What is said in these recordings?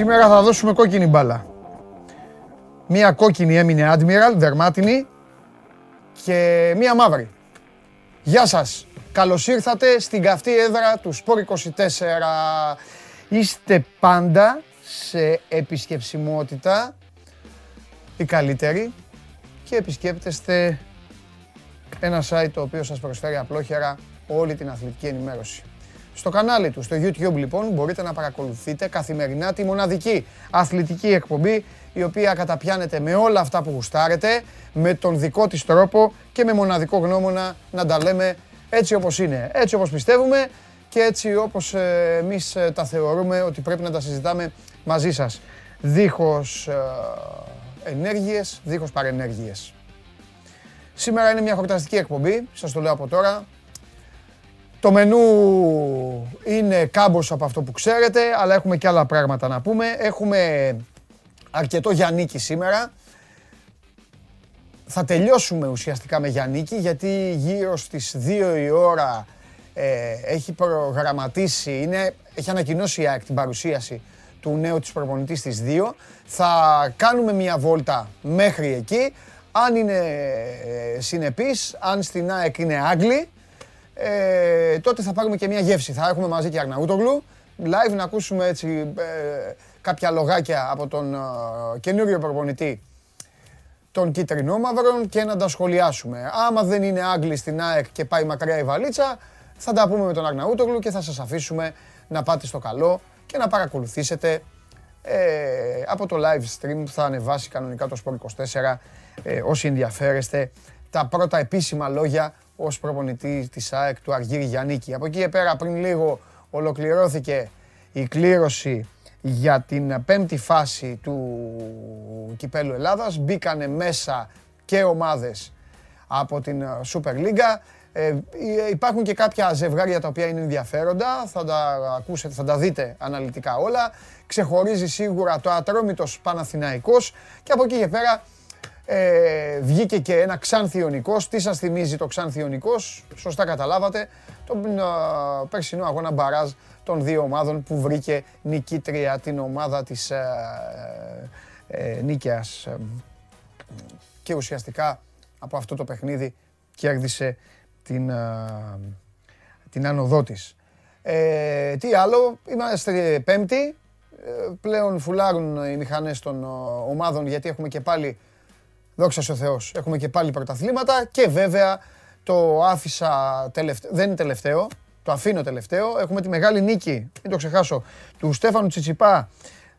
σήμερα θα δώσουμε κόκκινη μπάλα. Μία κόκκινη έμεινε Admiral, δερμάτινη και μία μαύρη. Γεια σας. Καλώς ήρθατε στην καυτή έδρα του Σπόρ 24. Είστε πάντα σε επισκεψιμότητα η καλύτερη και επισκέπτεστε ένα site το οποίο σας προσφέρει απλόχερα όλη την αθλητική ενημέρωση. Στο κανάλι του, στο YouTube λοιπόν, μπορείτε να παρακολουθείτε καθημερινά τη μοναδική αθλητική εκπομπή η οποία καταπιάνεται με όλα αυτά που γουστάρετε, με τον δικό της τρόπο και με μοναδικό γνώμονα να τα λέμε έτσι όπως είναι, έτσι όπως πιστεύουμε και έτσι όπως ε, εμείς ε, τα θεωρούμε ότι πρέπει να τα συζητάμε μαζί σας. Δίχως ε, ενέργειες, δίχως παρενέργειες. Σήμερα είναι μια χορταστική εκπομπή, σας το λέω από τώρα. Το μενού είναι κάμπος από αυτό που ξέρετε, αλλά έχουμε και άλλα πράγματα να πούμε. Έχουμε αρκετό Γιαννίκη σήμερα. Θα τελειώσουμε ουσιαστικά με Γιαννίκη, γιατί γύρω στις 2 η ώρα ε, έχει προγραμματίσει, είναι, έχει ανακοινώσει η ΑΕΚ την παρουσίαση του νέου της προπονητή στις 2. Θα κάνουμε μια βόλτα μέχρι εκεί. Αν είναι ε, συνεπής, αν στην ΑΕΚ είναι Άγγλοι, ε, τότε θα πάρουμε και μια γεύση. Θα έχουμε μαζί και Αρναούτογλου, live να ακούσουμε έτσι ε, κάποια λογάκια από τον ε, καινούριο προπονητή των κίτρινόμαυρων και να τα σχολιάσουμε. Άμα δεν είναι Άγγλοι στην ΑΕΚ και πάει μακριά η βαλίτσα, θα τα πούμε με τον Αρναούτογλου και θα σας αφήσουμε να πάτε στο καλό και να παρακολουθήσετε ε, από το live stream που θα ανεβάσει κανονικά το Sport 24 ε, όσοι ενδιαφέρεστε τα πρώτα επίσημα λόγια ως προπονητής της ΑΕΚ του Αργύρη Γιαννίκη. Από εκεί και πέρα πριν λίγο ολοκληρώθηκε η κλήρωση για την πέμπτη φάση του Κυπέλου Ελλάδας. Μπήκανε μέσα και ομάδες από την Super League. Ε, υπάρχουν και κάποια ζευγάρια τα οποία είναι ενδιαφέροντα, θα τα ακούσετε, θα τα δείτε αναλυτικά όλα. Ξεχωρίζει σίγουρα το Ατρόμητος Παναθηναϊκός και από εκεί και πέρα ε, βγήκε και ένα Ξάνθιονικός. Τι σας θυμίζει το Ξάνθιονικός, σωστά καταλάβατε, τον ε, περσινό αγώνα μπαράζ των δύο ομάδων που βρήκε νικήτρια την ομάδα της ε, ε, Νίκαιας και ουσιαστικά από αυτό το παιχνίδι κέρδισε την, την άνοδό της. Ε, τι άλλο, είμαστε πέμπτη, πλέον φουλάρουν οι μηχανές των ομάδων γιατί έχουμε και πάλι Δόξα ο Θεός. Έχουμε και πάλι πρωταθλήματα και βέβαια το άφησα τελευταίο, δεν είναι τελευταίο, το αφήνω τελευταίο. Έχουμε τη μεγάλη νίκη, μην το ξεχάσω, του Στέφανου Τσιτσιπά.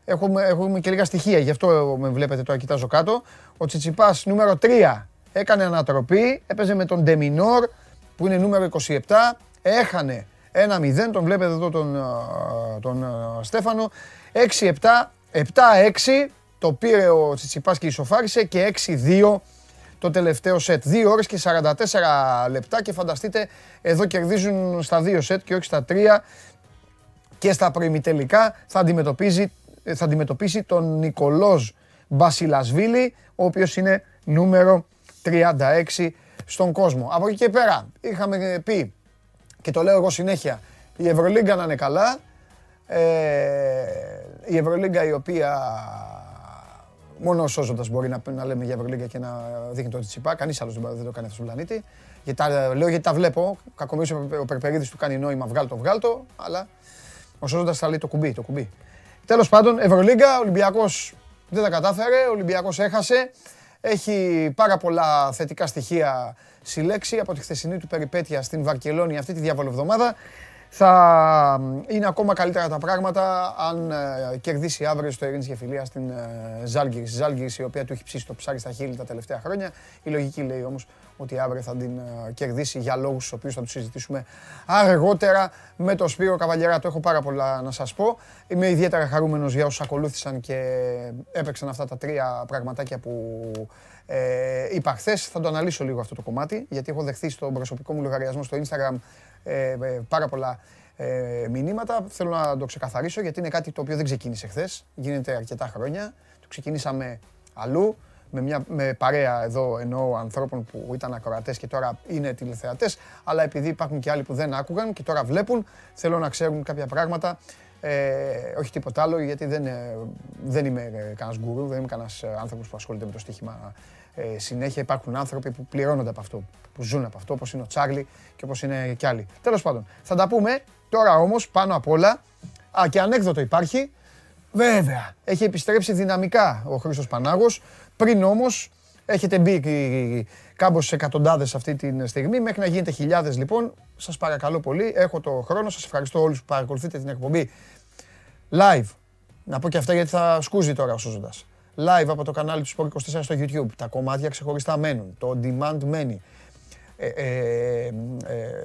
Έχουμε, έχουμε και λίγα στοιχεία, γι' αυτό με βλέπετε τώρα, κοιτάζω κάτω. Ο Τσιτσιπάς νούμερο 3 έκανε ανατροπή, έπαιζε με τον Ντεμινόρ που είναι νούμερο 27, έχανε 1-0, τον βλέπετε εδώ τον, τον Στέφανο, 6-7, 7-6, το πήρε ο Τσιτσιπάς και ισοφάρισε και 6-2 το τελευταίο σετ. 2 ώρες και 44 λεπτά και φανταστείτε εδώ κερδίζουν στα 2 σετ και όχι στα 3 και στα προημιτελικά θα αντιμετωπίζει, θα αντιμετωπίσει τον Νικολόζ Μπασιλασβίλη ο οποίος είναι νούμερο 36 στον κόσμο. Από εκεί και πέρα είχαμε πει και το λέω εγώ συνέχεια η Ευρωλίγκα να είναι καλά ε, η Ευρωλίγκα η οποία Μόνο ο Σόζοντας μπορεί να, να λέμε για Ευρωλίγκα και να δείχνει το τσιπά. Κανείς άλλος δεν το κάνει αυτό στον πλανήτη. Γιατί τα, λέω γιατί τα βλέπω. Κακομίρι ο Περπερίδης του κάνει νόημα, βγάλτο, βγάλτο. Αλλά ο Σόζοντας θα λέει το κουμπί, το κουμπί. Τέλος πάντων, Ευρωλίγκα, ο Ολυμπιακός δεν τα κατάφερε. Ο Ολυμπιακός έχασε. Έχει πάρα πολλά θετικά στοιχεία συλλέξει από τη χθεσινή του περιπέτεια στην Βαρκελόνη αυτή τη διάβολη εβδομάδα θα είναι ακόμα καλύτερα τα πράγματα αν ε, κερδίσει αύριο στο Ειρήνης και Φιλία στην ε, Ζάλγκυρης. Ζάλγκυρης η οποία του έχει ψήσει το ψάρι στα χείλη τα τελευταία χρόνια. Η λογική λέει όμως ότι αύριο θα την ε, κερδίσει για λόγους στους οποίους θα τους συζητήσουμε αργότερα με τον Σπύρο Το Έχω πάρα πολλά να σας πω. Είμαι ιδιαίτερα χαρούμενος για όσους ακολούθησαν και έπαιξαν αυτά τα τρία πραγματάκια που ε, είπα χθες. Θα το αναλύσω λίγο αυτό το κομμάτι γιατί έχω δεχθεί στον προσωπικό μου λογαριασμό στο Instagram ε, ε, πάρα πολλά ε, μηνύματα. Θέλω να το ξεκαθαρίσω γιατί είναι κάτι το οποίο δεν ξεκίνησε χθες. Γίνεται αρκετά χρόνια. Το ξεκινήσαμε αλλού με, μια, με παρέα εδώ εννοώ ανθρώπων που ήταν ακροατές και τώρα είναι τηλεθεατές, αλλά επειδή υπάρχουν και άλλοι που δεν άκουγαν και τώρα βλέπουν, θέλω να ξέρουν κάποια πράγματα Ε, όχι τίποτα άλλο, γιατί δεν, ε, δεν είμαι ε, κανένας γκουρού, δεν είμαι κανένας άνθρωπος που ασχολείται με το στοίχημα ε, συνέχεια. Υπάρχουν άνθρωποι που πληρώνονται από αυτό, που ζουν από αυτό, όπως είναι ο Τσάρλι και όπως είναι κι άλλοι. Τέλος πάντων, θα τα πούμε τώρα όμως πάνω απ' όλα. Α, και ανέκδοτο υπάρχει. Βέβαια, έχει επιστρέψει δυναμικά ο Χρήστος Πανάγος. Πριν όμως έχετε μπει κάμπος εκατοντάδες αυτή τη στιγμή. Μέχρι να γίνετε χιλιάδες λοιπόν, σας παρακαλώ πολύ. Έχω το χρόνο, σας ευχαριστώ όλους που παρακολουθείτε την εκπομπή live. Να πω και αυτά γιατί θα σκούζει τώρα ο Σούζοντας. Live από το κανάλι του Sport 24 στο YouTube. Τα κομμάτια ξεχωριστά μένουν. Το on demand μένει. Ε, ε, ε,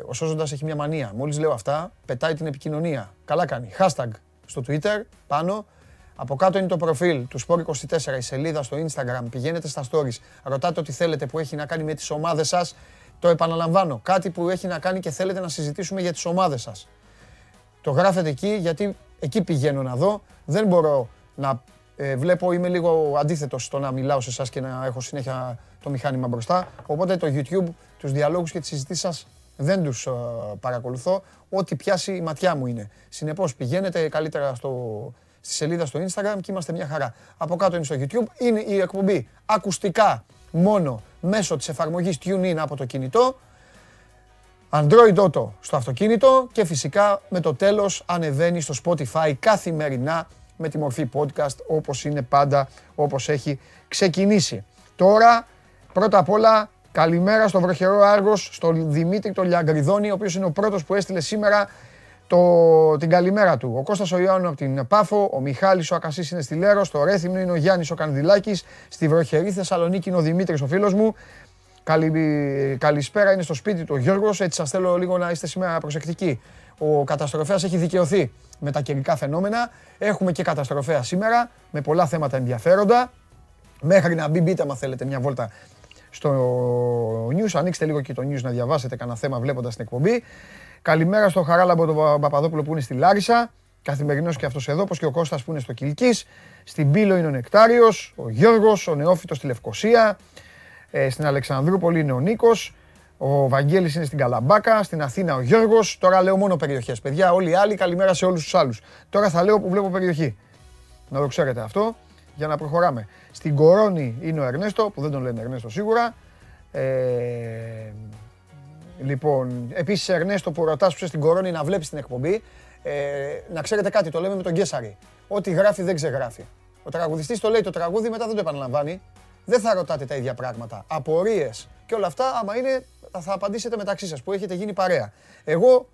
ο Σόζοντας έχει μια μανία. Μόλις λέω αυτά, πετάει την επικοινωνία. Καλά κάνει. Hashtag στο Twitter, πάνω. Από κάτω είναι το προφίλ του Sport24, η σελίδα στο Instagram. Πηγαίνετε στα stories, ρωτάτε ό,τι θέλετε που έχει να κάνει με τις ομάδες σας. Το επαναλαμβάνω, κάτι που έχει να κάνει και θέλετε να συζητήσουμε για τις ομάδες σας. Το γράφετε εκεί γιατί εκεί πηγαίνω να δω. Δεν μπορώ να ε, βλέπω, είμαι λίγο αντίθετος στο να μιλάω σε εσάς και να έχω συνέχεια το μηχάνημα μπροστά. Οπότε το YouTube, τους διαλόγους και τις συζητήσεις σας δεν τους ε, παρακολουθώ. Ό,τι πιάσει η ματιά μου είναι. Συνεπώς πηγαίνετε καλύτερα στο, στη σελίδα στο Instagram και είμαστε μια χαρά. Από κάτω είναι στο YouTube. Είναι η εκπομπή ακουστικά μόνο μέσω της εφαρμογής TuneIn από το κινητό. Android Auto στο αυτοκίνητο και φυσικά με το τέλος ανεβαίνει στο Spotify καθημερινά με τη μορφή podcast όπως είναι πάντα, όπως έχει ξεκινήσει. Τώρα, πρώτα απ' όλα, καλημέρα στο βροχερό Άργος, στον Δημήτρη τον Λιαγκριδόνη, ο οποίος είναι ο πρώτος που έστειλε σήμερα το, την καλημέρα του. Ο Κώστας ο Ιωάννου από την Πάφο, ο Μιχάλης ο Ακασής είναι στη Λέρο, στο Ρέθυμνο είναι ο Γιάννης ο Κανδυλάκης, στη βροχερή Θεσσαλονίκη είναι ο Δημήτρης ο φίλος μου. Καλη, καλησπέρα είναι στο σπίτι του ο Γιώργος, έτσι σας θέλω λίγο να είστε σήμερα προσεκτικοί. Ο καταστροφέας έχει δικαιωθεί με τα καιρικά φαινόμενα. Έχουμε και καταστροφέα σήμερα με πολλά θέματα ενδιαφέροντα. Μέχρι να μπει μπείτε, αν θέλετε, μια βόλτα στο news. Ανοίξτε λίγο και το news να διαβάσετε κανένα θέμα βλέποντας την εκπομπή. Καλημέρα στο Χαράλαμπο τον Παπαδόπουλο που είναι στη Λάρισα. Καθημερινός και αυτός εδώ, όπως και ο Κώστας που είναι στο Κυλκής. Στην Πύλο είναι ο Νεκτάριος, ο Γιώργος, ο Νεόφυτος στη Λευκοσία. Ε, στην Αλεξανδρούπολη είναι ο Νίκος. Ο Βαγγέλης είναι στην Καλαμπάκα, στην Αθήνα ο Γιώργος. Τώρα λέω μόνο περιοχές. Παιδιά, όλοι οι άλλοι, καλημέρα σε όλους τους άλλους. Τώρα θα λέω που βλέπω περιοχή. Να το ξέρετε αυτό, για να προχωράμε. Στην Κορώνη είναι ο Ερνέστο, που δεν τον λένε Ερνέστο σίγουρα. Ε, λοιπόν, επίσης Ερνέστο που ρωτάς που είσαι στην Κορώνη να βλέπεις την εκπομπή. Ε, να ξέρετε κάτι, το λέμε με τον Γκέσαρη. Ό,τι γράφει δεν ξεγράφει. Ο τραγουδιστής το λέει το τραγούδι, μετά δεν το επαναλαμβάνει. Δεν θα ρωτάτε τα ίδια πράγματα. Απορίες και όλα αυτά, άμα είναι θα απαντήσετε μεταξύ σας που έχετε γίνει παρέα. Εγώ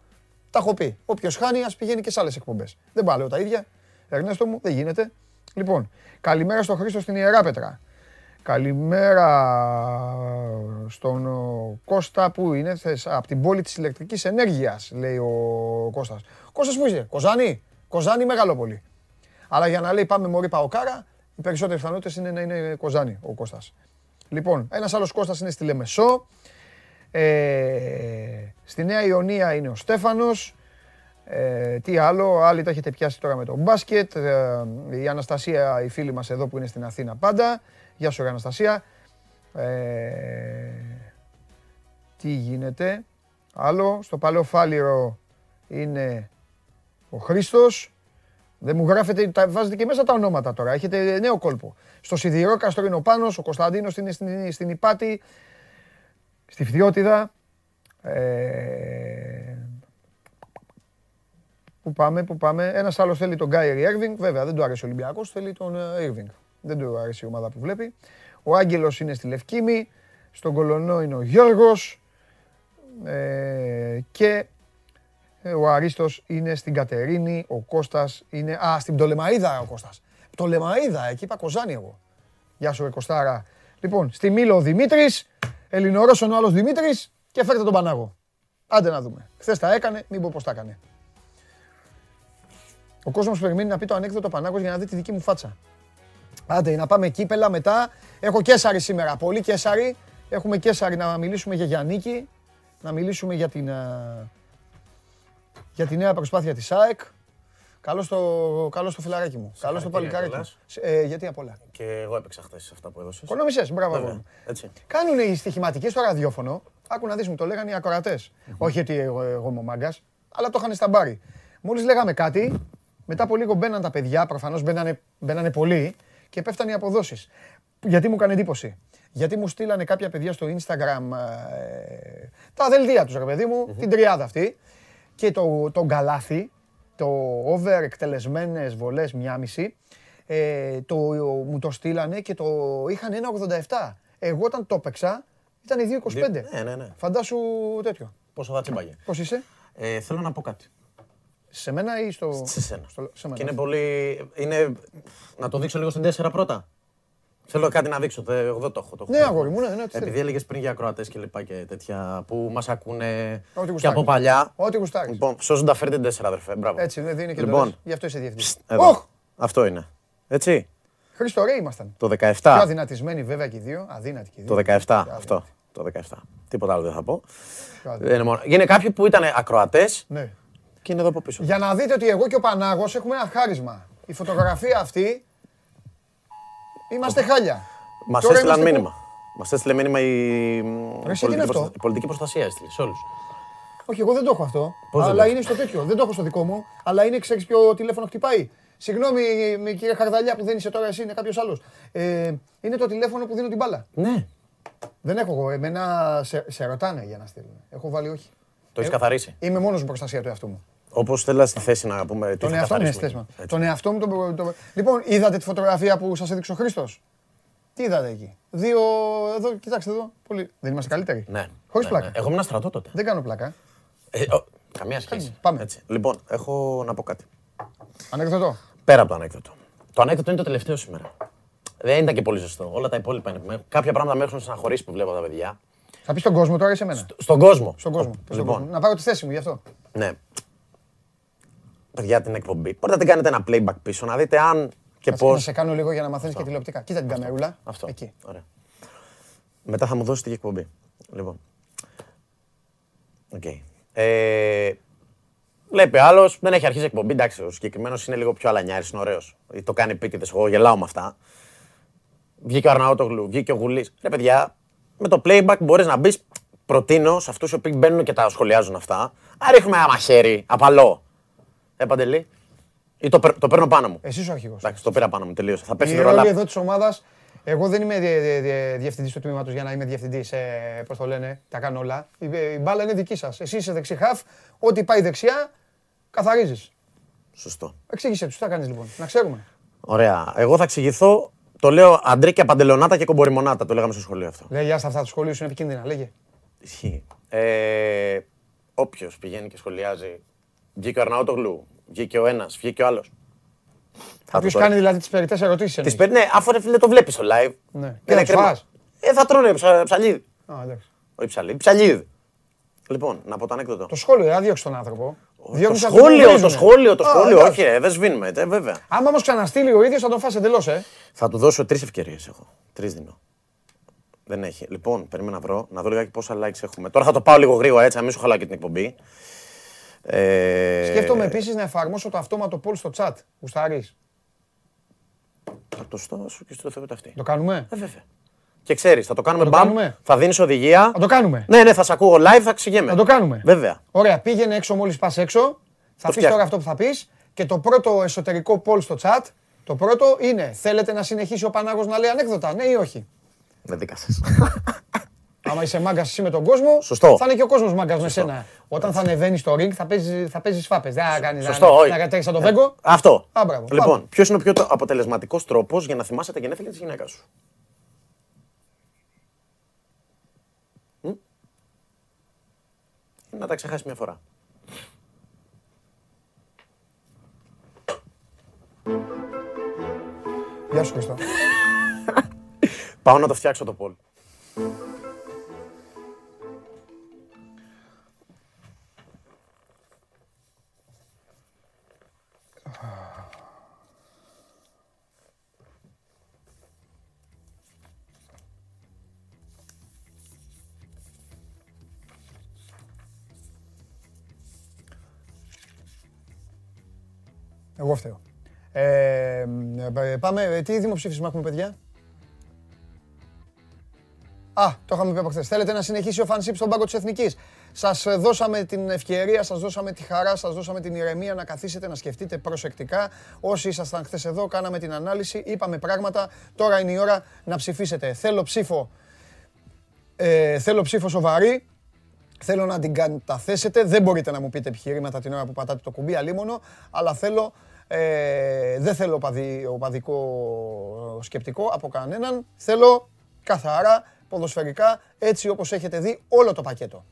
τα έχω πει. Όποιος χάνει, ας πηγαίνει και σε άλλες εκπομπές. Δεν πάω τα ίδια. Ερνέστο μου, δεν γίνεται. Λοιπόν, καλημέρα στον Χρήστο στην Ιερά Πέτρα. Καλημέρα στον Κώστα που είναι θες, από την πόλη της ηλεκτρικής ενέργειας, λέει ο Κώστας. Κώστας που είσαι, Κοζάνη, Κοζάνη Μεγαλόπολη. Αλλά για να λέει πάμε μωρή Παοκάρα, οι περισσότερες πιθανότητες είναι να είναι Κοζάνη ο Κώστας. Λοιπόν, ένας άλλος Κώστας είναι στη Λεμεσό. Ε, στη Νέα Ιωνία είναι ο Στέφανος. Ε, τι άλλο, άλλοι τα έχετε πιάσει τώρα με το μπάσκετ. Ε, η Αναστασία, η φίλη μας εδώ που είναι στην Αθήνα πάντα. Γεια σου Αναστασία. Ε, τι γίνεται; Άλλο, στο Παλαιό Φάληρο είναι ο Χρήστος. Δεν μου γράφετε, τα βάζετε και μέσα τα ονόματα τώρα. Έχετε νέο κόλπο. Στο Σιδηρόκαστρο είναι ο Πάνος, ο Κωνσταντίνος είναι στην, στην Υπάτη στη Φθιώτιδα. Ε, πού πάμε, πού πάμε. Ένας άλλος θέλει τον Γκάιρι Έρβινγκ. Βέβαια δεν του άρεσε ο Ολυμπιακός, θέλει τον Έρβινγκ. Δεν του άρεσε η ομάδα που βλέπει. Ο Άγγελος είναι στη Λευκήμη. Στον Κολονό είναι ο Γιώργος. Ε, και ο Αρίστος είναι στην Κατερίνη. Ο Κώστας είναι... Α, στην Πτολεμαίδα ο Κώστας. Πτολεμαίδα, εκεί είπα Κοζάνη εγώ. Γεια σου, Κωστάρα. Λοιπόν, στη Μήλο ο Δημήτρης. Ελληνορός ο άλλος Δημήτρης και φέρτε τον Πανάγο. Άντε να δούμε. Χθες τα έκανε, μην πω πώς τα έκανε. Ο κόσμος περιμένει να πει το ανέκδοτο Πανάγος για να δει τη δική μου φάτσα. Άντε, να πάμε κύπελα μετά. Έχω Κέσαρη σήμερα, πολύ Κέσαρη. Έχουμε Κέσαρη να μιλήσουμε για Γιάννικη, να μιλήσουμε για την, για τη νέα προσπάθεια της ΑΕΚ. Καλό στο, καλό στο φιλαράκι μου. Καλό στο παλικάρι μου. Ε, γιατί απ' όλα. Και εγώ έπαιξα χθες αυτά που έδωσες. Οικονομισές, μπράβο. Κάνουν οι στοιχηματικοί στο ραδιόφωνο. Άκου να δεις, μου το λέγανε οι ακροατές. Όχι ότι εγώ, εγώ είμαι ο μάγκας, αλλά το είχαν στα μπάρι. Μόλις λέγαμε κάτι, Μετά από λίγο μπαίναν τα παιδιά, προφανώς μπαίνανε, μπαίνανε πολλοί και πέφτανε οι αποδόσεις. Γιατί μου έκανε εντύπωση. Γιατί μου στείλανε κάποια παιδιά στο Instagram ε, τα δελτία τους, ρε παιδί μου, την τριάδα αυτή. Και το, το γκαλάθι, το over εκτελεσμένες βολές μία μισή, ε, το, μου το στείλανε και το είχαν 1,87. Εγώ όταν το έπαιξα ήταν 2,25. Ναι, ναι, ναι. Φαντάσου τέτοιο. Πόσο θα τσιμπάγε. Πώς είσαι, Ε, θέλω να πω κάτι. σε μένα ή στο... Σε σένα. στο- σε μένα. Και είναι πολύ. Είναι... Να το δείξω λίγο στην 4 πρώτα. Θέλω κάτι να δείξω. θε- Εγώ δεν το έχω. Το έχω. Ναι, αγόρι μου, ναι, ναι, τι Επειδή θέλεις. έλεγες πριν για ακροατές και λοιπά και τέτοια που μας ακούνε Ό,τι και γουστάρεις. από παλιά. Ό,τι γουστάρεις. Λοιπόν, σώζοντα φέρει την 4, αδερφέ. Μπράβο. Έτσι, δεν είναι και Λοιπόν, το Γι' αυτό είσαι διευθυντής. εδώ. Οχ! Αυτό είναι. Έτσι. Χρήστο, ρε ήμασταν. Το Πιο 17. αδυνατισμένοι βέβαια και οι δύο. Αδύνατοι και οι δύο. Το 17. Πιο Αυτό. αδύνατοι. Το 17. Τίποτα άλλο δεν θα πω. Πιο αδύνατοι. Δεν είναι μόνο. Είναι κάποιοι που ήταν ακροατές Ναι. και είναι εδώ από πίσω. Για να δείτε ότι εγώ και ο Πανάγος έχουμε ένα χάρισμα. Η φωτογραφία αυτή είμαστε χάλια. Μας Τώρα έστειλαν είμαστε μήνυμα. Μας έστειλε μήνυμα η, εσύ, τι είναι πολιτική, αυτό; προστα- η πολιτική προστασία. Έστειλε σε όλους. Όχι, εγώ δεν το έχω αυτό. Πώς δεν αλλά το έχεις; είναι στο τέτοιο. Δεν το έχω στο δικό μου. Αλλά είναι, ξέρεις ποιο τηλέφωνο χτυπάει. Συγγνώμη, με κύριε Χαρδαλιά που δεν είσαι τώρα εσύ, είναι κάποιος άλλος. Ε, είναι το τηλέφωνο που δίνω την μπάλα. Ναι. Δεν έχω εγώ. Εμένα σε, σε ρωτάνε για να στείλουν. Έχω βάλει όχι. Το έχεις Ε, καθαρίσει. Είμαι μόνος μου προστασία του εαυτού μου. Όπως θέλεις στη θέση να πούμε. Τι Τον θα εαυτό μου είναι καθαρίσουμε. στέσμα. Έτσι. Τον εαυτό μου τον. προ- τον- Λοιπόν, είδατε τη φωτογραφία που σας έδειξε ο Χρήστος; Τι είδατε εκεί; Δύο. Εδώ, κοιτάξτε εδώ. Πολύ... Δεν είμαστε καλύτεροι. Ναι. Χωρίς ναι, πλάκα. ναι. Εγώ ήμουν στρατό τότε. Δεν κάνω πλάκα. Ε, ο, καμία σχέση. Πάμε. Έτσι. Λοιπόν, έχω να πω κάτι. Ανεκδοτό. Πέρα από το ανέκδοτο. Το ανέκδοτο είναι το τελευταίο σήμερα. Δεν ήταν και πολύ ζεστό. Όλα τα υπόλοιπα είναι. με- Κάποια πράγματα με έχουν στεναχωρήσει που βλέπω τα παιδιά. Θα πεις στον κόσμο τώρα ή σε μένα; Στον κόσμο. Στον κόσμο. Πες στον Λοιπόν, κόσμο. Να πάρω τη θέση μου γι' αυτό. ναι. Παιδιά την εκπομπή. Μπορείτε να την κάνετε ένα playback πίσω, να δείτε αν και Κάτσε πώ. Να σε κάνω λίγο για να μαθαίνεις και τηλεοπτικά. Κοίτα την καμερούλα. Αυτό. Εκεί. Ωραία. Μετά θα μου δώσετε και εκπομπή. Λοιπόν. Οκ. Ε, βλέπει άλλος, δεν έχει αρχίσει εκπομπή. Εντάξει, ο συγκεκριμένος είναι λίγο πιο αλανιάρης, είναι ωραίος. Το κάνει επίτηδες. Εγώ γελάω με αυτά. Βγήκε ο Αρναότογλου, βγήκε ο Γουλής. Ρε παιδιά, με το playback μπορείς να μπεις. Προτείνω σε αυτούς οι οποίοι μπαίνουν και τα σχολιάζουν αυτά. Α ρίχνουμε ένα μαχαίρι, απαλό. Ε, Παντελή. Ή το, παίρ- το παίρνω πάνω μου. Εσύ ο αρχηγός. Εντάξει, το πήρα πάνω μου, τελείωσε. Θα πέσει Η το ρόλη ρολά. εδώ της ομάδας. Εγώ δεν είμαι διευθυντής του τμήματος για να είμαι διευθυντής. Πώς το λένε, τα κάνω όλα. Η, η μπάλα είναι δική σας. Εσύ είσαι δεξιχάφ. Ό,τι πάει δεξιά, καθαρίζεις. Σωστό. Εξήγησε τους, τι θα κάνεις λοιπόν. Να ξέρουμε. Ωραία. Εγώ θα εξηγηθώ. Το λέω αντρίκια, παντελονάτα και κομποριμονάτα. Το λέγαμε στο σχολείο αυτό. Λέγε, άστα αυτά του σχολείου σου είναι επικίνδυνα. Λέγε. Ισχύει. Ε, Όποιος πηγαίνει και σχολιάζει. Βγήκε ο Αρναότογλου, βγήκε ο ένας, βγήκε ο άλλος. Κάποιος κάνει δηλαδή τις περιττές ερωτήσεις. Τις παίρνει, ναι, αφού ρε φίλε το βλέπεις στο live. Ναι. Είναι Και θα κρίμα. φας. Ε, θα τρώνε ψα, ψαλίδι. Α, εντάξει. Όχι ψαλίδι, ψαλίδι. Λοιπόν, να πω το ανέκδοτο. Το σχόλιο, δεν διώξει τον άνθρωπο. Το Διώχνεις αυτούς που σχόλιο, το βρίζουνε. σχόλιο, το Α, σχόλιο. εντάξει. Όχι, ρε, δεν σβήνουμε, ε, βέβαια. Άμα όμως ξαναστείλει ο ίδιος θα τον φάσει εντελώς, ε. Θα του δώσω τρεις ευκαιρίες έχω. Τρεις δίνω. Δεν έχει. Λοιπόν, περίμενα να βρω, να δω λιγάκι πόσα likes έχουμε. Τώρα θα το πάω λίγο γρήγορα έτσι, να μην σου χαλάω και την εκπομπή. Ε, Σκέφτομαι επίσης να εφαρμόσω το αυτόματο poll στο chat. Γουστάρεις. Θα το στάσω και στο Θεό αυτή. Το κάνουμε; Ε, βέβαια. Και ξέρεις, θα το κάνουμε το μπαμ, κάνουμε; θα δίνεις οδηγία. Να το κάνουμε. Ναι, ναι, θα σε ακούω live, θα ξηγέμαι. Να το κάνουμε. Βέβαια. Ωραία, πήγαινε έξω μόλις πας έξω. Θα πει φτιάχνω. τώρα αυτό που θα πεις. Και το πρώτο εσωτερικό poll στο chat, το πρώτο είναι: Θέλετε να συνεχίσει ο Πανάγος να λέει ανέκδοτα, ναι ή όχι; Δεν δίκασε. Άμα είσαι μάγκας εσύ με τον κόσμο, Σωστό. θα είναι και ο κόσμος μάγκας με σένα. Όταν θα ανεβαίνεις στο ring θα παίζεις θα παίζεις φάπες. Δεν θα κάνεις Σωστό, όχι. να κατέχεις σαν τον Βέγκο. Αυτό. Α, μπράβο, λοιπόν, πάμε. ποιος είναι ο πιο αποτελεσματικός τρόπος για να θυμάσαι τα γενέθλια της γυναίκας σου; Μ; Είναι να τα ξεχάσεις μια φορά. Γεια σου Χριστό. Πάω να το φτιάξω το πόλ. Πάμε, τι δημοψήφισμα έχουμε παιδιά; Α, το είχαμε πει από χθες. Θέλετε να συνεχίσει ο φανσίπ στον πάγκο της Εθνικής. Σας δώσαμε την ευκαιρία, σας δώσαμε τη χαρά, σας δώσαμε την ηρεμία να καθίσετε να σκεφτείτε προσεκτικά. Όσοι ήσασταν χθες εδώ, κάναμε την ανάλυση, είπαμε πράγματα. Τώρα είναι η ώρα να ψηφίσετε. Θέλω ψήφο, ε, θέλω ψήφο σοβαρή. Θέλω να την καταθέσετε. Δεν μπορείτε να μου πείτε επιχειρήματα την ώρα που πατάτε το κουμπί, αλίμονο, αλλά θέλω ε, δεν θέλω οπαδι, οπαδικό σκεπτικό από κανέναν. Θέλω καθαρά, ποδοσφαιρικά, έτσι όπως έχετε δει όλο το πακέτο.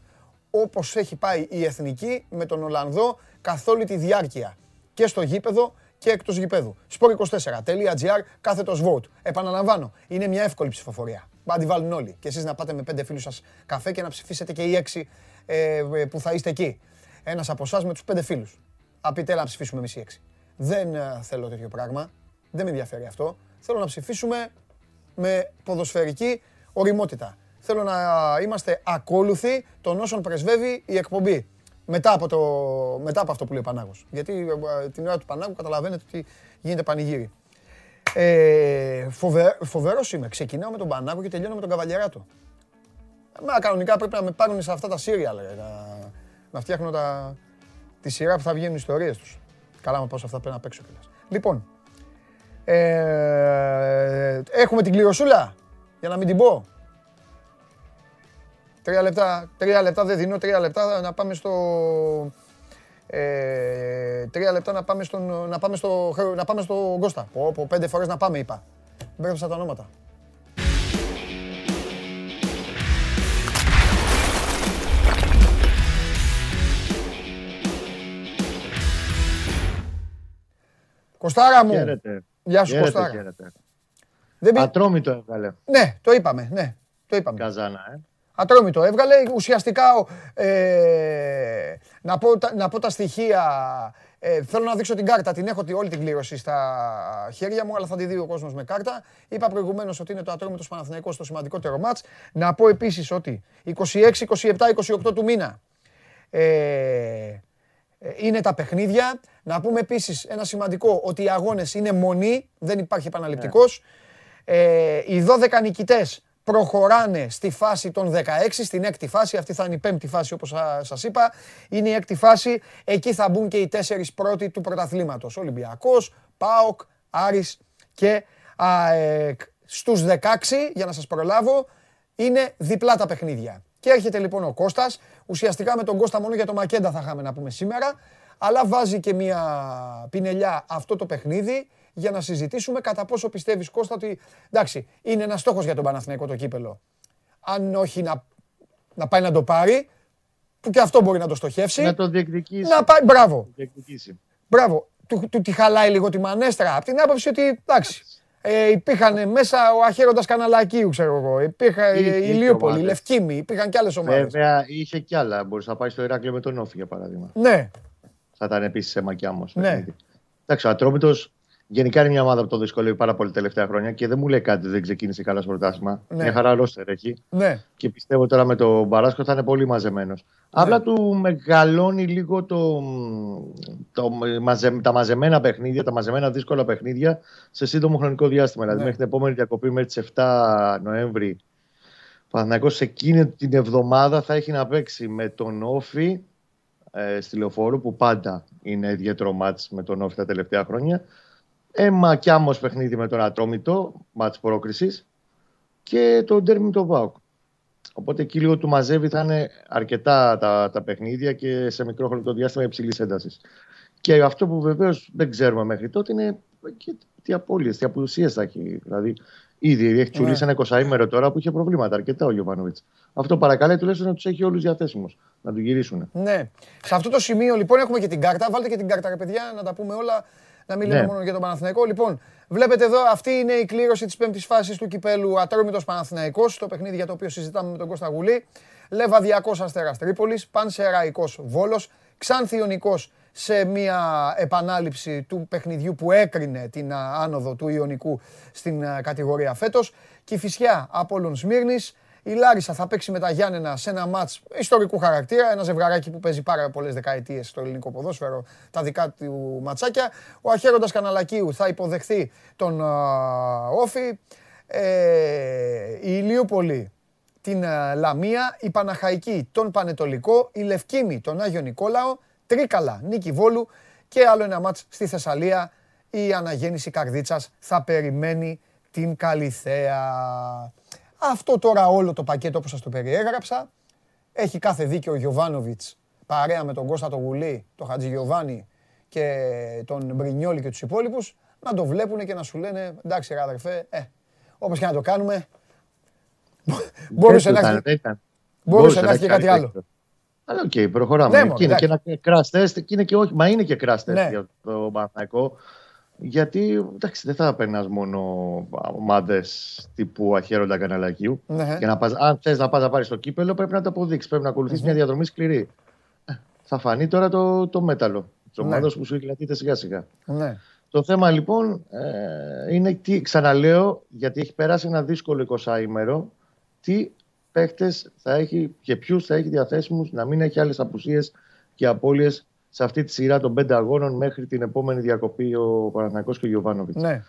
Όπως έχει πάει η Εθνική με τον Ολλανδό καθ' όλη τη διάρκεια. Και στο γήπεδο και εκτός γηπέδου. Sport24.gr, κάθετος vote. Επαναλαμβάνω, είναι μια εύκολη ψηφοφορία. Μπα τη βάλουν όλοι. Και εσείς να πάτε με πέντε φίλους σας καφέ και να ψηφίσετε και οι έξι ε, που θα είστε εκεί. Ένας από εσάς με τους πέντε φίλους. Απείτε να ψηφίσουμε εμείς οι έξι. Δεν ε, θέλω τέτοιο πράγμα. Δεν με ενδιαφέρει αυτό. Θέλω να ψηφίσουμε με ποδοσφαιρική οριμότητα. Θέλω να είμαστε ακόλουθοι των όσων πρεσβεύει η εκπομπή. Μετά από, το, μετά από αυτό που λέει ο Πανάγος. Γιατί ε, την ώρα του Πανάγου καταλαβαίνετε ότι γίνεται πανηγύρι. Ε, φοβε, φοβερός είμαι. Ξεκινάω με τον Πανάγο και τελειώνω με τον Καβαλιεράτο. Μα κανονικά πρέπει να με πάρουν σε αυτά τα σύρια, να, να φτιάχνω τα, τη σειρά που θα βγαίνουν οι ιστορίες τους. Καλά με πάω αυτά πρέπει να παίξω κιόλας. Λοιπόν, ε, έχουμε την κληροσούλα, για να μην την πω. Τρία λεπτά, τρία λεπτά δεν δίνω, τρία λεπτά να πάμε στο... Ε, τρία λεπτά να πάμε, στον, να πάμε στο, να πάμε στο Γκώστα. Πω, πω, πέντε φορές να πάμε είπα. Μπέρδεψα τα ονόματα. Κοστάρα μου. Χαίρετε. Γεια σου Χαίρετε, Κοστάρα. χαίρετε. Δεν πει- Ατρόμητο έβγαλε. Ναι, το είπαμε, ναι. Το είπαμε. Καζάνα, ε. Ατρόμητο έβγαλε. Ουσιαστικά, ε, να, πω, τα- να πω τα στοιχεία. Ε, θέλω να δείξω την κάρτα. Την έχω τη- όλη την κλήρωση στα χέρια μου, αλλά θα τη δει ο κόσμος με κάρτα. Είπα προηγουμένως ότι είναι το Ατρόμητος Παναθηναϊκός το σημαντικότερο μάτς. Να πω επίσης ότι 26, 27, 28 του μήνα ε, ε, είναι τα παιχνίδια. Να πούμε επίσης ένα σημαντικό ότι οι αγώνες είναι μονή, δεν υπάρχει επαναληπτικός. Ε, οι 12 νικητές προχωράνε στη φάση των 16, στην έκτη φάση. Αυτή θα είναι η πέμπτη φάση όπως σα- σας είπα. Είναι η έκτη φάση. Εκεί θα μπουν και οι τέσσερις πρώτοι του πρωταθλήματος. Ολυμπιακός, ΠΑΟΚ, Άρης και ΑΕΚ. Στους 16, για να σας προλάβω, είναι διπλά τα παιχνίδια. Και έρχεται λοιπόν ο Κώστας, ουσιαστικά με τον Κώστα μόνο για το Μακέντα θα είχαμε να πούμε σήμερα, αλλά βάζει και μια πινελιά αυτό το παιχνίδι για να συζητήσουμε κατά πόσο πιστεύεις Κώστα ότι εντάξει, είναι ένας στόχος για τον Παναθηναϊκό το κύπελο. Αν όχι να, να πάει να το πάρει, που και αυτό μπορεί να το στοχεύσει. Να το διεκδικήσει. να πάει, μπράβο, διεκδικήσει. μπράβο. Του, του τη χαλάει λίγο τη μανέστρα. Από την άποψη ότι εντάξει. Ε, υπήρχαν μέσα ο Αχαίροντας Καναλακίου, ξέρω εγώ. Υπήρχαν Είχε- η είχε Ηλίοπολη, η ομάδες. Λευκήμη, υπήρχαν και άλλες ομάδες. Βέβαια είχε κι άλλα. Μπορείς να πάεις στο Ηράκλειο με τον Όφη για παράδειγμα. Ναι, Θα ήταν επίσης σε μακιά μου. Ναι. Εντάξει, ο Ατρόμητος γενικά είναι μια ομάδα που το δυσκολεύει πάρα πολύ τα τελευταία χρόνια και δεν μου λέει κάτι ότι δεν ξεκίνησε καλά στο πρωτάθλημα. Ναι. Μια χαρά ρόστερ έχει. ναι. Και πιστεύω τώρα με τον Μπαράσκο θα είναι πολύ μαζεμένος. Απλά του μεγαλώνει λίγο το, το, μαζε, τα μαζεμένα παιχνίδια, τα μαζεμένα δύσκολα παιχνίδια σε σύντομο χρονικό διάστημα. Δηλαδή Ναι. μέχρι την επόμενη διακοπή, μέχρι τις 7 Νοέμβρη, ο Παναθηναϊκός σε εκείνη την εβδομάδα θα έχει να παίξει με τον Όφη ε, στη Λεωφόρο, που πάντα είναι ιδιαίτερο μάτς με τον Όφη τα τελευταία χρόνια. Έμα κι άμμος παιχνίδι με τον Ατρόμητο, μάτς πρόκρισης και τον Ντέρμι με τον Βάουκ. Οπότε εκεί λίγο του μαζεύει θα είναι αρκετά τα, τα παιχνίδια και σε μικρό χρονικό διάστημα υψηλής έντασης. Και αυτό που βεβαίως δεν ξέρουμε μέχρι τότε είναι και τι απώλειες, τι απουσίες θα έχει. Δηλαδή, ήδη έχει τσουλήσει ένα 20 τώρα που είχε προβλήματα αρκετά ο Γιωβάνοβιτς. Αυτό παρακαλάει τουλάχιστον να τους έχει όλους διαθέσιμους να τους γυρίσουν. Ναι. Σε αυτό το σημείο λοιπόν έχουμε και την κάρτα. Βάλτε και την κάρτα, ρε παιδιά, να τα πούμε όλα. Να μην Ναι. λέμε μόνο για τον Παναθηναϊκό. Λοιπόν, βλέπετε εδώ, αυτή είναι η κλήρωση της πέμπτης φάσης του κυπέλου Ατρόμητος Παναθηναϊκός. Το παιχνίδι για το οποίο συζητάμε με τον Κώστα Γουλή. Λεβαδιακό Αστέρας Τρίπολης. Πανσεραϊκός Βόλος. Ξάνθιονικό σε μια επανάληψη του παιχνιδιού που έκρινε την α, άνοδο του Ιωνικού στην α, κατηγορία φέτος. Κηφισιά Απόλλων Σμύρνης. Η Λάρισα θα παίξει με τα Γιάννενα σε ένα μάτς ιστορικού χαρακτήρα. Ένα ζευγαράκι που παίζει πάρα πολλές δεκαετίες στο ελληνικό ποδόσφαιρο, τα δικά του ματσάκια. Ο Αχαίροντας Καναλακίου θα υποδεχθεί τον α, Όφη. Ε, η Ηλιούπολη την ε, Λαμία, η Παναχαϊκή τον Πανετολικό, η Λευκήμη τον Άγιο Νικόλαο, Τρίκαλα Νίκη Βόλου και άλλο ένα μάτς στη Θεσσαλία. Η αναγέννηση Καρδίτσας θα περιμένει την Καλυθέα. Αυτό τώρα όλο το πακέτο όπως σας το περιέγραψα έχει κάθε δίκιο ο Γιωβάνοβιτς παρέα με τον Κώστα το Γουλή, τον Χατζη Γιωβάνη και τον Μπρινιόλη και τους υπόλοιπους να το βλέπουν και να σου λένε εντάξει ρε αδερφέ, ε, όπως και να το κάνουμε μπορούσε να έχει μπορούσε να έχει κάτι άλλο. Αλλά OK, okay, προχωράμε. Ναι, και είναι και ένα crash test, και είναι και όχι, μα είναι και crash test ναι. για το Παναθηναϊκό. Γιατί εντάξει, δεν θα περνάς μόνο ομάδες τύπου Αχέροντα Καναλακίου. Ναι. Για να πας, αν θες να πας να πάρεις το κύπελο, πρέπει να το αποδείξεις. Πρέπει να ακολουθήσει μια διαδρομή σκληρή. Ε, θα φανεί τώρα το, το μέταλλο της ομάδας ναι. που σου εκλατείται σιγά σιγά. Ναι. Το θέμα λοιπόν ε, είναι τι, ξαναλέω, γιατί έχει περάσει ένα δύσκολο 20 ημέρο, τι παίχτες θα έχει και ποιους θα έχει διαθέσιμους να μην έχει άλλες απουσίες και απώλειες σε αυτή τη σειρά των πέντε αγώνων μέχρι την επόμενη διακοπή ο Παναθηναϊκός και ο Γιωβάνοβιτς. Ναι.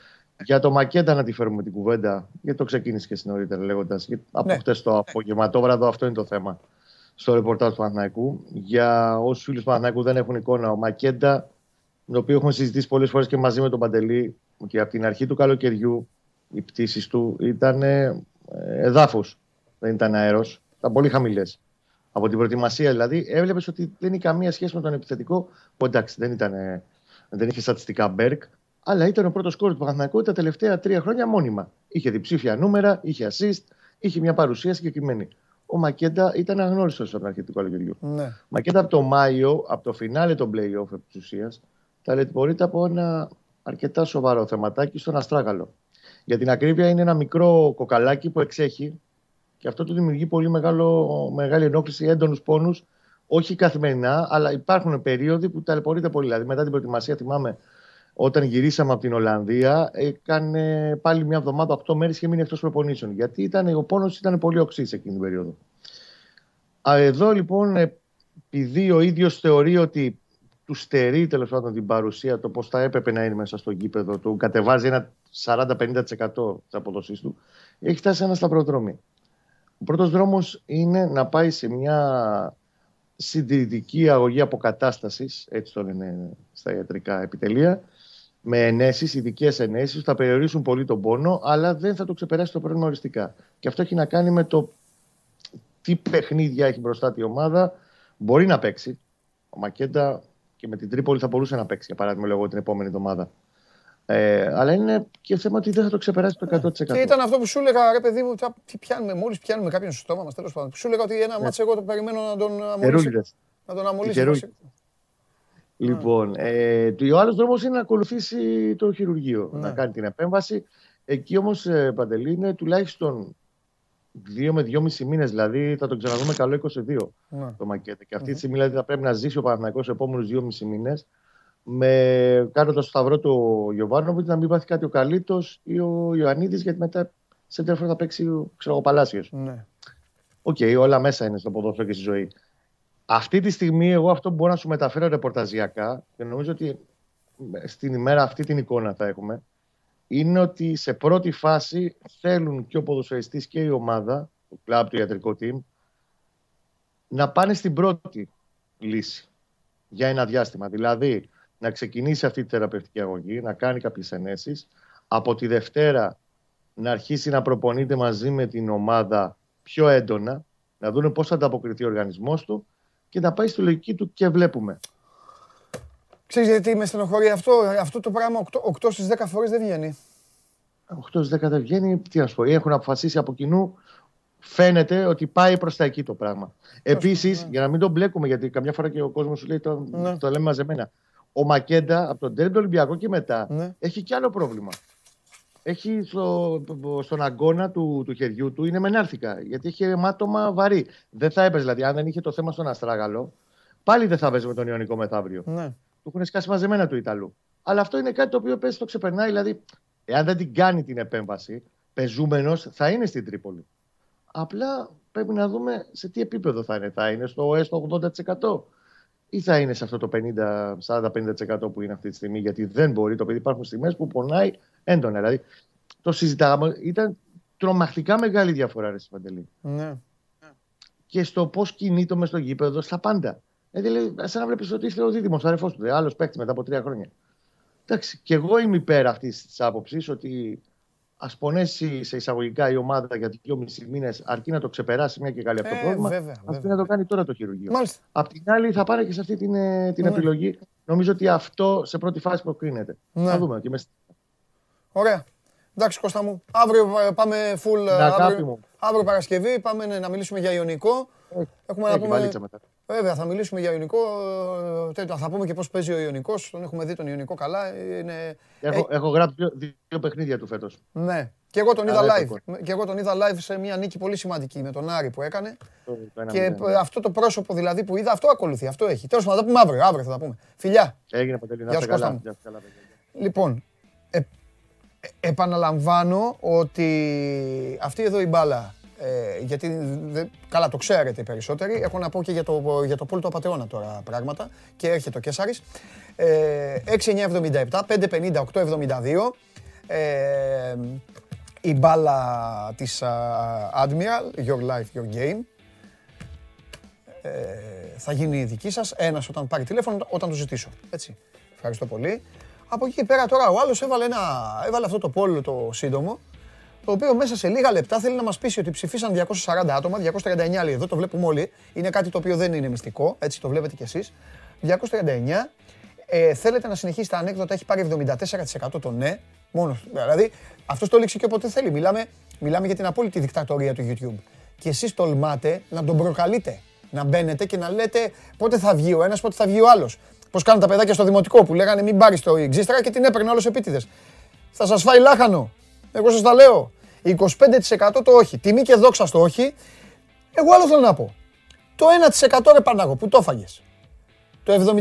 Για το Μακέντα να τη φέρουμε την κουβέντα, γιατί το ξεκίνησε και νωρίτερα λέγοντας. Από ναι. χτες το απόγευμα, το βράδυ, αυτό είναι το θέμα στο ρεπορτάζ του Παναθηναϊκού. Για όσους φίλους του Παναθηναϊκού δεν έχουν εικόνα, ο Μακέντα, τον οποίο έχουμε συζητήσει πολλές φορές και μαζί με τον Παντελή, ότι από την αρχή του καλοκαιριού οι πτήσεις του ήταν ε, εδάφος. Δεν ήταν αέρος. Ήταν πολύ χαμηλές από την προετοιμασία δηλαδή, έβλεπες ότι δεν είχε καμία σχέση με τον επιθετικό. Που εντάξει, δεν, ήταν, δεν είχε στατιστικά Μπέρκ, αλλά ήταν ο πρώτος κόρη του Παναθηναϊκού τα τελευταία τρία χρόνια μόνιμα. Είχε διψήφια νούμερα, είχε assist, είχε μια παρουσία συγκεκριμένη. Ο Μακέντα ήταν αγνώριστος από την αρχή του καλοκαιριού. Ναι. Μακέντα από το Μάιο, από το φινάλε των playoff επί της ουσίας, ταλαιπωρείται από ένα αρκετά σοβαρό θεματάκι στον Αστράγαλο. Για την ακρίβεια, είναι ένα μικρό κοκαλάκι που εξέχει και αυτό του δημιουργεί πολύ μεγάλο, μεγάλη ενόχληση, έντονους πόνους. Όχι καθημερινά, αλλά υπάρχουν περίοδοι που ταλαιπωρείται πολύ. Δηλαδή, μετά την προετοιμασία, θυμάμαι, όταν γυρίσαμε από την Ολλανδία, έκανε πάλι μια εβδομάδα, 8 μέρες και μείνει εκτός προπονήσεων. Γιατί ήταν, ο πόνος ήταν πολύ οξύς εκείνη την περίοδο. Εδώ λοιπόν, επειδή ο ίδιος θεωρεί ότι του στερεί τέλος πάντων την παρουσία, το πώς θα έπρεπε να είναι μέσα στο γήπεδο, του κατεβάζει ένα 40-50% της αποδοσής του, έχει φτάσει ένα σταυροδρόμι. Ο πρώτος δρόμος είναι να πάει σε μια συντηρητική αγωγή αποκατάστασης, έτσι το λένε στα ιατρικά επιτελεία, με ενέσεις, ειδικές ενέσεις, που θα περιορίσουν πολύ τον πόνο, αλλά δεν θα το ξεπεράσει το πρόβλημα οριστικά. Και αυτό έχει να κάνει με το τι παιχνίδια έχει μπροστά τη ομάδα. Μπορεί να παίξει. Ο Μακέντα και με την Τρίπολη θα μπορούσε να παίξει, για παράδειγμα, εγώ την επόμενη εβδομάδα. Ε, αλλά είναι και θέμα ότι δεν θα το ξεπεράσει το 100%. Και ήταν αυτό που σου έλεγα, ρε παιδί μου, τι πιάνουμε, μόλις πιάνουμε κάποιον στο στόμα μας, τέλος πάντων. Σου έλεγα ότι ένα ναι. μάτσο εγώ το περιμένω να τον αμολύσει. Να τον αμολύσει. Λοιπόν, ε, ο άλλος δρόμος είναι να ακολουθήσει το χειρουργείο, ναι. να κάνει την επέμβαση. Εκεί όμως, ε, Παντελή, είναι τουλάχιστον δύο με δυόμιση μήνες, δηλαδή θα τον ξαναδούμε καλό 22 ναι. το μακέτε. Και αυτή τη στιγμή δηλαδή, θα πρέπει να ζήσει ο Παναθηναϊκός τους επόμενους δυόμιση μήνες με κάνοντας το σταυρό του Γιοβάνοβιτς να μην πάθει κάτι ο Καρλίτος ή ο Ιωαννίδης, γιατί μετά σε τέτοιο θα παίξει ξέρω, ο Παλάσιος. Ναι. OK, okay, όλα μέσα είναι στο ποδόσφαιρο και στη ζωή. Αυτή τη στιγμή, εγώ αυτό που μπορώ να σου μεταφέρω ρεπορταζιακά και νομίζω ότι στην ημέρα αυτή την εικόνα θα έχουμε, είναι ότι σε πρώτη φάση θέλουν και ο ποδοσφαιριστής και η ομάδα, το κλαμπ, το ιατρικό team, να πάνε στην πρώτη λύση για ένα διάστημα. Δηλαδή, να ξεκινήσει αυτή τη θεραπευτική αγωγή, να κάνει κάποιες ενέσεις. Από τη Δευτέρα να αρχίσει να προπονείται μαζί με την ομάδα πιο έντονα, να δούμε πώς θα ανταποκριθεί ο οργανισμός του και να πάει στη λογική του και βλέπουμε. Ξέρεις γιατί με στενοχωρεί αυτό, αυτό το πράγμα 8, 8 στις 10 φορές δεν βγαίνει. 8 στις 10 δεν βγαίνει, τι να σου πω, έχουν αποφασίσει από κοινού φαίνεται ότι πάει προς τα εκεί το πράγμα. Επίσης, ναι. για να μην το μπλέκουμε, γιατί καμιά φορά και ο κόσμος σου λέει το, ναι. το λέμε μαζεμένα ο Μακέντα από τον Τέρντο Ολυμπιακό και μετά ναι. έχει κι άλλο πρόβλημα. Έχει στο, στον αγκώνα του, του χεριού του είναι μενάρθηκα γιατί έχει αιμάτωμα βαρύ. Δεν θα έπαιζε δηλαδή, αν δεν είχε το θέμα στον Αστράγαλο, πάλι δεν θα έπαιζε με τον Ιωνικό μεθαύριο. Ναι. Του έχουν σκάσει μαζεμένα του Ιταλού. Αλλά αυτό είναι κάτι το οποίο πέσει το ξεπερνάει. Δηλαδή, εάν δεν την κάνει την επέμβαση, πεζούμενος θα είναι στην Τρίπολη. Απλά πρέπει να δούμε σε τι επίπεδο θα είναι. Θα είναι στο έστω 80% ή θα είναι σε αυτό το 40-50% που είναι αυτή τη στιγμή, γιατί δεν μπορεί το παιδί. Υπάρχουν στιγμές που πονάει έντονα. Δηλαδή, το συζητάγαμε, ήταν τρομακτικά μεγάλη διαφορά, ρε Παντελή. Ναι. Και στο πώς κινείται μες στο γήπεδο, στα πάντα. Δηλαδή, σαν να βλέπεις ότι είστε ο δίδυμος, αρεφό του, άλλος παίκτης μετά από τρία χρόνια. Εντάξει, και εγώ είμαι υπέρ αυτής της άποψης ότι ας πονέσει σε εισαγωγικά η ομάδα για δύο-μισή μήνες αρκεί να το ξεπεράσει μια και καλή αυτό το Ε, πρόβλημα. βέβαια, Αυτή βέβαια. να το κάνει τώρα το χειρουργείο. Μάλιστα. Απ' την άλλη, θα πάρει και σε αυτή την, ε, την Ναι. επιλογή. Νομίζω ότι αυτό σε πρώτη φάση προκρίνεται. Ναι. Θα δούμε. Και μες... Ωραία. Εντάξει, Κώστα μου. Αύριο ε, πάμε full. ε, αγάπη αύριο, μου. αύριο Παρασκευή πάμε ναι, να μιλήσουμε για Ιωνικό. Έχουμε να Έχει πούμε. βαλίτσα μετά. Βέβαια, θα μιλήσουμε για Ιωνικό. ε, τέτοιο. Θα πούμε και πώς παίζει ο Ιωνικός. Τον έχουμε δει τον Ιωνικό καλά. Είναι... Έχω, έχω γράψει δύο, δύο παιχνίδια του φέτος. Ναι. Και εγώ τον είδα Καλά, live. λοιπόν. Και εγώ τον είδα live σε μια νίκη πολύ σημαντική με τον Άρη που έκανε. Και ε, αυτό το πρόσωπο δηλαδή που είδα, αυτό ακολουθεί. Αυτό έχει. Τέλος πάντων, θα τα πούμε αύριο. Αύριο θα τα πούμε. Φιλιά. Έγινε παντελή. Να Γεια είστε σου, Κώστα καλά. μου. Γεια σου, καλά, παιδιά. Λοιπόν, ε, ε, επαναλαμβάνω ότι αυτή εδώ η μπάλα, ε, γιατί δε- καλά το ξέρετε οι περισσότεροι, έχω να πω και για το, για το πόλο του Απατεώνα τώρα πράγματα και έρχεται ο Κέσαρης. Ε, 6-9-77, 5-50, 8-72. Ε, η μπάλα της α, Admiral, Your Life, Your Game. Ε, θα γίνει η δική σας, ένας όταν πάρει τηλέφωνο, όταν το ζητήσω. Έτσι. Ευχαριστώ πολύ. Από εκεί και πέρα τώρα ο άλλος έβαλε, ένα, έβαλε αυτό το πόλο το σύντομο, το οποίος μέσα σε λίγα λεπτά θέλει να μας πείσει ότι ψηφίσαν 240 άτομα, 239 λέει εδώ, το βλέπουμε όλοι. Είναι κάτι το οποίο δεν είναι μυστικό, έτσι το βλέπετε κι εσείς. 239. Ε, θέλετε να συνεχίσει τα ανέκδοτα, έχει πάρει 74% το ναι. Μόνος. Δηλαδή, αυτός το λήξει και όποτε θέλει. Μιλάμε, μιλάμε για την απόλυτη δικτατορία του YouTube. Και εσείς τολμάτε να τον προκαλείτε. Να μπαίνετε και να λέτε πότε θα βγει ο ένας, πότε θα βγει ο άλλος. Πώς κάνουν τα παιδάκια στο δημοτικό που λέγανε μην πάρεις το εξίστρα και την έπαιρνε όλος επίτηδες. Θα σας φάει λάχανο. Εγώ σας τα λέω. 25% το όχι. Τιμή και δόξα στο όχι. Εγώ άλλο θέλω να πω. Το 1% ρε Πανάγο που το έφαγες. Το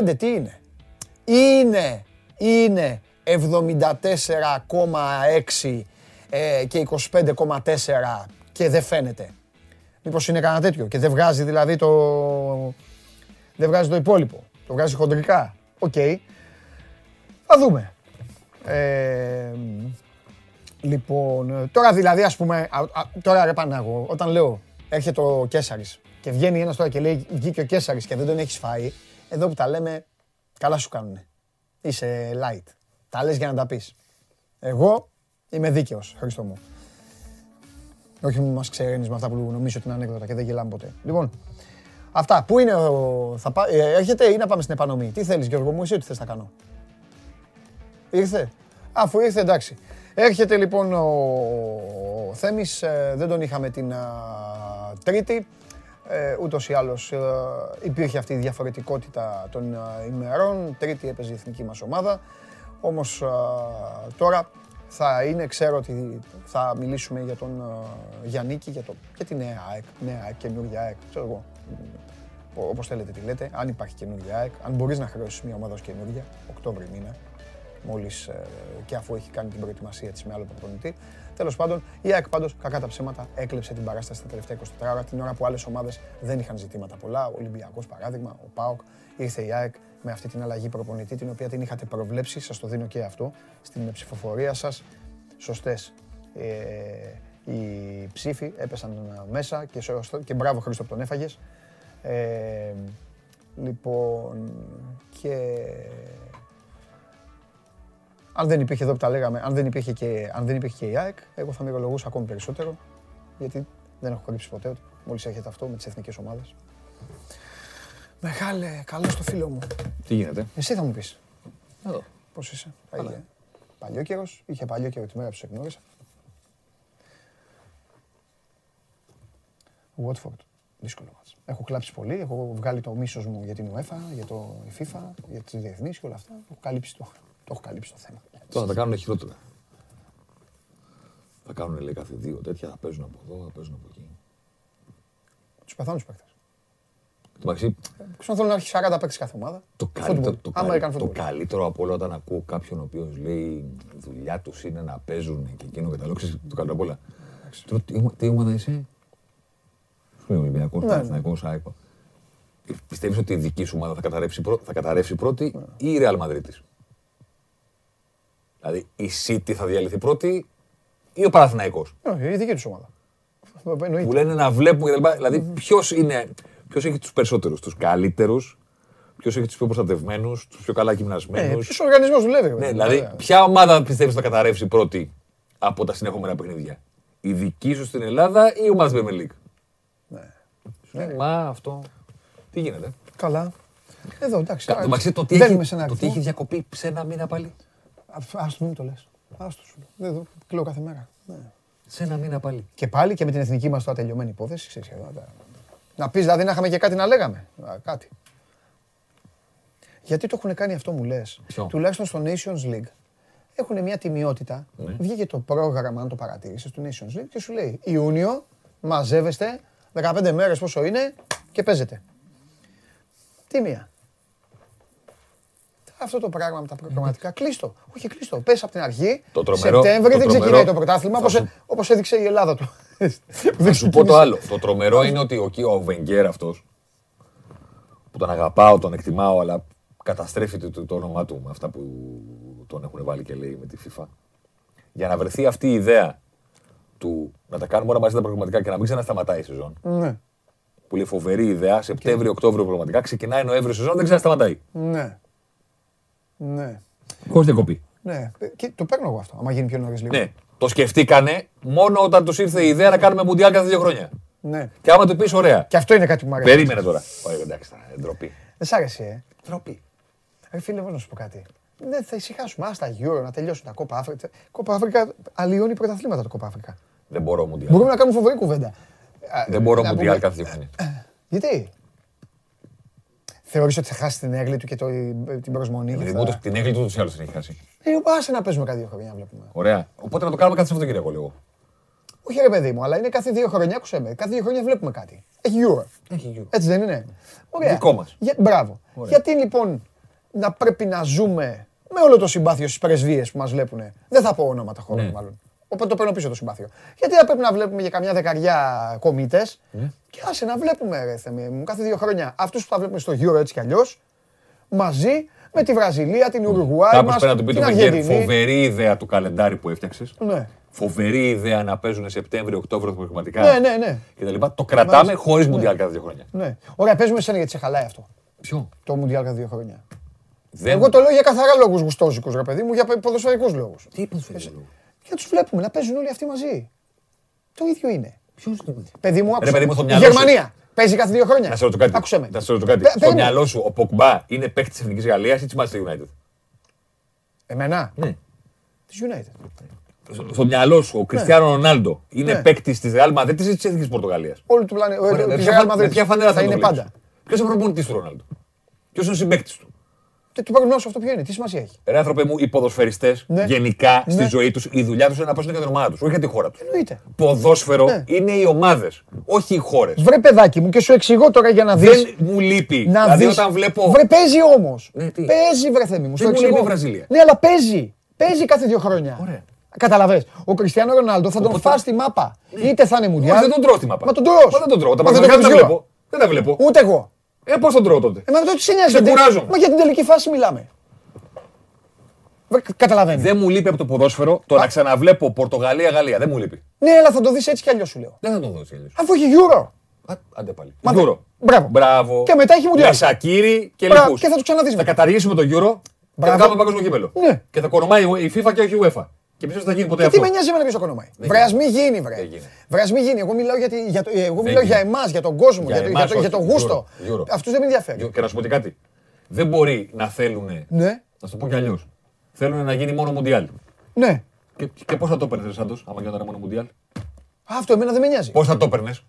74-25 τι είναι; Είναι, είναι 74,6 ε, και 25,4 και δεν φαίνεται. Μήπως είναι κανένα τέτοιο και δεν βγάζει δηλαδή το... Δεν βγάζει το υπόλοιπο. Το βγάζει χοντρικά. Οκ. Θα δούμε. Ε, λοιπόν, τώρα δηλαδή ας πούμε, α, α, τώρα ρε Πανάγο, όταν λέω έρχεται ο Κέσσαρης και βγαίνει ένας τώρα και λέει βγήκε ο Κέσσαρης και δεν τον έχεις φάει, εδώ που τα λέμε, καλά σου κάνουνε. Είσαι light. Τα λες για να τα πεις. Εγώ είμαι δίκαιος, Χριστό μου. Όχι μου μας ξεραίνεις με αυτά που νομίζω ότι είναι ανέκδοτα και δεν γελάμε ποτέ. Λοιπόν, αυτά. Πού είναι ο... Θα πά... ε, έρχεται ή να πάμε στην επανομή. Τι θέλεις Γιώργο μου, εσύ τι θες να κάνω. Ήρθε. Αφού ήρθε εντάξει. Έρχεται λοιπόν ο Θέμης, ε, δεν τον είχαμε την α, Τρίτη. Ε, ούτως ή άλλως ε, υπήρχε αυτή η διαφορετικότητα των α, ημερών. Τρίτη έπαιζε η εθνική μας ομάδα. Όμως α, τώρα θα είναι, ξέρω ότι θα μιλήσουμε για τον α, Γιαννίκη, για, το, για τη νέα ΑΕΚ, νέα ΑΕΚ, καινούργια ΑΕΚ, ξέρω εγώ. Όπως θέλετε τη λέτε, αν υπάρχει καινούργια ΑΕΚ, αν μπορείς να χρεώσεις μια ομάδα ως καινούργια, Οκτώβρη μήνα, μόλις και αφού έχει κάνει την προετοιμασία της με άλλο προπονητή. Τέλος πάντων, η ΑΕΚ πάντως, κακά τα ψέματα, έκλεψε την παράσταση τα τελευταία 24 ώρα, την ώρα που άλλες ομάδες δεν είχαν ζητήματα πολλά. Ο Ολυμπιακός παράδειγμα, ο ΠΑΟΚ, ήρθε η ΑΕΚ με αυτή την αλλαγή προπονητή, την οποία την είχατε προβλέψει, σας το δίνω και αυτό, στην ψηφοφορία σας. Σωστές. Ε, οι ψήφοι έπεσαν μέσα και, σωστό, και μπράβο Χρήστο που τον έφαγες. Ε, λοιπόν, και αν δεν υπήρχε εδώ που τα λέγαμε, αν δεν υπήρχε και, αν δεν υπήρχε και η ΑΕΚ, εγώ θα μυρολογούσα ακόμη περισσότερο, γιατί δεν έχω κρύψει ποτέ ότι μόλις έρχεται αυτό με τις εθνικές ομάδες. Μεγάλε, καλό στο φίλο μου. Τι γίνεται; Εσύ θα μου πεις, Εδώ. πώς είσαι, παλιό, παλιό καιρός, είχε παλιό καιρό τη μέρα που σε γνώρισα. Watford. Δύσκολο μάτς. Έχω κλάψει πολύ, έχω βγάλει το μίσος μου για την UEFA, για το η FIFA, για τις διεθνείς και όλα αυτά. Έχω καλύψει το, το έχω καλύψει το θέμα. Τώρα θα τα κάνουν χειρότερα. Θα κάνουν λέει κάθε δύο τέτοια, θα παίζουν από εδώ, θα παίζουν από εκεί. Τους πεθάνουν τους παίκτες. Το μεταξύ, Ξέρω θέλω να έχει 40 παίκτες κάθε ομάδα. το, καλύτερο, Football. το, American καλύ- το football. καλύτερο από όλα όταν ακούω κάποιον ο οποίος λέει η δουλειά τους είναι να παίζουν και εκείνο και τα λέω, ξέρεις, το καλύτερο απ' όλα. Τώρα, τι, ομα- τι ομάδα είσαι, Σου λέει Ολυμπιακός, Ναι, ναι. Παναθυναϊκό, ΑΕΚ. Πιστεύεις ότι η δική σου ομάδα θα καταρρεύσει, πρω- θα καταρρεύσει πρώτη ή η Real Madrid της; Δηλαδή η City θα διαλυθεί πρώτη ή ή ο Παναθηναϊκός; Ε, Η δική τους ομάδα. Εννοείται. Που λένε να βλέπουμε κτλ. Δηλαδή, ποιος είναι. Ποιος έχει τους περισσότερους, τους καλύτερους, ποιος έχει τους πιο προστατευμένους, τους πιο καλά Ε, γυμνασμένου. Ποιος οργανισμός δουλεύει. Ναι, βέβαια. δηλαδή, ποια ομάδα πιστεύεις θα καταρρεύσει πρώτη από τα συνεχόμενα παιχνίδια; Η δική σου στην Ελλάδα ή η ομάδα της Premier League; Ναι. Μα αυτό. Τι γίνεται; Καλά. Εδώ εντάξει. Κα- τώρα Το μεταξύ, το τι μπαίνουμε έχει, σε ένα το τι αριθμό. έχει διακοπεί σε ένα μήνα πάλι. Α το μην το λες. Άστο σου. λέω. Εδώ κλαίω κάθε μέρα. Ναι. Σε ένα μήνα πάλι. Και πάλι και με την εθνική μας τώρα τελειωμένη υπόθεση. Ξέρεις, εδώ, τα- να πεις δηλαδή να είχαμε και κάτι να λέγαμε. Α, Κάτι. Γιατί το έχουν κάνει αυτό μου λες. Ποιο; Τουλάχιστον στο Nations League. Έχουν μια τιμιότητα. Ναι. Βγήκε το πρόγραμμα, αν το παρατήρησες, του Nations League και σου λέει Ιούνιο, μαζεύεστε, 15 μέρες πόσο είναι και παίζετε. Τιμία. Αυτό το πράγμα με τα προγραμματικά, κλείστο. Όχι, κλείστο. Πες από την αρχή. Το τρομερό- Σεπτέμβρη το δεν τρομερό- ξεκινάει το πρωτάθλημα θα όπως, σου- όπως έδειξε η Ελλάδα του. Θα σου πω το άλλο. Το τρομερό είναι ότι ο, ο Βενγκέρ αυτός που τον αγαπάω, τον εκτιμάω, αλλά καταστρέφει το, το, το όνομά του με αυτά που τον έχουν βάλει και λέει με τη FIFA. Για να βρεθεί αυτή η ιδέα του να τα κάνουμε όλα μαζί τα προγραμματικά και να μην ξανασταματάει η σεζόν. Ναι, Που λέει φοβερή ιδέα, Σεπτέμβριο-Οκτώβριο προγραμματικά, ξεκινάει Νοέμβριο σεζόν, δεν ξανασταματάει. ναι. Ναι. Χωρίς διακοπή. Ναι, Ε, και το παίρνω εγώ αυτό, άμα γίνει πιο νωρίς λίγο. Ναι. Το σκεφτήκανε μόνο όταν τους ήρθε η ιδέα να κάνουμε μουντιάλ κάθε δύο χρόνια. ναι. Και άμα του πεις ωραία. Και αυτό είναι κάτι που μου αρέσει. Περίμενε τώρα. Ωραία, εντάξει, τώρα, ε, ντροπή. Δεν σ' άρεσε, ε. Ντροπή. Ρε φίλε, εγώ να σου πω κάτι. Δεν θα ησυχάσουμε. Άστα Euro να τελειώσουν τα κόπα Αφρικα. Κόπα Αφρικα αλλοιώνει πρωταθλήματα το κόπα Αφρικα. Δεν μπορώ μουντιάλ. Μπορούμε να κάνουμε φοβερή κουβέντα. Α, Δεν μπορώ να μουντιάλ πούμε- κάθε δύο χρόνια. Γιατί; Θεωρείς ότι θα χάσει την έγκλη του και το, την προσμονή. και Δηλαδή, θα- μου το- την έγκλη του ούτως ή άλλως την έχει χάσει. Ε, άσε να παίζουμε κάτι δύο χρόνια να βλέπουμε. Ωραία. Οπότε να το κάνουμε κάθε Σαββατοκύριακο λίγο. Όχι ρε παιδί μου, αλλά είναι κάθε δύο χρόνια, άκουσε με. Κάθε δύο χρόνια βλέπουμε κάτι. Έχει Euro. Έχει γύρω. Έτσι δεν είναι; Ωραία. Δικό μας. Για, μπράβο. Γιατί λοιπόν να πρέπει να ζούμε με όλο το συμπάθειο στις πρεσβείες που μας βλέπουν. Δεν θα πω ονόματα χώρων Ναι. μάλλον. Οπότε το παίρνω πίσω το συμπάθειο. Γιατί να πρέπει να βλέπουμε για καμιά δεκαριά κομίτες Ναι. και άσε να βλέπουμε, ρε Θεέ μου, κάθε δύο χρόνια αυτούς που θα βλέπουμε στο Euro έτσι κι αλλιώς μαζί με τη Βραζιλία, την Ουρουγουάη, Κάπως μας, πρέπει να του πει την το Βεγγέρ. Αργεντινή. Φοβερή ιδέα του καλεντάρι που έφτιαξες. Ναι. Φοβερή ιδέα να παίζουν Σεπτέμβριο-Οκτώβριο προγραμματικά. Ναι, ναι, ναι. Και τα λοιπά. Το κρατάμε Μάλιστα. χωρίς μουντιάλ κάθε δύο χρόνια. ναι. Ωραία, παίζουμε εσένα γιατί σε χαλάει αυτό. Ποιο; Το Μουντιάλ κάθε δύο χρόνια. Δεν... Εγώ το λέω για καθαρά λόγους γουστόζικους, ρε παιδί μου, για ποδοσφαιρικούς λόγους. Τι είπα στο λόγο. Και να τους βλέπουμε να παίζουν όλοι αυτοί μαζί. Το ίδιο είναι. Ποιος το Παιδί μου, άκουσε. παιδί μου, στο Η μυαλό σου. Γερμανία παίζει κάθε δύο χρόνια. Να σε ρωτήσω κάτι. Άκουσε με. Να σε ρωτήσω κάτι. Πε- Στο περίμενε. μυαλό σου ο Ποκμπά είναι παίκτης της Εθνικής Γαλλίας ή της Manchester United; Εμένα; Ναι. Της United. Στο- Στο μυαλό σου ο Κριστιανό Ρονάλντο είναι Ναι. παίκτης της Real Madrid ή της Εθνικής Πορτογαλίας; Όλη του πλανήτη. Ωραία, με Της ποια Real φα- με Madrid ποια φανέλα θα είναι πάντα. Ποιος είναι ο προπονητής του Ρονάλντο; Ποιος είναι ο συμπέκτη του; Και του προγνώσω αυτό ποιο είναι, τι σημασία έχει. Ρε άνθρωπε μου, οι ποδοσφαιριστές Ναι. γενικά στη Ναι. ζωή τους η δουλειά τους είναι να παίζουν για την ομάδα τους, όχι για τη χώρα τους. Εννοείται. Ποδόσφαιρο Ναι. είναι οι ομάδες, όχι οι χώρες. Βρε παιδάκι μου και σου εξηγώ τώρα για να δει. Δεν μου λείπει. Να δηλαδή δεις. όταν βλέπω. Βρε παίζει όμως. Ναι, τι; παίζει βρε θέμη μου. Δεν στο μου λείπει εξηγώ. η Βραζιλία. Ναι, αλλά παίζει. Παίζει κάθε δύο χρόνια. Ωραία. Καταλαβες. Ο Κριστιανό Ρονάλντο θα τον Οπότε- φας στη μάπα. Είτε θα είναι Όχι, Μουντιάλ. δεν τον τρώω στη μάπα. Μα τον τρώω. Μα δεν τον τρώω. Τα Μα δεν πραγματικά δεν τα βλέπεις βλέπω. Δεν τα βλέπω. Ούτε εγώ. Ε, πώς τον τρώω τότε; Ε, μα τότε τι σε νοιάζει. Σε γιατί- κουράζομαι. Μα για την τελική φάση μιλάμε. Βρε, Καταλαβαίνεις. Δεν μου λείπει από το ποδόσφαιρο το να ξαναβλέπω Πορτογαλία-Γαλλία. Δεν μου λείπει. Ναι, αλλά θα το δεις έτσι κι αλλιώς σου λέω. Δεν θα τον δώσει αλλιώς. Αφού έχει Euro. Άντε πάλι. Μα Euro. Μπράβο. Μπράβο. Και μετά έχει Μουντιάλ. Με Σακύρι και Μπράβο. λοιπούς. Και θα το ξαναδείς Θα μετά. καταργήσουμε το Euro και θα Μπράβο. κάνουμε παγκόσμιο κύπελο. Ναι. Και θα κορομάει η FIFA και όχι η UEFA. Και ποιος θα γίνει ποτέ Και τι αυτό; με νοιάζει εμένα ποιος το κονομάει. Δεν Βρες, ας γίνεται. μη γίνει, βρε. Δεν γίνεται. Βρες, ας μη γίνει. Εγώ μιλάω για, τη- για, το, εγώ μιλάω για γίνεται. εμάς, για τον κόσμο, Για για, το, εμάς, για, το, για όχι. το γούστο. Euro, Euro. Αυτούς δεν με ενδιαφέρει. Και να σου πω και κάτι. Δεν μπορεί να θέλουν. Ναι, Να σου το πω κι αλλιώς. Θέλουν να γίνει μόνο Μουντιάλ. ναι. Και, και πώς θα το έπαιρνες, Σάντο, άμα γινόταν μόνο Μουντιάλ; Αυτό εμένα δεν με νοιάζει. Πώς θα το έπαιρνες;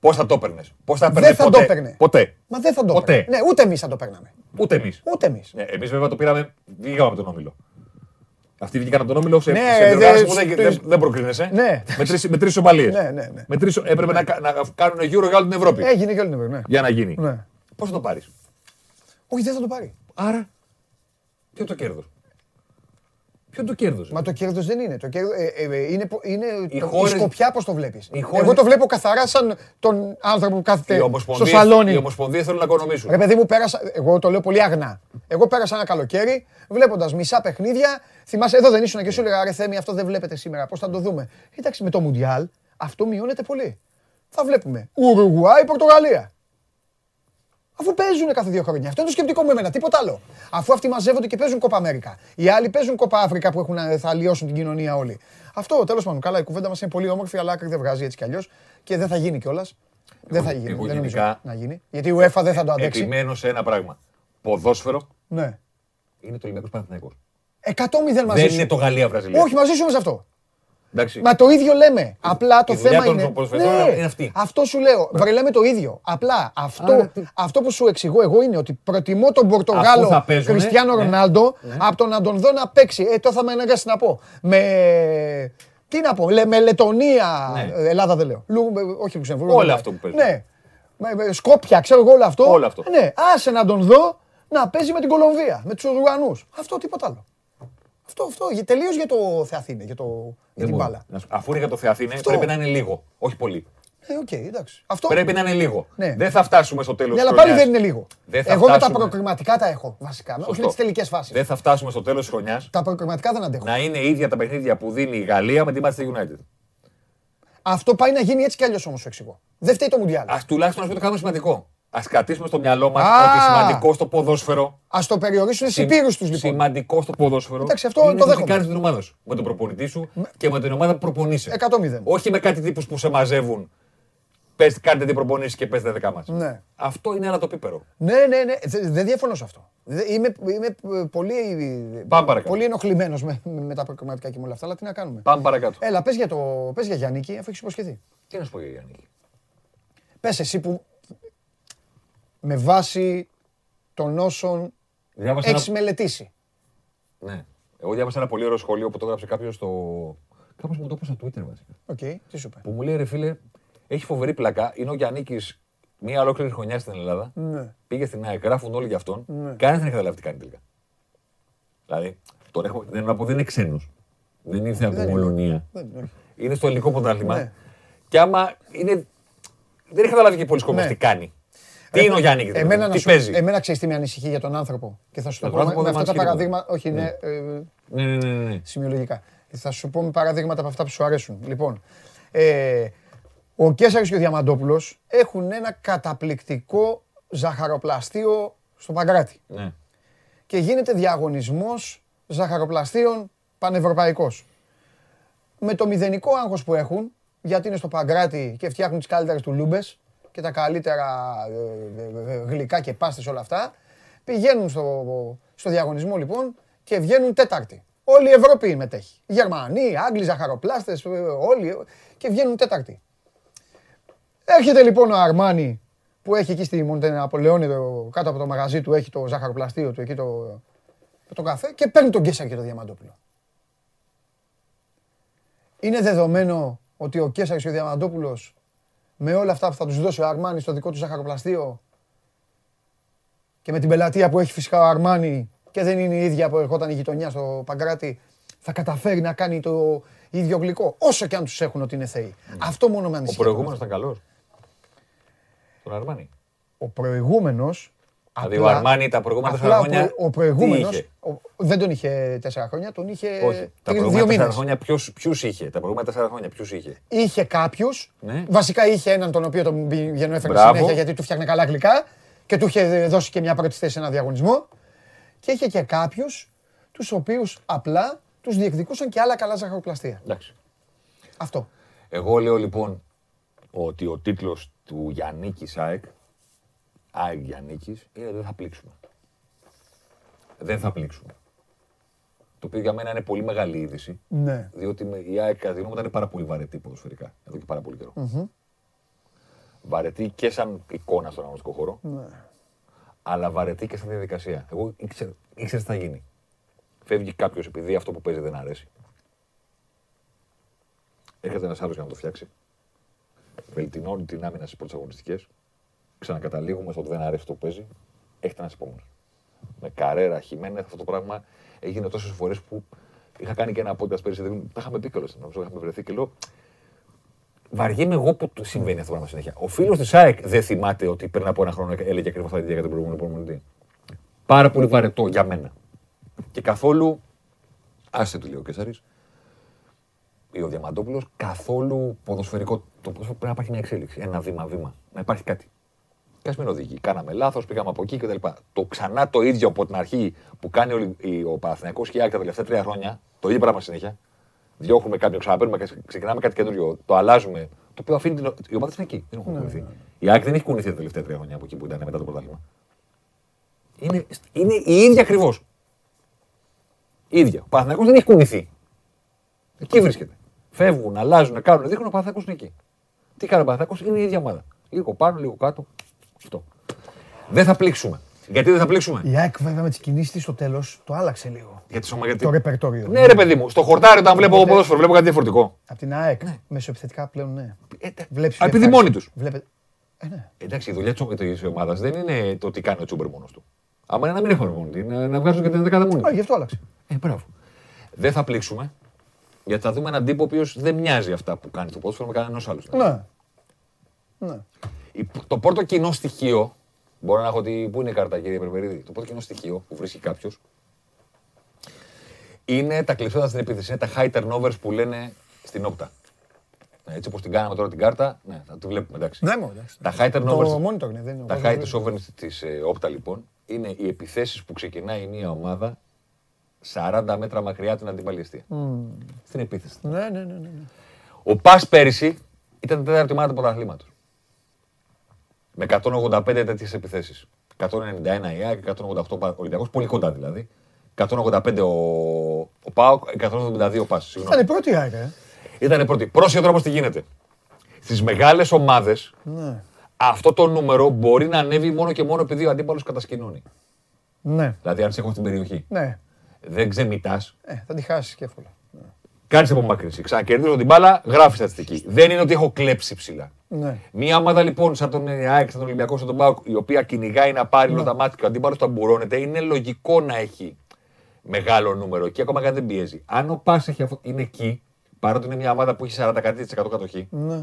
Πώς θα το έπαιρνες; Πώς θα έπαιρνε Δεν θα ποτέ. το έπαιρνε. Ποτέ; Μα δεν θα το Ποτέ. έπαιρνε. Ναι, ούτε εμείς θα το παίρναμε. Ούτε εμείς. Ούτε εμείς. Ναι, εμείς βέβαια το πήραμε. Βγήκαμε από τον όμιλο. Αυτοί βγήκαν από τον όμιλο σε, Ναι, σε διοργάνωση που δε- δεν, στο- δεν, δεν προκρίνεσαι. Ναι. Με τρει με τρεις ισοπαλίες. Ναι, ναι, ναι. Με τρεις, έπρεπε να, κα- να κάνουν γύρω για όλη την Ευρώπη. Έγινε και όλη την Ευρώπη, ναι. Για να γίνει. Ναι. Πώς θα το πάρεις; Όχι, δεν θα το πάρει. Άρα. Τι είναι το κέρδος; Ποιο το κέρδος. Μα το κέρδος δεν είναι. Το κέρδος, ε, ε, ε, είναι πο- είναι Οι το, χώρες- η σκοπιά πώς το βλέπεις. οι χώρες- Εγώ το βλέπω καθαρά σαν τον άνθρωπο που Οι κάθεται στο ομοσπονδίες, σαλόνι. οι ομοσπονδίες θέλουν να οικονομήσουν. Ρε παιδί μου, πέρασα, εγώ το λέω πολύ αγνά. Εγώ πέρασα ένα καλοκαίρι βλέποντας μισά παιχνίδια. Θυμάσαι, εδώ δεν ήσουν και σου έλεγα ρε Θέμη, αυτό δεν βλέπετε σήμερα. Πώς θα το δούμε; Κοίταξε με το Μουντιάλ, αυτό μειώνεται πολύ. Θα βλέπουμε Ουρουγουάη, Πορτογαλία. Αφού παίζουν κάθε δύο χρόνια. Αυτό είναι το σκεπτικό μου εμένα, τίποτα άλλο. Αφού αυτοί μαζεύονται και παίζουν Κόπα Αμέρικα. Οι άλλοι παίζουν Κόπα Αφρικα που έχουν, θα αλλοιώσουν την κοινωνία όλοι. Αυτό τέλος πάντων. Καλά, η κουβέντα μας είναι πολύ όμορφη, αλλά άκρη δεν βγάζει έτσι κι αλλιώς. Και δεν θα γίνει κιόλας. Δεν θα γίνει. εγώ δεν νομίζω γενικά- να γίνει. Γιατί η UEFA δεν θα το αντέξει. Επιμένω σε ένα πράγμα. Ποδόσφαιρο Ναι. είναι το Ολυμπιακός Παναθηναϊκός. 100-0 μαζί Δεν σου. είναι το Γαλλία-Βραζιλία. Όχι, μαζί σου είμαι σε αυτό. Εντάξει. Μα το ίδιο λέμε. Απλά το η δουλειά θέμα των είναι. Ναι, ποδοσφαιριστών είναι αυτή. Αυτό σου λέω. Βρε, λέμε το ίδιο. Απλά αυτό, Άρα τι- αυτό που σου εξηγώ εγώ είναι ότι προτιμώ τον Αφού Πορτογάλο θα παίζουνε, Κριστιανό ναι. Ρονάλντο από το να τον δω να παίξει. Ε, το θα με αναγκάσει να πω. Με. Τι να πω, λέ, με Λετωνία. Ναι. ε, Ελλάδα δεν λέω. Λου, με- όχι Λουξεμβούργο. Όλα δεν αυτό που πάει. παίζουν. Ναι. Με, με Σκόπια, ξέρω εγώ όλο αυτό. Όλο αυτό. Ναι, άσε να τον δω να παίζει με την Κολομβία, με τους Ουρουγουανούς. Αυτό τίποτα άλλο. Αυτό, αυτό, τελείως για το θεαθήναι, για, το, για Δεν την μπορεί. μπάλα. Να σου- Αφού είναι για το θεαθήναι, Αυτό. πρέπει να είναι λίγο. Όχι πολύ. Ε, οκ, εντάξει. Αυτό. Πρέπει να είναι λίγο. Ναι. Δεν θα φτάσουμε στο τέλος Ναι, της αλλά πάλι δεν είναι λίγο. Δεν θα Εγώ με τα φτάσουμε. προκριματικά τα έχω βασικά. Όχι Σωστό. με τις τελικές φάσεις. Δεν θα φτάσουμε στο τέλος της χρονιάς Τα προκριματικά δεν αντέχω. να είναι ίδια τα παιχνίδια που δίνει η Γαλλία με τη Manchester United. Αυτό πάει να γίνει έτσι κι αλλιώς όμως σου εξηγώ. Δεν φταίει το Μουντιάλ. Α τουλάχιστον να το κάνουμε σημαντικό. Α κρατήσουμε στο μυαλό μας Α. ότι σημαντικό στο ποδόσφαιρο. Α το περιορίσουν στου υπήρου τους λοιπόν. Σημαντικό στο ποδόσφαιρο. Εντάξει, αυτό είναι το το τι δέχομαι. κάνεις την ομάδα σου. Με τον προπονητή σου και με την ομάδα που προπονείσαι. 100-0. Όχι με κάτι τύπους που σε μαζεύουν. Πες, κάντε την προπονήση και παίζετε 10 μάτς. Ναι. Αυτό είναι ένα το πίπερο. Ναι, ναι, ναι. Δε- Δεν διαφωνώ σε αυτό. Δε- Είμαι, είμαι ε, πολύ, Πάμε παρακάτω. πολύ ενοχλημένος με, με τα προκριματικά και με όλα αυτά. Αλλά τι να κάνουμε. Πάμε παρακάτω. Έλα, πες για, το, πες για Γιαννίκη, αφού έχεις υποσχεθεί. Τι να σου πω για Γιάννη. Πες εσύ που με βάση των όσων Διάβασα ένα... έχεις μελετήσει. Ναι. Εγώ διάβασα ένα πολύ ωραίο σχόλιο που το έγραψε κάποιος στο. Κάπως μου το είπε στο Twitter βασικά. Οκ, τι σου είπε; Που μου λέει ρε φίλε, έχει φοβερή πλάκα. Είναι ο Γιαννίκης μία ολόκληρη χρονιά στην Ελλάδα. Ναι. Πήγε στην ΑΕΚ, γράφουν όλοι για αυτόν. Ναι. Κανένας δεν έχει καταλάβει τι κάνει τελικά. Δηλαδή, τον έχω, δεν, να πω, δεν είναι ξένος. Δεν ήρθε από Δεν την είναι. Πολωνία. Δεν είναι, όχι. Είναι στο ελληνικό πρωτάθλημα. Ναι. Και άμα είναι. Δεν έχει καταλάβει και πολλοί κόσμος Ναι. τι κάνει. Τι είναι ο Γιάννης, Εμένα, να τι σου, παίζει; εμένα ξέρεις τι με ανησυχεί για τον άνθρωπο. Και θα σου το Για πω τον με, άνθρωπο με δεν αυτά τα μας σχετικό. παραδείγματα. Όχι, ναι, ε, Ναι, ναι, ναι, ναι. σημειολογικά. Θα σου πω με παραδείγματα από αυτά που σου αρέσουν. Λοιπόν, ε, ο Κέσσαρης και ο Διαμαντόπουλος έχουν ένα καταπληκτικό ζαχαροπλαστείο στο Παγκράτη. ναι. Και γίνεται διαγωνισμός ζαχαροπλαστείων πανευρωπαϊκός. Με το μηδενικό άγχος που έχουν, γιατί είναι στο Παγκράτη και φτιάχνουν τις καλύτερες του λούμπες και τα καλύτερα ε, ε, ε, γλυκά και πάστες όλα αυτά, πηγαίνουν στο, στο διαγωνισμό λοιπόν και βγαίνουν τέταρτη. Όλη η Ευρώπη μετέχει. Γερμανοί, Άγγλοι, ζαχαροπλάστες, ε, όλοι και βγαίνουν τέταρτη. Έρχεται λοιπόν ο Αρμάνι που έχει εκεί στη Μοντεναπολεόνη το- κάτω από το μαγαζί του, έχει το ζαχαροπλαστείο του εκεί το, το καφέ και παίρνει τον Κέσσαρ και το Διαμαντόπουλο. Είναι δεδομένο ότι ο Κέσσαρης και ο Διαμαντόπουλος με όλα αυτά που θα τους δώσει ο Αρμάνι στο δικό τους ζαχαροπλαστείο και με την πελατεία που έχει φυσικά ο Αρμάνι και δεν είναι η ίδια που ερχόταν η γειτονιά στο Παγκράτη, θα καταφέρει να κάνει το ίδιο γλυκό, όσο και αν τους έχουν ότι είναι θεοί. Αυτό μόνο με Ο ανησυχεί. προηγούμενος ήταν καλός. Τον Αρμάνι. Ο προηγούμενος Δηλαδή ο Αρμάνι τα προηγούμενα απλά τέσσερα ο χρόνια. προ- Ο προηγούμενος, τι είχε; ο- δεν τον είχε τέσσερα χρόνια, τον είχε Όχι. Τα τρεις- προηγούμενα δύο τέσσερα μήνες. χρόνια ποιου είχε; Τα προηγούμενα τέσσερα χρόνια ποιου είχε; Είχε κάποιους, Ναι. βασικά είχε έναν τον οποίο τον πηγαίνω έφερε Μπράβο. συνέχεια γιατί του φτιάχνε καλά γλυκά και του είχε δώσει και μια πρώτη θέση σε ένα διαγωνισμό. Και είχε και κάποιους τους οποίους απλά τους διεκδικούσαν και άλλα καλά ζαχαροπλαστεία. Εντάξει. Αυτό. Εγώ λέω λοιπόν ότι ο τίτλος του Γιάννη ΑΕΚ, ΑΕΚ Γιάννη, είναι δεν θα πλήξουμε. Δεν θα πλήξουμε. Το οποίο για μένα είναι πολύ μεγάλη είδηση. Ναι. Διότι με- η ΑΕΚ κατά τη γνώμη μου ήταν πάρα πολύ βαρετή ποδοσφαιρικά. Εδώ και πάρα πολύ καιρό. Βαρετή και σαν εικόνα στον αγωνιστικό χώρο. Ναι. Αλλά βαρετή και σαν διαδικασία. Εγώ ήξερα, ήξερα τι θα γίνει. Φεύγει κάποιος επειδή αυτό που παίζει δεν αρέσει. Έρχεται ένας άλλος για να το φτιάξει. Βελτινώνει την άμυνα στις πρώτες αγωνιστικές. Ξανακαταλήγουμε στο ότι δεν αρέσει το που παίζει. Έχετε ένα επόμενο. Με καρέρα, χειμένε, αυτό το πράγμα έγινε τόσες φορές που είχα κάνει και ένα podcast πέρυσι, δεν- τα είχαμε πει κιόλας, νομίζω είχαμε βρεθεί και λέω, βαριέμαι εγώ που του συμβαίνει αυτό το πράγμα συνέχεια. Ο φίλος της ΑΕΚ δεν θυμάται ότι πριν από ένα χρόνο έλεγε ακριβώς τα ίδια για τον προηγούμενο προπονητή. Πάρα πολύ βαρετό για μένα. Και καθόλου. Άσε του λέει ο Κέσσαρης, ή ο Διαμαντόπουλος, καθόλου ποδοσφαιρικό. Το ποδόσφαιρο πρέπει να υπάρχει μια εξέλιξη. Ένα βήμα-βήμα. Να υπάρχει κάτι. Και ας μην οδηγεί. Κάναμε λάθος, πήγαμε από εκεί κτλ. Το ξανά το ίδιο από την αρχή που κάνει ο, η- ο Παναθηναϊκός και η ΑΕΚ τα τελευταία τρία χρόνια, το ίδιο πράγμα συνέχεια. Διώχνουμε κάποιον, ξαναπαίρνουμε και ξεκινάμε κάτι καινούριο. Το αλλάζουμε. Το οποίο αφήνει την. Οι ομάδε είναι εκεί. Δεν έχουν κουνηθεί. Η ΑΕΚ δεν έχει κουνηθεί τα τελευταία τρία χρόνια από εκεί που ήταν μετά το πρωτάθλημα. Είναι, είναι η ίδια ακριβώς. ίδια. Ο Παναθηναϊκός δεν έχει κουνηθεί. Εκεί βρίσκεται. Φεύγουν, αλλάζουν, κάνουν, δείχνουν ο Παναθηναϊκός είναι εκεί. Τι κάνει ο Παναθηναϊκός, είναι η ίδια ομάδα. Λίγο πάνω, λίγο κάτω. Αυτό. Δεν θα πλήξουμε. Γιατί δεν θα πλήξουμε; Η ΑΕΚ βέβαια με τις κινήσεις τη στο τέλος το άλλαξε λίγο. Γιατί σώμα, γιατί... Το ρεπερτόριο. Ναι, ρε παιδί μου, στο χορτάρι όταν βλέπω εγώ ποδόσφαιρο, βλέπω κάτι διαφορετικό. Από την ΑΕΚ. Μεσοεπιθετικά πλέον ναι. Ε, τε- Βλέπεις Α, επειδή διαφάνειες. μόνοι τους. Βλέπετε. Ε, ναι. Εντάξει, η δουλειά της ομάδας δεν είναι το τι κάνει ο Τσούμπερ μόνος του. Άμα είναι να μην έχουν μόνο να, να βγάζουν και την δεκάδα μόνοι. Α, τους. γι' αυτό άλλαξε. Ε, μπράβο. Δεν θα πλήξουμε. Γιατί θα δούμε έναν τύπο ο οποίος δεν μοιάζει αυτά που κάνει το ποδόσφαιρο με κανένας άλλος. Ναι. Ναι. Η- Το πρώτο κοινό στοιχείο. Μπορώ να έχω ότι. Πού είναι η κάρτα, κύριε Περπερίδη; Το πρώτο κοινό στοιχείο που βρίσκει κάποιος είναι τα κλειστότα στην επίθεση. Είναι τα high turnovers που λένε στην όπτα. Ναι, έτσι όπως την κάναμε τώρα την κάρτα, ναι, θα τη βλέπουμε εντάξει. Ναι, μόνο, εντάξει. Τα high turnovers. Το monitor είναι, δεν είναι. Τα ο high Βάζος της offense της ε, όπτα λοιπόν είναι οι επιθέσεις που ξεκινάει μια ομάδα 40 μέτρα μακριά την αντίπαλη αιστεία. Στην επίθεση. Ναι, ναι, ναι. ναι. ναι. Ο Πας πέρυσι ήταν η τέταρτη ομάδα του πρωταθλήματος. Με 185 τέτοιες επιθέσεις. 191 η ΑΕΚ, 188 ο Ολυμπιακός, πολύ κοντά δηλαδή. 185 ο, ο ΠΑΟΚ, 172 ο Πας. Συγγνώμη. Ήταν η πρώτη η ΑΕΚ, ε. Ήταν πρώτη. Πρόσεχε τώρα πώς τι γίνεται. Στις μεγάλες ομάδες Ναι. αυτό το νούμερο μπορεί να ανέβει μόνο και μόνο επειδή ο αντίπαλος κατασκηνώνει. Ναι. Δηλαδή, αν σε έχω στην περιοχή, Ναι. δεν ξεμητάς, Ε, θα τη χάσεις και εύκολα. Κάνεις απομάκρυνση. Ξανακερδίζω την μπάλα, γράφεις στατιστική. Δεν είναι ότι έχω κλέψει ψηλά. Ναι. Μία ομάδα λοιπόν, σαν τον ΑΕΚ, σαν τον Ολυμπιακό, σαν τον Πάουκ, η οποία κυνηγάει να πάρει όλα τα μάτια και ο αντίπαλος τα μπουρώνεται, είναι λογικό να έχει μεγάλο νούμερο και ακόμα και αν δεν πιέζει. Αν ο Πας είναι εκεί, παρότι είναι μια ομάδα που έχει 40% κατοχή, Ναι.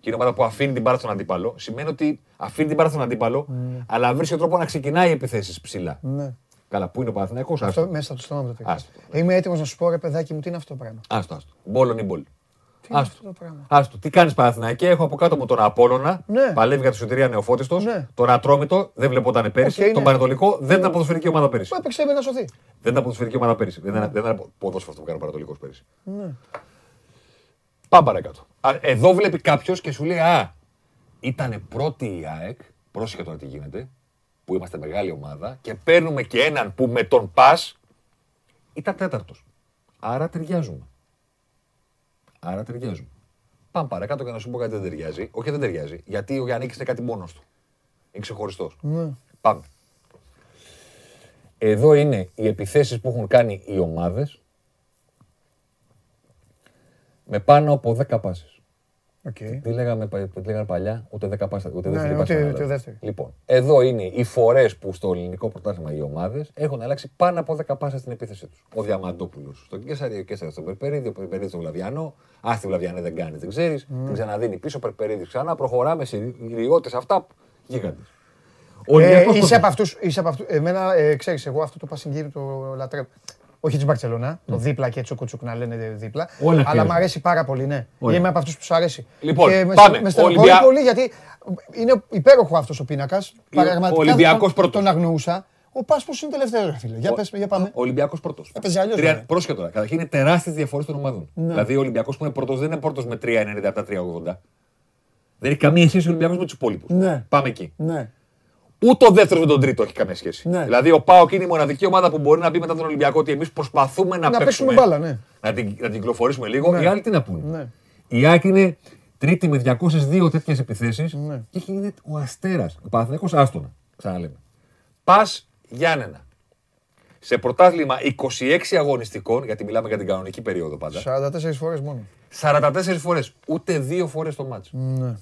και είναι ομάδα που αφήνει την μπάλα στον αντίπαλο, σημαίνει ότι αφήνει την μπάλα στον αντίπαλο, αλλά βρίσκει τρόπο να ξεκινάει επιθέσεις ψηλά. Ναι. Καλά, πού είναι ο Παναθηναϊκός, Αυτό άστο. μέσα στο στόμα μου το Άστο. τέχνη. Είμαι έτοιμος να σου πω, ρε παιδάκι μου, τι είναι αυτό το πράγμα; Άστο, άστο. Μπόλον ή μπολ. είναι Άστο. αυτό το πράγμα; Άστο. Τι κάνεις Παναθηναϊκέ, έχω από κάτω μου τον Απόλλωνα, Ναι. παλεύει για τη σωτηρία νεοφώτιστος. Ναι. Τον Ατρόμητο, δεν βλέπονταν πέρυσι. Οκ, τον ναι. Παναιτωλικό, δεν ήταν ποδοσφαιρική ομάδα πέρυσι. Που έπαιξε με να σωθεί. Δεν ήταν ποδοσφαιρική ομάδα πέρυσι. Δεν ήταν, δεν ήταν ποδόσφαιρο αυτό που κάνει ο Πανετολικός πέρυσι. Ναι. Πάμε παρακάτω. Α, Εδώ βλέπει κάποιος και σου λέει Α, ήταν πρώτη η ΑΕΚ. Πρόσεχε τώρα τι γίνεται. Που είμαστε μεγάλη ομάδα και παίρνουμε και έναν που με τον πας ήταν τέταρτος. Άρα ταιριάζουμε. Άρα ταιριάζουμε. Πάμε παρακάτω και να σου πω κάτι δεν ταιριάζει. Όχι, δεν ταιριάζει. Γιατί ο Γιάννης είναι κάτι μόνος του. Είναι ξεχωριστός. Ναι. Πάμε. Εδώ είναι οι επιθέσεις που έχουν κάνει οι ομάδες με πάνω από 10 πάσεις. Οκ. Τι λέγαμε, πα- τι λέγανε παλιά, ούτε 10 πάσεις, ούτε Ναι, δεύτερη ούτε- πάση. να ούτε αλλάζει. δεύτερη. Λοιπόν, εδώ είναι οι φορές που στο ελληνικό πρωτάθλημα οι ομάδες έχουν αλλάξει πάνω από 10 πάσεις στην επίθεσή τους. Ο Διαμαντόπουλος στον Κέσσαρη, ο Κέσσαρης στον Περπερίδη, ο Περπερίδης στον Βλαβιανό. Α, τη Βλαβιανέ δεν κάνει, δεν ξέρεις. Την ξαναδίνει πίσω, ο Περπερίδης ξανά. Προχωράμε σε ιδιώτες αυτά γίγαντες. Ο Ε, Ολυμπιακός είσαι πώς- από αυτούς. Είσαι από αυτούς. Εμένα, ε, ξέρεις, εγώ αυτό το πασιγκύρι το λατρεύω. Όχι της Μπαρσελόνα, το δίπλα και τσουκου τσουκ να λένε δίπλα. Ναι. Όλα αλλά χρειάζονται. μου αρέσει πάρα πολύ, ναι. Όλα. Είμαι από αυτούς που σου αρέσει. Λοιπόν, και με, πάμε. με στενοχωρεί Ολυμπια- πολύ γιατί είναι υπέροχο αυτός ο πίνακας. ο Ολυμπιακός τον, πρώτος. τον αγνοούσα. Ο Πάσπος είναι τελευταίο, ρε φίλε. Για, πες, για πάμε. Ο Ολυμπιακός πρώτος. Έπαιζε αλλιώς, βέβαια. Πρόσχετο τώρα. Καταρχήν είναι τεράστιες διαφορές των ομάδων. Ναι. Δηλαδή ο Ολυμπιακός που είναι πρώτος δεν είναι πρώτος με 3,90 από τα 3,80. Δεν έχει καμία σχέση ο Ολυμπιακός με τους υπόλοιπους. Ναι. Πάμε εκεί. Ναι. Ούτε ο δεύτερος με τον τρίτο έχει καμία σχέση. Ναι. Δηλαδή ο Πάοκ είναι η μοναδική ομάδα που μπορεί να πει μετά τον Ολυμπιακό ότι εμείς προσπαθούμε να, Να παίξουμε παίξουμε. μπάλα, ναι. Να την, να την κυκλοφορήσουμε λίγο. Ναι. Οι άλλοι τι να πούνε; Ναι. Η Άκη είναι τρίτη με 202 τέτοιες επιθέσεις Ναι. και έχει είναι ο Αστέρας. Ο Παναθηναϊκός άστονα. Ξαναλέμε. Πας Γιάννενα. Σε πρωτάθλημα 26 αγωνιστικών, γιατί μιλάμε για την κανονική περίοδο πάντα. 44 φορές μόνο. 44 φορές. Ούτε δύο φορές το μάτσο. Ναι.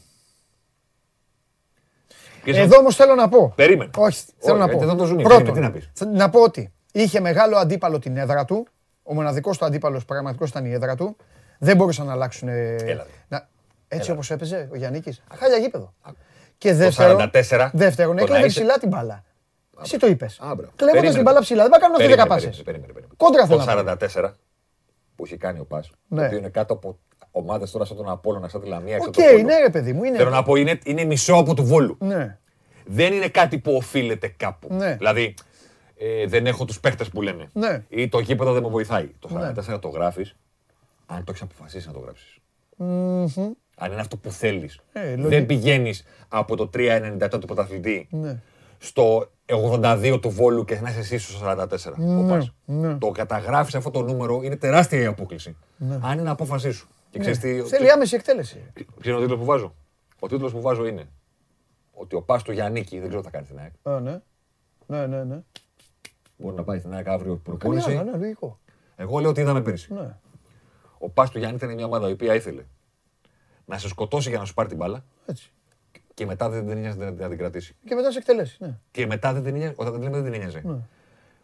Και σε- Εδώ όμως θέλω να πω. Περίμενε. Όχι, θέλω Όχι, να γιατί πω. δεν το ζουνί. Πρώτον, Περίμενε, τι να πεις. θε- να πω ότι είχε μεγάλο αντίπαλο την έδρα του Ο μοναδικός του αντίπαλος πραγματικός ήταν η έδρα του. Δεν μπορούσαν να αλλάξουν. ε, Έλα. να- Έτσι Έλα. όπως έπαιζε ο Γιάννη. Χάλια γήπεδο. Α, Και δεύτερον, 44, δεύτερον το έκλεβε να είσαι- ψηλά την μπάλα. Εσύ το είπες. Α, μπράβο. Κλέβοντας Περίμενε. την μπάλα ψηλά. Δεν πάει να κάνουν αυτοί 10 Περίμενε, πάσες. περίμενε, περίμενε. Κόντρα Το θέλω να πω. 44 που έχει κάνει ο Πας, Ναι. το οποίο είναι κάτω από ομάδες τώρα σαν τον Απόλλωνα, σαν τη Λαμία, Οκ, σαν τον Βόλο. ναι, ρε παιδί μου. Είναι... Θέλω να πω, είναι, είναι μισό από του Βόλου. Ναι. Δεν είναι κάτι που οφείλεται κάπου. Ναι. Δηλαδή, ε, δεν έχω τους παίχτες που λένε. Ναι. Ή το γήπεδο δεν με βοηθάει. Το 44 το γράφεις, αν το έχεις αποφασίσει να το γράψεις. Αν είναι αυτό που θέλεις. Ε, λογικό. δεν πηγαίνεις από το 3,97 του πρωταθλητή Ναι. στο 82 του Βόλου και να είσαι εσύ στο 44. ο Πας. ναι. Το καταγράφεις αυτό το νούμερο είναι τεράστια η απόκληση. Αν είναι απόφασή σου. Και ξέρεις τι, Ναι. Θέλει άμεση εκτέλεση. Ποιο είναι ο τίτλος που βάζω; Ο τίτλος που βάζω είναι ότι ο Πας του Γιάννικη δεν ξέρω τι θα κάνει στην ΑΕΚ. Α, ναι. Ναι, ναι, ναι. Μπορεί να πάει στην ΑΕΚ αύριο Κάνει προπόνηση. άλλα, ναι, λογικό. Εγώ λέω ότι είδαμε πέρυσι. Ναι. Ο Πας του Γιάννη ήταν μια ομάδα η οποία ήθελε να σε σκοτώσει για να σου πάρει την μπάλα Έτσι. και μετά δεν την νοιάζει να την κρατήσει. Και μετά σε εκτελέσει. Ναι. Και μετά δεν την νοιάζει, όταν δεν λέμε δεν την νοιάζει. Ναι.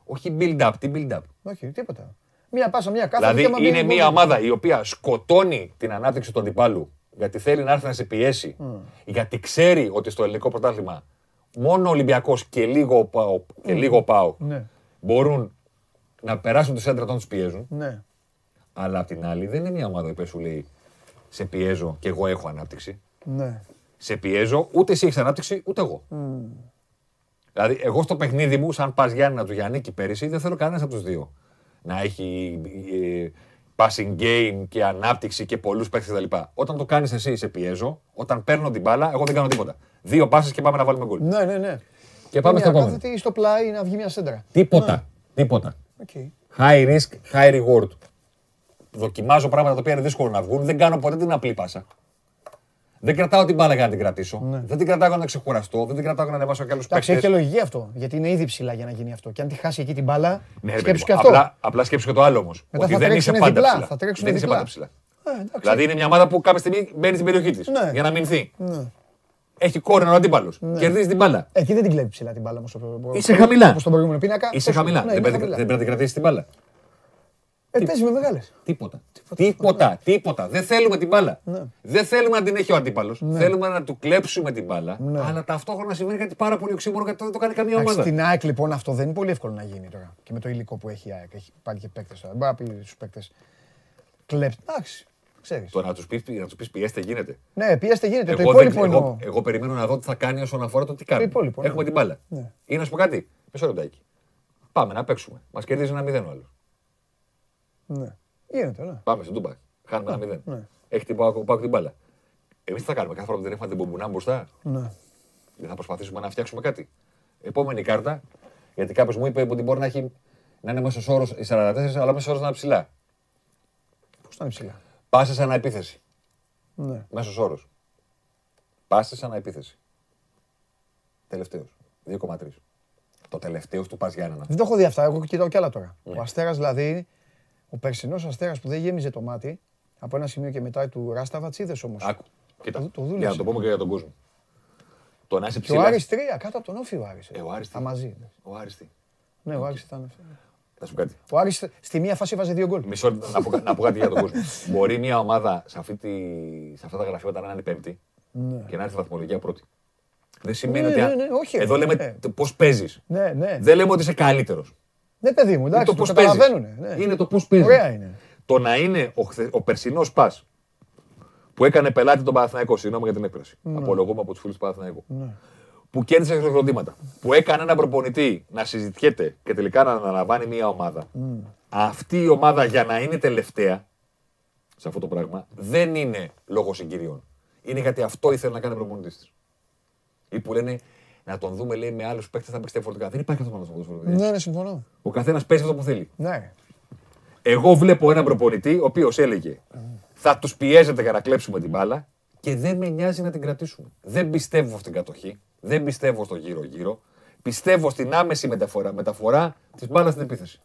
Όχι build-up, τι build-up. Όχι, τίποτα. Μία πάσα, μία κάθε. Δηλαδή είναι μια ομάδα η οποία σκοτώνει την ανάπτυξη του αντιπάλου γιατί θέλει να έρθει να σε πιέσει, γιατί ξέρει ότι στο ελληνικό πρωτάθλημα μόνο ο Ολυμπιακός και λίγο ο ΠΑΟ, και λίγο ο ΠΑΟ Ναι. μπορούν να περάσουν τη σέντρα όταν τους πιέζουν. Ναι. Αλλά απ' την άλλη δεν είναι μια ομάδα που σου λέει σε πιέζω και εγώ έχω ανάπτυξη. Ναι. Σε πιέζω, ούτε εσύ έχεις ανάπτυξη, ούτε εγώ. Δηλαδή, εγώ στο παιχνίδι μου, σαν ΠΑΣ Γιάννινα του Γιαννίκη πέρυσι, δεν θέλω κανένας από τους δύο να έχει ε, passing game και ανάπτυξη και πολλούς παίχτες κτλ. Όταν το κάνεις εσύ, σε πιέζω. Όταν παίρνω την μπάλα, εγώ δεν κάνω τίποτα. Δύο πάσες και πάμε να βάλουμε γκολ. Ναι, ναι, ναι. Και πάμε στο Μια επόμενο. κάθετη στο πλάι να βγει μια σέντρα. Τίποτα. Τίποτα. Οκ. High risk, high reward. Δοκιμάζω πράγματα τα οποία είναι δύσκολο να βγουν. Δεν κάνω ποτέ την απλή πάσα. Δεν κρατάω την μπάλα για να την κρατήσω. Δεν την κρατάω για να ξεκουραστώ. Δεν την κρατάω για να ανεβάσω και άλλους Εντάξει, έχει και παίκτε. λογική αυτό. Γιατί είναι ήδη ψηλά για να γίνει αυτό. Και αν τη χάσει εκεί την μπάλα, Ναι, ρε παιδί σκέψου μου, και αυτό. Απλά, απλά σκέψου και το άλλο όμως. Μετά Ότι θα δεν είσαι τρέξουνε πάντα διπλά, ψηλά. θα τρέξουνε Δεν είσαι διπλά. πάντα ψηλά. Ε, εντάξει. Δηλαδή είναι μια ομάδα που κάποια στιγμή μπαίνει στην περιοχή της Ναι. για να μηνθεί. Έχει κόρνο ο αντίπαλος. Κερδίζει την μπάλα. Εκεί δεν την κλέβει ψηλά την μπάλα όμω. Είσαι χαμηλά. Όπως στον προηγούμενο πίνακα. Είσαι Τόσο. χαμηλά. Ναι, Δεν είμαι πρέπει χαμηλά. δεν πρέπει να την κρατήσεις την μπάλα. Ε, παίζει με μεγάλες. Τίποτα. Τίποτα. Τίποτα. Δεν θέλουμε την μπάλα. Δεν θέλουμε να την έχει ο αντίπαλος. Θέλουμε να του κλέψουμε την μπάλα. Αλλά ταυτόχρονα συμβαίνει κάτι πάρα πολύ οξύμορο γιατί δεν το κάνει καμία ομάδα. Στην ΑΕΚ λοιπόν αυτό δεν είναι πολύ εύκολο να γίνει τώρα. Και με το υλικό που έχει η ΑΕΚ. Έχει πάρει και παίκτες τώρα. Δεν μπορεί να πει στους παίκτες. Κλέψτε. Εντάξει. Ξέρεις. Το να τους πεις να τους πεις πιέστε γίνεται. Ναι, πιέστε γίνεται. Το Εγώ, δεν- υπόλοιπο εγώ, εννοώ. εγώ περιμένω να δω τι θα κάνει όσον αφορά το τι κάνει. υπόλοιπο, ναι. Έχουμε την μπάλα. Ναι. Ή να σου πω κάτι. Μισό λεπτάκι. Πάμε να παίξουμε. Μας κερδίζει ένα μηδέν ο άλλος. Ναι. Γίνεται, ναι. Πάμε στην Τούμπα. Χάνουμε ένα μηδέν. Ναι. Έχει την Πάοκ Πάοκ την μπάλα. Εμείς τι θα κάνουμε κάθε φορά που δεν έχουμε την μπουμπουνά μπροστά; ναι. Δεν θα προσπαθήσουμε να φτιάξουμε κάτι. Επόμενη κάρτα. Γιατί κάποιος μου είπε ότι μπορεί να, έχει, να είναι μέσος όρος οι 44, αλλά μέσος όρος να είναι ψηλά. Πώς ήταν ψηλά; Πάσε σαν επίθεση. Ναι. Μέσος όρος. Πάσε σαν επίθεση. Τελευταίος. 2,3. Το τελευταίος του Πας Γιάννενα. Δεν το έχω δει αυτά. Εγώ κοιτάω κι άλλα τώρα. Ο Αστέρας δηλαδή, ο περσινός Αστέρας που δεν γέμιζε το μάτι από ένα σημείο και μετά του Ράσταβατ, είδε όμως. Άκου. Κοίτα. Το- το δούλεψε. για να το πούμε και για τον κόσμο. Το να είσαι Και ο ψηλά. Άρης 3 κάτω από τον Όφη ο Άρης. Ε, ο Άρης τι. Τα μαζί. Ο Άρης τι. Ναι, ο Άρης ήταν. Θα σου πω κάτι. Ο Άρης στη μία φάση βάζει δύο γκολ. Μισό λεπτό, να, πω, κα- να πω κάτι για τον κόσμο. Μπορεί μια ομάδα σε, αυτή τη, σε αυτά τα γραφήματα να είναι πέμπτη και να έρθει βαθμολογία πρώτη. Δεν σημαίνει Ναι, ότι. α- ναι, ναι, όχι, Εδώ ε, λέμε ε. πώς παίζεις. Ναι, ναι. Δεν λέμε ότι είσαι καλύτερος. Ναι, παιδί μου, Είναι εντάξει, το το πώς παίζεις. καταλαβαίνουνε. ναι. Είναι το πώς παίζεις. Ωραία είναι. Το να είναι ο, χθε, ο περσινός πας που έκανε πελάτη τον Παναθηναϊκό, συγγνώμη για την έκφραση. Ναι. Απολογούμε από τους φίλους του Παναθηναϊκού. Που κέρδισε εξωτερικά Που έκανε έναν προπονητή να συζητιέται και τελικά να αναλαμβάνει μια ομάδα. Αυτή η ομάδα για να είναι τελευταία σε αυτό το πράγμα δεν είναι λόγω συγκυριών. Είναι γιατί αυτό ήθελε να κάνει ο προπονητής της. Ή που λένε να τον δούμε λέει, με άλλους παίκτες θα παίξει διαφορετικά. Δεν υπάρχει αυτός το πράγμα στο ποδόσφαιρο. Ναι, ναι, συμφωνώ. Ο καθένας παίζει αυτό που θέλει. Ναι. Εγώ βλέπω έναν προπονητή ο οποίος έλεγε θα τους πιέζετε για να κλέψουμε την μπάλα και δεν με νοιάζει να την κρατήσουμε. Δεν πιστεύω στην κατοχή, δεν πιστεύω στο γύρω-γύρω. Πιστεύω στην άμεση μεταφορά, μεταφορά της μπάλας στην επίθεση.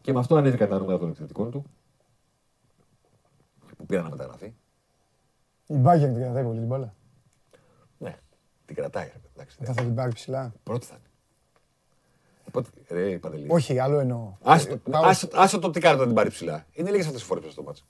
Και με αυτό ανέβηκαν τα νούμερα των επιθετικών του. Που πήραν να μεταγραφεί. Η Μπάγκερ την κρατάει πολύ την μπάλα. Ναι, την κρατάει. ρε παιδί, εντάξει, Δεν θα την πάρει ψηλά. Πρώτη θα είναι. Πότε- Ρε, Παντελή. Όχι, άλλο εννοώ. Άστο- Ε, πάω- άστο- Άστο το τι κάνετε να την πάρει ψηλά. Είναι λίγες αυτές τις φορές στο μάτσο.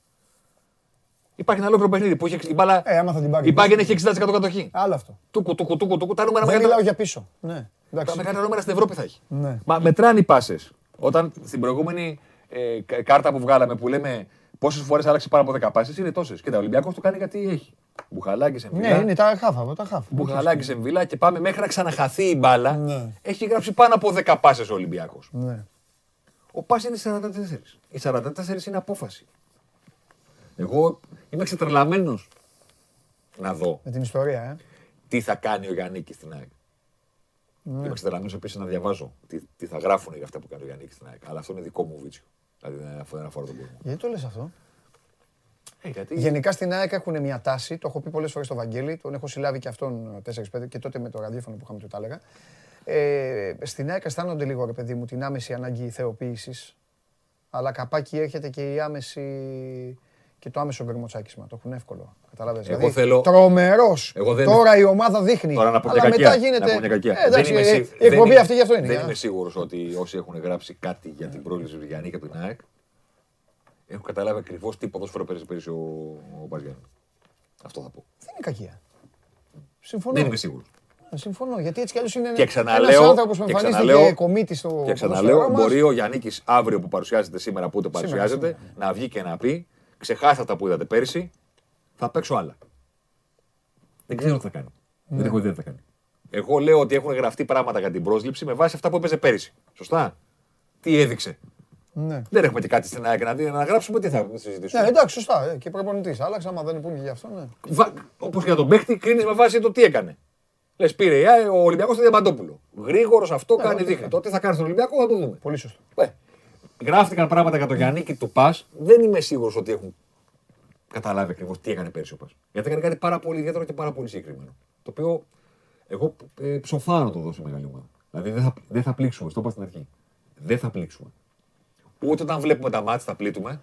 Υπάρχει ένα άλλο παιχνίδι που έχει η μπάλα. Ε, άμα θα την πάρει Η Bayern πίσω. έχει 60% κατοχή. Άλλο αυτό. Τούκου, τούκου, τούκου, τούκου. Τα νούμερα Δεν μεγαλύτερα- μιλάω για πίσω. Ναι. τα Εντάξει. μεγαλύτερα νούμερα στην Ευρώπη θα έχει. Ναι. Μα μετράνε οι πάσες. Όταν στην προηγούμενη ε, κα- κάρτα που βγάλαμε που λέμε πόσες φορές άλλαξε πάνω από 10 πάσες είναι τόσες. Και τα Ολυμπιακός το κάνει γιατί έχει. Μπουχαλάκι σε Ναι, είναι τα χάφα. Τα χάφα. Μπουχαλάκι σε βίλα και πάμε μέχρι να ξαναχαθεί η μπάλα. Ναι. Έχει γράψει πάνω από 10 πάσες ο Ολυμπιακός. Ναι. Ο Πας είναι 44. Οι 44 είναι απόφαση. Εγώ είμαι ξετρελαμένος να δω Με την ιστορία, ε. τι θα κάνει ο Γιάννη στην ΑΕΚ. Ναι. Είμαι ξετρελαμένος επίσης να διαβάζω τι, τι θα γράφουν για αυτά που κάνει ο Γιάννη στην ΑΕΚ. Αλλά αυτό είναι δικό μου βίτσιο. Δηλαδή δεν αφορά- δεν αφορά τον κόσμο. Γιατί το λες αυτό; Ε, γιατί Γενικά στην ΑΕΚ έχουν μια τάση, το έχω πει πολλές φορές στο Βαγγέλη, τον έχω συλλάβει και αυτόν 4-5 και τότε με το ραδιόφωνο που είχαμε του τα έλεγα. Ε, στην ΑΕΚ αισθάνονται λίγο ρε παιδί μου την άμεση ανάγκη θεοποίησης. Αλλά καπάκι έρχεται και η άμεση και το άμεσο γκρεμοτσάκισμα. Το έχουν εύκολο. Καταλάβες. Εγώ δηλαδή, θέλω- Τρομερός. Εγώ δεν- Τώρα η ομάδα δείχνει. Τώρα να πω αλλά μια κακία. μετά γίνεται. Να πω μια κακία. Ε, εντάξει, Δεν είμαι ε, σίγου- η εκπομπή δεν αυτή γι' αυτό είναι. Δεν για- είμαι σίγουρος ότι όσοι έχουν γράψει κάτι για την πρόληψη του Γιάννη και από την ΑΕΚ έχουν καταλάβει ακριβώς τι ποδόσφαιρο παίζει πέρυσι ο, ο Μπας Γιάννη. Αυτό θα πω. Δεν είναι κακία. Συμφωνώ. Δεν είμαι σίγουρος. Ε, Συμφωνώ. Γιατί έτσι κι αλλιώς είναι Και ένας ξαναλέω, άνθρωπος που και εμφανίστηκε ξαναλέω, κομίτη στο Και ποδόσφαιρό ξαναλέω, μας. μπορεί ο Γιάννη αύριο που παρουσιάζεται σήμερα, που ούτε Σήμερα, παρουσιάζεται, σήμερα. να βγει και να πει: Ξεχάστε αυτά που είδατε πέρυσι, θα παίξω άλλα. Δεν ξέρω τι θα κάνει. Δεν έχω ιδέα τι θα κάνει. Εγώ λέω ότι έχουν γραφτεί πράγματα για την πρόσληψη με βάση αυτά που έπαιζε πέρυσι. Σωστά; Τι έδειξε; Ναι. Δεν έχουμε και κάτι στην ΑΕΚ να, δει- να γράψουμε, τι θα συζητήσουμε; Ναι, εντάξει, σωστά. ε, Και προπονητής. Άλλαξε, άμα δεν πούνε και γι' αυτό, ναι. Όπως και για τον παίχτη, κρίνεις με βάση το τι έκανε. Λες, πήρε η ΑΕΚ, ο Ολυμπιακός στο Διαμαντόπουλο. Γρήγορος αυτό κάνει ό,τι δείχνει. κάνει. Το τι θα κάνει στον Ολυμπιακό θα το δούμε. Πολύ σωστό. Ε, γράφτηκαν πράγματα για τον Γιάννη και του Πας. Δεν είμαι σίγουρος ότι έχουν καταλάβει ακριβώς τι έκανε πέρσι ο Πας. Γιατί έκανε κάτι πάρα πολύ ιδιαίτερο και πάρα πολύ συγκεκριμένο. Το οποίο εγώ ε, ψοφάω να το δώσω μεγάλη ομάδα. Δηλαδή δεν θα, δεν θα πλήξουμε, στο είπα στην αρχή. Δεν θα πλήξουμε. Ούτε όταν βλέπουμε τα μάτια θα πλήττουμε.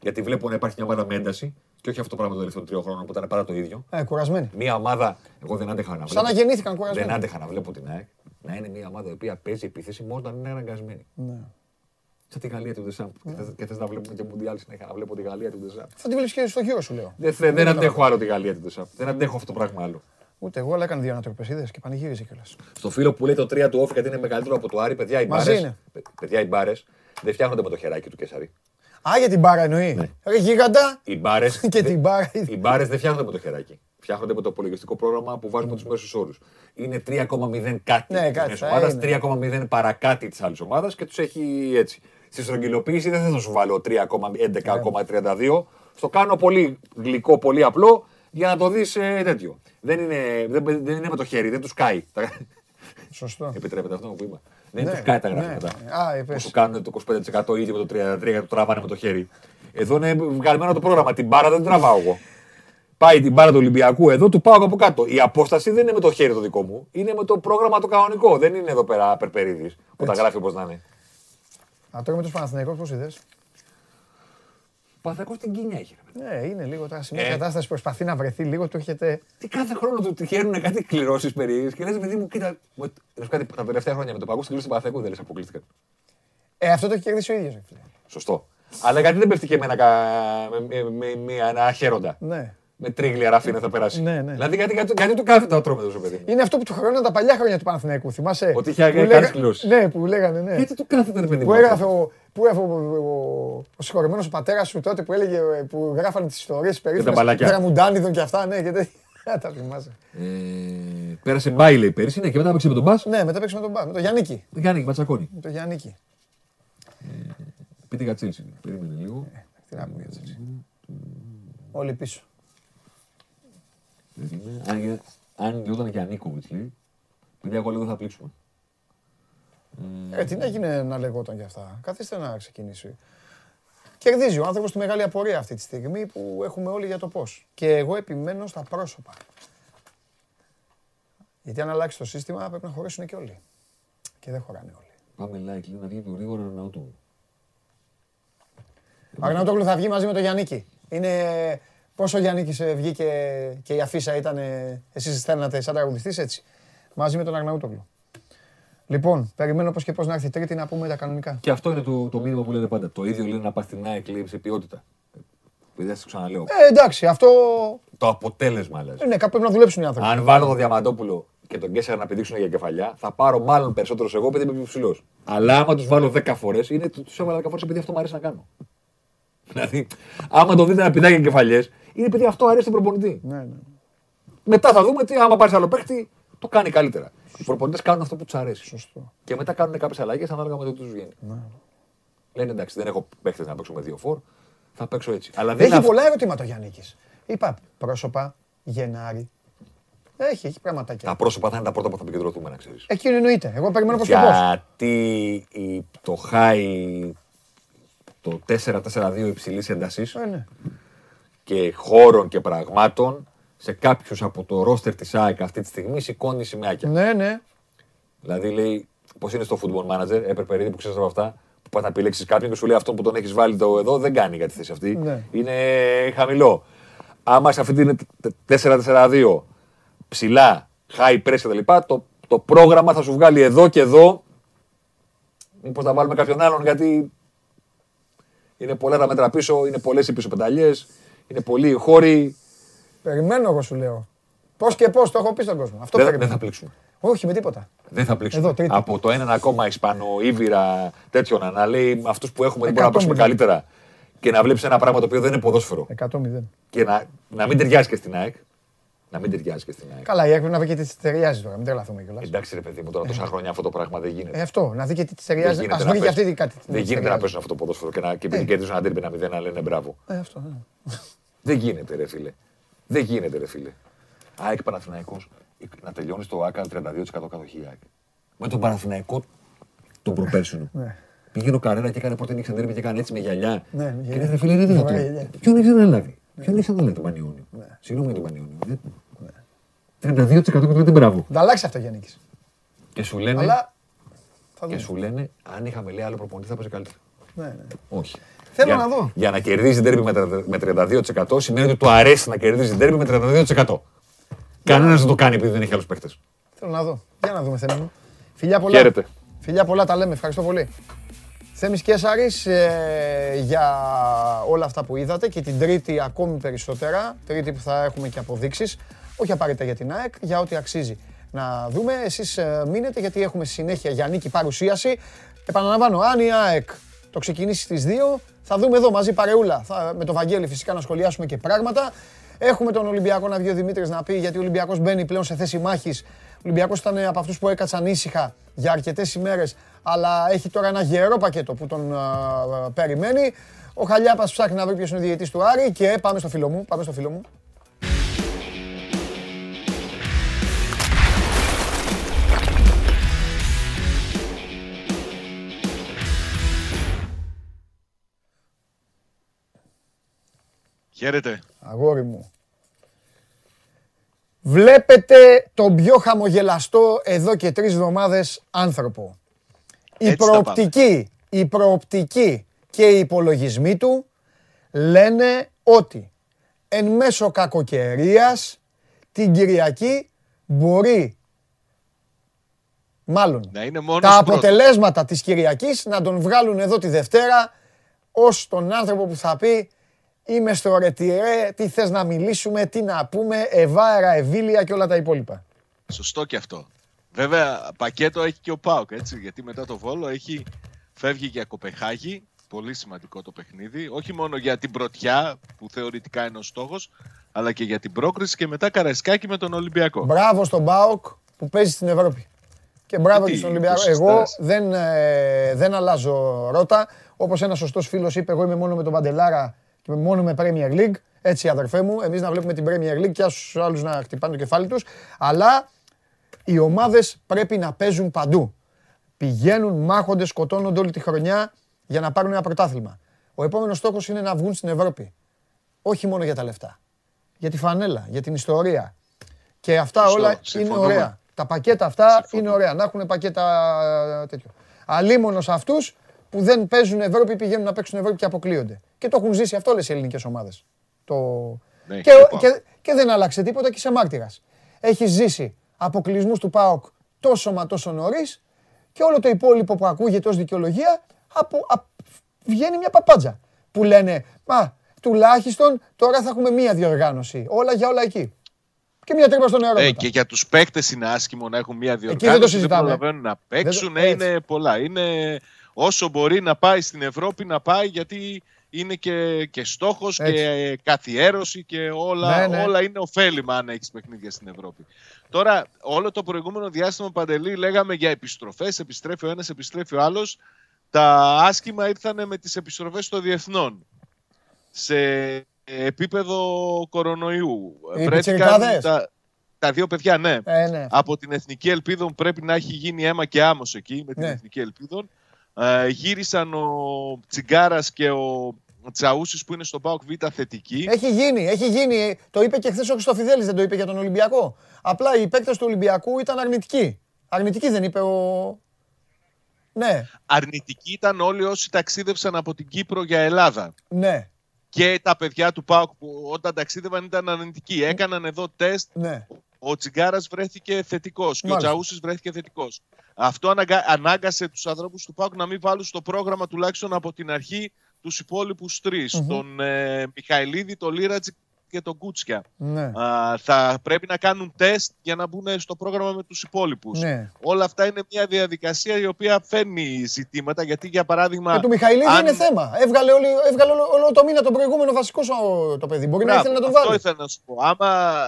Γιατί βλέπω να υπάρχει μια ομάδα με ένταση και όχι αυτό το πράγμα των τελευταίων τριών χρόνων που ήταν πάρα το ίδιο. Ε, κουρασμένοι. Μια ομάδα, εγώ δεν άντεχα να Σαν βλέπω. να γεννήθηκαν κουρασμένοι. Δεν άντεχα να βλέπω την ΑΕΚ να είναι μια ομάδα η οποία παίζει επίθεση μόνο όταν είναι αναγκασμένη. Ναι. Σαν τη Γαλλία του Ντεσάμπ. Και θε να βλέπουμε και Μουντιάλ συνέχεια, να βλέπω τη Γαλλία του Ντεσάμπ. Θα τη βλέπεις και στο γύρο σου, λέω. Δεν, θε- δεν αντέχω άλλο τη Γαλλία του Ντεσάμπ. Δεν αντέχω αυτό το πράγμα άλλο. Ούτε εγώ, αλλά έκανε δύο ανατροπέ και πανηγύριζε κιόλας. Στο φίλο που λέει το 3 του όφη γιατί είναι μεγαλύτερο από το Άρη, παιδιά οι Μαζί μπάρες, είναι. παι- παιδιά οι μπάρες δεν φτιάχνονται με το χεράκι του Κεσαρή. Α, για την μπάρα εννοεί. Ναι. Ρε γίγαντα Οι μπάρε και την μπάρα. οι μπάρες δεν φτιάχνονται με το χεράκι. Φτιάχνονται με το υπολογιστικό πρόγραμμα που βάζουμε τους μέσους όρους. Είναι 3,0 κάτι Ναι, της κάτι μέσης θα ομάδας, είναι. 3,0 παρακάτι της άλλης ομάδας και τους έχει έτσι. Στη στρογγυλοποίηση δεν θα σου βάλω 3,11,32. Στο κάνω πολύ γλυκό, πολύ απλό για να το δεις τέτοιο. Δεν είναι, δεν, δεν είναι με το χέρι, δεν τους κάει. Τα- Σωστό. Επιτρέπεται αυτό που είπα. Δεν Ναι, τους κάει τα ναι. γραφήματα. Α, Που είπες. σου κάνουν το 25% ήδη με το 33% και το τραβάνε με το χέρι. Εδώ είναι βγαλμένο το πρόγραμμα. Την μπάρα δεν την τραβάω εγώ. Πάει την μπάρα του Ολυμπιακού εδώ, του πάω από κάτω. Η απόσταση δεν είναι με το χέρι το δικό μου. Είναι με το πρόγραμμα το κανονικό. Δεν είναι εδώ πέρα περπερίδης που τα γράφει όπως να είναι. Α, τώρα με του Παναθηναϊκούς πώς είδες. Παθακό την κίνια έχει. ρε παιδί. Ναι, είναι λίγο τώρα σε μια Ε. κατάσταση που προσπαθεί να βρεθεί λίγο, του έχετε. Τι κάθε χρόνο του τυχαίνουν κάτι κληρώσει περίεργε και λε, παιδί μου, κοίτα. μου- να σου κάτι, τα τελευταία χρόνια με το παγκόσμιο κλήρωση του Παθακού δεν λε αποκλείστηκαν. Ε, αυτό το έχει κερδίσει ο ίδιο. Σωστό. Αλλά γιατί δεν πέφτει και με ένα, κα- με, με, με, με ένα αχαίροντα. Ναι. Με τρίγλια ραφίνα θα περάσει. Ναι, ναι. Δηλαδή γιατί, γιατί, γιατί του κάθεται ο τρόμετρο, παιδί μου. Είναι αυτό που του χρεώναν τα παλιά χρόνια του Παναθηναϊκού. Θυμάσαι; Ότι είχε που κάνει λέγα- κλήρωση. Ναι, που λέγανε, ναι. Γιατί του κάθεται, ρε παιδί μου. Που έγραφε ο, που έγραφε ο, ο, ο συγχωρεμένος ο πατέρας σου τότε που έλεγε, ε, που γράφανε τις ιστορίες περίφημες μπαλάκια. Δραμουντάνιδων και αυτά, ναι, και τέτοια. Τα θυμάσαι. Ε, πέρασε μπάι, λέει πέρυσι, ναι, και μετά έπαιξε με τον Μπα. Ναι, μετά παίξαμε τον Μπα, με τον Γιάννικη. Δεν κάνει, ματσακώνει. Με τον Γιάννικη. Πείτε για Τσέλσι. Περίμενε λίγο. Τι να πούμε για έτσι. Όλοι πίσω. Περίμενε. Αν, γε- αν γινόταν και Ανίκοβιτ, λέει. Παιδιά, εγώ λέω δεν θα πλήξουμε. Ε, τι να γίνει να λεγόταν για αυτά. Καθίστε να ξεκινήσει. Κερδίζει ο άνθρωπος τη μεγάλη απορία αυτή τη στιγμή που έχουμε όλοι για το πώς. Και εγώ επιμένω στα πρόσωπα. Γιατί αν αλλάξει το σύστημα πρέπει να χωρίσουν και όλοι. Και δεν χωράνε όλοι. Πάμε like, λέει να βγει πιο γρήγορα να του. Ο Αγναούτογλου θα βγει μαζί με τον Γιάννικη. Είναι πόσο ο Γιάννικης ε, βγήκε και η αφίσα ήταν, ε, εσείς στέλνατε σαν τραγουδιστής έτσι. Μαζί με τον Αγναούτογλου. Λοιπόν, περιμένω πώς και πώς να έρθει η Τρίτη να πούμε τα κανονικά. Και αυτό είναι το, το μήνυμα που λέτε πάντα. Το ίδιο λένε να πας στην ΑΕΚ λέει σε ποιότητα. Επειδή σας το ξαναλέω. Ε, εντάξει, αυτό. Το αποτέλεσμα αλλάζει. Ε, ναι, κάπου πρέπει να δουλέψουν οι άνθρωποι. Αν βάλω τον Διαμαντόπουλο και τον Κέσσερα να πηδήξουν για κεφαλιά, θα πάρω μάλλον περισσότερος εγώ επειδή είμαι πιο ψηλός. Αλλά άμα τους βάλω 10 φορές, είναι τους έβαλα 10 φορές επειδή αυτό μου αρέσει να κάνω. Δηλαδή, άμα το δείτε να πηδάει για κεφαλιές, είναι επειδή αυτό αρέσει τον προπονητή. Ναι, ναι. Μετά θα δούμε τι, άμα πάρεις άλλο παίχτη, το κάνει καλύτερα. Οι προπονητές κάνουν αυτό που τους αρέσει. Σωστό. Και μετά κάνουν κάποιες αλλαγές ανάλογα με το τι τους βγαίνει. Ναι. Λένε εντάξει, δεν έχω παίχτες να παίξω με δύο φορ, θα παίξω έτσι. Αλλά δεν Έχει είναι πολλά ερωτήματα ο Γιάννη. Είπα πρόσωπα, Γενάρη. Έχει, έχει πραγματάκια. Τα πρόσωπα θα είναι τα πρώτα που θα επικεντρωθούμε, να ξέρεις. Εκείνο εννοείται. Εγώ περιμένω πώ και πώς. Γιατί η- το high, το 4-4-2 υψηλής έντασης Ε, ναι. Και χώρων και πραγμάτων σε κάποιους από το ρόστερ της ΑΕΚ αυτή τη στιγμή σηκώνει σημαίακια. Ναι, ναι. Δηλαδή λέει, πώς είναι στο football manager, έπρεπε ήδη που ξέρεις από αυτά, που πας να επιλέξεις κάποιον και σου λέει αυτό που τον έχεις βάλει το εδώ δεν κάνει για τη θέση αυτή. Ναι. Είναι χαμηλό. Άμα σε αυτή την 4-4-2 ψηλά, high press κτλ., το, το πρόγραμμα θα σου βγάλει εδώ και εδώ. Μήπως θα βάλουμε κάποιον άλλον γιατί είναι πολλά τα μέτρα πίσω, είναι πολλές οι πίσω πενταλιές, είναι πολλοί οι χώροι. Περιμένω εγώ σου λέω. Πώς και πώς το έχω πει στον κόσμο. Αυτό Δεν, περιμένω. δεν θα πλήξουμε. Όχι με τίποτα. Δεν θα πλήξουμε. Εδώ, τρίτη. Από το έναν ακόμα Ισπανό, Ήβυρα, τέτοιον να λέει αυτούς που έχουμε δεν μπορούμε να παίξουμε 100-0. καλύτερα. Και να βλέπεις ένα πράγμα το οποίο δεν είναι ποδόσφαιρο. 100-0. Και να, να μην ταιριάζει και στην ΑΕΚ. Να μην ταιριάζει και στην ΑΕΚ. Καλά, η ΑΕΚ πρέπει να βρει και τις της ταιριάζει τώρα. Μην τρελαθούμε κιόλας. Εντάξει, ρε παιδί μου, τώρα τόσα χρόνια αυτό το πράγμα δεν γίνεται. Ε, αυτό, να δει και τι της Δεν ταιριάζει. γίνεται Α να βρει και παίζουν- αυτή κάτι. Δεν γίνεται να παίζουν αυτό το ποδόσφαιρο και, να, και επειδή κερδίζουν ένα τέρμι ένα μηδέν να λένε μπράβο. Ε, αυτό. Ναι. Δεν γίνεται, ρε φίλε. Δεν γίνεται, ρε φίλε. ΑΕΚ Παναθηναϊκός να τελειώνεις στο ΑΚΑ 32% κατοχή η ΑΕΚ. Με τον Παναθηναϊκό τον προπέρσινο. Ναι. Πήγαινε ο Καρέρα και έκανε πρώτη νύχτα ντέρμπι και έκανε έτσι με γυαλιά. Ναι, με Και γυαλιά. λέει, ρε φίλε, είναι Ωραία δυνατόν. γυαλιά. Ποιον έχεις αναλάβει; Ποιον έχεις αναλάβει τον Πανιόνιο; Συγγνώμη τον Πανιόνιο. Δεν- 32% και του λέτε μπράβο. Θα αλλάξει αυτό Γιάννη. Και σου λένε, Αλλά. Θα και δούμε. σου λένε αν είχαμε λέει άλλο προπονητή θα παίζει καλύτερα. Ναι, ναι. Όχι. Θέλω για, να δω. Για να κερδίζει ντέρμπι με, τα- με 32% σημαίνει ότι του αρέσει να κερδίζει ντέρμπι με 32%. Κανένας δεν το κάνει επειδή δεν έχει άλλους παίχτε. Θέλω να δω. Για να δούμε, Θέμη μου. Φιλιά πολλά. Χαίρετε. Φιλιά πολλά, τα λέμε. Ευχαριστώ πολύ. Θέμης Κέσαρης ε, για όλα αυτά που είδατε και την τρίτη ακόμη περισσότερα. Τρίτη που θα έχουμε και αποδείξεις. Όχι απαραίτητα για την ΑΕΚ, για ό,τι αξίζει να δούμε. Εσείς ε, μείνετε γιατί έχουμε συνέχεια για νίκη παρουσίαση. Επαναλαμβάνω, αν η ΑΕΚ το ξεκινήσει στις 2, θα δούμε εδώ μαζί παρεούλα. Θα, με τον Βαγγέλη φυσικά να σχολιάσουμε και πράγματα. Έχουμε τον Ολυμπιακό να βγει ο Δημήτρης να πει γιατί ο Ολυμπιακός μπαίνει πλέον σε θέση μάχης. Ο Ολυμπιακός ήταν από αυτούς που έκατσαν ήσυχα για αρκετές ημέρες αλλά έχει τώρα ένα γερό πακέτο που τον α, α, περιμένει. Ο Χαλιάπας ψάχνει να βρει ποιος είναι ο διαιτητής του Άρη και πάμε στο φίλο μου. Πάμε στο φίλο μου. Χαίρετε. Αγόρι μου. Βλέπετε τον πιο χαμογελαστό εδώ και τρεις εβδομάδες άνθρωπο. Η Έτσι τα προοπτική, η προοπτική και οι υπολογισμοί του λένε ότι εν μέσω κακοκαιρίας την Κυριακή μπορεί μάλλον Να είναι μόνος τα πρώτος. αποτελέσματα της Κυριακής να τον βγάλουν εδώ τη Δευτέρα ως τον άνθρωπο που θα πει είμαι στο ρετυρέ, τι θες να μιλήσουμε, τι να πούμε, ευάερα, ευήλια και όλα τα υπόλοιπα. Σωστό και αυτό. Βέβαια, πακέτο έχει και ο Πάοκ, έτσι, γιατί μετά το Βόλο έχει φεύγει για Κοπεχάγη, πολύ σημαντικό το παιχνίδι, όχι μόνο για την πρωτιά που θεωρητικά είναι ο στόχος, αλλά και για την πρόκριση και μετά Καραϊσκάκη με τον Ολυμπιακό. Μπράβο στον Μπάουκ που παίζει στην Ευρώπη. Και μπράβο Τι, και στον Ολυμπιακό. πώς Εγώ συστάς. δεν, ε, δεν αλλάζω ρότα. Όπως ένας σωστός φίλος είπε, εγώ είμαι μόνο με τον Παντελάρα και μόνο με Premier League. Έτσι, αδερφέ μου, εμείς να βλέπουμε την Premier League και στου άλλους να χτυπάνε το κεφάλι τους. Αλλά οι ομάδες πρέπει να παίζουν παντού. Πηγαίνουν, μάχονται, σκοτώνονται όλη τη χρονιά για να πάρουν ένα πρωτάθλημα. Ο επόμενος στόχος είναι να βγουν στην Ευρώπη. Όχι μόνο για τα λεφτά. Για τη φανέλα, για την ιστορία. Και αυτά Σωστό, όλα είναι συμφωνούμε. ωραία. Τα πακέτα αυτά Συμφωνώ. είναι ωραία. Να έχουν πακέτα τέτοιο. Αλίμονος σε αυτούς που δεν παίζουν Ευρώπη, πηγαίνουν να παίξουν Ευρώπη και αποκλείονται. Και το έχουν ζήσει αυτό όλε οι ελληνικές ομάδες. Το... Ναι, και, και το και, και δεν άλλαξε τίποτα και είσαι μάρτυρας. Έχεις ζήσει αποκλεισμούς του ΠΑΟΚ τόσο μα τόσο νωρίς και όλο το υπόλοιπο που ακούγεται ως δικαιολογία από, α- βγαίνει μια παπάντζα. Που λένε, μα τουλάχιστον τώρα θα έχουμε μία διοργάνωση. Όλα για όλα εκεί. Και μια τρύπα στο νερό. Ε, μετά. και για τους παίκτες είναι άσχημο να έχουν μια δεν το διοργάνωση, δεν, συζητάμε. προλαβαίνουν να παίξουν, Δεν το- είναι έτσι. πολλά. Είναι όσο μπορεί να πάει στην Ευρώπη να πάει γιατί είναι και, και στόχος Έτσι. και ε, καθιέρωση και όλα, Ναι, ναι. όλα είναι ωφέλιμα αν έχεις παιχνίδια στην Ευρώπη. Τώρα, όλο το προηγούμενο διάστημα Παντελή λέγαμε για επιστροφές, επιστρέφει ο ένας, επιστρέφει ο άλλος. Τα άσχημα ήρθαν με τις επιστροφές των διεθνών. Σε επίπεδο κορονοϊού. Οι Βρέθηκαν πιτσιρικάδες. τα, τα δύο παιδιά, ναι. Ε, ναι. Από την Εθνική Ελπίδων πρέπει να έχει γίνει αίμα και άμμος εκεί με την Ναι. Εθνική Ελπίδων. Ε, γύρισαν ο Τσιγκάρας και ο Τσαούσης που είναι στο ΠΑΟΚ Β θετικοί. Έχει γίνει, έχει γίνει. Το είπε και χθες ο Χρυστοφιδέλης, δεν το είπε για τον Ολυμπιακό. Απλά οι παίκτες του Ολυμπιακού ήταν αρνητικοί. Αρνητικοί δεν είπε ο. Ναι, Αρνητικοί ήταν όλοι όσοι ταξίδευσαν από την Κύπρο για Ελλάδα. ναι, Και τα παιδιά του ΠΑΟΚ που όταν ταξίδευαν ήταν αρνητικοί. Έκαναν εδώ τεστ. ναι. Ο Τσιγκάρας βρέθηκε θετικός και ο Μάλιστα. Τσαούσης βρέθηκε θετικός. Αυτό αναγκα... ανάγκασε τους ανθρώπους του ΠΑΟΚ να μην βάλουν στο πρόγραμμα τουλάχιστον από την αρχή τους υπόλοιπους τρεις. Τον ε, Μιχαηλίδη, τον Λίρατζη και τον Κούτσια. ναι. Α, θα πρέπει να κάνουν τεστ για να μπουν στο πρόγραμμα με τους υπόλοιπους. ναι. Όλα αυτά είναι μια διαδικασία η οποία φέρνει ζητήματα γιατί για παράδειγμα... Και του Μιχαηλίδη αν- είναι θέμα. Έβγαλε, όλη, έβγαλε όλο, όλο το μήνα τον προηγούμενο βασικό σου το παιδί. Μπορεί να Μπράβο, ήθελε να τον αυτό βάλει. ήθελα να σου πω. Άμα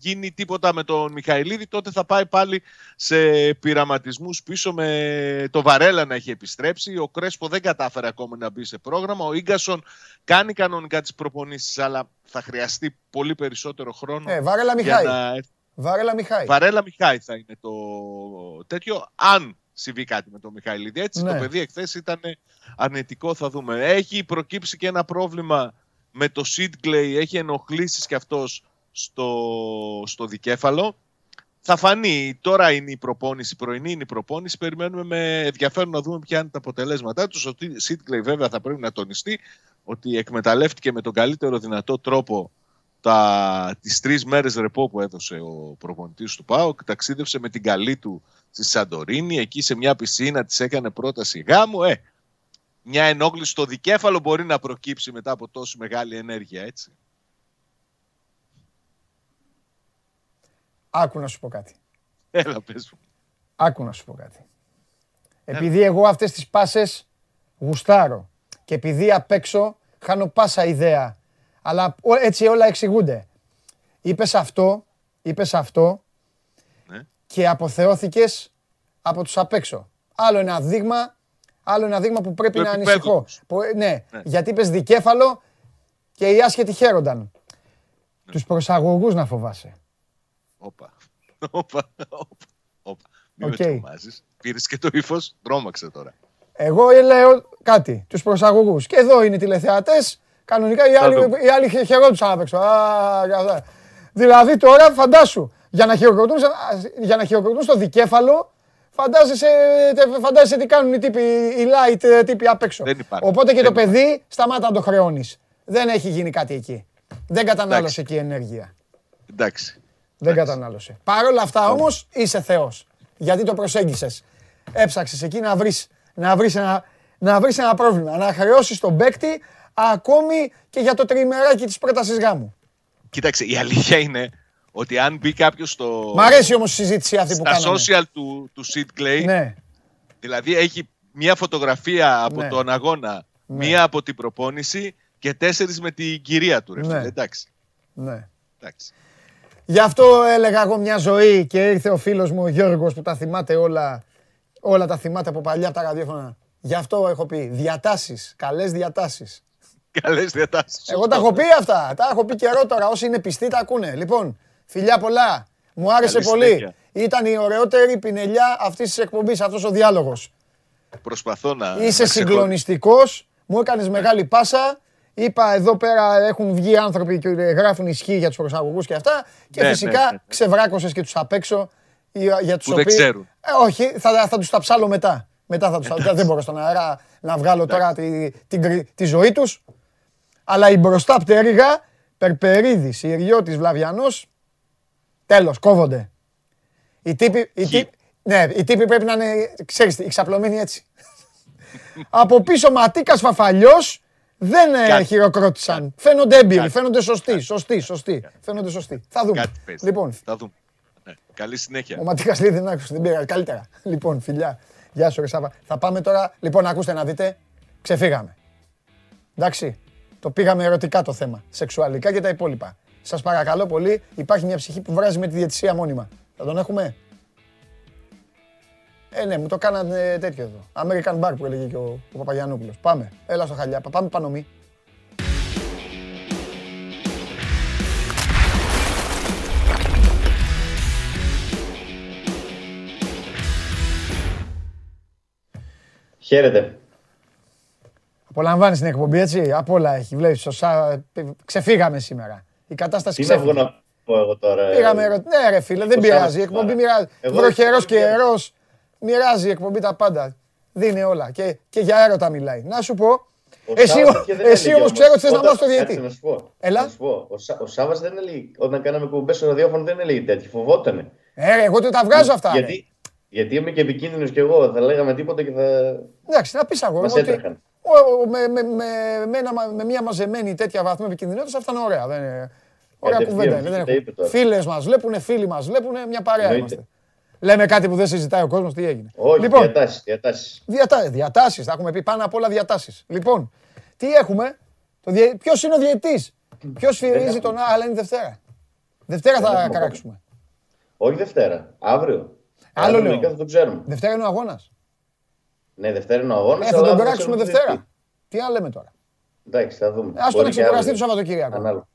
γίνει τίποτα με τον Μιχαηλίδη, τότε θα πάει πάλι σε πειραματισμούς πίσω με το Βαρέλα να έχει επιστρέψει. Ο Κρέσπο δεν κατάφερε ακόμα να μπει σε πρόγραμμα. Ο γκασον κάνει κανονικά τις προπονήσεις, αλλά θα χρειαστεί πολύ περισσότερο χρόνο. Ε, Βάρελα για Μιχάη. να... Βάρελα Μιχάη. Βαρέλα Μιχάη θα είναι το τέτοιο, αν συμβεί κάτι με τον Μιχαηλίδη. Έτσι, Ναι. το παιδί εχθές ήταν αρνητικό, θα δούμε. Έχει προκύψει και ένα πρόβλημα με το Σίτγκλεϊ, έχει ενοχλήσεις και αυτός στο, στο δικέφαλο. Θα φανεί, τώρα είναι η προπόνηση, πρωινή είναι η προπόνηση, περιμένουμε με ενδιαφέρον να δούμε ποια είναι τα αποτελέσματά τους. Ο Σίτγκλεϊ βέβαια θα πρέπει να τονιστεί ότι εκμεταλλεύτηκε με τον καλύτερο δυνατό τρόπο τα, τις τρεις μέρες ρεπό που έδωσε ο προπονητής του ΠΑΟΚ, ταξίδευσε με την καλή του στη Σαντορίνη, εκεί σε μια πισίνα της έκανε πρόταση γάμου, ε, μια ενόχληση στο δικέφαλο μπορεί να προκύψει μετά από τόση μεγάλη ενέργεια, έτσι. Άκου να σου πω κάτι. Έλα, πες μου. Άκου να σου πω κάτι. Επειδή εγώ αυτές τις πάσες γουστάρω και επειδή απ' έξω χάνω πάσα ιδέα, αλλά ο- έτσι όλα εξηγούνται. Είπες αυτό, είπες αυτό Ναι. και αποθεώθηκες από τους απ' έξω. Άλλο ένα δείγμα, άλλο ένα δείγμα που πρέπει Του να επίπεδου ανησυχώ. τους. Που- ναι, Ναι. γιατί είπες δικέφαλο και οι άσχετοι χαίρονταν. Ναι. Τους προσαγωγούς να φοβάσαι. Όπα. Όπα. Όπα. Όπα. Μην Οκ. με τρομάζεις. Πήρες και το ύφος, τρόμαξε τώρα. Εγώ λέω κάτι, τους προσαγωγούς. Και εδώ είναι οι τηλεθεατές, κανονικά οι άλλοι, δούμε. οι άλλοι χε- χαιρόντουσαν απ' έξω. Α, καλά. Δηλαδή τώρα φαντάσου, για να χειροκροτούν, σε- για να χειροκροτούν στο δικέφαλο, φαντάζεσαι, τε- φαντάζεσαι τι κάνουν οι τύποι, οι light ε, τύποι απ' έξω. Δεν υπάρχει. Οπότε και Δεν το παιδί σταμάτα να το χρεώνεις. Δεν έχει γίνει κάτι εκεί. Δεν κατανάλωσε εκεί ενέργεια. Εντάξει. Δεν κατανάλωσε. Παρ' όλα αυτά όμως είσαι Θεός. Γιατί το προσέγγισες. Έψαξες εκεί να βρεις, να βρεις, ένα, να βρεις ένα πρόβλημα. Να χρεώσεις τον παίκτη ακόμη και για το τριμεράκι της πρότασης γάμου. Κοίταξε, η αλήθεια είναι ότι αν μπει κάποιος στο... Μ' αρέσει όμως η συζήτηση αυτή που στα κάναμε. social του, του Sid Clay, Ναι, δηλαδή έχει μια φωτογραφία από Ναι. τον αγώνα, μία από την προπόνηση και τέσσερις με την κυρία του. Ρε, Ναι. φίλε. Εντάξει. ναι. Εντάξει. Γι' αυτό έλεγα εγώ μια ζωή και ήρθε ο φίλος μου ο Γιώργος που τα θυμάται όλα, όλα τα θυμάται από παλιά από τα ραδιόφωνα. Γι' αυτό έχω πει διατάσεις, καλές διατάσεις. Καλές διατάσεις. Εγώ τα έχω πει αυτά. Τα έχω πει καιρό τώρα. Όσοι είναι πιστοί τα ακούνε. Λοιπόν, φιλιά πολλά. Μου άρεσε Καλή πολύ. συνέχεια. Ήταν η ωραιότερη πινελιά αυτής της εκπομπής, αυτός ο διάλογος. Προσπαθώ να... Είσαι να ξεχω- συγκλονιστικός. Μου έκανες μεγάλη πάσα. Είπα εδώ πέρα έχουν βγει άνθρωποι και γράφουν ισχύ για τους προσαγωγούς και αυτά. Και Ναι, ναι, φυσικά ναι, ναι. ξεβράκωσες και τους απ' έξω. Για- Για τους Που δεν οποίους- ξέρουν. Ε, όχι, θα, θα τους τα ψάλω μετά. Μετά θα τους, δεν μπορώ στον αέρα να βγάλω τώρα τη, την κρυ- τη ζωή τους. Αλλά η μπροστά πτέρυγα, Περπερίδης, Ιριώτης, Βλαβιανός, τέλος, κόβονται. Οι τύποι, οι Χι. τύποι, Ναι, οι τύποι πρέπει να είναι, ξέρεις τι, εξαπλωμένοι έτσι. Από πίσω Ματίκας Φαφαλιός δεν ε, Κάτι. χειροκρότησαν. Φαίνονται έμπειροι, Κάτι. φαίνονται σωστοί, σωστοί, σωστοί. Φαίνονται σωστοί. Θα δούμε. Κάτι παίζει. Λοιπόν, Θα δούμε. Ναι. Καλή συνέχεια. ο Ματίκας λέει δεν άκουσε, δεν πήρα. Καλύτερα. Λοιπόν, φιλιά. Γεια σου, ρε Σάβα. Θα πάμε τώρα. Λοιπόν, ακούστε να δείτε. Ξεφύγαμε. Εντάξει. Το πήγαμε ερωτικά το θέμα. Σεξουαλικά και τα υπόλοιπα. Σας παρακαλώ πολύ, υπάρχει μια ψυχή που βράζει με τη διαιτησία μόνιμα. Θα τον έχουμε; Ε, ναι, μου το κάνανε τέτοιο εδώ. American Bar που έλεγε και ο, ο Παπαγιανόπουλος. Πάμε. Έλα στο χαλιά. Πάμε πάνω Χαίρετε. Απολαμβάνεις την εκπομπή, έτσι; Απ' όλα έχει. Βλέπεις, σωστά. Ξεφύγαμε σήμερα. Η κατάσταση Τι να βγω ξέφυγε. να πω εγώ τώρα. Πήγαμε ε, ερω... Ναι, ρε φίλε, δεν το πειράζει. Η Σάββατο εκπομπή σήμερα. μοιράζει. Εγώ Βροχερός δεν ξέρω. καιρό. Μοιράζει η εκπομπή τα πάντα. Δίνει όλα. Και, και για έρωτα μιλάει. Να σου πω. ο Εσύ, Σάββας και δεν εσύ έλεγε όμως όμως. ξέρω ότι θες να Όταν- μάθει το Κάτσε διαιτή. Να σου πω. Έλα. Να σου πω. Ο, Σά, ο Σάββας δεν έλεγε, όταν κάναμε κουμπές στο ραδιόφωνο δεν έλεγε τέτοιο. Φοβότανε. Ε, ρε, εγώ του τα βγάζω αυτά. ρε. γιατί, γιατί είμαι και επικίνδυνος κι εγώ. Θα λέγαμε τίποτα και θα. Εντάξει, να πεις αγόρι Μας μου ότι έτρεχαν. ο- ο- με, με, με, με, ένα- με μια μαζεμένη τέτοια βαθμό επικινδυνότητα αυτά είναι ωραία. Δεν είναι... Ωραία Κατευθείαν, κουβέντα είναι. βγήκε, Δεν τα έχουμε. είπε τώρα. Φίλες μας βλέπουν, φίλοι μας βλέπουν, μια παρέα Εννοείται. είμαστε. Λέμε κάτι που δεν συζητάει ο κόσμος, τι έγινε. Όχι, λοιπόν, διατάσεις, διατάσεις. Διατά, διατάσεις, θα έχουμε πει πάνω απ' όλα διατάσεις. Λοιπόν, τι έχουμε, το διε... ποιος είναι ο διαιτής, ποιος φυρίζει έχουμε. τον Α, αλλά είναι Δευτέρα. Δευτέρα θα έχουμε καράξουμε. Όχι Δευτέρα. Αύριο. Άλλο Αύριο λέω. λογικά θα το ξέρουμε. Δευτέρα είναι ο αγώνας. Ναι, Δευτέρα είναι ο αγώνας. Ε, θα τον περάξουμε Δευτέρα. Τι άλλο λέμε τώρα; Εντάξει, θα δούμε. Ε, Ας τον Μπορεί και ξεκουραστεί αύριο. το Σαββατοκύριακο. Ανάλογα.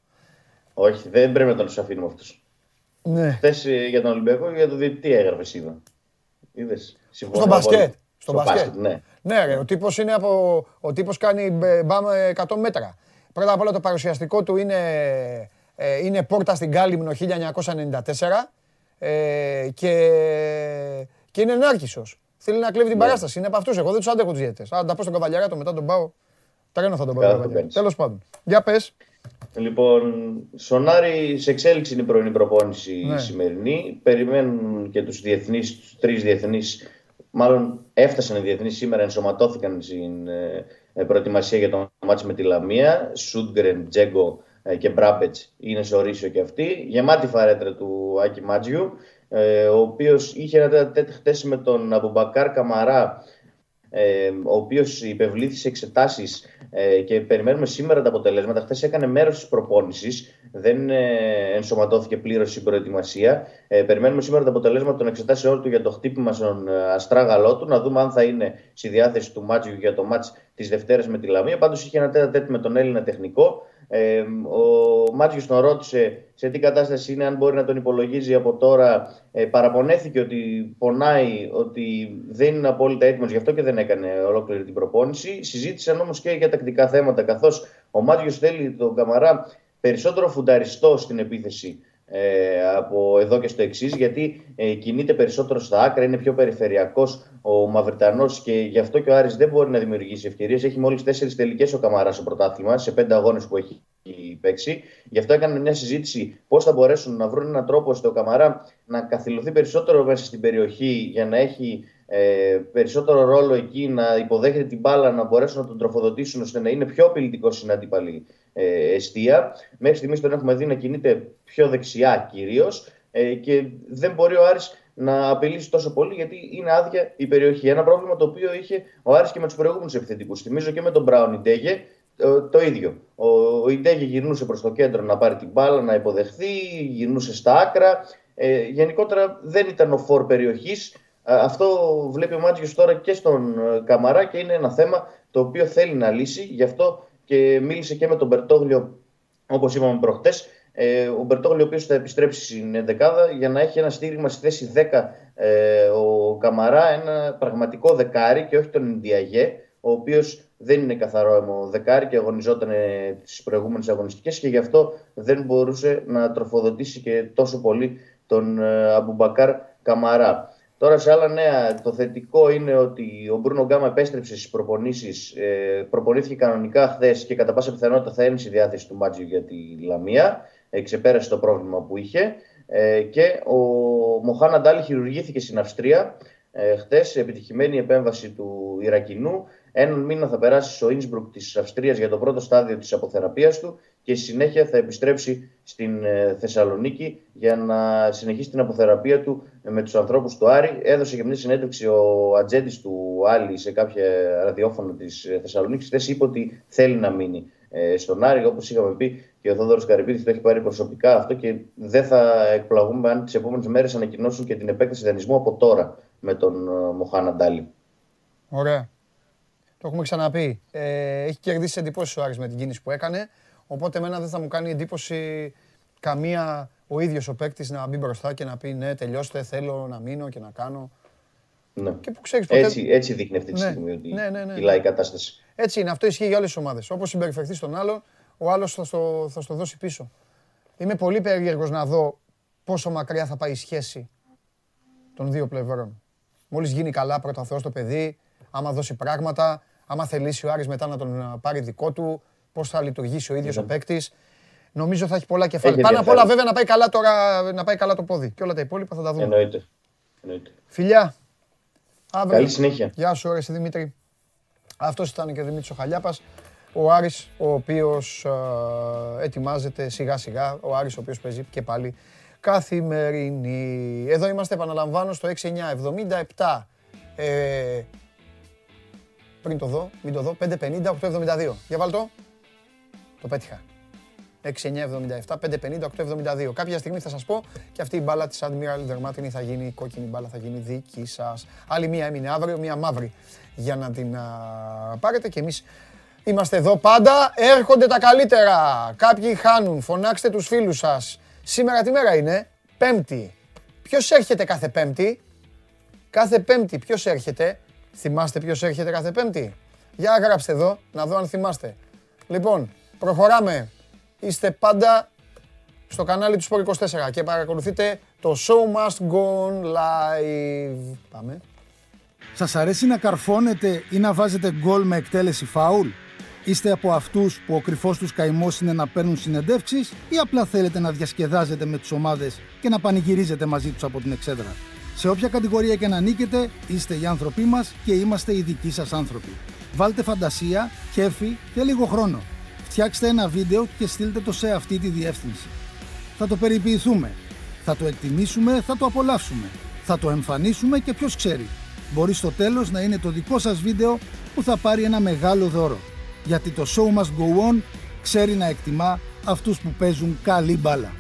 Όχι, δεν πρέπει να τον του αφήνουμε αυτού. Ναι. Χθες για τον Ολυμπιακό και για τον διαιτητή έγραφες, είδα. Είδες. Στο μπασκετ. Στο μπασκετ. ναι. Ναι, ρε, ο τύπος είναι από. Ο τύπος κάνει μπε- μπαμ ε, 100 μέτρα. Πρώτα απ' όλα το παρουσιαστικό του είναι, ε, είναι πόρτα στην Κάλυμνο 1994 ε, και, και είναι ενάρκησος. Θέλει να κλέβει την Ναι. παράσταση. Είναι από αυτούς. Εγώ δεν τους άντεχω τους διαιτητές. Αν τα πω στον Καβαλιαράτο μετά τον πάω. Τρένο θα τον πάω. Καλά τον το Καβαλιαράτο. κάνεις. Τέλος πάντων. Για πες. Λοιπόν, Σονάρι σε εξέλιξη είναι η πρωινή προπόνηση Ναι. σημερινή. Περιμένουν και τους διεθνείς, τους τρεις διεθνείς, μάλλον έφτασαν οι διεθνείς σήμερα, ενσωματώθηκαν στην ε, ε, προετοιμασία για το ματς με τη Λαμία. Σούντγκρεν, Τζέγκο ε, και Μπράμπετς είναι σε ορίσιο και αυτοί. Γεμάτη φαρέτρα του Άκη Μάντζιου, ε, ο οποίος είχε ένα τέτοιο χτες με τον Αμπουμπακάρ Καμαρά, ε, ο οποίος υπεβλήθη σε εξετάσεις ε, και περιμένουμε σήμερα τα αποτελέσματα. Χθες έκανε μέρος της προπόνησης, δεν ε, ενσωματώθηκε πλήρως στην προετοιμασία. Ε, περιμένουμε σήμερα τα αποτελέσματα των εξετάσεών του για το χτύπημα στον ε, αστράγαλό του, να δούμε αν θα είναι στη διάθεση του Μάντζιου για το ματς της Δευτέρας με τη Λαμία. Πάντως είχε ένα τέτα τέτοιο με τον Έλληνα τεχνικό. Ε, ο Μάτζιος τον ρώτησε σε τι κατάσταση είναι, αν μπορεί να τον υπολογίζει από τώρα. Ε, παραπονέθηκε ότι πονάει, ότι δεν είναι απόλυτα έτοιμος, γι' αυτό και δεν έκανε ολόκληρη την προπόνηση. Συζήτησαν όμως και για τακτικά θέματα, καθώς ο Μάτζιος θέλει τον Καμαρά περισσότερο φουνταριστό στην επίθεση ε, από εδώ και στο εξής, γιατί ε, κινείται περισσότερο στα άκρα, είναι πιο περιφερειακός ο Μαυριτανό και γι' αυτό και ο Άρης δεν μπορεί να δημιουργήσει ευκαιρίες. Έχει μόλις τέσσερις τελικές ο Καμαράς στο πρωτάθλημα, σε πέντε αγώνες που έχει παίξει. Γι' αυτό έκανε μια συζήτηση πώς θα μπορέσουν να βρουν έναν τρόπο ώστε ο Καμαρά να καθυλωθεί περισσότερο μέσα στην περιοχή για να έχει ε, περισσότερο ρόλο εκεί, να υποδέχεται την μπάλα, να μπορέσουν να τον τροφοδοτήσουν ώστε να είναι πιο απειλητικό στην αντίπαλη ε, εστία. Μέχρι στιγμής τον έχουμε δει να κινείται πιο δεξιά κυρίως ε, και δεν μπορεί ο Άρης να απειλήσει τόσο πολύ γιατί είναι άδεια η περιοχή. Ένα πρόβλημα το οποίο είχε ο Άρης και με τους προηγούμενους επιθετικούς. Θυμίζω και με τον Μπράουν Ιντέγε ε, το ίδιο. Ο, ο Ιντέγε γυρνούσε προς το κέντρο να πάρει την μπάλα, να υποδεχθεί, γυρνούσε στα άκρα. Ε, γενικότερα δεν ήταν ο φόρ περιοχής. Αυτό βλέπει ο Μάτζιος τώρα και στον ε, Καμαρά και είναι ένα θέμα το οποίο θέλει να λύσει. Γι' αυτό και μίλησε και με τον Μπερτόγλιο, όπως είπαμε προχτές. Ε, ο Μπερτόγλιο, ο οποίος θα επιστρέψει στην δεκάδα για να έχει ένα στήριγμα στη θέση 10 ε, ο Καμαρά, ένα πραγματικό δεκάρι και όχι τον Ινδιαγέ, ο οποίος δεν είναι καθαρό αιμο δεκάρι και αγωνιζόταν τις προηγούμενες αγωνιστικές και γι' αυτό δεν μπορούσε να τροφοδοτήσει και τόσο πολύ τον ε, Αμπουμπακάρ Καμαρά. Τώρα σε άλλα νέα, το θετικό είναι ότι ο Μπρούνο Γκάμα επέστρεψε στις προπονήσεις. Ε, προπονήθηκε κανονικά χθες και κατά πάσα πιθανότητα θα είναι στη διάθεση του Μάτζιου για τη Λαμία. Ε, ξεπέρασε το πρόβλημα που είχε. Ε, και ο Μοχάνα Ντάλι χειρουργήθηκε στην Αυστρία ε, χτες, επιτυχημένη επέμβαση του Ιρακινού. Έναν μήνα θα περάσει στο Ίνσμπρουκ της Αυστρίας για το πρώτο στάδιο της αποθεραπείας του και στη συνέχεια θα επιστρέψει στην ε, Θεσσαλονίκη για να συνεχίσει την αποθεραπεία του με τους ανθρώπους του Άρη. Έδωσε και μια συνέντευξη ο ατζέντης του Άλι σε κάποια ραδιόφωνο της ε, Θεσσαλονίκης. Χθες είπε ότι θέλει να μείνει ε, στον Άρη, όπως είχαμε πει και ο Θόδωρος Καρυπίδης το έχει πάρει προσωπικά αυτό και δεν θα εκπλαγούμε αν τις επόμενες μέρες ανακοινώσουν και την επέκταση δανεισμού από τώρα με τον Μοχάνα Ντάλι. Ωραία. Το έχουμε ξαναπεί. Ε, έχει κερδίσει εντυπώσεις ο Άρης με την κίνηση που έκανε. Οπότε εμένα δεν θα μου κάνει εντύπωση καμία ο ίδιος ο παίκτης να μπει μπροστά και να πει ναι, τελειώστε, θέλω να μείνω και να κάνω. Ναι. Και που ξέρεις ποτέ... έτσι, έτσι δείχνει αυτή τη Ναι. στιγμή ότι Ναι, ναι, ναι. κυλάει η κατάσταση. Έτσι είναι, αυτό ισχύει για όλες τις ομάδες. Όπως συμπεριφερθεί στον άλλο, ο άλλος θα στο, θα στο δώσει πίσω. Είμαι πολύ περίεργος να δω πόσο μακριά θα πάει η σχέση των δύο πλευρών. Μόλις γίνει καλά πρώτα Θεός το παιδί, άμα δώσει πράγματα, άμα θελήσει ο Άρης μετά να τον α, πάρει δικό του, πώς θα λειτουργήσει ο ίδιος ο παίκτης. Νομίζω θα έχει πολλά κεφάλαια. Έχει Πάνω απ' όλα ενδιαφέρον. βέβαια να πάει καλά τώρα, να πάει καλά το πόδι. Και όλα τα υπόλοιπα θα τα δούμε. Εννοείται. Εννοείται. Φιλιά. Αύριο. Καλή συνέχεια. Γεια σου, ωραία, Δημήτρη. Αυτός ήταν και ο Δημήτρης ο Χαλιάπας. Ο Άρης, ο οποίος ε, ετοιμάζεται σιγά σιγά. Ο Άρης, ο οποίος παίζει και πάλι καθημερινή. Εδώ είμαστε, επαναλαμβάνω, στο 6977. Ε, πριν το δω, μην το δω, 550, 872. Για βάλ το. Το πέτυχα. 6-9-77, 5-50, 8-72. Κάποια στιγμή θα σας πω και αυτή η μπάλα της Admiral δερμάτινη θα γίνει, η κόκκινη μπάλα θα γίνει δική σας. Άλλη μία έμεινε αύριο, μία μαύρη για να την α, πάρετε και εμείς είμαστε εδώ πάντα. Έρχονται τα καλύτερα. Κάποιοι χάνουν, φωνάξτε τους φίλους σας. Σήμερα τι μέρα είναι, Πέμπτη. Ποιος έρχεται κάθε Πέμπτη, Κάθε Πέμπτη ποιος έρχεται, θυμάστε ποιος έρχεται κάθε Πέμπτη; Για γράψτε εδώ, να δω αν θυμάστε. Λοιπόν, προχωράμε. Είστε πάντα στο κανάλι του Sport 24 και παρακολουθείτε το Show Must Go On Live. Πάμε. Σας αρέσει να καρφώνετε ή να βάζετε γκολ με εκτέλεση φάουλ; Είστε από αυτούς που ο κρυφός τους καημός είναι να παίρνουν συνεντεύξεις ή απλά θέλετε να διασκεδάζετε με τις ομάδες και να πανηγυρίζετε μαζί τους από την εξέδρα; Σε όποια κατηγορία και να νίκετε, είστε οι άνθρωποι μας και είμαστε οι δικοί σας άνθρωποι. Βάλτε φαντασία, κέφι και λίγο χρόνο. Φτιάξτε ένα βίντεο και στείλτε το σε αυτή τη διεύθυνση. Θα το περιποιηθούμε. Θα το εκτιμήσουμε, θα το απολαύσουμε. Θα το εμφανίσουμε και ποιος ξέρει. Μπορεί στο τέλος να είναι το δικό σας βίντεο που θα πάρει ένα μεγάλο δώρο. Γιατί το show must go on ξέρει να εκτιμά αυτούς που παίζουν καλή μπάλα.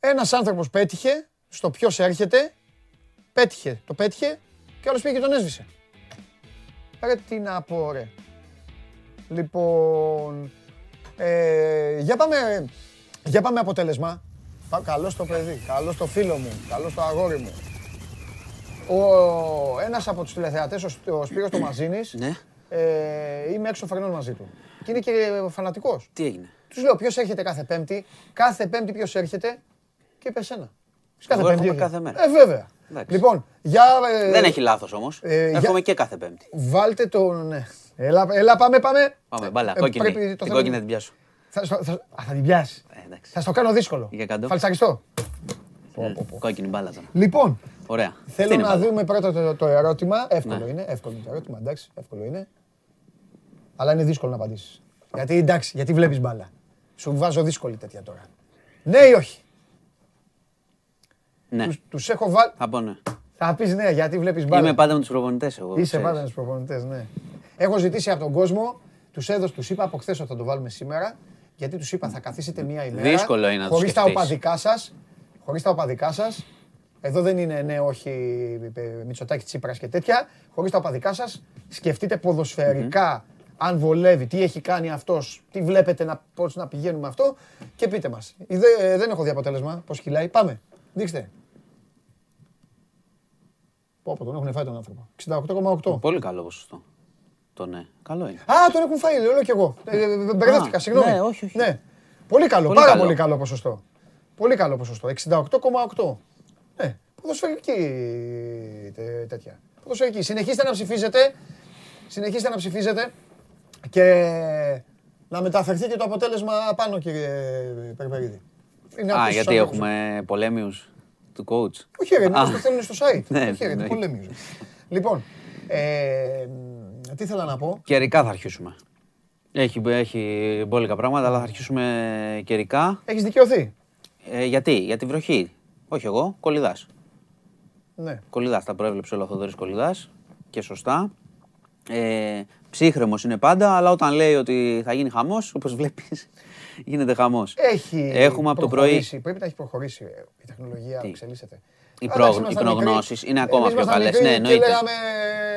Ένας άνθρωπος πέτυχε στο ποιος έρχεται, πέτυχε, το πέτυχε και άλλος πήγε και τον έσβησε. Ρε τι να πω ρε. Λοιπόν, ε, για πάμε, για πάμε αποτέλεσμα. Πα- Καλώς το παιδί, καλώς το φίλο μου, καλώς το αγόρι μου. Ο, ένας από τους τηλεθεατές, ο, Σπ- ο Σπύρος Τομαζίνης, Ναι. ε, είμαι έξω φρενών μαζί του. Και είναι και φανατικός. Τι έγινε; Τους λέω ποιος έρχεται κάθε Πέμπτη, κάθε Πέμπτη ποιος έρχεται και είπε εσένα. Είσαι Κάθε Εγώ έρχομαι έρχεται. κάθε μέρα. Ε, βέβαια. Εντάξει. Λοιπόν, για, ε, Δεν έχει λάθος όμως. ε, για- Έρχομαι και κάθε Πέμπτη. Βάλτε τον... Ναι. Έλα, έλα, πάμε, πάμε. Πάμε, μπάλα. Ε, κόκκινη. πρέπει το την θέλω- κόκκινη θα την πιάσω. Θα, θα, θα, α, θα την πιάσει. Ε, εντάξει. Θα στο κάνω δύσκολο. Για κάτω. Φαλτσαριστό. Μμ, Κόκκινη μπάλα τώρα. Λοιπόν, Ωραία. θέλω Αυτή είναι να μπάλα. δούμε πρώτα το, το ερώτημα. Εύκολο Ναι. είναι, εύκολο είναι το ερώτημα, εντάξει, εύκολο είναι. Αλλά είναι δύσκολο να απαντήσεις. Γιατί, εντάξει, γιατί βλέπεις μπάλα. Σου βάζω δύσκολη τέτοια τώρα. Ναι ή όχι; Ναι. Τους, τους έχω βάλει... Θα πω ναι. Θα πεις ναι, γιατί βλέπεις μπάλα. Είμαι πάντα με τους προπονητές εγώ. Είσαι ξέρεις. πάντα με τους προπονητές, ναι. Έχω ζητήσει από τον κόσμο, τους έδωσα, τους είπα από χθες ότι θα το βάλουμε σήμερα, γιατί τους είπα θα καθίσετε μία ημέρα. Δύσκολο είναι να το χωρίς τα σκεφτείς. οπαδικά σας. Χωρίς τα οπαδικά σας. Εδώ δεν είναι ναι, όχι ε, Μητσοτάκη Τσίπρας και τέτοια. Χωρίς τα οπαδικά σας. Σκεφτείτε ποδοσφαιρικά αν βολεύει, τι έχει κάνει αυτός, τι βλέπετε να, πώς να πηγαίνουμε αυτό και πείτε μας. δεν έχω δει αποτέλεσμα. Πώς κυλάει. Πάμε. Δείξτε. Πω, πω, τον έχουν φάει τον άνθρωπο. 68,8. Πολύ καλό ποσοστό. Το ναι. Καλό είναι. Α, τον έχουν φάει, λέω και εγώ. Ε, ε, Μπερδεύτηκα, Α, συγγνώμη. ναι, όχι, όχι. Ναι. Πολύ καλό, Πολύ πάρα καλό. πολύ καλό ποσοστό. Πολύ καλό ποσοστό. 68,8. Ναι, ποδοσφαιρική τε- τέτοια. Ποδοσφαιρική. Συνεχίστε να ψηφίζετε. Συνεχίστε να ψηφίζετε. Και να μεταφερθεί και το αποτέλεσμα πάνω, κύριε Περπερίδη. Είναι Α, από τους γιατί ανθρώπους. έχουμε πολέμιους του coach. Όχι, ρε, να Α. το στέλνουν στο site. Ναι, Όχι, ρε, ναι. τι πολέμιους. Λοιπόν, ε, μ, τι ήθελα να πω; Καιρικά θα αρχίσουμε. Έχει, έχει μπόλικα πράγματα, αλλά θα αρχίσουμε καιρικά. Έχεις δικαιωθεί. Ε, γιατί, για τη βροχή. Όχι εγώ, κολυδάς. Ναι. Κολυδάς, τα προέβλεψε όλο ο Θοδωρής Κολυδάς και σωστά. Ε, ψύχρεμος είναι πάντα, αλλά όταν λέει ότι θα γίνει χαμός, όπως βλέπεις, γίνεται χαμός. Έχει Έχουμε από το πρωί προχωρήσει, Πρέπει να έχει προχωρήσει ε, η τεχνολογία, Τι; εξελίσσεται. Οι Αλλά προ- εντάξει, οι ήμασταν προγνώσεις μικροί. είναι ακόμα Εμείς πιο ήμασταν καλές. μικροί Ναι, εννοείται. Και λέγαμε,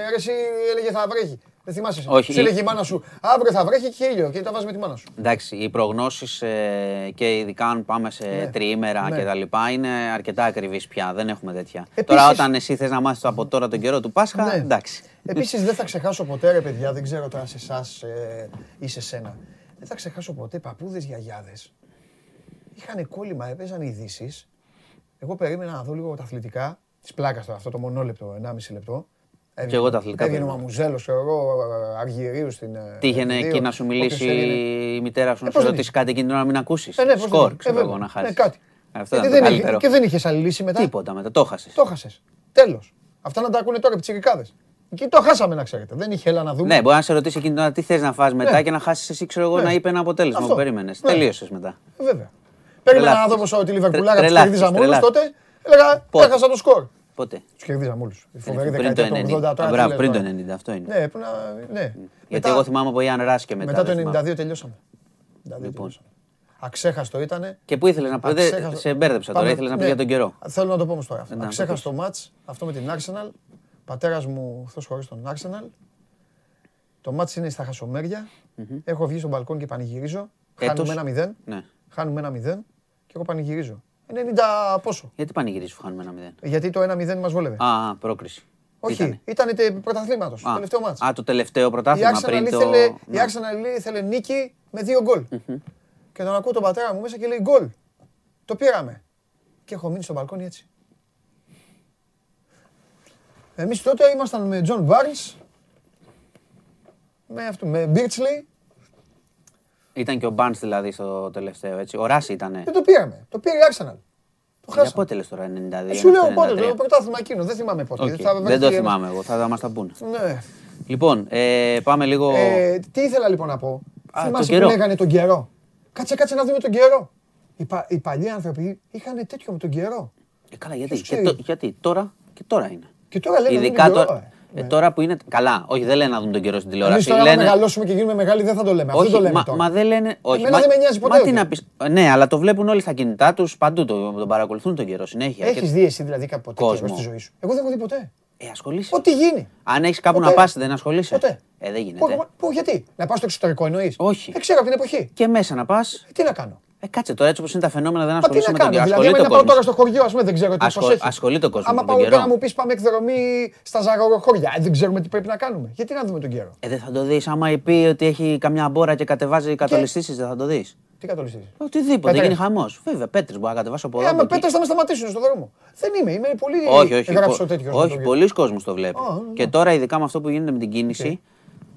ρε, εσύ έλεγε θα βρέχει. Δεν θυμάσαι. εσύ. Όχι, Σε η- έλεγε η μάνα σου, αύριο θα βρέχει και ήλιο και τα βάζει με τη μάνα σου. Εντάξει, οι προγνώσεις ε, και ειδικά αν πάμε σε Ναι. τριήμερα Ναι. και τα λοιπά είναι αρκετά ακριβείς πια, δεν έχουμε τέτοια. Επίσης- Τώρα όταν εσύ θες να μάθεις από τώρα τον καιρό του Πάσχα, Ναι. εντάξει. Επίσης δεν θα ξεχάσω ποτέ, ρε παιδιά, δεν ξέρω τώρα σε εσάς ή σε σένα. Δεν θα ξεχάσω ποτέ παππούδες γιαγιάδες. Είχαν κόλλημα, έπαιζαν ειδήσεις. Εγώ περίμενα να δω λίγο τα αθλητικά της πλάκας τώρα, αυτό το μονόλεπτο, 1,5 λεπτό. Και εγώ τα αθλητικά Έβγαινε ο περίμενα. Μαμουζέλος, εγώ, Αργυρίου στην. ε, Τύχαινε F2, εκεί να σου μιλήσει όποιος έγινε. η μητέρα σου να Ε, σου πώς δεν ρωτήσει κάτι εκείνη την ώρα να μην ακούσεις. Ε, ναι, πώς δεν Σκορ, είναι. ξέρω Ε, εγώ, βέβαια. να χάσεις. Ναι, κάτι. Αυτό Γιατί ήταν το δεν είχε- καλύτερο. Και δεν είχες άλλη λύση μετά; Τίποτα μετά, το χάσες. Το χάσε. Τέλος. Αυτά να τα ακούνε τώρα οι πιτσιρικάδε. Εκεί το χάσαμε να ξέρετε. Δεν είχε έλα να δούμε. Ναι, μπορεί να σε ρωτήσει εκείνη την ώρα τι θες να φας μετά Ναι. και να χάσεις εσύ, ξέρω εγώ, Ναι. να είπε ένα αποτέλεσμα Αυτό. που περίμενες. Ναι. Τελείωσες μετά. Ε, Βέβαια. Περίμενα να δω Τρελάθηκες. πως ότι η Λιβερπουλάρα Τρε- τους τρελάθηκες, κερδίζαμε όλους τρελάθηκες. τότε. Έλεγα, Πότε; έχασα το σκορ. Πότε; Τους κερδίζαμε όλους. Η φοβερή Πριν το δεκαετία του 80 90. τώρα. Α, τι Μπράβο, λες πριν το τώρα. 90, αυτό είναι. Ναι, πρέπει να... Ναι. Γιατί Μετά- εγώ θυμάμαι από Ιαν Ράς και μετά. Μετά το δεν θυμάμαι. 92 τελειώσαμε. 92 Λοιπόν. τελειώσαμε. Αξέχαστο ήτανε. Και πού ήθελες να πει, δεν- Αξέχαστο- σε μπέρδεψα τώρα, Πάμε- ήθελες να πει ναι. για τον καιρό. Θέλω να το πω όμως τώρα. αυτό. Να το Αξέχαστο πεις. μάτς, αυτό με την Arsenal. Πατέρας μου χθες χωρίς τον Arsenal. Το μάτς είναι στα χασομέρια. Έχω βγει στο μπαλκόν και πανηγυρίζω. Έτος. Χάνουμε ένα 0. Ναι. Χάνουμε ένα 0 και εγώ πανηγυρίζω. 90 πόσο. Γιατί πανηγυρίζεις που χάνουμε ένα 0. Γιατί το 1-0 μας βόλευε. Α, α, πρόκριση. Τι Όχι, ήτανε; ήταν πρωταθλήματος. Το Α, τελευταίο μάτς. Α, το τελευταίο Η πρωτάθλημα Arsenal πριν το... ήθελε, η Ναι. Arsenal ήθελε νίκη με δύο γκολ. Και τον ακούω τον πατέρα μου μέσα και λέει γκολ. Το πήραμε. Και έχω μείνει στο μπαλκόνι έτσι. Εμείς τότε ήμασταν με John Barnes, με, αυτό, με Birchley, Ήταν και ο Μπάνς δηλαδή στο τελευταίο, έτσι. Ο Ράση ήτανε. δεν το πήραμε. Το πήρε η Arsenal. Το Για χάσαμε. πότε λες τώρα, 92, Ε, Σου λέω 93. πότε, το πρωτάθλημα εκείνο, δεν θυμάμαι πότε. Οκ, Θα Δεν βρεθεί το ένας- θυμάμαι εγώ, θα μας τα πούνε. Ναι. Λοιπόν, ε, πάμε λίγο... Ε, τι ήθελα λοιπόν να πω. Α, Θυμάσαι τον που καιρό. λέγανε τον καιρό; Κάτσε, κάτσε να δούμε τον καιρό. Οι, πα, οι παλιοί άνθρωποι είχαν τέτοιο με τον καιρό. Ε, καλά, γιατί, ποιος και ξέρει; το- γιατί τώρα και τώρα είναι. Και τώρα λένε να δούμε Ειδικά τον καιρό. τώρα, ε. ε, τώρα που είναι. Καλά, όχι, δεν λένε να δουν τον καιρό στην Εμείς τηλεόραση. τώρα να λένε, μεγαλώσουμε και γίνουμε μεγάλοι δεν θα το λέμε. Αυτό όχι, το λέμε μα, τώρα. μα δεν λένε. Όχι, Εμένα μα, δεν με νοιάζει ποτέ μα ο τι να καιρός. πεις. Ναι, αλλά το βλέπουν όλοι στα κινητά τους παντού. Το, τον παρακολουθούν τον καιρό συνέχεια. Έχεις Και- δει εσύ δηλαδή κάποτε ποτέ Κόσμο. καιρό στη ζωή σου; Εγώ δεν έχω δει ποτέ. Ε, ασχολείσαι. Ό,τι γίνει. Αν έχεις κάπου Ποτέ. να πας, δεν ασχολείσαι. Ποτέ. Ε, δεν γίνεται. Πού, πού, γιατί, να πάω στο εξωτερικό εννοείς; Όχι. Δεν ξέρω από την εποχή. Και μέσα να πας. Ε, τι να κάνω; Ε, κάτσε τώρα έτσι όπως είναι τα φαινόμενα, δεν Μα τι ασχολείσαι να με τον κάνω. καιρό. Δηλαδή, άμα Ασχολείται να ο πάω τώρα κόσμο. στο χωριό, ας πούμε, δεν ξέρω τι Ασχολ- πώς έχει. ασχολείται ο κόσμος Άμα με τον πάω καιρό. τώρα να μου πεις πάμε εκδρομή στα ζαγοροχώρια, ε, δεν ξέρουμε τι πρέπει να κάνουμε. Γιατί να δούμε τον καιρό; Ε, δεν θα το δεις. Άμα πει ότι έχει καμιά μπόρα και κατεβάζει κατολιστήσεις, δεν θα το δεις. Τι κατολιστήσεις; Οτιδήποτε, Πέτρες. γίνει χαμός. Βέβαια, πέτρες μπορεί να κατεβάσω από Ε, εδώ. άμα από εκεί. πέτρες θα με σταματήσουν στον δρόμο. Δεν είμαι, είμαι πολύ Όχι, όχι. γράψω πο- τέτοιος. όχι, πολλοί κόσμος το βλέπει. Α, ναι. Και τώρα, ειδικά με αυτό που γίνεται με την κίνηση.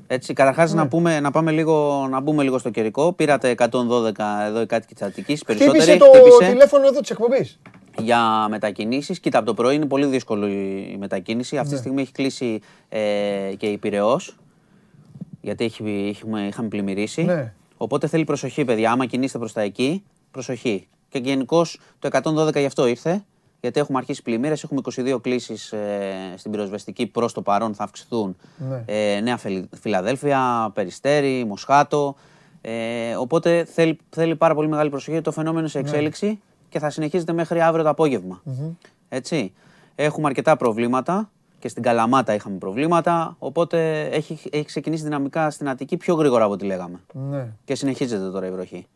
Έτσι, καταρχάς Ναι. να, πούμε, να, πάμε λίγο, να μπούμε λίγο στο καιρικό. Πήρατε 112 εδώ οι κάτοικοι της Αττικής, περισσότεροι. Χτύπησε το χτύπησε τηλέφωνο εδώ της εκπομπής. για μετακινήσεις. Κοίτα, από το πρωί είναι πολύ δύσκολο η η μετακίνηση. Ναι. Αυτή τη στιγμή έχει κλείσει ε, και η Πειραιώς, γιατί έχει, έχουμε, είχαμε πλημμυρίσει. Ναι. Οπότε θέλει προσοχή, παιδιά. Άμα κινείστε προς τα εκεί, προσοχή. Και γενικώς το 112 γι' αυτό ήρθε. Γιατί έχουμε αρχίσει πλημμύρες, έχουμε 22 κλήσεις ε, στην πυροσβεστική προς το παρόν, θα αυξηθούν. Ναι. Ε, Νέα Φιλ- Φιλαδέλφια, Περιστέρι, Μοσχάτο. Ε, οπότε θέλει, θέλει πάρα πολύ μεγάλη προσοχή. Το φαινόμενο είναι σε εξέλιξη και θα συνεχίζεται μέχρι αύριο το απόγευμα. Έτσι. Έχουμε αρκετά προβλήματα και στην Καλαμάτα είχαμε προβλήματα. Οπότε έχει, έχει ξεκινήσει δυναμικά στην Αττική πιο γρήγορα από ό,τι λέγαμε. Ναι. Και συνεχίζεται τώρα η βροχή.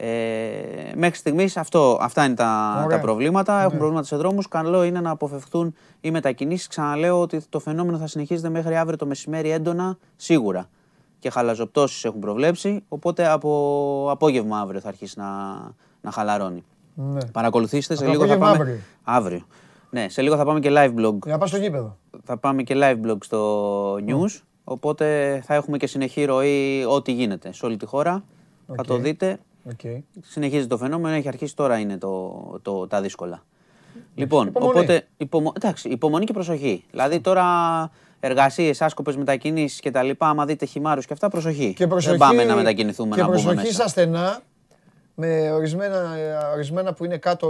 Ε, μέχρι στιγμής αυτά είναι τα, Ωραία. τα προβλήματα. Έχουν προβλήματα σε δρόμους. Καλό είναι να αποφευχθούν οι μετακινήσεις. Ξαναλέω ότι το φαινόμενο θα συνεχίζεται μέχρι αύριο το μεσημέρι έντονα, σίγουρα. Και χαλαζοπτώσεις έχουν προβλέψει. Οπότε από απόγευμα αύριο θα αρχίσει να, να χαλαρώνει. ναι. Παρακολουθήστε, σε Από λίγο θα απόγευμα πάμε. αύριο. Αύριο. Ναι, σε λίγο θα πάμε και live blog. Για να πας στο γήπεδο. Θα πάμε και live blog στο news. Οπότε θα έχουμε και συνεχή ροή ό,τι γίνεται σε όλη τη χώρα. Θα το Οκ. δείτε. Οκ. Συνεχίζει το φαινόμενο, έχει αρχίσει τώρα είναι το, το, τα δύσκολα. Λοιπόν, Υπομονή. οπότε υπομο... εντάξει, υπομονή και προσοχή. Δηλαδή τώρα εργασίες, άσκοπες μετακινήσεις και τα λοιπά, άμα δείτε χυμάρους και αυτά, προσοχή. Και προσοχή, Δεν πάμε να μετακινηθούμε και να μπούμε προσοχή μέσα. στα στενά, με ορισμένα, ορισμένα που είναι κάτω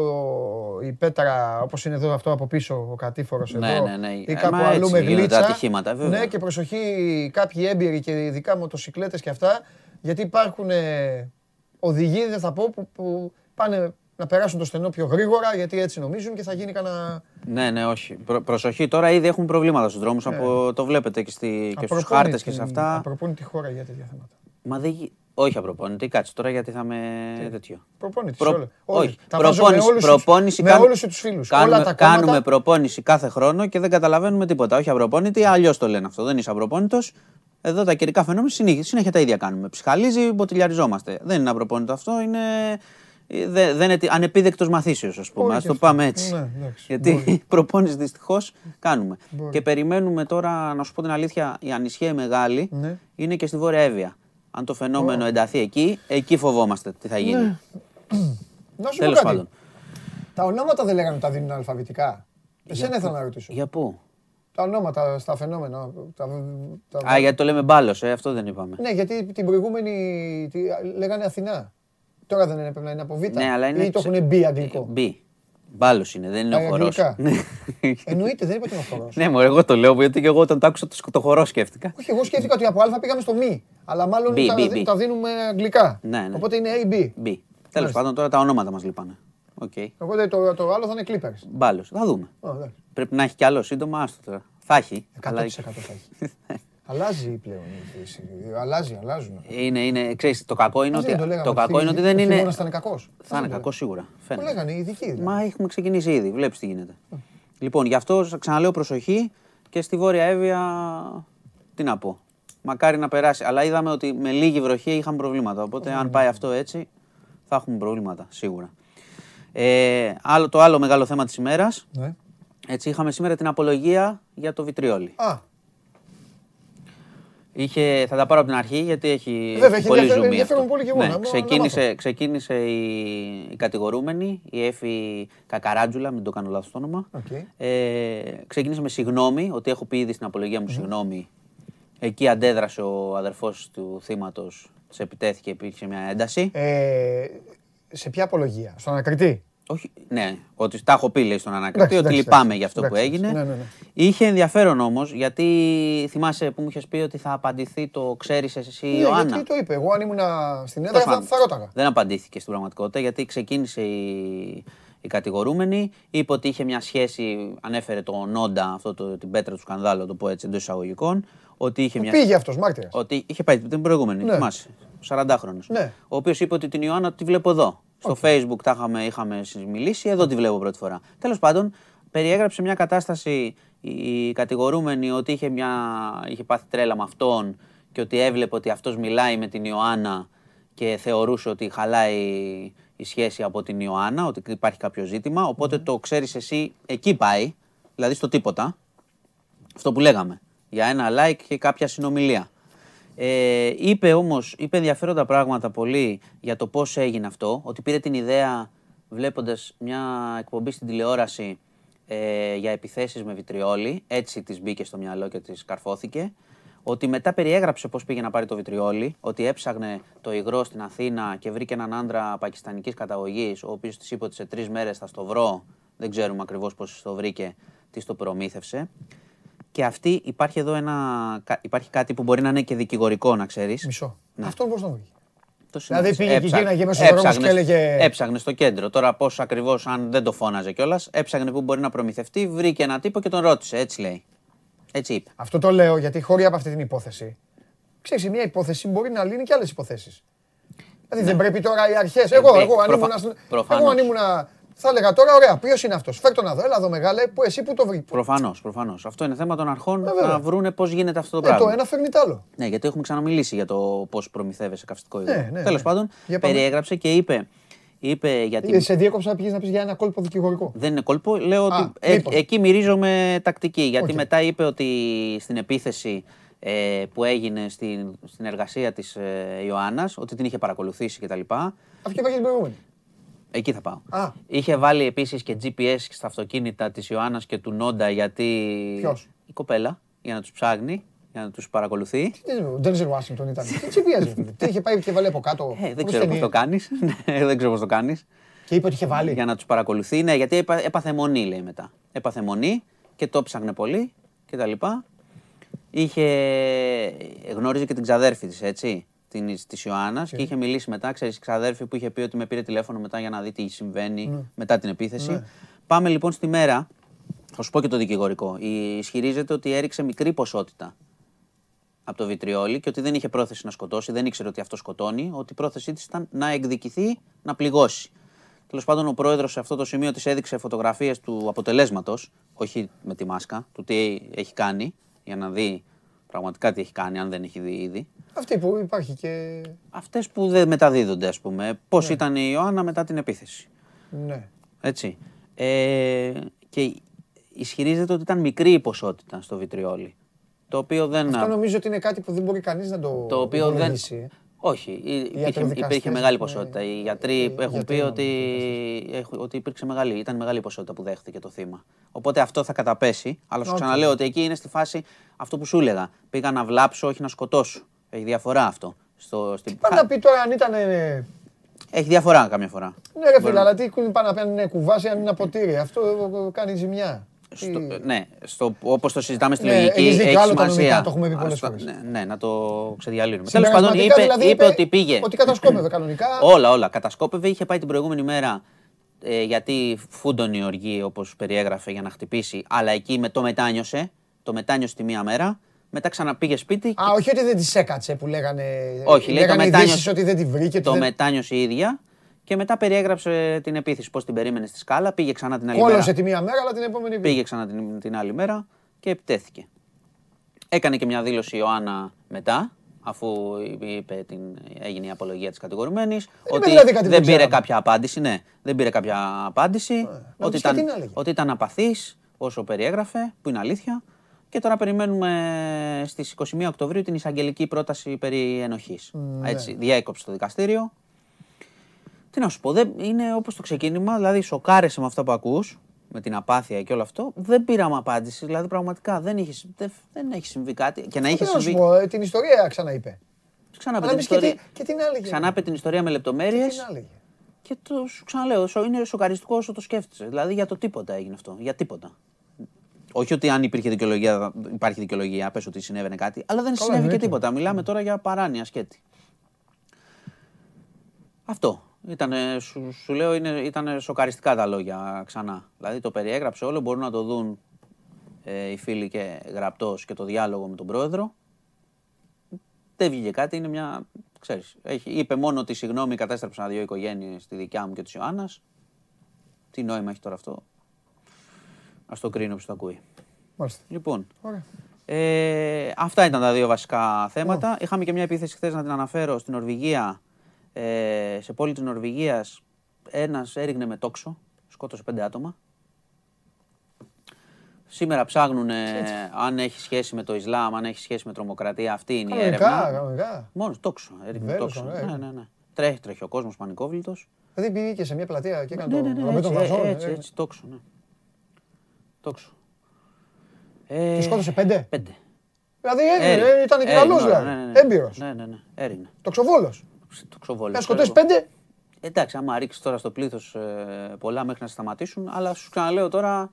η πέτρα, όπως είναι εδώ αυτό από πίσω, ο κατήφορος Ναι, εδώ, ναι, ναι. ή Ε, κάπου μα αλλού έτσι με γίνονται γλίτσα. ατυχήματα, βέβαια. Ναι, και προσοχή κάποιοι έμπειροι και ειδικά μοτοσυκλέτες και αυτά, γιατί υπάρχουν ε, οδηγοί, δεν θα πω, που, που πάνε να περάσουν το στενό πιο γρήγορα, γιατί έτσι νομίζουν και θα γίνει κανένα... Ναι, ναι, όχι. Προ- προσοχή, τώρα ήδη έχουμε προβλήματα στους δρόμους, από... το βλέπετε και, στη... και στους χάρτες και σε αυτά. Απροπώνητη χώρα για τέτοια θέματα. Μα δεν... γι- Όχι απροπόνητη, κάτσε τώρα γιατί θα με τέτοιο. Προπόνητη Προ- σε όλα. Όχι, Τα βάζω με προπόνηση, όλους τους- προπόνηση με κάνου- όλους τους φίλους. Κάνουμε, Όλα τα κόμματα. κάνουμε προπόνηση κάθε χρόνο και δεν καταλαβαίνουμε τίποτα. Όχι απροπόνητη, αλλιώς το λένε αυτό. Δεν είσαι απροπόνητο. Εδώ τα καιρικά φαινόμενα συνέχεια, συνέχεια τα ίδια κάνουμε. Ψυχαλίζει, μποτιλιαριζόμαστε. Δεν είναι απροπόνητο αυτό, είναι. Δεν, δεν είναι ανεπίδεκτος μαθήσεω, ας πούμε. Μπορεί Α και το αυτό. πάμε έτσι. Ναι, εντάξει, Γιατί μπορεί. προπόνηση δυστυχώς κάνουμε. Μπορεί. Και περιμένουμε τώρα, να σου πω την αλήθεια, η ανησυχία η μεγάλη Ναι. είναι και στη Βόρεια Εύβοια. Αν το φαινόμενο ενταθεί εκεί, εκεί φοβόμαστε τι θα γίνει. Ναι. Να σου πω Τέλος κάτι. πάντων. Τα ονόματα δεν λέγανε ότι τα δίνουν αλφαβητικά. Εσένα ήθελα να ρωτήσω. Για πού; Τα ονόματα στα φαινόμενα. Τα, τα- Α, γιατί το λέμε μπάλος, ε, αυτό δεν είπαμε. Ναι, γιατί την προηγούμενη τη, λέγανε Αθηνά. Τώρα δεν είναι, πρέπει να είναι από Β. Ναι, αλλά είναι. Ή το ξε- έχουν μπει αγγλικό. Μπει. Μπάλος είναι, δεν είναι Α, ο χορός. αγγλικά. Εννοείται, δεν είπα ότι είναι ο χορός. ναι, μου εγώ το λέω γιατί και εγώ όταν το άκουσα το, σκ- το χορό σκέφτηκα. Όχι, εγώ σκέφτηκα ότι από Α πήγαμε στο μη. Αλλά μάλλον Μπι, τα, μπι, μπι. τα δίνουμε αγγλικά. Ναι, ναι. Οπότε είναι A, B. Μπει. Τέλος πάντων τώρα τα ονόματα μας λείπανε. Οκ. Οπότε το, το άλλο θα είναι Clippers. Μπάλος. Θα δούμε. Ω, εντάξει. Πρέπει να έχει κι άλλο σύντομα, άστο τώρα. Θα έχει. 100% αλλά- θα έχει. Αλλάζει πλέον η φύση. Αλλάζει, αλλάζουν. Είναι, είναι, ξέρεις, το κακό είναι Ας ότι, δεν το λέγαμε, το κακό είναι ότι δεν ο είναι. χειμώνας θα είναι κακός. Θα είναι κακός σίγουρα. Το Φαίνεται. λέγανε οι ειδικοί. δηλαδή. Μα έχουμε ξεκινήσει ήδη. Βλέπεις τι γίνεται. Λοιπόν, γι' αυτό σας ξαναλέω προσοχή και στη Βόρεια Εύβοια. Τι να πω. Μακάρι να περάσει. Αλλά είδαμε ότι με λίγη βροχή είχαμε προβλήματα. Οπότε, αν πάει αυτό έτσι, θα έχουμε προβλήματα σίγουρα. Ε, άλλο, το άλλο μεγάλο θέμα της ημέρας. Ναι. Έτσι, είχαμε σήμερα την απολογία για το βιτριόλι. Α, Είχε, θα τα πάρω από την αρχή γιατί έχει, Βέβαια, έχει πολύ ενδιαφέρον- ζουμί ενδιαφέρον αυτό. πολύ και εγώ Ναι, να- να ξεκίνησε, ξεκίνησε η, η κατηγορούμενη, η Έφη Κακαράτζουλα, μην το κάνω λάθος το όνομα. Οκ. Ε, ξεκίνησε με συγγνώμη, ότι έχω πει ήδη στην απολογία μου συγγνώμη. Εκεί αντέδρασε ο αδερφός του θύματος, σε επιτέθηκε, υπήρξε μια ένταση. ε, σε ποια απολογία, στον ανακριτή; Όχι, ναι, ότι τα έχω πει λέει στον ανακριτή, Εντάξει, ότι εντάξει, λυπάμαι εντάξει, για αυτό εντάξει, που έγινε. ναι, ναι, ναι. Είχε ενδιαφέρον όμως, γιατί θυμάσαι που μου είχες πει ότι θα απαντηθεί το ξέρεις εσύ, Ναι, Ιωάννα; γιατί το είπε. Εγώ αν ήμουν στην έδρα Τέλος θα, πάντων, θα ρώταγα. Δεν απαντήθηκε στην πραγματικότητα γιατί ξεκίνησε η, η κατηγορούμενη, είπε ότι είχε μια σχέση, ανέφερε το Νόντα, αυτό το, την πέτρα του σκανδάλου, το πω έτσι εντός εισαγωγικών. Ότι είχε μια. Πήγε αυτός μάρτυρας. Ότι είχε πάει την προηγούμενη, Ναι. θυμάσαι. 40χρονο. Ναι. Ο οποίος είπε ότι την Ιωάννα τη βλέπω εδώ. Στο Facebook τα είχαμε, είχαμε μιλήσει, εδώ τη βλέπω πρώτη φορά. Τέλος πάντων, περιέγραψε μια κατάσταση η κατηγορούμενη ότι είχε, μια, είχε πάθει τρέλα με αυτόν και ότι έβλεπε ότι αυτός μιλάει με την Ιωάννα και θεωρούσε ότι χαλάει η σχέση από την Ιωάννα, ότι υπάρχει κάποιο ζήτημα. Οπότε το ξέρεις εσύ, εκεί πάει, δηλαδή στο τίποτα. Αυτό που λέγαμε. Για ένα like και κάποια συνομιλία. Ε, είπε όμως, είπε ενδιαφέροντα πράγματα πολύ για το πώς έγινε αυτό, ότι πήρε την ιδέα βλέποντας μια εκπομπή στην τηλεόραση ε, για επιθέσεις με βιτριόλι, έτσι της μπήκε στο μυαλό και της καρφώθηκε, ότι μετά περιέγραψε πώς πήγε να πάρει το βιτριόλι, ότι έψαγνε το υγρό στην Αθήνα και βρήκε έναν άντρα πακιστανικής καταγωγής, ο οποίος της είπε ότι σε τρεις μέρες θα στο βρω, δεν ξέρουμε ακριβώς πώς το βρήκε, της το προμήθευσε. Και αυτή υπάρχει εδώ ένα. κα- Υπάρχει κάτι που μπορεί να είναι και δικηγορικό, να ξέρεις. Μισό. Ναι. Αυτόν πώς τον βρήκε. Το Δηλαδή συνήθιζε. πήγε και Έψα- γίναγε μέσα στους δρόμους έψαγνε- και έλεγε- Έψαγνε στο κέντρο. Τώρα πώς ακριβώς, αν δεν το φώναζε κιόλας, έψαγνε που μπορεί να προμηθευτεί, βρήκε έναν τύπο και τον ρώτησε. Έτσι λέει. Έτσι είπε. Αυτό το λέω γιατί χώρια από αυτή την υπόθεση. Ξέρεις, μια υπόθεση μπορεί να λύνει και άλλες υποθέσεις. Δηλαδή δεν πρέπει τώρα οι αρχές. Εγώ, Ε, εγώ, αν προφα- ήμουν, στην- προφανώς. εγώ αν ήμουν, θα έλεγα τώρα, ωραία, ποιος είναι αυτός; Φέρ τον να δω, έλα εδώ μεγάλε, που εσύ που το βρήκες. Προφανώς, προφανώς. Αυτό είναι θέμα των αρχών Ε, βέβαια. να βρούνε πώς γίνεται αυτό το Ε, πράγμα. το ένα φέρνει το άλλο. Ναι, γιατί έχουμε ξαναμιλήσει για το πώς προμηθεύεσαι καυστικό υγρό. Ναι, ναι, Τέλος ναι. πάντων, Για πάμε. περιέγραψε και είπε, είπε για την Ε, Σε διέκοψα να πήγες να πεις για ένα κόλπο δικηγορικό. Δεν είναι κόλπο. Λέω Α, ότι ε, μήπως. εκεί μυρίζομαι τακτική. Γιατί Οκ. μετά είπε ότι στην επίθεση ε, που έγινε στην, στην εργασία της ε, Ιωάννας, ότι την είχε παρακολουθήσει κτλ. Αυτό είπα και την προηγούμενη. Εκεί θα πάω. Α. Είχε βάλει επίσης και GPS στα αυτοκίνητα της Ιωάννας και του Νόντα γιατί... Ποιος; Η κοπέλα, για να τους ψάχνει, για να τους παρακολουθεί. Ο Ντένζελ Ουάσιγκτον ήταν. Τι τσιπίαζε. Τι είχε πάει και βάλει από κάτω. Ε, δεν όπως ξέρω πώς ταινία. το κάνεις. Ναι, δεν ξέρω πώς το κάνεις. Και είπε ότι είχε βάλει. για να τους παρακολουθεί. Ναι, γιατί έπα- έπαθε μονή, λέει μετά. Έπαθε μονή και το ψάχνε πολύ και τα λοιπά. Είχε, γνώριζε και την ξαδέρφη της, έτσι, την, της Ιωάννας και είχε μιλήσει μετά, ξέρεις, η ξαδέρφη που είχε πει ότι με πήρε τηλέφωνο μετά για να δει τι συμβαίνει μετά την επίθεση. Πάμε λοιπόν στη μέρα, θα σου πω και το δικηγορικό. Η- Ισχυρίζεται ότι έριξε μικρή ποσότητα από το βιτριόλι και ότι δεν είχε πρόθεση να σκοτώσει, δεν ήξερε ότι αυτό σκοτώνει, ότι η πρόθεσή της ήταν να εκδικηθεί, να πληγώσει. Τέλος πάντων, ο πρόεδρος σε αυτό το σημείο της έδειξε φωτογραφίες του αποτελέσματος, όχι με τη μάσκα, του τι έχει κάνει, για να δει πραγματικά τι έχει κάνει, αν δεν έχει δει ήδη. Αυτή που υπάρχει και. Αυτές που δεν μεταδίδονται, ας πούμε. Πώς ήταν η Ιωάννα μετά την επίθεση. Ναι. Έτσι. Ε, και ισχυρίζεται ότι ήταν μικρή η ποσότητα στο βιτριόλι. Το οποίο δεν. Αυτό νομίζω ότι είναι κάτι που δεν μπορεί κανείς να το. Το οποίο δεν. Υπολογίσει, ε. Όχι, υ- υπήρχε, ιατροδικαστές, υπήρχε μεγάλη ε, ποσότητα. Οι ε, γιατροί έχουν γιατροί πει εννοώ, ότι, έχουν- ότι υπήρξε μεγάλη, ήταν μεγάλη ποσότητα που δέχτηκε το θύμα. Οπότε αυτό θα καταπέσει. Αλλά σου Οκ. ξαναλέω ότι εκεί είναι στη φάση αυτό που σου έλεγα. Πήγα να βλάψω, όχι να σκοτώσω. Έχει διαφορά αυτό. Στο, στην... Πάντα πει τώρα αν ήταν. ε, Έχει διαφορά καμιά φορά. Ναι, ρε φίλε, αλλά τι κου- πάνε να παίρνουν κουβά σι αν είναι ποτήρι. Αυτό ε, κάνει ζημιά. Στο, Τι- ναι, στο, όπως το συζητάμε στη Ναι, λογική, έχεις δίκιο, έχει άλλο τα σημασία. νομικά, το έχουμε πει πολλές Ας το- φορές. Ναι, ναι, να το ξεδιαλύνουμε. Τέλος πάντων, Συμπερασματικά, είπε, δηλαδή, είπε ότι πήγε. Ότι κατασκόπευε κανονικά. Όλα, όλα. Κατασκόπευε. Είχε πάει την προηγούμενη μέρα ε, γιατί φούντωνε η οργή όπως περιέγραφε για να χτυπήσει. Αλλά εκεί με το μετάνιωσε. Το μετάνιωσε τη μία μέρα. Μετά ξαναπήγε σπίτι. Α, όχι ότι δεν της έκατσε που λέγανε. Όχι, λέει το λέγανε μετάνιωσε. ειδήσεις ότι δεν τη βρήκε. το ότι δεν- μετάνιωσε η ίδια. Και μετά περιέγραψε την επίθεση, πώς την περίμενε στη σκάλα. Πήγε ξανά την άλλη Κόλωσε μέρα. τη μία μέρα, αλλά την επόμενη πήγε. Πήγε ξανά την, την άλλη μέρα και επιτέθηκε. Έκανε και μια δήλωση η Ιωάννα μετά, αφού είπε την, έγινε η απολογία της κατηγορουμένης, ότι δηλαδή κάτι που δεν δεν πήρε ξέραμε. κάποια απάντηση, ναι, δεν πήρε κάποια απάντηση, ότι, της και τι ήταν, να έλεγε. ότι ήταν απαθής όσο περιέγραφε, που είναι αλήθεια, και τώρα περιμένουμε στις 21 Οκτωβρίου την εισαγγελική πρόταση περί ενοχής. Ναι. Έτσι, διέκοψε το δικαστήριο. Τι να σου πω, δεν, είναι όπως το ξεκίνημα, δηλαδή σοκάρεσαι με αυτά που ακούς, με την απάθεια και όλο αυτό. Δεν πήραμε απάντηση, δηλαδή πραγματικά δεν, είχες, δεν, δεν έχει συμβεί κάτι. Και να είχες Τι να σου συμβεί. πω, ε, την ιστορία ξαναείπε. Ξανά Αλλά την πεις και ιστορία. τι- και την άλλη. Ξανά είπε την ιστορία με λεπτομέρειες. Τι να έλεγε. Και το σου ξαναλέω, σο- είναι σοκαριστικό όσο το σκέφτεσαι. Δηλαδή για το τίποτα έγινε αυτό. Για τίποτα. Όχι ότι αν υπήρχε δικαιολογία, θα- υπάρχει δικαιολογία, πες ότι συνέβαινε κάτι, αλλά δεν συνέβη και εννοείται. τίποτα. Μιλάμε τώρα για παράνοια σκέτη. Αυτό. Ήτανε, σου, σου λέω, είναι, ήταν σοκαριστικά τα λόγια ξανά. Δηλαδή το περιέγραψε όλο, μπορούν να το δουν ε, οι φίλοι και γραπτός και το διάλογο με τον πρόεδρο. Δεν βγήκε κάτι, είναι μια. Ξέρεις, έχει, είπε μόνο ότι συγγνώμη κατέστρεψαν δύο οικογένειες, τη δικιά μου και της Ιωάννας. Τι νόημα έχει τώρα αυτό; Α το κρίνω που το ακούει. Μάλιστα. Λοιπόν, Ωραία. ε, αυτά ήταν τα δύο βασικά θέματα. Είχαμε και μια επίθεση χθες να την αναφέρω στην Νορβηγία. Ε, σε πόλη της Νορβηγίας ένας έριγνε με τόξο, σκότωσε πέντε άτομα. Σήμερα ψάχνουν αν έχει σχέση με το Ισλάμ, αν έχει σχέση με τρομοκρατία. Αυτή είναι η Κανονικά, έρευνα. κανονικά. Μόνο τόξο. Έριγνε Βεβαίως, τόξο. κανονικά. Ναι, ναι, ναι. Τρέχει, τρέχει ο κόσμος πανικόβλητος. Δηλαδή πήγε και σε μια πλατεία και έκανε Ναι, το ναι, ναι, ρομέ των έτσι, βαζών. ε, έτσι, ε, έτσι, τόξο, ναι. Τόξο. Ε, Και σκότωσε πέντε; Πέντε. Δηλαδή έγινε, Έριγνε. ε, ήταν και Έριγνε, καλός ωραία, δηλαδή. ναι, ναι, ναι. Έμπειρος. Ναι, ναι, ναι. Έριγνε. Τοξοβόλος. Το ξοβόλιο. Να σκοτώσεις πέντε. Εντάξει, άμα ρίξεις τώρα στο πλήθος πολλά μέχρι να σταματήσουν, αλλά σου ξαναλέω τώρα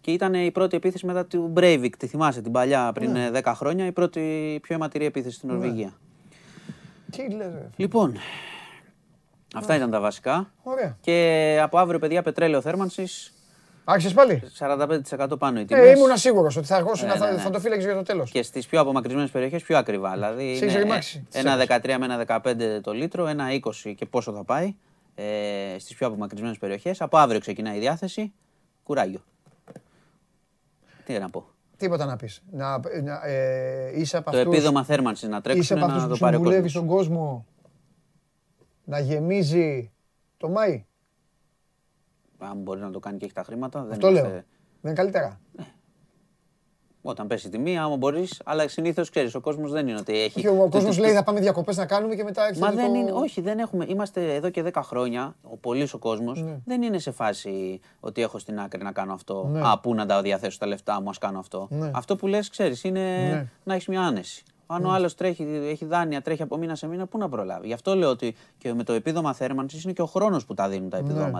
και ήταν η πρώτη επίθεση μετά του Breivik. Τη θυμάσαι την παλιά πριν Ναι. ε, 10 χρόνια, η πρώτη πιο αιματηρή επίθεση στην Νορβηγία. Τι λες ρε. Λοιπόν, αυτά ήταν τα βασικά. Ωραία. Και από αύριο, παιδιά, πετρέλαιο θέρμανσης Άρχισες πάλι; 45% πάνω οι τιμέ. Ε, ήμουν σίγουρος ότι θα αργώσουν, Ναι, θα, ναι, ναι. θα το φύλαξες για το τέλος. Και στις πιο απομακρυσμένες περιοχές πιο ακριβά. Δηλαδή Σε έχεις είναι ρημάξει, τις ένα έχεις. 13 με ένα 15 το λίτρο, ένα 20 και πόσο θα πάει ε, στις πιο απομακρυσμένες περιοχές. Από αύριο ξεκινάει η διάθεση. Κουράγιο. Τι να πω. Τίποτα να πεις. Να, να, ε, είσαι από Το αυτούς, επίδομα θέρμανσης να είσαι τρέξουν από να αυτούς το που πάρει ο συμβουλεύεις κόσμος. στον κόσμο να γεμίζει το Μάη. Αν μπορεί να το κάνει και έχει τα χρήματα. Δεν Αυτό είμαστε- λέω. Δεν είναι καλύτερα. Όταν πέσει η τιμή, άμα μπορείς, αλλά συνήθως ξέρεις, ο κόσμος δεν είναι ότι έχει. Και ο το- κόσμος το- λέει θα πάμε διακοπές να κάνουμε και μετά έρχεται. Μα το- δεν είναι, όχι, δεν έχουμε. Είμαστε εδώ και 10 χρόνια, ο πολύς ο κόσμος Ναι. δεν είναι σε φάση ότι έχω στην άκρη να κάνω αυτό. Α, πού να τα διαθέσω τα λεφτά μου, ας κάνω αυτό. Ναι. Αυτό που λες, ξέρεις, είναι Ναι. να έχεις μια άνεση. Αν ο άλλος έχει δάνεια, τρέχει από μήνα σε μήνα, πού να προλάβει. Γι' αυτό λέω ότι και με το επίδομα θέρμανσης είναι και ο χρόνος που τα δίνουν τα Ναι.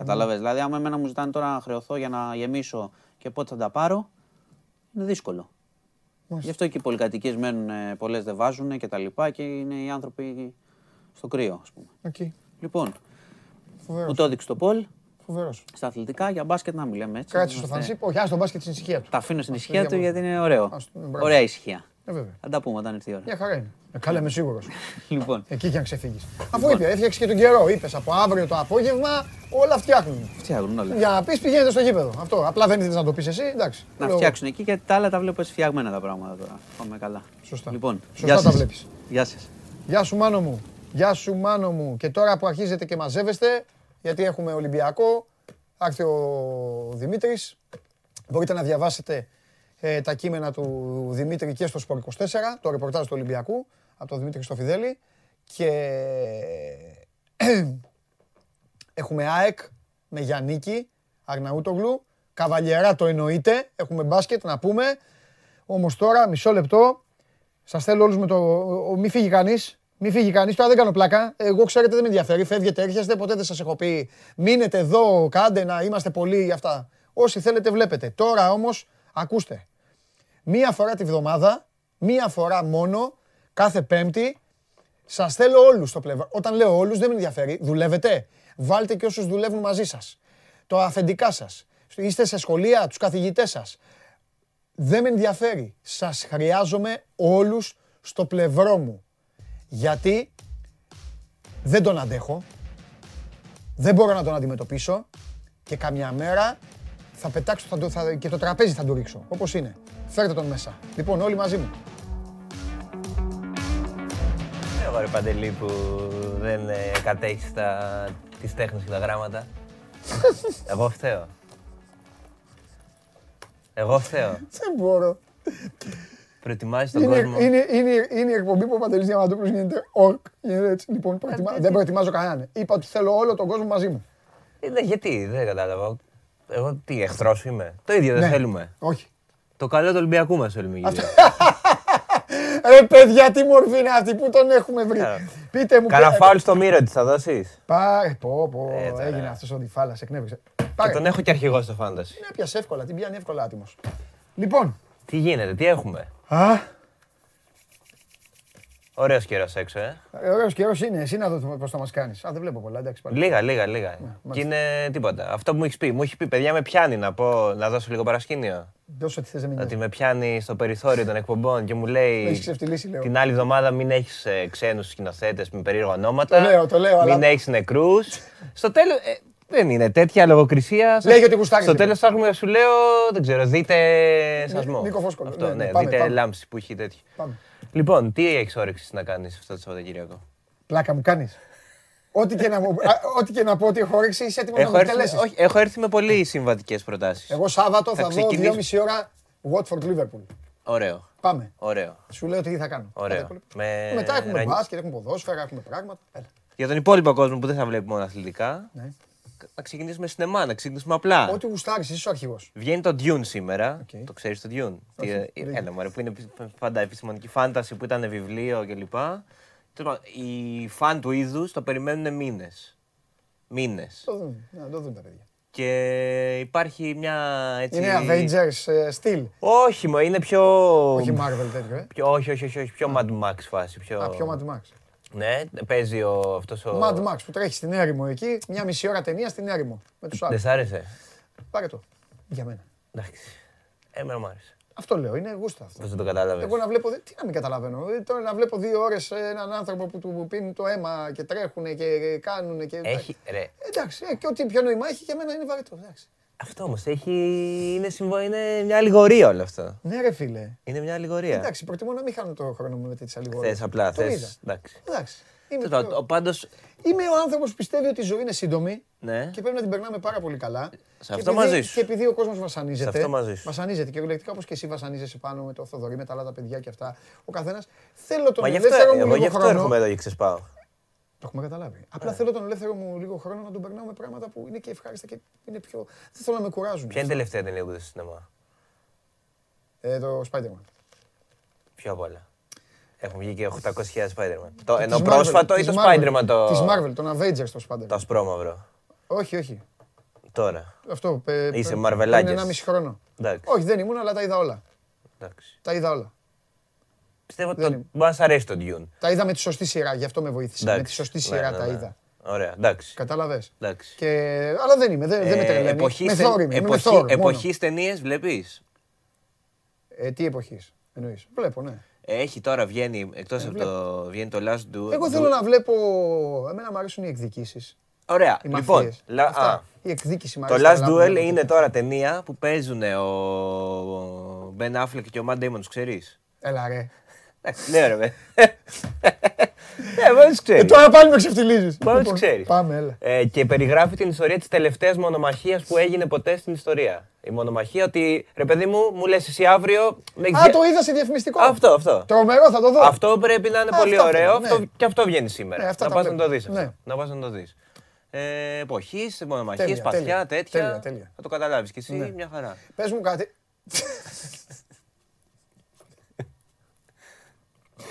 Επιδόματα. Κατάλαβες. Δηλαδή, άμα εμένα μου ζητάνε τώρα να χρεωθώ για να γεμίσω και πότε θα τα πάρω, είναι δύσκολο. Γι' αυτό και οι πολυκατοικίες μένουν, πολλές δεν βάζουν και τα λοιπά και είναι οι άνθρωποι στο κρύο, ας πούμε. Οκ. Λοιπόν, Φοβερός. μου το έδειξε το Πολ Φοβερός. στα αθλητικά για μπάσκετ να μιλάμε έτσι. Κράτησε το Είμαστε- fanship. Όχι, άστο μπάσκετ στην ησυχία του. Τα αφήνω στην Ας ησυχία το του διαβάσω. γιατί είναι ωραίο. Ας το- μπράβο. Ωραία ησυχία. Ε, βέβαια. Θα τα πούμε όταν έρθει η ώρα. Μια χαρά είναι. Ε, καλά, είμαι σίγουρος. Λοιπόν, Εκεί και αν ξεφύγεις. Αφού είπε, έφτιαξε και τον καιρό. Είπες από αύριο το απόγευμα όλα φτιάχνουν. φτιάχνουν όλα. Για να πεις πηγαίνετε στο γήπεδο. Αυτό. Απλά δεν ήθελες να το πεις εσύ. Εντάξει. Να Λέω εγώ. φτιάξουν εκεί γιατί τα άλλα τα βλέπω έτσι φτιαγμένα τα πράγματα τώρα. Πάμε καλά. Σωστά. Λοιπόν, Σωστά γεια τα σας. βλέπεις. Γεια σας. Γεια σου Μάνο μου. Γεια σου Μάνο μου. Και τώρα που αρχίζετε και μαζεύεστε, γιατί έχουμε Ολυμπιακό, θα έρθει ο Δημήτρης. Μπορείτε να διαβάσετε ε, τα κείμενα του Δημήτρη και στο Σπορ 24, το ρεπορτάζ του Ολυμπιακού, από τον Δημήτρη Στοφιδέλη. Και έχουμε ΑΕΚ με Γιαννίκη, Αρναούτογλου, Καβαλιερά το εννοείται, έχουμε μπάσκετ να πούμε. Όμως τώρα, μισό λεπτό, Σας θέλω όλους με το. ο- ο- Μη φύγει κανείς. Μη φύγει κανείς. Τώρα δεν κάνω πλάκα. Εγώ ξέρετε δεν με ενδιαφέρει. Φεύγετε, έρχεστε. Ποτέ δεν σας έχω πει. Μείνετε εδώ, κάντε να είμαστε πολλοί για αυτά. Όσοι θέλετε, βλέπετε. Τώρα όμως, ακούστε. Μία φορά τη βδομάδα, μία φορά μόνο, κάθε Πέμπτη, σας θέλω όλους στο πλευρό. Όταν λέω όλους, δεν με ενδιαφέρει. Δουλεύετε. Βάλτε και όσους δουλεύουν μαζί σας. Το αφεντικά σας. Είστε σε σχολεία, τους καθηγητές σας. Δεν με ενδιαφέρει. Σας χρειάζομαι όλους στο πλευρό μου. Γιατί δεν τον αντέχω. Δεν μπορώ να τον αντιμετωπίσω. Και καμιά μέρα θα πετάξω θα, το- θα, και το τραπέζι θα του ρίξω. Όπως είναι. Φέρτε τον μέσα. Λοιπόν, όλοι μαζί μου. Εγώ ρε Παντελή που δεν ε, κατέχεις τα... τις τέχνες και τα γράμματα. Εγώ φταίω. Εγώ φταίω. Δεν μπορώ. Προετοιμάζεις τον Είναι, κόσμο. είναι, είναι, είναι η εκπομπή που ο Παντελής Διαμαντούπουλος γίνεται ορκ. Γίνεται έτσι. Λοιπόν, προετοιμα... δεν προετοιμάζω κανέναν. Είπα ότι θέλω όλο τον κόσμο μαζί μου. Ε, ναι, γιατί, δεν κατάλαβα. Εγώ τι, εχθρός είμαι. Το ίδιο δεν Ναι. θέλουμε. Όχι. Το καλό του Ολυμπιακού μας θέλουμε γύρω. Ρε παιδιά, τι μορφή είναι αυτή που τον έχουμε βρει; Καλά. Πείτε μου. Κάνα ποια- φάουλ στο μύρο της θα δώσεις. Πάρε, πω, πω, Ε, τώρα. έγινε αυτός ο διφάλας, εκνεύρισε. Και Πάρε, τον έχω και αρχηγό στο φάνταση. την έπιασε εύκολα, την πιάνει εύκολα άτιμος. Λοιπόν, Τι γίνεται, τι έχουμε; α, Ωραίος καιρός έξω, ε. ωραίος καιρός είναι, εσύ να δω πώς θα μας κάνεις. Α, δεν βλέπω πολλά, εντάξει πάλι. Λίγα, λίγα, λίγα. και είναι τίποτα. Αυτό που μου έχεις πει. Μου έχεις πει, παιδιά, με πιάνει να πω, να δώσω λίγο παρασκήνιο. Δώσε ό,τι θες να μην Ότι είναι. με πιάνει στο περιθώριο των εκπομπών και μου λέει. Με έχεις ξεφτυλίσει, λέω. Την άλλη εβδομάδα μην έχεις ε, ξένους σκηνοθέτες με περίεργα ονόματα. Το λέω, το λέω, Μην αλλά- έχεις νεκρούς. στο τέλος. δεν είναι τέτοια λογοκρισία. Λέγε ότι γουστάρεις, Στο λοιπόν. τέλος θα έχουμε, σου λέω, δεν ξέρω, δείτε σασμό. Νίκο Φόσκολο. Αυτό, Ναι, ναι, ναι, πάμε, δείτε πάμε. λάμψη που έχει τέτοιο. Πάμε. Λοιπόν, τι έχεις όρεξη να κάνεις αυτό το Σαββατοκύριακο; Πλάκα μου κάνεις. Ό,τι και να, μου, α, ό,τι και να πω ότι έχω όρεξη, είσαι έτοιμος να Έχω το έρθει, με, εκτελέσεις. όχι, έχω έρθει με πολύ συμβατικές προτάσεις. Εγώ Σάββατο Θα θα, δω ξεκινήσω- 2,5 ώρα Watford Liverpool. Ωραίο. Πάμε. Ωραίο. Σου λέω τι θα κάνω. Ωραίο. Άντε, πολύ. Με Μετά έχουμε ρανι- μπάσκετ, έχουμε ποδόσφαιρα, έχουμε πράγματα. Έλα. Για τον υπόλοιπο κόσμο που δεν θα βλέπει μόνο αθλητικά, Ναι. Να ξεκινήσουμε σινεμά, να ξεκινήσουμε απλά. Ό,τι γουστάρεις, είσαι ο αρχηγός. Βγαίνει το Dune σήμερα. Οκ. Το ξέρεις το Dune; Τι, Όχι, ε, δεν έλα, μωρέ, που είναι επι- πάντα επιστημονική φαντασία που ήταν βιβλίο κλπ. Τέλος πάντων, Οι φαν του είδους το περιμένουν μήνες. Μήνες. Το δουν, να το δουν τα παιδιά. Και υπάρχει μια έτσι. Είναι Avengers ε, στυλ. Όχι, μα είναι πιο. Όχι Marvel τέτοιο, ε. πιο όχι, όχι, όχι, όχι, πιο Mad Max φάση. Πιο... Α, πιο Mad Max. Ναι, παίζει ο, αυτός ο... Mad Max που τρέχει στην έρημο εκεί, μια μισή ώρα ταινία στην έρημο. Με τους Δεν άλλους. σ' άρεσε; Πάρε το. Για μένα. Εντάξει. Εμένα μου άρεσε. Αυτό λέω, είναι γούστα αυτό. Πώς δεν το κατάλαβες. Εγώ να βλέπω, τι να μην καταλαβαίνω. Ε, Τώρα να βλέπω δύο ώρες έναν άνθρωπο που του πίνει το αίμα και τρέχουν και κάνουν και... Έχει, ρε, Εντάξει, ε, και ό,τι πιο νόημα έχει για μένα είναι βαρετό. Εντάξει. Αυτό όμως έχει, είναι, συμβο... είναι μια αλληγορία όλο αυτό. Ναι ρε φίλε. Είναι μια αλληγορία. Εντάξει, προτιμώ να μην χάνω το χρόνο μου με τέτοιες αλληγορίες. Θες απλά, Το είδα. θες, εντάξει. Εντάξει. Είμαι, Τέλος πάντων, πιο- ο- Πάντως, είμαι ο άνθρωπος που πιστεύει ότι η ζωή είναι σύντομη ναι. και πρέπει να την περνάμε πάρα πολύ καλά. Σε Και αυτό επειδή- μαζί σου. Και επειδή ο κόσμος βασανίζεται. Σε αυτό μαζί σου. Βασανίζεται και λεκτικά όπως και εσύ βασανίζεσαι πάνω με το Θοδωρή, με τα άλλα τα παιδιά και αυτά. Ο καθένας. Θέλω τον Μα γι' αυτό, ελεύθερο μου εγώ γι' λίγο αυτό χρόνο. έρχομαι εδώ και ξεσπάω. Το έχουμε καταλάβει. Απλά θέλω τον ελεύθερο μου λίγο χρόνο να τον περνάω με πράγματα που είναι και ευχάριστα και είναι πιο. Δεν θέλω να με κουράζουν. Ποια είναι η τελευταία ταινία που είδες στο σινεμά; Ε, το Spider-Man. Πιο απ' όλα. Έχουν βγει και 800.000 Spider-Man. Το, ενώ Της πρόσφατο Marvel, ή το της Marvel, Spider-Man το. Της Marvel, τον Avengers το Spider-Man. Το ασπρόμαυρο. Όχι, όχι. Τώρα. Αυτό. πε- Είσαι πε- Μαρβελάκης. πριν Ένα μισή χρόνο. Εντάξει. Όχι, δεν ήμουν, αλλά τα είδα όλα. Εντάξει. Τα είδα όλα. Πιστεύω ότι Δεν το- είμαι. μπορεί να σ' αρέσει το Dune. Τα είδα με τη σωστή σειρά, γι' αυτό με βοήθησε. Με τη σωστή Ναι, σειρά ναι, τα ναι. είδα. Ωραία, εντάξει. Κατάλαβες. εντάξει. Και... Αλλά δεν είμαι, δεν, δεν με Ε, τρελαίνει. εποχής με ται- Thor είμαι, είμαι με εποχή- Thor μόνο. Εποχής ταινίες βλέπεις; Ε, τι εποχής εννοείς. Βλέπω, ναι. Έχει τώρα βγαίνει, εκτός Ε, από το, βγαίνει το Last Duel. Εγώ θέλω να βλέπω. Εμένα μου αρέσουν οι εκδικήσεις. Ωραία, Οι λοιπόν. μαφίες. λα- Αυτά. α, Η εκδίκηση μου το αρέσει. Last αλλά Duel βλέπω. είναι τώρα ταινία που παίζουν ο Ben Affleck και ο Matt Damon, τους ξέρεις; Έλα ρε. Εντάξει, Ναι, ρε, με. Ναι, μπορεί να τους Ε, ξέρεις. τώρα πάλι με ξεφτιλίζει. Μπορεί να τους ξέρεις. Πάμε, έλα. Ε, και περιγράφει την ιστορία της τελευταίας μονομαχίας που έγινε ποτέ στην ιστορία. Η μονομαχία ότι, ρε παιδί μου, μου λες εσύ αύριο... δεν Α, ξε- το είδα σε διαφημιστικό. Αυτό, αυτό. Τρομερό, θα το δω. Αυτό πρέπει να είναι Α, πολύ αυτά ωραίο. θέλω, ναι. Αυτό, και αυτό βγαίνει σήμερα. Ναι, αυτά να τα πας να βλέπω. το δεις αυτό. Ναι. Να πας να το δεις. Ε, εποχής, μονομαχίες, Τέλεια, παθιά, τέλεια, τέτοια. τέλεια, τέλεια. Θα το καταλάβεις κι εσύ, Ναι. μια χαρά. Πες μου κάτι.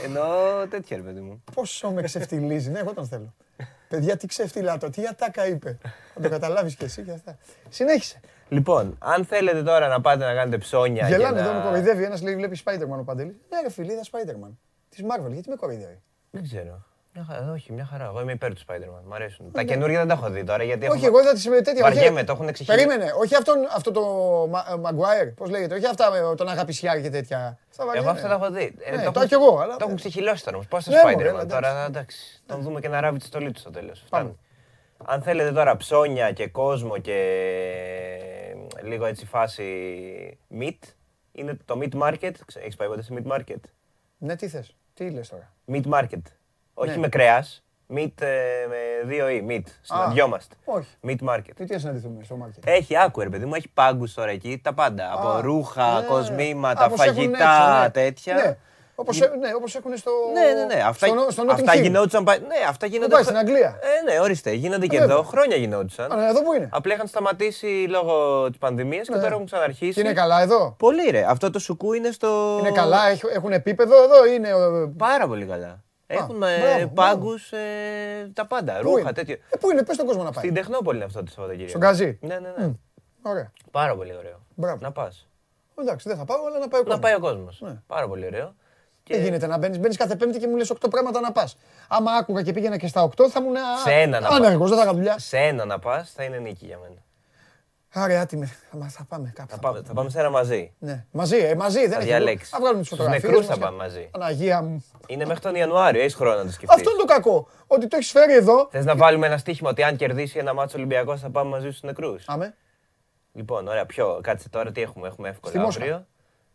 Ενώ τέτοια, ρε παιδί μου. Πόσο με ξεφτιλίζει. Ναι, εγώ τον θέλω. Παιδιά, τι ξεφτιλάτο, τι ατάκα είπε. Θα το καταλάβεις κι εσύ και αυτά. Συνέχισε. Λοιπόν, αν θέλετε τώρα να πάτε να κάνετε ψώνια Γελάνε και εδώ, με να... κοροϊδεύει. Ένας λέει: Βλέπεις Spider-Man ο Παντελής. Ναι, ρε φίλε, είδα Spider-Man. Της Marvel, γιατί με κοροϊδεύει; Δεν ξέρω. Μια χαρά, όχι, μια χαρά. Εγώ είμαι υπέρ του Spider-Man. Μ' αρέσουν. Τα καινούργια δεν τα έχω δει τώρα γιατί Ναι. Όχι, έχουμε- εγώ είδα τις τέτοια. Βαριέμαι, όχι, το έχουν εξηγήσει. Περίμενε, όχι αυτόν, αυτό το Maguire, πώς λέγεται, όχι αυτά με τον αγαπησιά και τέτοια. Στα Εγώ βαριέμαι. αυτά τα έχω δει. Ε, Ναι, το τα έχουν- κι εγώ, αλλά- Το έχουν ξεχυλώσει τώρα όμως. Πώς το Ναι, μωρέ, Spider-Man έλα, τώρα, εντάξει. εντάξει. Τον δούμε και να ράβει τη στολή του στο τέλος. Πάμε. Φτάνει. Αν θέλετε τώρα ψώνια και κόσμο και λίγο έτσι φάση meat, είναι το meat market. Ξε- Έχεις πάει ποτέ σε meat market; Ναι, τι θες, τι λες τώρα; Meat market. Όχι Ναι. με κρέας. Meat ε, με δύο ή meat. Συναντιόμαστε. όχι. Meat market. Τι, τι να συναντηθούμε στο μάρκετ. Έχει, άκου ρε παιδί μου, έχει πάγκους τώρα εκεί, τα πάντα. Από ρούχα, ναι. κοσμήματα, Α, όπως έχουν φαγητά, έξω, ναι. τέτοια. Ναι, όπως, ε- ναι, όπως έχουν στο... Ναι, ναι, ναι. Αυτά, στο, στο Notting αυτά Hill. γινόντουσαν. πα- Ναι, αυτά γίνονται. πάει στην Αγγλία. Ε, ναι, ορίστε. Γίνονται και βέβαια. εδώ. Χρόνια γινόντουσαν. Α, ναι, εδώ που είναι. Απλά είχαν σταματήσει λόγω της πανδημίας και Ναι. τώρα έχουν ξαναρχίσει. Και είναι καλά εδώ; Πολύ ρε. Αυτό το σουκού είναι στο. Είναι καλά, έχ- έχουν επίπεδο εδώ, είναι... ε, Πάρα πολύ καλά. Έχουν μπράβο, πάγκους, τα πάντα. Πού Ρούχα, είναι; τέτοιο. Ε, πού είναι, πες τον κόσμο να πάει. Στην Τεχνόπολη είναι αυτό το Σαββατοκύριακο. Στον Γκαζί. Ναι, ναι, ναι. Ωραία. Πάρα πολύ ωραίο. Μπράβο. Να πας. Εντάξει, δεν θα πάω, αλλά να πάει ο Να κόσμος. πάει ο κόσμος. Ναι. Πάρα πολύ ωραίο. Δεν γίνεται να μπαίνεις. Μπαίνεις κάθε Πέμπτη και μου λες 8 πράγματα να πας. Άμα άκουγα και πήγαινα και στα 8, θα ήμουν Σε ένα να πας. άνεργος, δεν θα έκανα δουλειά. Σε ένα να πας θα είναι νίκη για μένα. Άρα, άτιμε. Θα, μα- θα πάμε κάπου. Θα πάμε, θα πάμε σε ένα μαζί. Ναι. Μαζί, ε, μαζί. Δεν Θα έχει διαλέξεις. Θα βγάλουμε τις Στους φωτογραφίες. νεκρούς θα πάμε μαζί. Αναγία μου. Είναι μέχρι τον Ιανουάριο, έχεις χρόνο να το σκεφτείς. Αυτό είναι το κακό. Ότι το έχεις φέρει εδώ. Θες να βάλουμε ένα στοίχημα ότι αν κερδίσει ένα μάτσο Ολυμπιακός θα πάμε μαζί στους νεκρούς. Άμε. Λοιπόν, ωραία, ποιο. Κάτσε τώρα τι έχουμε; Έχουμε εύκολα Στη Μόσχα. αύριο.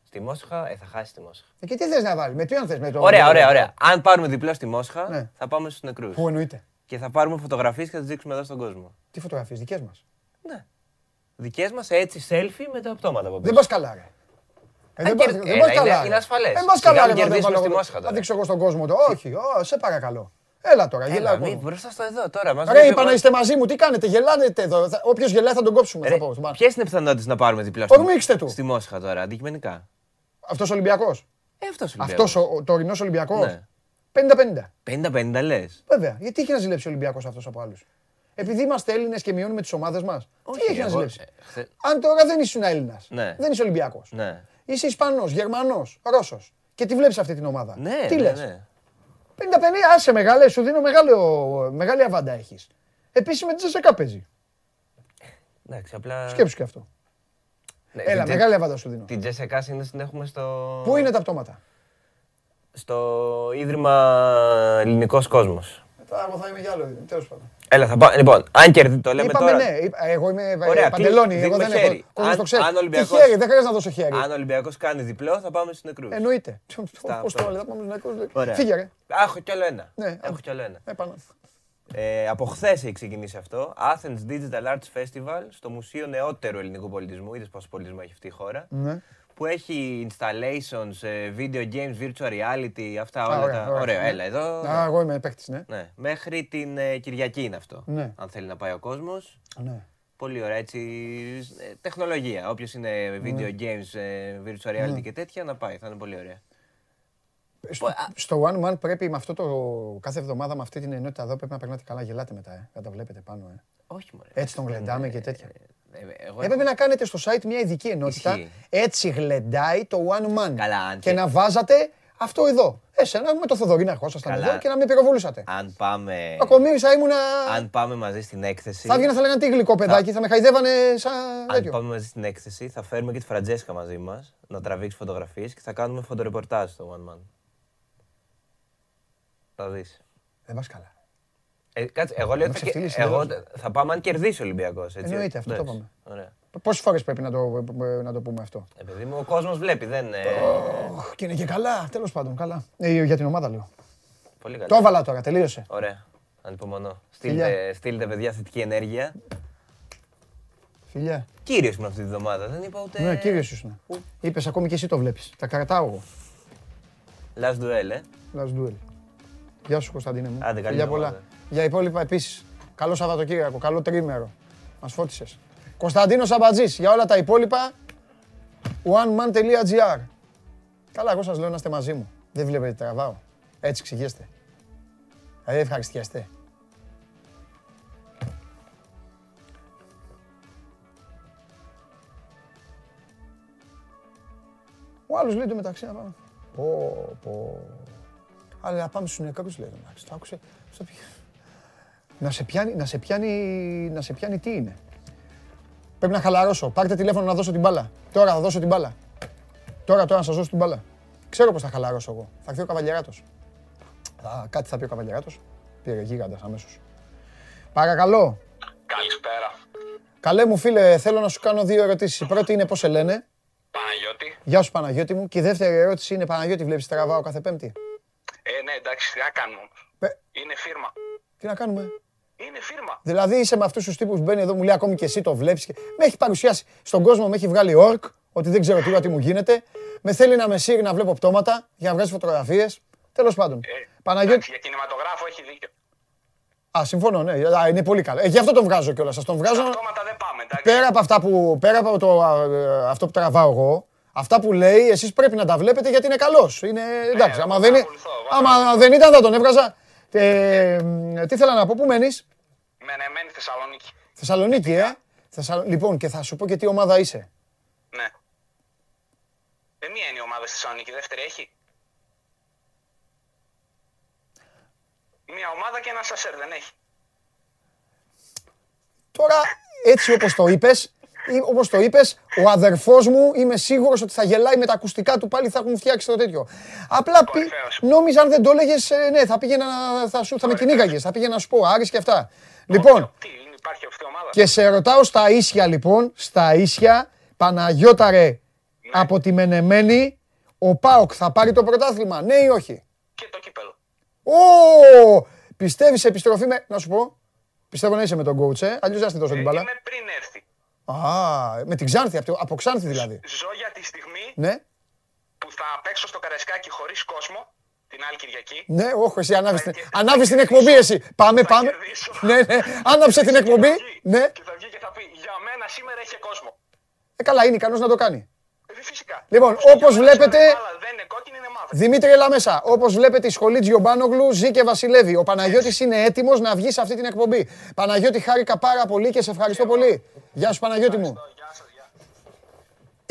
Στη Μόσχα, ε, θα χάσει τη Μόσχα. Ε, Και τι θες να βάλει, με ποιον θες με το. Ωραία, ωραία, ωραία. Αν πάρουμε διπλό στη Μόσχα, Ναι. θα πάμε στους νεκρούς. Πού εννοείται; Και θα πάρουμε φωτογραφίες και θα τις δείξουμε εδώ στον κόσμο. Τι φωτογραφίες, δικές μας; Ναι. Δικές μας έτσι selfie με τα πτώματα από Δεν πίσω. πας καλά, ρε. Ε, Αν δεν και- πας- δεν έλα, πας είναι- καλά. ρε. είναι ασφαλές. Δεν πας Σιγά καλά, μην ρε. να κερδίσουμε βάλω στη εγώ- Μόσχα Να τώρα. δείξω εγώ στον κόσμο το. Όχι, ω, σε παρακαλώ. Έλα τώρα, Έλα, γελάω. μη, μπροστά στο εδώ τώρα. Μας Ρε, βλέπεις είπα ο- να είστε μαζί μου, τι κάνετε, γελάνετε εδώ. Όποιος γελάει θα τον κόψουμε. Ρε, Θα πω στον πάνω. Ποιες είναι οι πιθανότητες να πάρουμε διπλό στη- Ορμήξτε του. στη Μόσχα τώρα, αντικειμενικά; Αυτός Ολυμπιακός. Ε, αυτός ο Ολυμπιακός. Αυτός ο τωρινός Ολυμπιακός. Ναι. 50-50. 50-50 λες. Βέβαια. Γιατί έχει να ζηλέψει ο Ολυμπιακός αυτός από άλλους; Επειδή είμαστε Έλληνες και μειώνουμε τις ομάδες μας. Τι Όχι, έχεις να εγώ- ζηλέψεις; ε, χθε- Αν τώρα δεν ήσουν Έλληνας, Ναι. δεν είσαι Ολυμπιακός. Ναι. Είσαι Ισπανός, Γερμανός, Ρώσος. Και τη βλέπεις αυτή την ομάδα. Ναι, Τι ναι, λες; ναι. 50-50, άσε μεγάλε, σου δίνω μεγάλο, μεγάλη αβάντα έχεις. Επίσης με τη Τζεσεκά παίζει. Εντάξει, απλά... Σκέψου και αυτό. Ναι, Έλα, την μεγάλη αβάντα σου δίνω. Την Τζέσσεκα συνήθως την έχουμε στο... Πού είναι τα πτώματα; Στο Ίδρυμα Ελληνικός Κόσμος. Τώρα εγώ θα είμαι για άλλο. Τέλος πάντων. Έλα, θα πάω. Λοιπόν, αν κερδίσει, το λέμε Είπαμε τώρα. ναι. είπα- Εγώ είμαι Ωραία, παντελόνι. κλείνει. Εγώ δεν Δίνουμε έχω. χέρι. Κόσμος Αν- το ξέρει. αν ο Τι Ολυμπιακός- χέρι, δεν χρειάζεται να δώσω χέρι. Αν ο Ολυμπιακός κάνει διπλό, θα πάμε στους νεκρούς. Εννοείται. Στα Πώς το αυτό. λέει, θα πάμε στους νεκρούς. Ωραία. Φύγε ρε. Έχω κι άλλο ένα. Ναι, Έχω α. κι άλλο ένα. Ε, πάνω. Ε, από χθες έχει ξεκινήσει αυτό. Athens Digital Arts Festival στο Μουσείο Νεότερου Ελληνικού Πολιτισμού. Είδες πόσο πολιτισμό έχει αυτή η χώρα. Ναι. Που έχει installations, ε, video games, virtual reality, αυτά όλα ωραία, τα. ωραία. Ωραία, Ναι. έλα εδώ. Α, εγώ είμαι παίκτης, ναι. Ναι. Μέχρι την ε, Κυριακή είναι αυτό. Ναι. Αν θέλει να πάει ο κόσμος. Ναι. Πολύ ωραία έτσι. ε, τεχνολογία. Όποιος είναι video Ναι. games, ε, virtual reality και τέτοια, να πάει. Θα είναι πολύ ωραία. Στο- Στο One Man πρέπει με αυτό το κάθε εβδομάδα με αυτή την ενότητα εδώ πρέπει να περνάτε καλά. Γελάτε μετά, ε. Δεν τα βλέπετε πάνω, ε. Όχι, μωρέ. Έτσι τον γλεντάμε και τέτοια. Ε, ε, εγώ Έπρεπε να κάνετε στο site μια ειδική ενότητα. Ισχύει. Έτσι γλεντάει το One Man. Καλά, αν Και και- να βάζατε αυτό εδώ. Εσένα με το Θοδωρή να ερχόσασταν Καλά. εδώ και να με πυροβολούσατε. Αν πάμε, Κακομίρισα ήμουνα. αν πάμε μαζί στην έκθεση. Θα έβγαινα, θα λέγανε τι γλυκό παιδάκι, θα με χαϊδεύανε σαν Αν τέτοιο. πάμε μαζί στην έκθεση, θα φέρουμε και τη Φραντζέσκα μαζί μας να τραβήξει φωτογραφίες και θα κάνουμε φωτορεπορτάζ στο One Man. Θα δεις. Δεν πας καλά. Ε, κάτσε, εγώ λέω με θα, ξεφτύλεις εγώ εντελώς. θα πάμε αν κερδίσει ο Ολυμπιακός. Εννοείται, αυτό το είπαμε. Ωραία. Πόσες φορές πρέπει να το, να το πούμε αυτό; Επειδή μου ο κόσμος βλέπει, δεν είναι. Οχ, Και είναι και καλά, τέλος πάντων. Καλά. Ε, για την ομάδα λέω. Πολύ καλά. Το έβαλα τώρα, τελείωσε. Ωραία. Ανυπομονώ. Φιλιά. Στείλτε, στείλτε παιδιά θετική ενέργεια. Φιλιά. Κύριος ήμουν αυτή τη βδομάδα. Δεν είπα ούτε. Ναι, κύριος ήσουν. Είπες ακόμη και εσύ το βλέπεις. Τα κρατάω εγώ. Last duel, ε. Last duel. Γεια σου Κωνσταντίνε μου. Άντε, καλή Φιλιά πολλά. Εβδομάδα. Για υπόλοιπα επίσης. Καλό Σαββατοκύριακο, καλό τρίμερο. Μας φώτισες. Κωνσταντίνος Αμπατζή. Για όλα τα υπόλοιπα. oneman.gr. Καλά, εγώ σας λέω να είστε μαζί μου. Δεν βλέπετε τι τραβάω. Έτσι ξηγέστε. Δηλαδή ευχαριστιάστε. Ο άλλος λέει το μεταξύ να πάμε. Πω, πω. Αλλά να πάμε στους νεκρούς λέει. Εντάξει, το άκουσε. στο πι- Να σε πιάνει, να σε πιάνει, να σε πιάνει τι είναι. Πρέπει να χαλαρώσω. Πάρτε τηλέφωνο να δώσω την μπάλα. Τώρα θα δώσω την μπάλα. Τώρα, τώρα να σας δώσω την μπάλα. Ξέρω πώς θα χαλαρώσω εγώ. Θα έρθει ο Καβαλιαράτος. Θα, κάτι θα πει ο Καβαλιαράτος. Πήρε γίγαντας αμέσως. Παρακαλώ. Καλησπέρα. Καλέ μου φίλε, θέλω να σου κάνω δύο ερωτήσεις. Η πρώτη είναι πώς σε λένε; Παναγιώτη. Γεια σου Παναγιώτη μου. Και η δεύτερη ερώτηση είναι Παναγιώτη, βλέπεις τραβάω κάθε πέμπτη; Ε, ναι, εντάξει, τι να κάνουμε; Όμως. Πε- Είναι φίρμα. Τι να κάνουμε; Είναι φίρμα. Δηλαδή είσαι με αυτούς τους τύπους που μπαίνει εδώ, μου λέει ακόμη και εσύ το βλέπεις. Και... Με έχει παρουσιάσει στον κόσμο, με έχει βγάλει ορκ, ότι δεν ξέρω τι, τι μου γίνεται. Με θέλει να με σύρει να βλέπω πτώματα για να βγάζει φωτογραφίες. Τέλος πάντων. Ε, Παναγιώτη. εντάξει, για κινηματογράφο έχει δίκιο. Α, συμφωνώ, ναι. Α, είναι πολύ καλό. Ε, γι' αυτό τον βγάζω κιόλας. Σας τον βγάζω. Αυτόματα δεν πάμε, εντάξει. Πέρα από, αυτά που, πέρα από το, α, ε, αυτό που τραβάω εγώ, αυτά που λέει, εσείς πρέπει να τα βλέπετε γιατί είναι καλός. Είναι, εντάξει, άμα, εγώ δεν, είναι- παρακολουθώ, εγώ άμα δεν ήταν θα τον έβγαζα. Ε, μ, τι θέλω να πω, πού μένεις; Μενεμένη Θεσσαλονίκη. Θεσσαλονίκη, ε. Θεσσαλο... Λοιπόν, και θα σου πω και τι ομάδα είσαι. Ναι. Ε, μία είναι η ομάδα στη Θεσσαλονίκη, η δεύτερη έχει. Μία ομάδα και ένα σασέρ δεν έχει. Τώρα, έτσι όπως το είπες, ή όπως το είπες, ο αδερφός μου είμαι σίγουρος ότι θα γελάει με τα ακουστικά του πάλι θα έχουν φτιάξει το τέτοιο. Απλά πι... Κορυφαίος. νόμιζα αν δεν το έλεγες, ε, ναι, θα πήγαινα, να- θα, σου, θα με κυνήγαγες, θα πήγαινα να σου πω, Άρης και αυτά. Λοιπόν, Τι, είναι, υπάρχει αυτή η ομάδα; και σε ρωτάω στα ίσια λοιπόν, στα ίσια, Παναγιώτα ρε, από τη Μενεμένη, ο Πάοκ θα πάρει το πρωτάθλημα, ναι ή όχι; Και το κύπελο. Ω! Πιστεύεις επιστροφή με... Να σου πω. Πιστεύω να είσαι με τον coach, ε. Αλλιώς δεν θα στη δώσω Ε, την μπάλα. είμαι πριν έρθει. Α, με την Ξάνθη, από, από Ξάνθη δηλαδή. Ζω για τη στιγμή Ναι, που θα παίξω στο Καρεσκάκι χωρίς κόσμο την άλλη Κυριακή. ναι, όχι, εσύ ανάβεις την, και- ανάβεις την εκπομπή εσύ. Πάμε, Θα πάμε. κερδίσω. Ναι, ναι, άναψε την εκπομπή. Και θα βγει- Ναι. Και θα βγει και θα πει για μένα σήμερα έχει κόσμο. Ε, καλά, είναι ικανός να το κάνει. Ε, φυσικά. Λοιπόν, Για όπως μένα βλέπετε- σήμερα η μπάλα δεν είναι κόκκινη, είναι μαύρη. Δημήτρη, έλα μέσα. Όπως βλέπετε, η σχολή Τζιομπάνογλου ζει και βασιλεύει. Ο Παναγιώτης είναι έτοιμος να βγει σε αυτή την εκπομπή. Παναγιώτη, χάρηκα πάρα πολύ και σε ευχαριστώ πολύ. Γεια σου, Παναγιώτη μου. Γεια σας, γεια.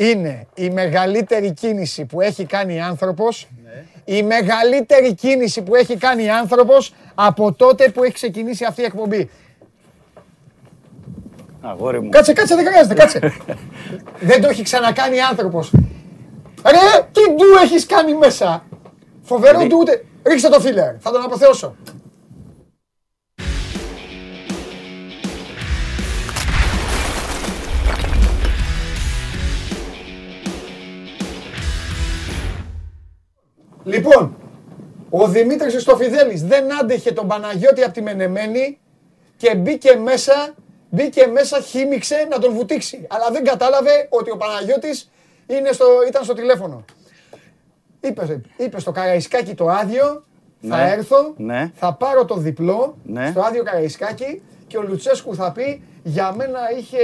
είναι η μεγαλύτερη κίνηση που έχει κάνει άνθρωπος, η μεγαλύτερη κίνηση που έχει κάνει άνθρωπος από τότε που έχει ξεκινήσει αυτή η εκπομπή. Αγόρι μου. Κάτσε, κάτσε, δεν χρειάζεται, κάτσε. δεν το έχει ξανακάνει άνθρωπος. Ρε, τι ντου έχεις κάνει μέσα; Φοβερό ντου ούτε. Ρίξτε το φίλερ, θα τον αποθεώσω. Ο Δημήτρης Χριστοφιδέλης δεν άντεχε τον Παναγιώτη από τη Μενεμένη και μπήκε μέσα, μπήκε μέσα, χύμιξε να τον βουτήξει. Αλλά δεν κατάλαβε ότι ο Παναγιώτης είναι στο, ήταν στο τηλέφωνο. Είπε, είπε στο Καραϊσκάκι το άδειο, θα Ναι. έρθω, Ναι. θα πάρω το διπλό Ναι. στο άδειο Καραϊσκάκι και ο Λουτσέσκου θα πει για μένα είχε,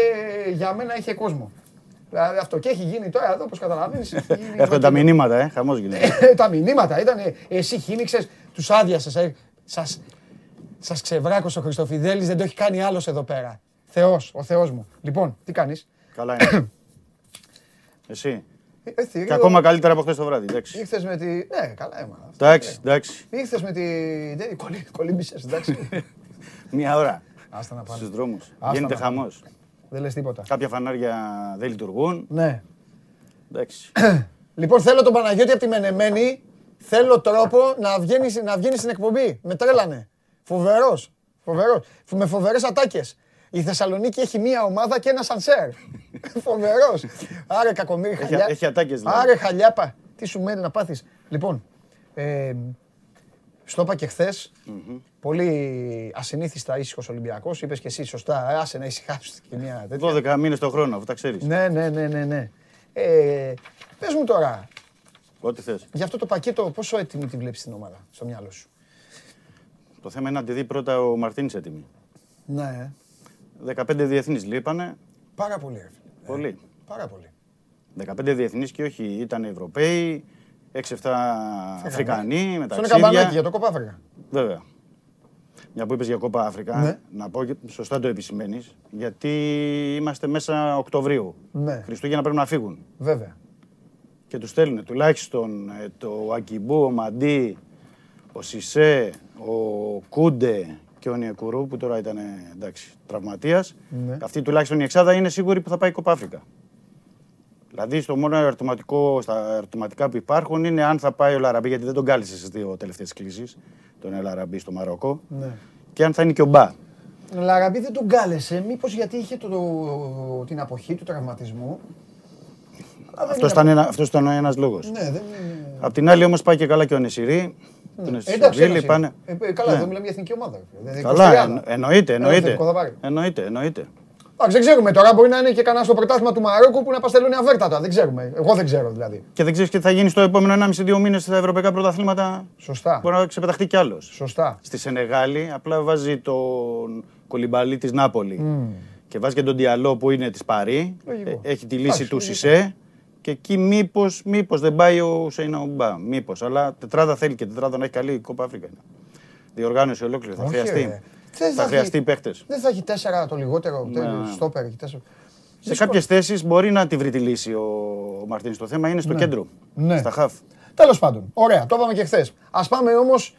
για μένα είχε κόσμο. Δηλαδή αυτό και έχει γίνει τώρα εδώ, όπως καταλαβαίνεις. έχει γίνει Έρχονται τα μηνύματα, ε. Χαμός γίνεται. ε, τα μηνύματα ήταν. Εσύ χύνηξες, τους άδειασες. Ε, σας, σας ξεβράκωσε ο Χριστοφιδέλης, δεν το έχει κάνει άλλος εδώ πέρα. Θεός, ο Θεός μου. Λοιπόν, τι κάνεις; Καλά είναι. Εσύ. Ε, θηρίο, Και ακόμα καλύτερα από χθες το βράδυ. Εντάξει. Ήρθες με τη... Ναι, καλά έμαθα. Εντάξει, εντάξει. Ήρθες με τη... δεν- κολλή- Κολύμπησες, εντάξει. Μία ώρα Άστα να πάνε. στου δρόμους. Άστα Γίνεται να πάνε. χαμό. Δεν λες τίποτα. Κάποια φανάρια δεν λειτουργούν. Ναι. Εντάξει. Λοιπόν, θέλω τον Παναγιώτη από τη Μενεμένη. Θέλω τρόπο να βγαίνει να βγαίνεις στην εκπομπή. Με τρέλανε. Φοβερός. Φοβερός. Φου- Με φοβερές ατάκες. Η Θεσσαλονίκη έχει μία ομάδα και ένα σανσέρ. Φοβερός. Άρε κακομύρι Έχει- χαλιά. έχει ατάκες, δηλαδή. Άρε χαλιάπα. Τι σου μένει να πάθεις. Λοιπόν, ε, στο είπα και χθες. Πολύ ασυνήθιστα ήσυχος Ολυμπιακός. Είπες και εσύ σωστά. «Ε, Άσε να ησυχάσει και μια τέτοια. 12 μήνες το χρόνο, αφού τα ξέρεις. Ναι, ναι, ναι, ναι. ναι. Ε, πες μου τώρα, Ό,τι θες. για αυτό το πακέτο, πόσο έτοιμη τη βλέπεις την ομάδα στο μυαλό σου; Το θέμα είναι να τη δει πρώτα ο Μαρτίνης έτοιμη. Ναι, 15 διεθνείς λείπανε. πάρα πολύ. ρε φίλε. Πολύ. Πάρα πολύ. 15 διεθνείς και όχι, ήταν Ευρωπαίοι, 6-7 Αφρικανοί με Αυτό είναι καμπανάκι για ταξίδια. το Κοπάφρικα. Βέβαια. Μια που είπες για κόπα Αφρικά, Ναι. να πω και σωστά το επισημαίνεις, γιατί είμαστε μέσα Οκτωβρίου. Ναι. Χριστούγεννα πρέπει να φύγουν. Βέβαια. Και τους στέλνουν τουλάχιστον ε, το Ακιμπού, ο Μαντί, ο Σισε, ο Κούντε και ο Νιεκουρού που τώρα ήταν εντάξει, τραυματίας. Ναι. Αυτή τουλάχιστον η εξάδα είναι σίγουρη που θα πάει η Κόπα Αφρικα. Δηλαδή στο μόνο ερωτηματικό, στα ερωτηματικά που υπάρχουν είναι αν θα πάει ο Λαραμπή, γιατί δεν τον κάλεσε στις δύο τελευταίες κλήσεις, τον Λαραμπή στο Μαρόκο, Ναι. και αν θα είναι και ο Μπα. Ο Λαραμπή δεν τον κάλεσε, μήπως γιατί είχε το, το- την αποχή του τραυματισμού. Αλλά δεν Αυτός είναι- ήταν, ένα, αυτός ήταν ο ένας λόγος. Ναι, δεν είναι... Απ' την άλλη όμως πάει και καλά και ο Νεσιρή, που είναι στη Ε, εντάξει, Σεβίλη, ένας πάνε... είναι. Ε, ε, καλά, Ναι. εδώ μιλάμε για εθνική ομάδα. ρε φίλε. Καλά, 23. εν- εννοείται, Ένα εννοείται. εθνικό θα πάρει. Εννοείται, εννοείται. Εντάξει, δεν ξέρουμε τώρα. Μπορεί να είναι και κανένα στο πρωτάθλημα του Μαρόκου που να παστελούν αβέρτατα. Δεν ξέρουμε. Εγώ δεν ξέρω δηλαδή. Και δεν ξέρεις τι θα γίνει στο επόμενο 1,5-2 μήνες στα ευρωπαϊκά πρωταθλήματα; Σωστά. Μπορεί να ξεπεταχτεί κι άλλος. Σωστά. Στη Σενεγάλη απλά βάζει τον κολυμπαλί της Νάπολη και βάζει και τον Διαλό που είναι της Παρή. Λογικό. Ε, Έχει τη λύση Εντάξει, του λογικό. Σισε. Και εκεί μήπως μήπως δεν πάει ο Σέινα Ομπά. Μήπως. Αλλά τετράδα θέλει και τετράδα να έχει καλή η Κόπα Αφρικα. είναι. Διοργάνωση ολόκληρη. Θα Όχι, χρειαστεί. Ρε. Δεν Θα έχει- χρειαστεί παίχτε. Δεν θα έχει τέσσερα το λιγότερο. Ναι. Στόπερ. έχει τέσσερα. Σε κάποιες θέσεις μπορεί να τη βρει τη λύση ο, ο Μαρτίνης. Το θέμα είναι στο κέντρο. Ναι. Στα χαφ. Τέλος πάντων. Ωραία. Το είπαμε και χθες. Α πάμε όμως.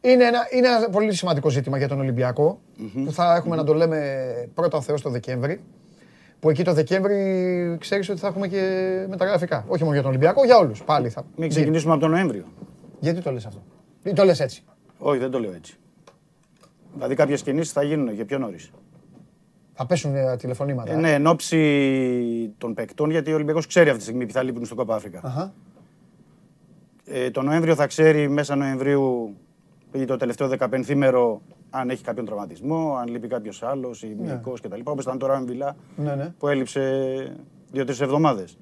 Είναι ένα, είναι ένα πολύ σημαντικό ζήτημα για τον ολυμπιακο που θα έχουμε να το λέμε πρώτα ο Θεός το Δεκέμβρη. Που εκεί το Δεκέμβρη ξέρεις ότι θα έχουμε και μεταγραφικά. Όχι μόνο για τον Ολυμπιακό, για όλους. Πάλι θα. Μην ξεκινήσουμε από τον Νοέμβριο. Γιατί το λες αυτό; Ή το λες έτσι; Όχι, δεν το λέω έτσι. Δηλαδή κάποιες κινήσεις θα γίνουν και πιο νωρίς. Θα πέσουν ε, τηλεφωνήματα. Ε, ναι, εν ώψη των παικτών, γιατί ο Ολυμπιακός ξέρει αυτή τη στιγμή που θα λείπουν στο Κόπα Αφρικα. Αχα. Ε, το Νοέμβριο θα ξέρει μέσα Νοεμβρίου ή το τελευταίο 15 μέρο αν έχει κάποιον τραυματισμό, αν λείπει κάποιος άλλος ή μυϊκός κτλ. Όπως ήταν τώρα ο Εμβιλά Ναι, ναι. που έλειψε δύο-τρεις εβδομάδες.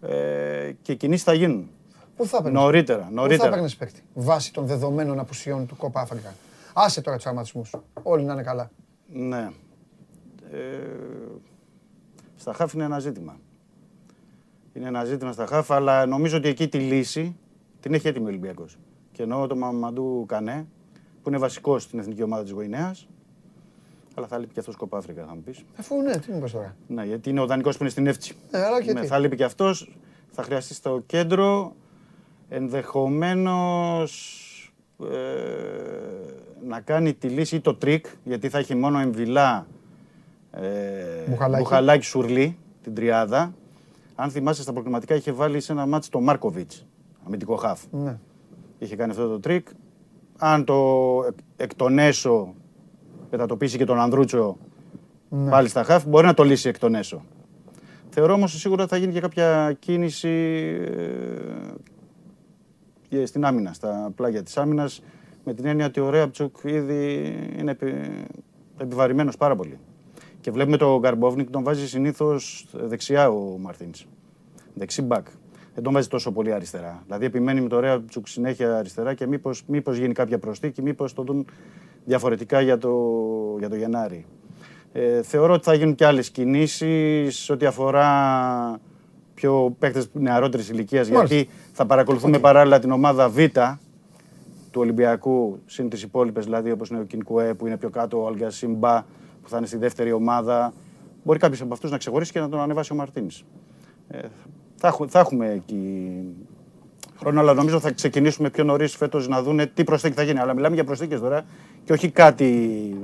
Ε, και κινήσεις θα γίνουν. Πού θα παίρνεις, Νωρίτερα. πού θα νωρίτερα. παίρνεις παίκτη, βάσει των δεδομένων απουσιών του Κόπα Αφρικα; Άσε τώρα τους τραυματισμούς. Όλοι να είναι καλά. Ναι. Ε, στα χάφ είναι ένα ζήτημα. Είναι ένα ζήτημα στα χάφ, αλλά νομίζω ότι εκεί τη λύση την έχει έτοιμη ο Ολυμπιακός. Και εννοώ τον Μαμαντού Κανέ, που είναι βασικός στην εθνική ομάδα της Γουινέας. Αλλά θα λείπει και αυτός Κόπα Αφρικα, θα μου πεις. Αφού ναι, τι μου πες τώρα. Ναι, γιατί είναι ο δανεικός που είναι στην Εύτσι. Ε, αλλά και Ναι, τι. θα λείπει και αυτός. Θα χρειαστεί στο κέντρο ενδεχομένως να κάνει τη λύση ή το τρίκ, γιατί θα έχει μόνο εμβυλά ε, Μπουχαλάκι. μπουχαλάκι σουρλί, την τριάδα. Αν θυμάσαι στα προκριματικά είχε βάλει σε ένα μάτι το Μάρκοβιτς, αμυντικό χαφ. Ναι. Είχε κάνει αυτό το τρίκ. Αν το εκ, εκ των έσω μετατοπίσει και τον Ανδρούτσο Ναι. πάλι στα χαφ, μπορεί να το λύσει εκ των έσω. Θεωρώ όμως σίγουρα θα γίνει και κάποια κίνηση ε, ε, στην άμυνα, στα πλάγια της άμυνας, με την έννοια ότι ο Ρέαπτσουκ ήδη είναι επι... επιβαρημένος πάρα πολύ. Και βλέπουμε τον Γκαρμπόβνικ, τον βάζει συνήθως δεξιά ο Μαρτίνς. Δεξί μπακ. Δεν τον βάζει τόσο πολύ αριστερά. Δηλαδή επιμένει με το Ρέαπτσουκ συνέχεια αριστερά και μήπως, μήπως γίνει κάποια προσθήκη, μήπως το δουν διαφορετικά για το, για το Γενάρη. Ε, θεωρώ ότι θα γίνουν και άλλες κινήσεις ό,τι αφορά πιο παίκτες νεαρότερης ηλικίας, γιατί θα παρακολουθούμε παράλληλα την ομάδα Β του Ολυμπιακού, συν τις υπόλοιπες, δηλαδή όπως είναι ο Κινκουέ που είναι πιο κάτω, ο Αλγκασίμπα που θα είναι στη δεύτερη ομάδα. Μπορεί κάποιος από αυτούς να ξεχωρίσει και να τον ανεβάσει ο Μαρτίνης. Ε, θα, έχου- θα έχουμε εκεί χρόνο, αλλά νομίζω θα ξεκινήσουμε πιο νωρίς φέτος να δούνε τι προσθήκη θα γίνει. Αλλά μιλάμε για προσθήκες τώρα και όχι κάτι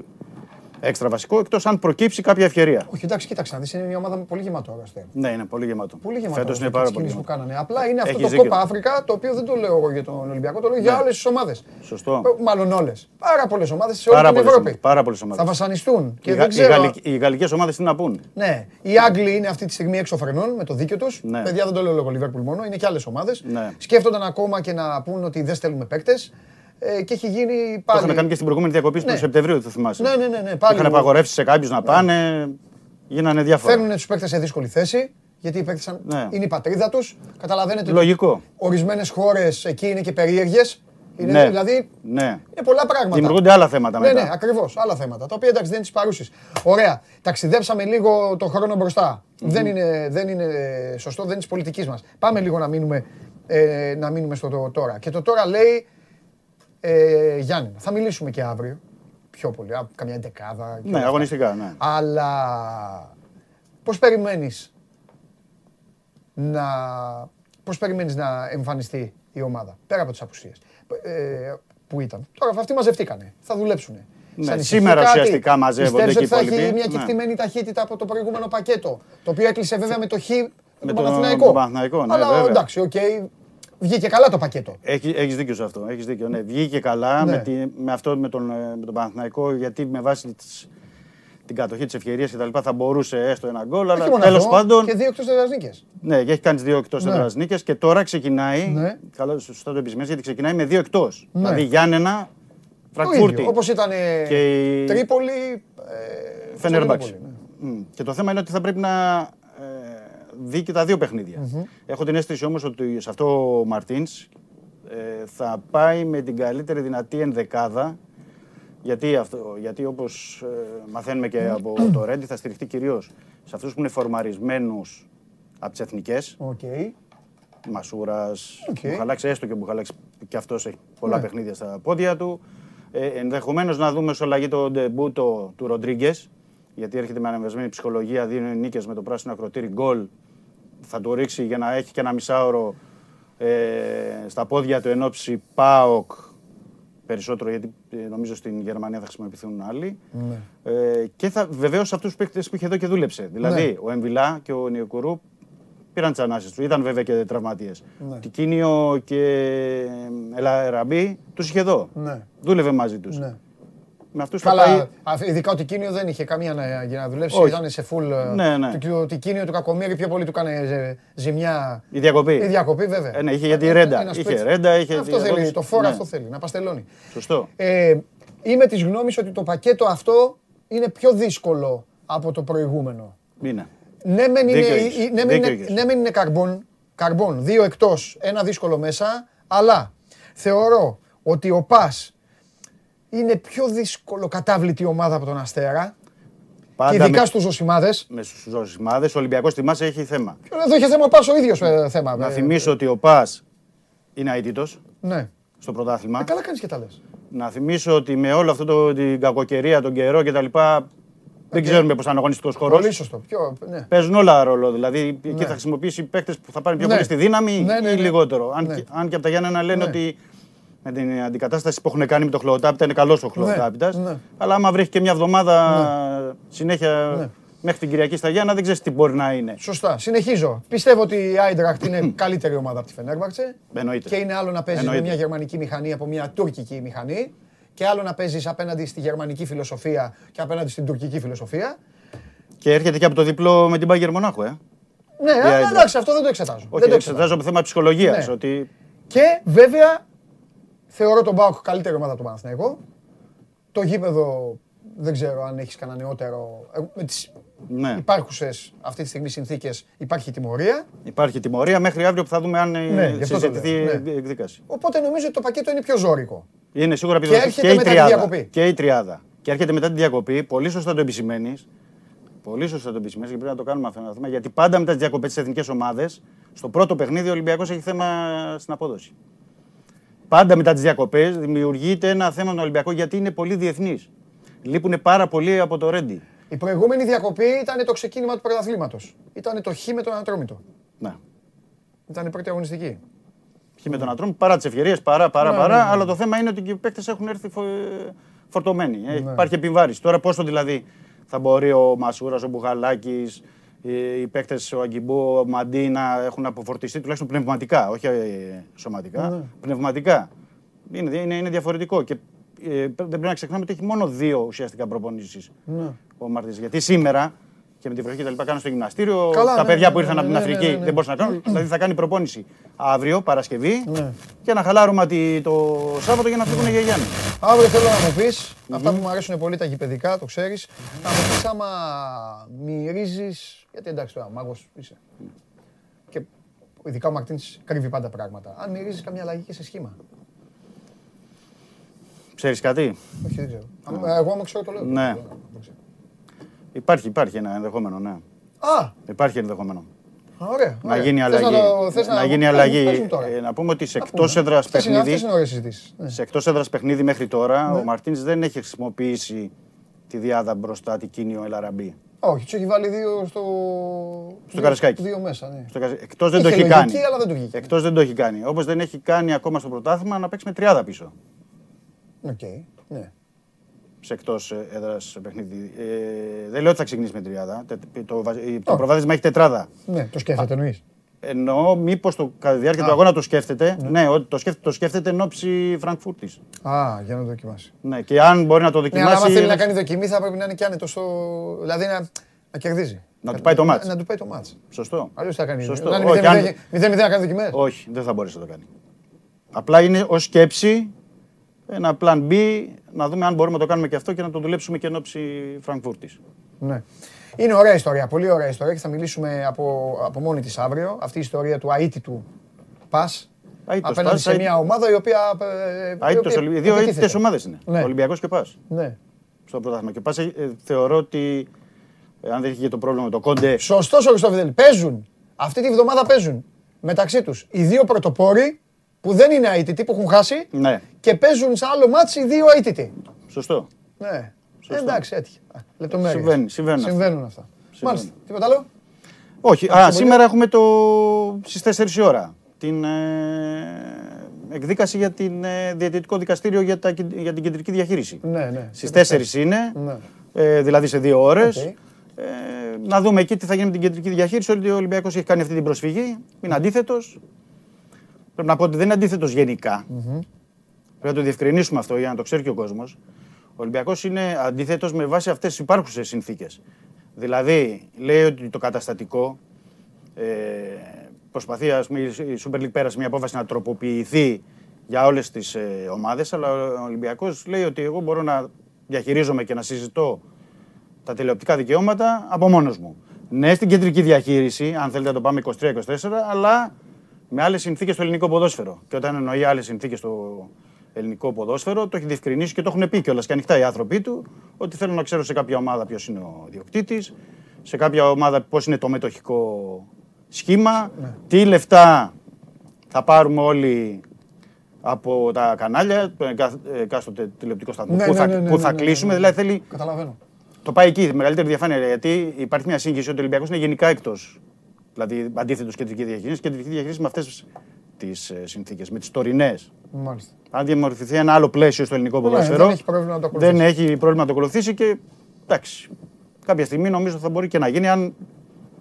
έξτρα βασικό, εκτός αν προκύψει κάποια ευκαιρία. Όχι, εντάξει, κοίταξε να δεις, είναι μια ομάδα με πολύ γεμάτο αγαστέ. Ναι, είναι πολύ γεμάτο. Πολύ γεμάτο. Φέτος είναι αγαστέ, πάρα τις πολύ κινήσεις που γεμάτο. κάνανε. Απλά είναι αυτό Έχεις το δίκιο. κόπα Αφρικα, το οποίο δεν το λέω εγώ για τον Ολυμπιακό, το λέω για Ναι. όλε τι ομάδες. Σωστό. Μάλλον όλες. Πάρα πολλές ομάδες σε όλη Πάρα την πολλές Ευρώπη. ομάδες, πάρα πολλές ομάδες. Θα βασανιστούν. Και Οι, δεν Γα- οι, ξέρω. Γαλλικ- οι γαλλικές ομάδες τι να πούν. Ναι, οι Άγγλοι είναι αυτή τη στιγμή έξω φρενών με το δίκιο τους. Ναι. Παιδιά δεν το λέω λόγω Λιβέρπουλ μόνο, είναι και άλλες ομάδες. Ναι. Σκέφτονταν ακόμα και να πούν ότι δεν στέλνουμε παίκτες. Ε, και έχει γίνει Το πάλι. είχαν κάνει και στην προηγούμενη διακοπή Ναι. του Σεπτεμβρίου, θα θυμάσαι. Ναι, ναι, ναι, ναι, πάλι. Είχαν απαγορεύσεις σε κάποιους να πάνε. Γίνανε διάφορα. Φέρνουν τους παίκτες σε δύσκολη θέση. Γιατί οι παίκτες σαν- Ναι. είναι η πατρίδα τους. Καταλαβαίνετε. Λογικό. Ορισμένες χώρες εκεί είναι και περίεργες. Είναι, Ναι. Δηλαδή Ναι. είναι πολλά πράγματα. Δημιουργούνται άλλα θέματα Ναι, μετά. ναι, ακριβώς. Άλλα θέματα. Τα οποία εντάξει δεν είναι της παρούσης. Ωραία. Ταξιδέψαμε λίγο το χρόνο μπροστά. Δεν, είναι, δεν είναι σωστό, δεν είναι της πολιτικής μας. Πάμε λίγο να μείνουμε, ε, να μείνουμε στο το τώρα. Και το τώρα λέει ε, Γιάννη. Θα μιλήσουμε και αύριο. Πιο πολύ. α, Καμιά δεκάδα. και όλα Ναι, αυτά. αγωνιστικά, ναι. Αλλά πώς περιμένεις να, πώς περιμένεις να εμφανιστεί η ομάδα, πέρα από τις απουσίες ε, που ήταν. Τώρα αυτοί μαζευτήκανε, θα δουλέψουν. Ναι, σήμερα ουσιαστικά μαζεύονται Πιστεύεις και οι ότι θα έχει υπόλοιποι. μια Ναι. κεκτημένη ταχύτητα από το προηγούμενο πακέτο, το οποίο έκλεισε βέβαια με το χ με τον τον- Παναθηναϊκό. τον Παναθηναϊκό, ναι, Αλλά βέβαια. εντάξει, οκ, βγήκε καλά το πακέτο. Έχει, έχεις δίκιο σε αυτό. Έχεις δίκιο. Ναι. Βγήκε καλά Ναι. με, τη, με αυτό με τον, ε, με τον Παναθηναϊκό γιατί με βάση τις, την κατοχή της ευκαιρίας κτλ. θα μπορούσε έστω ένα γκολ. Όχι Αλλά μόνο τέλος αυτό, πάντων. Και δύο εκτός έδρας νίκες. Ναι, και έχει κάνει δύο εκτός Ναι. έδρα νίκες και τώρα ξεκινάει. Ναι. Καλό, σωστά το επισημαίνεις γιατί ξεκινάει με δύο εκτός. Ναι. Δηλαδή Γιάννενα, Το Φραγκφούρτη. ίδιο, όπως ήταν ε, Και η- Τρίπολη, ε, Φενέρμπαξ. Κωνσταντινούπολη, ναι. Μμ. Και το θέμα είναι ότι θα πρέπει να ε, δει και τα δύο παιχνίδια. Έχω την αίσθηση όμως ότι σε αυτό ο Μαρτίνς ε, θα πάει με την καλύτερη δυνατή ενδεκάδα γιατί, αυτό, γιατί όπως ε, μαθαίνουμε και από το Ρέντη θα στηριχτεί κυρίως σε αυτούς που είναι φορμαρισμένους από τις εθνικές. Οκ. Μασούρας, Οκ. Μπουχαλάκης, έστω και ο Μπουχαλάκης και αυτός έχει πολλά Ναι. παιχνίδια στα πόδια του. Ε, Ενδεχομένως να δούμε ως αλλαγή το ντεμπούτο του Ροντρίγκες, γιατί έρχεται με ανεβασμένη ψυχολογία, δίνει νίκες με το πράσινο ακροτήρι γκολ. Θα το ρίξει για να έχει και ένα μισάωρο ε, στα πόδια του εν ώψη ΠΑΟΚ περισσότερο, γιατί ε, νομίζω στην Γερμανία θα χρησιμοποιηθούν άλλοι. Ναι. Ε, και θα, βεβαίως αυτούς τους παίκτες που είχε εδώ και δούλεψε. Δηλαδή Ναι. ο Εμβιλά και ο Νιοκουρού πήραν τις ανάσει τους. Ήταν βέβαια και τραυματίες. Ναι. Τικίνιο και Ελαραμπή τους είχε εδώ. Ναι. Δούλευε μαζί τους. Ναι. Με αυτούς θα πάει. Καλά, α, ειδικά ο Τικίνιο δεν είχε καμία να, για να δουλέψει. Όχι. Ήταν σε full. ε, Ναι, ναι. Το, το Τικίνιο του Κακομίρη πιο πολύ του έκανε ε, ζημιά. Η διακοπή. Η διακοπή, βέβαια. Ε, ναι, είχε για τη Ρέντα. Ένας Είχε παίκτης. Ρέντα, είχε Αυτό θέλει. διακοπή. Το φόρο Ναι. αυτό θέλει. Να παστελώνει. Σωστό. Ε, είμαι της γνώμης ότι το πακέτο αυτό είναι πιο δύσκολο από το προηγούμενο. Είναι. Ναι, μεν είναι, Δίκιο έχεις. ναι, μεν Δίκιο είναι, έχεις. ναι, μεν είναι καρμπών, καρμπών, δύο εκτός, ένα δύσκολο μέσα, αλλά θεωρώ ότι ο ΠΑΣ είναι πιο δύσκολο κατάβλητη ομάδα από τον Αστέρα Πάντα και ειδικά με, στους Ζωσιμάδες. με στους Ζωσιμάδες, ο Ολυμπιακός θυμάσαι έχει θέμα. Εδώ είχε θέμα ο ΠΑΣ ο ίδιος ε, θέμα. Να Ε, θυμίσω ότι ο Πα είναι αίτητος Ναι. στο πρωτάθλημα. Ε, καλά κάνεις και τα λες. Να θυμίσω ότι με όλο αυτό το, την κακοκαιρία, τον καιρό κτλ. Δεν ξέρουμε πώς θα είναι ο αγωνιστικό χώρο. Πολύ σωστό. Πιο, ναι. Παίζουν όλα ρόλο. Δηλαδή εκεί Ναι. θα χρησιμοποιήσει παίκτες που θα πάρουν πιο Ναι. πολύ στη δύναμη Ναι, ναι, ή ναι. λιγότερο. Αν, Ναι. και, αν και από τα Γιάννενα λένε Ναι. ότι με την αντικατάσταση που έχουν κάνει με το Χλωοτάπητα είναι καλός ο Χλωοτάπητας. ναι. Αλλά άμα βρέχει και μια εβδομάδα συνέχεια Ναι. μέχρι την Κυριακή στα Γιάννα, δεν ξέρεις τι μπορεί να είναι. Σωστά. Συνεχίζω. Πιστεύω ότι η Άιντραχτ είναι καλύτερη ομάδα από τη Φενέρμπαξε. Εννοείται. Και είναι άλλο να παίζεις με Εννοείται. μια γερμανική μηχανή από μια τουρκική μηχανή. Και άλλο να παίζεις απέναντι στη γερμανική φιλοσοφία και απέναντι στην τουρκική φιλοσοφία. Και έρχεται και από το διπλό με την Μπάγκερ Μονάχου. Ε. Ναι, αλλά Άιντραχτ. εντάξει, αυτό δεν το εξετάζω. Όχι, δεν το εξετάζω από θέμα ψυχολογίας. Ναι. Ότι Και βέβαια θεωρώ τον Πάοκ καλύτερη ομάδα από τον Παναθηναϊκό. Το γήπεδο δεν ξέρω αν έχεις κανένα νεότερο. ε, Με τις Ναι. υπάρχουσες αυτή τη στιγμή συνθήκες υπάρχει τιμωρία. Υπάρχει τιμωρία μέχρι αύριο που θα δούμε αν Ναι, ε, γι' αυτό το συζητηθεί λέω, η ναι. εκδίκαση. Οπότε νομίζω ότι το πακέτο είναι πιο ζώρικο. Είναι σίγουρα Και επιδοτική έρχεται και, η μετά τη τριάδα. διακοπή. Και η τριάδα. Και έρχεται μετά τη διακοπή. Πολύ σωστά το επισημαίνεις. Πολύ σωστά το επισημαίνεις και πρέπει να το κάνουμε αυτό ένα θέμα. Γιατί πάντα μετά τις διακοπές τη εθνικές ομάδες, στο πρώτο παιχνίδι ο Ολυμπιακός έχει θέμα στην απόδοση. Πάντα μετά τις διακοπές δημιουργείται ένα θέμα στον Ολυμπιακό γιατί είναι πολύ διεθνή. Λείπουν πάρα πολύ από το Ρέντι. Η προηγούμενη διακοπή ήταν το ξεκίνημα του πρωταθλήματος. Ήταν το χ με τον Ατρόμητο. Ναι. Ήταν η πρώτη αγωνιστική. Και με τον Ατρόμ παρά τις ευκαιρίες, παρά, παρά, Ναι, παρά. ναι, ναι. Αλλά το θέμα είναι ότι και οι παίκτες έχουν έρθει φο- φορτωμένοι. Ε, Ναι. Υπάρχει επιβάρηση. Τώρα πόσο δηλαδή θα μπορεί ο Μασούρας, ο Μπουχαλάκης, οι παίκτες, ο Αγκιμπού, ο Μαντί να έχουν αποφορτιστεί τουλάχιστον πνευματικά, όχι ε, σωματικά. Ναι. Πνευματικά. Είναι, είναι, είναι διαφορετικό. Και ε, δεν πρέπει να ξεχνάμε ότι έχει μόνο δύο ουσιαστικά προπονήσεις Ναι. ο Μαρτίν. Γιατί σήμερα και με την βροχή και τα λοιπά κάνουν στο γυμναστήριο. Καλά, τα ναι, παιδιά ναι, που ήρθαν ναι, από την ναι, ναι, Αφρική ναι, ναι. δεν μπορούσαν να κάνουν. δηλαδή θα κάνει προπόνηση αύριο, Παρασκευή, Ναι. και ένα χαλάρωμα τη- το Σάββατο για να φύγουν για Γιάννη. Αύριο θέλω να μου πεις αυτά που μου αρέσουν πολύ τα γηπαιδικά, το ξέρεις. Να μου πεις άμα μυρίζεις. Γιατί εντάξει τώρα, μάγος είσαι. Και ειδικά ο Μαρτίνς κρύβει πάντα πράγματα. Αν μυρίζεις καμιά αλλαγή και σε σχήμα. Ξέρεις κάτι; Όχι, δεν ξέρω. Αν- Εγώ άμα ξέρω το λέω. Ναι. Δεν ξέρω. Υπάρχει, υπάρχει ένα ενδεχόμενο, ναι. Α, Υπάρχει ενδεχόμενο. ωραία. Να ωραία. γίνει Θες αλλαγή. Να, το- θες να, να, γίνει πες μου, αλλαγή. πες μου τώρα. Ε, να πούμε ότι σε Να εκτός πούμε. έδρας Αυτές είναι- παιχνίδι. Αυτές είναι ωραίες συζητήσεις. Ναι. Σε εκτός έδρας παιχνίδι μέχρι τώρα, Ναι. ο Μαρτίνς δεν έχει χρησιμοποιήσει τη διάδα μπροστά την Κίνιο Ελαραμπή. Όχι, τους έχει βάλει δύο στο. δύο- Καρασκάκι. Δύο μέσα, ναι. Εκτός δεν το Είχε έχει λογική, κάνει. αλλά δεν του βγήκε. Εκτός δεν το έχει κάνει. Όπως δεν έχει κάνει ακόμα στο πρωτάθλημα να παίξει με τριάδα πίσω. Οκ, ναι. Σε εκτός έδρας παιχνίδι. Ε, δεν λέω ότι θα ξεκινήσει με τριάδα. Τε- Το, βα- η- το προβάδισμα έχει τετράδα. Ναι, το σκέφτεται εννοείς. Εννοώ μήπως κατά τη διάρκεια του αγώνα το σκέφτεται. Ναι, ότι το σκέφτεται, το σκέφτεται εν όψει Φραγκφούρτης. Α, για να το δοκιμάσει. Ναι, και αν μπορεί να το Ναι, αλλά δοκιμάσει. άμα θέλει να κάνει δοκιμή θα πρέπει να είναι και άνετο στο. Δηλαδή να, να κερδίζει. Να του πάει το ματς. Να, να του πάει το ματς. Σωστό. Αλλιώς θα κάνει. Σωστό. Να είναι Όχι, 0-0 αν- 0-0 να κάνει δοκιμές. Όχι, δεν θα μπορέσει να το κάνει. Απλά είναι ως σκέψη ένα plan B να δούμε αν μπορούμε να το κάνουμε και αυτό και να το δουλέψουμε και εν ώψη Φραγκφούρτης. Ναι. Είναι ωραία ιστορία, πολύ ωραία ιστορία και θα μιλήσουμε από, από μόνη της αύριο. Αυτή η ιστορία του αίτητου πα Αίτητος απέναντι πας, σε αίτη- μια ομάδα η οποία. ε, η Αίτητος, οποία Ολυ- δύο επιτίθεται. αίτητες ομάδες είναι. Ναι. Ολυμπιακός και Πα Ναι. στο πρωτάθλημα. Και Πας, ε, θεωρώ ότι ε, αν δεν είχε και το πρόβλημα με το Κόντε. Σωστός ο Χριστόφιδελ. Παίζουν. Αυτή τη βδομάδα παίζουν μεταξύ τους οι δύο πρωτοπόροι που δεν είναι αήττητοι, που έχουν χάσει Ναι, και παίζουν σε άλλο ματς οι δύο αήττητοι. σωστό. Ναι. Σωστό. Εντάξει, έτυχε. Α, Λεπτομέρειες. Συμβαίνει, συμβαίνουν αυτά. Συμβαίνουν αυτά. Μάλιστα. Τίποτα άλλο; Όχι, α, πολύ. σήμερα έχουμε το στις 4 η ώρα την ε, εκδίκαση για την ε, διαιτητικό δικαστήριο για, τα, για την κεντρική διαχείριση. Ναι, ναι. Στις 4 είναι, Ναι. ε, δηλαδή σε δύο ώρες. Οκ. Ε, να δούμε εκεί τι θα γίνει με την κεντρική διαχείριση. Ότι ο Ολυμπιακός έχει κάνει αυτή την προσφυγή. Είναι αντίθετος. Πρέπει να πω ότι δεν είναι αντίθετος γενικά. Πρέπει να το διευκρινίσουμε αυτό για να το ξέρει και ο κόσμος. Ο Ολυμπιακός είναι αντίθετος με βάση αυτές τις υπάρχουσες συνθήκες. Δηλαδή, λέει ότι το καταστατικό ε, προσπαθεί ας πούμε, η Super League πέρασε μια απόφαση να τροποποιηθεί για όλες τις ε, ομάδες, αλλά ο Ολυμπιακός λέει ότι εγώ μπορώ να διαχειρίζομαι και να συζητώ τα τηλεοπτικά δικαιώματα από μόνος μου. Ναι, στην κεντρική διαχείριση, αν θέλετε να το πάμε 23-24, αλλά με άλλες συνθήκες στο ελληνικό ποδόσφαιρο. Και όταν εννοεί άλλες συνθήκες στο ελληνικό ποδόσφαιρο, το έχει διευκρινίσει και το έχουν πει κιόλας και ανοιχτά οι άνθρωποι του, ότι θέλουν να ξέρουν σε κάποια ομάδα ποιος είναι ο διοκτήτης, σε κάποια ομάδα πώς είναι το μετοχικό σχήμα, τι λεφτά θα πάρουμε όλοι από τα κανάλια, το εκά- εκάστοτε τηλεοπτικό σταθμό, Ναι, που ναι, θα, ναι, ναι, που ναι, θα ναι, κλείσουμε. ναι. Δηλαδή θέλει Καταλαβαίνω. το πάει εκεί, μεγαλύτερη διαφάνεια. Γιατί υπάρχει μια σύγχυση ότι ο Ολυμπιακός είναι γενικά εκτός. Δηλαδή αντίθετος κεντρική διαχείριση. Κεντρική διαχείριση με αυτές τις συνθήκες, με τις τωρινές. Μάλιστα. Αν διαμορφωθεί ένα άλλο πλαίσιο στο ελληνικό Ναι, ποδόσφαιρο. δεν έχει πρόβλημα να το ακολουθήσει. δεν έχει πρόβλημα να το ακολουθήσει και εντάξει. Κάποια στιγμή νομίζω θα μπορεί και να γίνει αν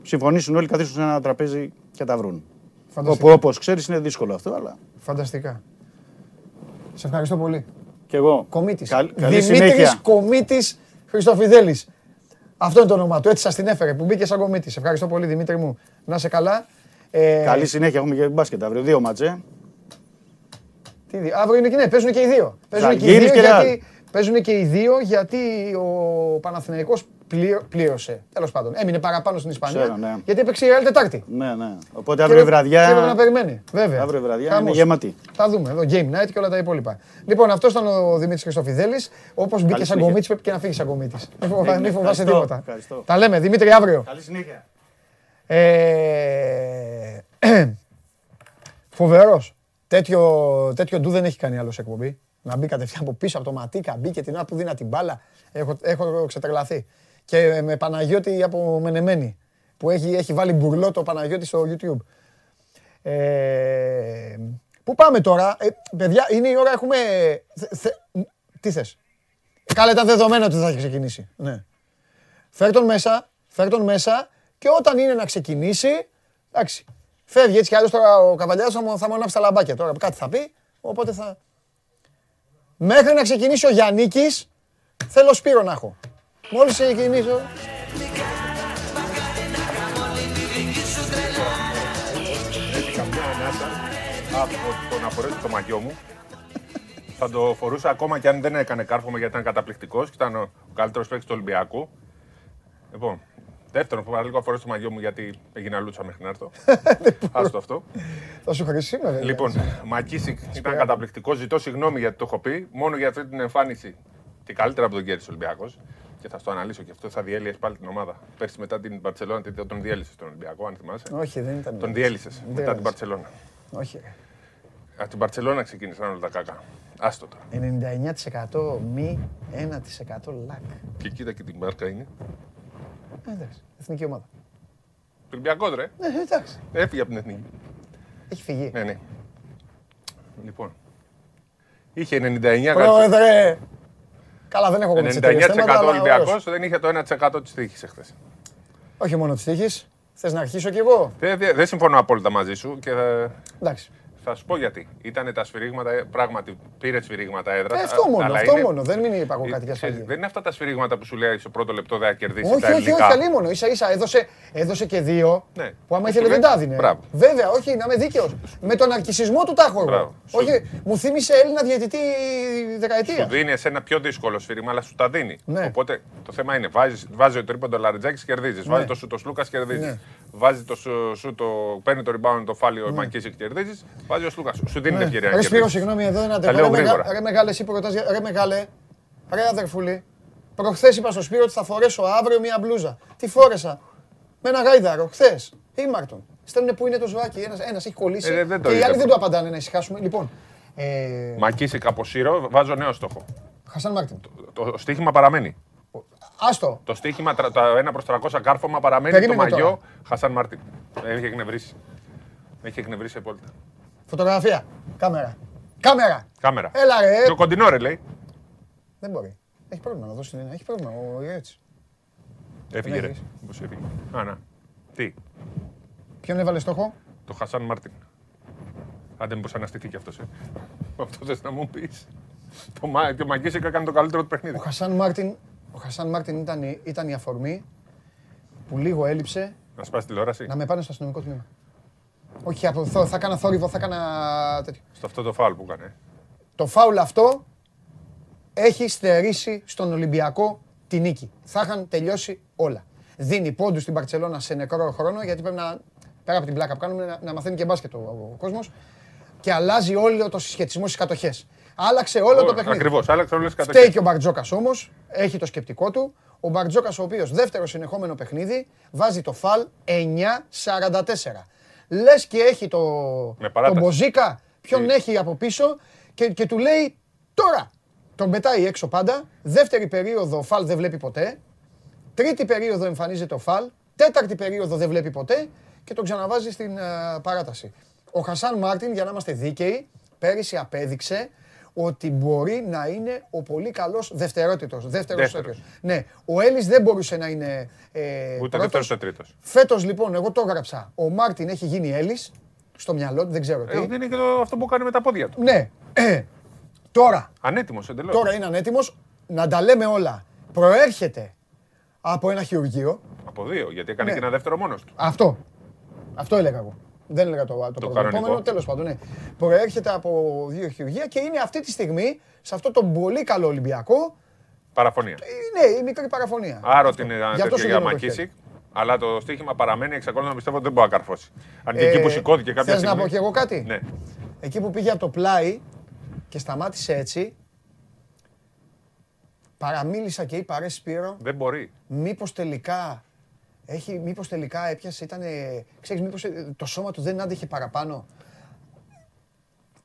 συμφωνήσουν όλοι, καθίσουν σε ένα τραπέζι και τα βρουν. Φανταστικά. Όπου όπως ξέρεις είναι δύσκολο αυτό, αλλά. Φανταστικά. Σε ευχαριστώ πολύ. Και εγώ. Κομίτης. Καλ- καλή Δημήτρης συνέχεια. Κομίτης Χριστοφιδέλης. Αυτό είναι το όνομά του. Έτσι σας την έφερε που μπήκε σαν κομίτης. Ευχαριστώ πολύ Δημήτρη μου. Να είσαι καλά. Ε, Καλή συνέχεια. Έχουμε και μπάσκετ αύριο. Δύο μάτσε. Τι δύο. Αύριο είναι και ναι, παίζουν και οι δύο. Παίζουν και οι Ζαλγκύρης δύο και γιατί, παίζουν και οι δύο γιατί ο Παναθηναϊκός πλήρω- πλήρωσε. Τέλος πάντων. Έμεινε παραπάνω στην Ισπανία. Ξέρω, ναι. Γιατί έπαιξε η Real Τετάρτη. Ναι, ναι. Οπότε αύριο η Και έπρεπε βραδιά. να περιμένει. Βέβαια. Αύριο η βραδιά είναι Χαμός. γεμάτη. Θα δούμε εδώ. Game night και όλα τα υπόλοιπα. Λοιπόν, αυτός ήταν ο Δημήτρης Χριστοφιδέλης. Όπως μπήκε σαν συνέχεια. κομίτη, πρέπει και να φύγει σαν κομίτη. Μην φοβά- Έγινε. μην φοβάσαι Ευχαριστώ, τίποτα. ευχαριστώ. Τα λέμε. Δημήτρη, αύριο. Καλή συνέχεια. Ε, Φοβερός. Τέτοιο, τέτοιο ντου δεν έχει κάνει άλλος σε εκπομπή. Να μπει κατευθείαν από πίσω από το ματίκα, μπήκε την ώρα που δίνα την μπάλα. Έχω, έχω ξετρελαθεί. Και με Παναγιώτη από Μενεμένη. Που έχει, έχει βάλει μπουρλό το Παναγιώτη στο YouTube. Ε, πού πάμε τώρα, ε, παιδιά, είναι η ώρα, έχουμε... θε- θε- τι θες; Ε, Καλά, ήταν δεδομένο ότι θα έχει ξεκινήσει. Ναι. Φέρ τον μέσα, φέρ τον μέσα και όταν είναι να ξεκινήσει, εντάξει, φεύγει έτσι κι αλλιώς τώρα ο Καβαλιάς θα μου, θα μου ανάψει τα λαμπάκια τώρα, κάτι θα πει, οπότε θα... Μέχρι να ξεκινήσει ο Γιάννικης, θέλω Σπύρο να έχω. Μόλις ξεκινήσω... Έπικα μια ανάσα από το να φορέσω το μαγιό μου. Θα το φορούσα ακόμα και αν δεν έκανε κάρφωμα γιατί ήταν καταπληκτικός και ήταν ο, ο καλύτερος παίκτης του Ολυμπιακού. Λοιπόν, δεύτερον, που παραλίγο να φορέσω το μαγιό μου γιατί έγινα λούτσα μέχρι να έρθω. Άστο αυτό. Θα σου χρησιμεύει. βέβαια. Λοιπόν, Μακίσικ ήταν καταπληκτικός. Ζητώ συγγνώμη γιατί το έχω πει. Μόνο για αυτή την εμφάνιση. Τι καλύτερα από τον κέρδισε ο Ολυμπιακός. Και θα στο αναλύσω και αυτό. Θα διέλυες πάλι την ομάδα. Πέρσι μετά την Παρσελόνα, τον διέλυσες τον Ολυμπιακό, αν θυμάσαι. Όχι, δεν ήταν. Τον διέλυσες μετά διέλυσες. την Παρσελόνα. Όχι. ρε. Από την Παρσελόνα ξεκίνησαν όλα τα κακά. Άστο τώρα. 99% μη, 1% λακ. Και κοίτα και την μάρκα είναι. Ε, Εντάξει, εθνική ομάδα. Ολυμπιακός, ρε. Ναι, εντάξει. Έφυγε από την εθνική. Έχει φυγεί. Ναι, ναι. Λοιπόν. Είχε 99%. Πρόεδρε! Καλά, δεν έχω εγώ με τις εταιρείες 99% θέματα, αλλά Ολυμπιακός, ωραίος. δεν είχε το 1% της τύχης εχθές. Όχι μόνο της τύχης. Θες να αρχίσω κι εγώ; Δεν, δεν- δεν συμφωνώ απόλυτα μαζί σου και θα, Εντάξει. Θα σου πω γιατί. Ήταν τα σφυρίγματα, ε, πράγματι πήρε σφυρίγματα έδρα. Ε, αυτό μόνο, αυτό μόνο. Δεν μην είπα εγώ κάτι για ξέρεις, σφαγή. Δεν είναι αυτά τα σφυρίγματα που σου λέει στο πρώτο λεπτό δεν θα κερδίσεις Όχι, τα όχι, όχι, ελληνικά. αλίμονο. Ίσα ίσα έδωσε, έδωσε και δύο Ναι. που άμα Σου ήθελε λέει, δεν τα δίνει. μπράβο. Βέβαια, όχι, να είμαι δίκαιος. Με τον αρκισισμό του τα έχω εγώ. Μπράβο. Σου- Όχι, μου θύμισε Έλληνα διαιτητή Σου δεκαετία. δίνει εσένα πιο δύσκολο σφύριγμα, αλλά σου τα δίνει. Ναι. Οπότε το θέμα είναι, βάζεις, βάζεις το τρίποντο Λαριτζάκης, κερδίζεις. Βάζεις το σου το Σλούκα, κερδίζει. Ναι. Βάζει το σου, σου το. Παίρνει το rebound το φάλι ο Μανκίσικ, κερδίζεις. Βάζει ο Σλούκα. Σου δίνει την ευκαιρία. να Ναι. Ρε Σπύρο, κερδίσεις. συγγνώμη, εδώ είναι Τα λέω αντέχω. Ρε, μεγα- γρήγορα. ρε μεγάλε, εσύ που ρωτάς για- ρε μεγάλε, ρε αδερφούλη. Προχθές είπα στο Σπύρο ότι θα φορέσω αύριο μία μπλούζα. Τι φόρεσα; Με ένα γάιδαρο, χθες. Ήμαρτον. Στέλνουν που είναι το ζωάκι. Ένας, ένας έχει κολλήσει. Ε, δεν το και οι είδα. άλλοι δεν το απαντάνε να ησυχάσουμε. Λοιπόν, ε, ΜακΚίσικ από Σύρο, βάζω νέο στόχο. Χασάν Μάρτιν. Το, το στοίχημα παραμένει. Άστο. Το στοίχημα, τρα- το 1 προς 300 κάρφωμα παραμένει. Περίμενε το μαγιό τώρα. Χασάν Μάρτιν. Με Έχει εκνευρίσει. Με έχει εκνευρίσει απόλυτα. Φωτογραφία. Κάμερα. Κάμερα. Κάμερα. Έλα ρε. Το κοντινό ρε λέει. Δεν μπορεί. Έχει πρόβλημα να δώσει. Έχει πρόβλημα ο Ιρέτς. Έφυγε ρε. έχεις. Πώς έφυγε. Α, να. Τι; Ποιον έβαλε στόχο; Το Χασάν Μάρτιν. Άντε μήπως αναστηθεί κι αυτός. Ε. Αυτό θες να μου πεις. Το, Μα... το ΜακΚίσικ έκανε το καλύτερο του παιχνίδι. Ο Χασάν Μάρτιν, ο Χασάν Μάρτιν ήταν, η- ήταν η αφορμή που λίγο έλειψε Να σπάσει τηλεόραση. να με πάνε στο αστυνομικό τμήμα. Όχι, από θο- θα έκανα θόρυβο, θα έκανα τέτοιο. Στο αυτό το φάουλ που έκανε. Το φάουλ αυτό έχει στερήσει στον Ολυμπιακό τη νίκη. Θα είχαν τελειώσει όλα. Δίνει πόντους στην Παρσελώνα σε νεκρό χρόνο, γιατί πρέπει να, πέρα από την πλάκα που κάνουμε, να, να μαθαίνει και μπάσκετ ο, ο κόσμος και αλλάζει όλο το συσχετισμό στις κατοχές. Άλλαξε όλο το παιχνίδι. Ακριβώς, άλλαξε όλες τις Φταίει κατοχές. και ο Μπαρτζόκας όμως, έχει το σκεπτικό του. Ο Μπαρτζόκας, ο οποίος δεύτερο συνεχόμενο παιχνίδι, βάζει το φαλ 9-44. Λες και έχει το, Με τον παράταση. Μποζίκα, ποιον Τι. έχει από πίσω και, και του λέει τώρα. Τον πετάει έξω πάντα. Δεύτερη περίοδο φαλ δεν βλέπει ποτέ. Τρίτη περίοδο εμφανίζεται ο φαλ. Τέταρτη περίοδο δεν βλέπει ποτέ και τον ξαναβάζει στην ε, παράταση. Ο Χασάν Μάρτιν, για να είμαστε δίκαιοι, πέρυσι απέδειξε ότι μπορεί να είναι ο πολύ καλός δευτερότητος. Δεύτερος Δεύτερος. τέτοιος. Ναι, ο Έλλης δεν μπορούσε να είναι ε, Ούτε πρώτος. δεύτερος ούτε τρίτος. Φέτος λοιπόν, εγώ το έγραψα. Ο Μάρτιν έχει γίνει Έλλης, στο μυαλό του, δεν ξέρω τι. Ε, δεν είναι και το, αυτό που κάνει με τα πόδια του. Ναι. Ε, τώρα, Ανέτοιμος εντελώς. τώρα είναι ανέτοιμος να τα λέμε όλα. Προέρχεται από ένα χειρουργείο. Από δύο, γιατί έκανε Ναι. και ένα δεύτερο μόνος του. Αυτό. Αυτό έλεγα εγώ. Δεν έλεγα το, το, πρώτο κανονικό. επόμενο, τέλος πάντων, ναι. Προέρχεται από δύο χειρουργία και είναι αυτή τη στιγμή, σε αυτό το πολύ καλό Ολυμπιακό, Παραφωνία. είναι η μικρή παραφωνία. Άρωτη είναι Γι' ένα αυτό τέτοιο σου για δίνω το χέρι. Μακίσικ. Αλλά το στοίχημα παραμένει, εξακολουθώ να πιστεύω ότι δεν μπορεί να καρφώσει. Αν και εκεί Ε, που σηκώθηκε κάποια θες στιγμή. να πω κι εγώ κάτι; Ναι. Εκεί που πήγε από το πλάι και σταμάτησε έτσι, παραμίλησα και είπα ρε Σπύρο, Δεν μπορεί. μήπως τελικά, έχει, μήπως τελικά έπιασε, ήταν, ξέρεις, μήπως ε, το σώμα του δεν άντεχε παραπάνω.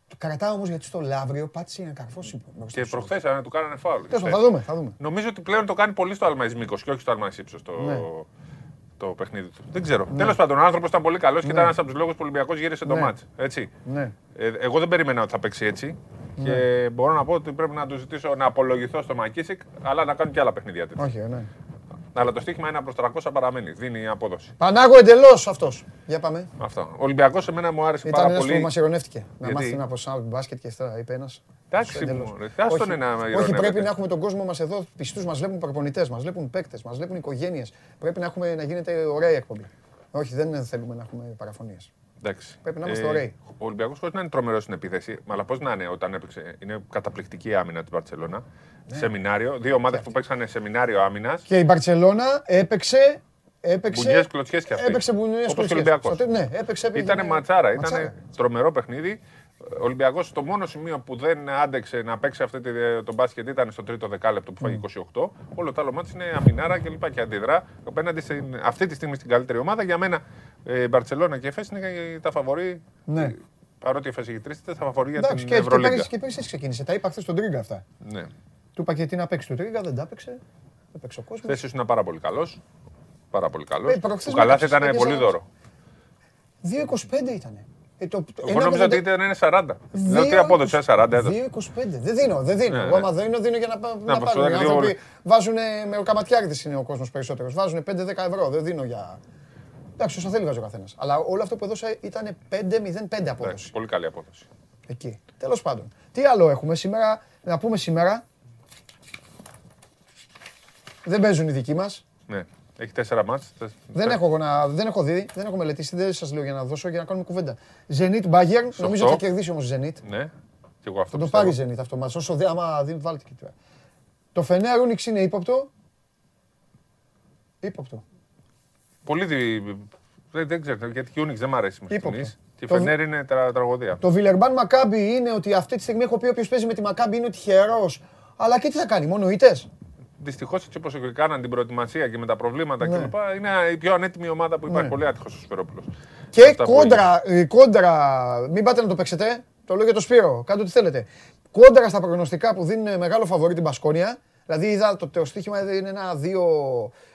Το κρατάω όμως γιατί στο Λαύριο πάτησε να καρφώσει μπροστά Και στο προχθές αν του κάνανε φάουλ. Τέλος πάντων, θα δούμε, θα δούμε. Νομίζω ότι πλέον το κάνει πολύ στο Αλμαϊς Μήκος και όχι στο Αλμαϊς ύψος το, Ναι. το παιχνίδι του. Δεν ξέρω. Τέλος πάντων, ο άνθρωπος ήταν πολύ καλός και Ναι. ήταν ένας από τους λόγους που ο Ολυμπιακός γύρισε το Ναι. μάτς. Έτσι. Ναι. Ε, εγώ δεν περίμενα ότι θα παίξει έτσι. Ναι. Και μπορώ να πω ότι πρέπει να του ζητήσω να απολογηθώ στο Μακίσικ, αλλά να κάνουν και άλλα παιχνίδια τέτοια. Όχι, ναι. Αλλά το στοίχημα 1 προ 300 παραμένει. Δίνει απόδοση. Πανάγο εντελώς αυτός. Για πάμε. Αυτό. Ο Ολυμπιακός σε μένα μου άρεσε Ήταν πάρα ένας πολύ. που μας ειρωνεύτηκε. Να Γιατί; μάθει να από σαν μπάσκετ και αυτά, είπε ένας. Εντάξει, Εντελώς. μωρέ, ας τον Όχι, ένα Όχι, ειρωνεύεται. πρέπει να έχουμε τον κόσμο μας εδώ πιστούς, μας βλέπουν προπονητές, μας βλέπουν παίκτες, μας βλέπουν οικογένειες. Πρέπει να, έχουμε, να γίνεται ωραία η εκπομπή. Όχι, δεν θέλουμε να έχουμε παραφωνίες. Εντάξει. Πρέπει να είμαστε ωραίοι. Ο Ολυμπιακός χωρίς να είναι τρομερός στην επίθεση, αλλά πώς να είναι όταν έπαιξε. Είναι καταπληκτική η άμυνα της Μπαρσελόνα. Ναι. Σεμινάριο. Δύο ομάδες που παίξανε σεμινάριο άμυνας. Και η Μπαρτσελώνα έπαιξε. έπαιξε Μπουνιές κλωτσιέ και αυτοί. Έπαιξε μπουνιές Όπως και ο κλωτσιές. Ολυμπιακός. Στο- Ναι, έπαιξε. Ήταν πήγαινε- ματσάρα, ήταν ματσάρα. τρομερό παιχνίδι. Ο Ολυμπιακός το μόνο σημείο που δεν άντεξε να παίξει αυτή τη, το μπάσκετ ήταν στο τρίτο δεκάλεπτο που φάγει 28. Όλο το άλλο μάτι είναι αμυνάρα και λοιπά και αντιδρά. Απέναντι στην, αυτή τη στιγμή στην καλύτερη ομάδα. Για μένα η Μπαρσελόνα και η Εφές είναι τα φαβορή. Ναι. Παρότι η Εφές έχει τρεις, τα φαβορή για Εντάξει, την και, και, Ευρωλίγκα. πέρυσι, και πέρυσι έτσι ξεκίνησε. Τα είπα χθες στον Τρίγκα αυτά. Ναι. Του είπα και τι να παίξει του Τρίγκα, δεν τα έπαιξε. Δεν παίξει ο κόσμος. Θέση είναι πάρα πολύ καλός. Πάρα πολύ καλός. Ε, προχθές Ο Καλάθι με ήταν έπιασε πολύ ένας. δώρο. 2,25 ήταν. Ε, το, το- Εγώ ένα νόμιζα ότι 70 ήταν είναι 40. Λέω τι Δύο- απόδοση, ε, 40 έδωσε. 2,25. Δεν δίνω, δεν δίνω. Ναι, Εγώ ναι. άμα δίνω, δίνω για να, πά- να πως πάρουν. Οι το άνθρωποι δύο- βάζουν με ο καματιάρδης είναι ο κόσμος περισσότερος. Βάζουν 5-10 ευρώ. Δεν δίνω για. Εντάξει, όσα θέλει βάζει ο καθένας. Αλλά όλο αυτό που έδωσα ήταν 5-0-5 απόδοση. Εντάξει, πολύ καλή απόδοση. Εκεί. Τέλος πάντων. Τι άλλο έχουμε σήμερα, να πούμε σήμερα. Δεν παίζουν οι δικοί μας. Ναι. Έχει τέσσερα μάτς. τε- Δεν έχω, εγώ να, δεν έχω δει, δεν έχω μελετήσει, δεν σας λέω για να δώσω για να κάνουμε κουβέντα. Zenit Bayern, Σε νομίζω οκτώ. θα κερδίσει όμως Zenit. Ναι. Και εγώ αυτό Θα το πιστεύω. πάρει Zenit αυτό μας. Όσο δε, άμα δεν βάλτε και τώρα. Το Φενέρ Ούνιξ είναι ύποπτο. Ύποπτο. Πολύ δι... δεν, δεν ξέρω, γιατί και η Unix δεν μ' αρέσει μέχρι Ύποπτο. στιγμής. Και η Το- Φενέρ είναι τρα, τραγωδία. Το Βιλερμπάν Μακάμπι είναι ότι αυτή τη στιγμή έχω πει όποιο παίζει με τη Μακάμπι είναι τυχερό. Αλλά και τι θα κάνει, μόνο ήττες; Δυστυχώς έτσι όπως έκαναν την προετοιμασία και με τα προβλήματα Ναι. κλπ. Είναι η πιο ανέτοιμη ομάδα που υπάρχει. Ναι. Πολύ άτυχος ο Σφερόπουλο. Και κόντρα, ε, κόντρα, μην πάτε να το παίξετε, το λέω για το Σπύρο, κάντε ό,τι θέλετε. Κόντρα στα προγνωστικά που δίνουν μεγάλο φαβορή την Πασκόνια, δηλαδή είδα το, το στοίχημα είναι ένα δύο, ε,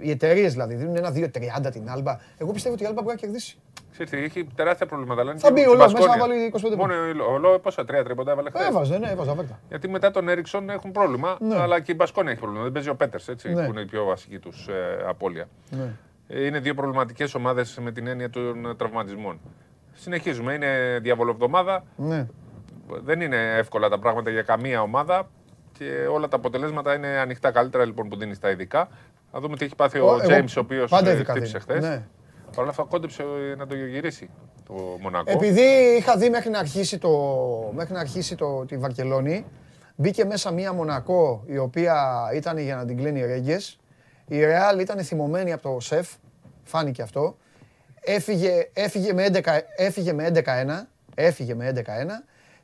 οι εταιρείες δηλαδή δίνουν ένα 2-30 την Άλμπα. Εγώ πιστεύω ότι η Άλμπα μπορεί να κερδίσει. Ξέρετε, έχει τεράστια προβλήματα. λένε Θα και μπει στην ο Λό μέσα Μπασκόνια. να βάλει 25 πόντους. Μόνο ο Λό, πόσα τρία τρίποντα έβαλε χθες; Έβαζε, ναι, έβαζε αβέρτα. Γιατί μετά τον Έριξον έχουν πρόβλημα, Ναι. αλλά και η Μπασκόνια έχει πρόβλημα. Δεν παίζει ο Πέτερς, έτσι, Ναι. που είναι η πιο βασική τους ε, απώλεια. Ναι. Ε, Είναι δύο προβληματικές ομάδες με την έννοια των ε, τραυματισμών. Συνεχίζουμε. Είναι διαβολοβδομάδα. Ναι. Δεν είναι εύκολα τα πράγματα για καμία ομάδα και όλα τα αποτελέσματα είναι ανοιχτά. Καλύτερα λοιπόν που δίνεις τα ειδικά. Θα δούμε τι έχει πάθει Ο- ο εγώ Τζέιμς, ο οποίος πάντα ειδικά χτύπησε δίνω. χθες. Ναι. Παρ' όλα αυτά κόντεψε ε, να το γυρίσει το Μονακό. Επειδή είχα δει μέχρι να αρχίσει, το, μέχρι να αρχίσει το, τη Βαρκελόνη, μπήκε μέσα μία Μονακό η οποία ήταν για να την κλείνει Ρέγγες. Η Ρεάλ ήταν θυμωμένη από το σεφ, φάνηκε αυτό. Έφυγε, έφυγε με 11 έφυγε με 11-1, έφυγε με 11-1,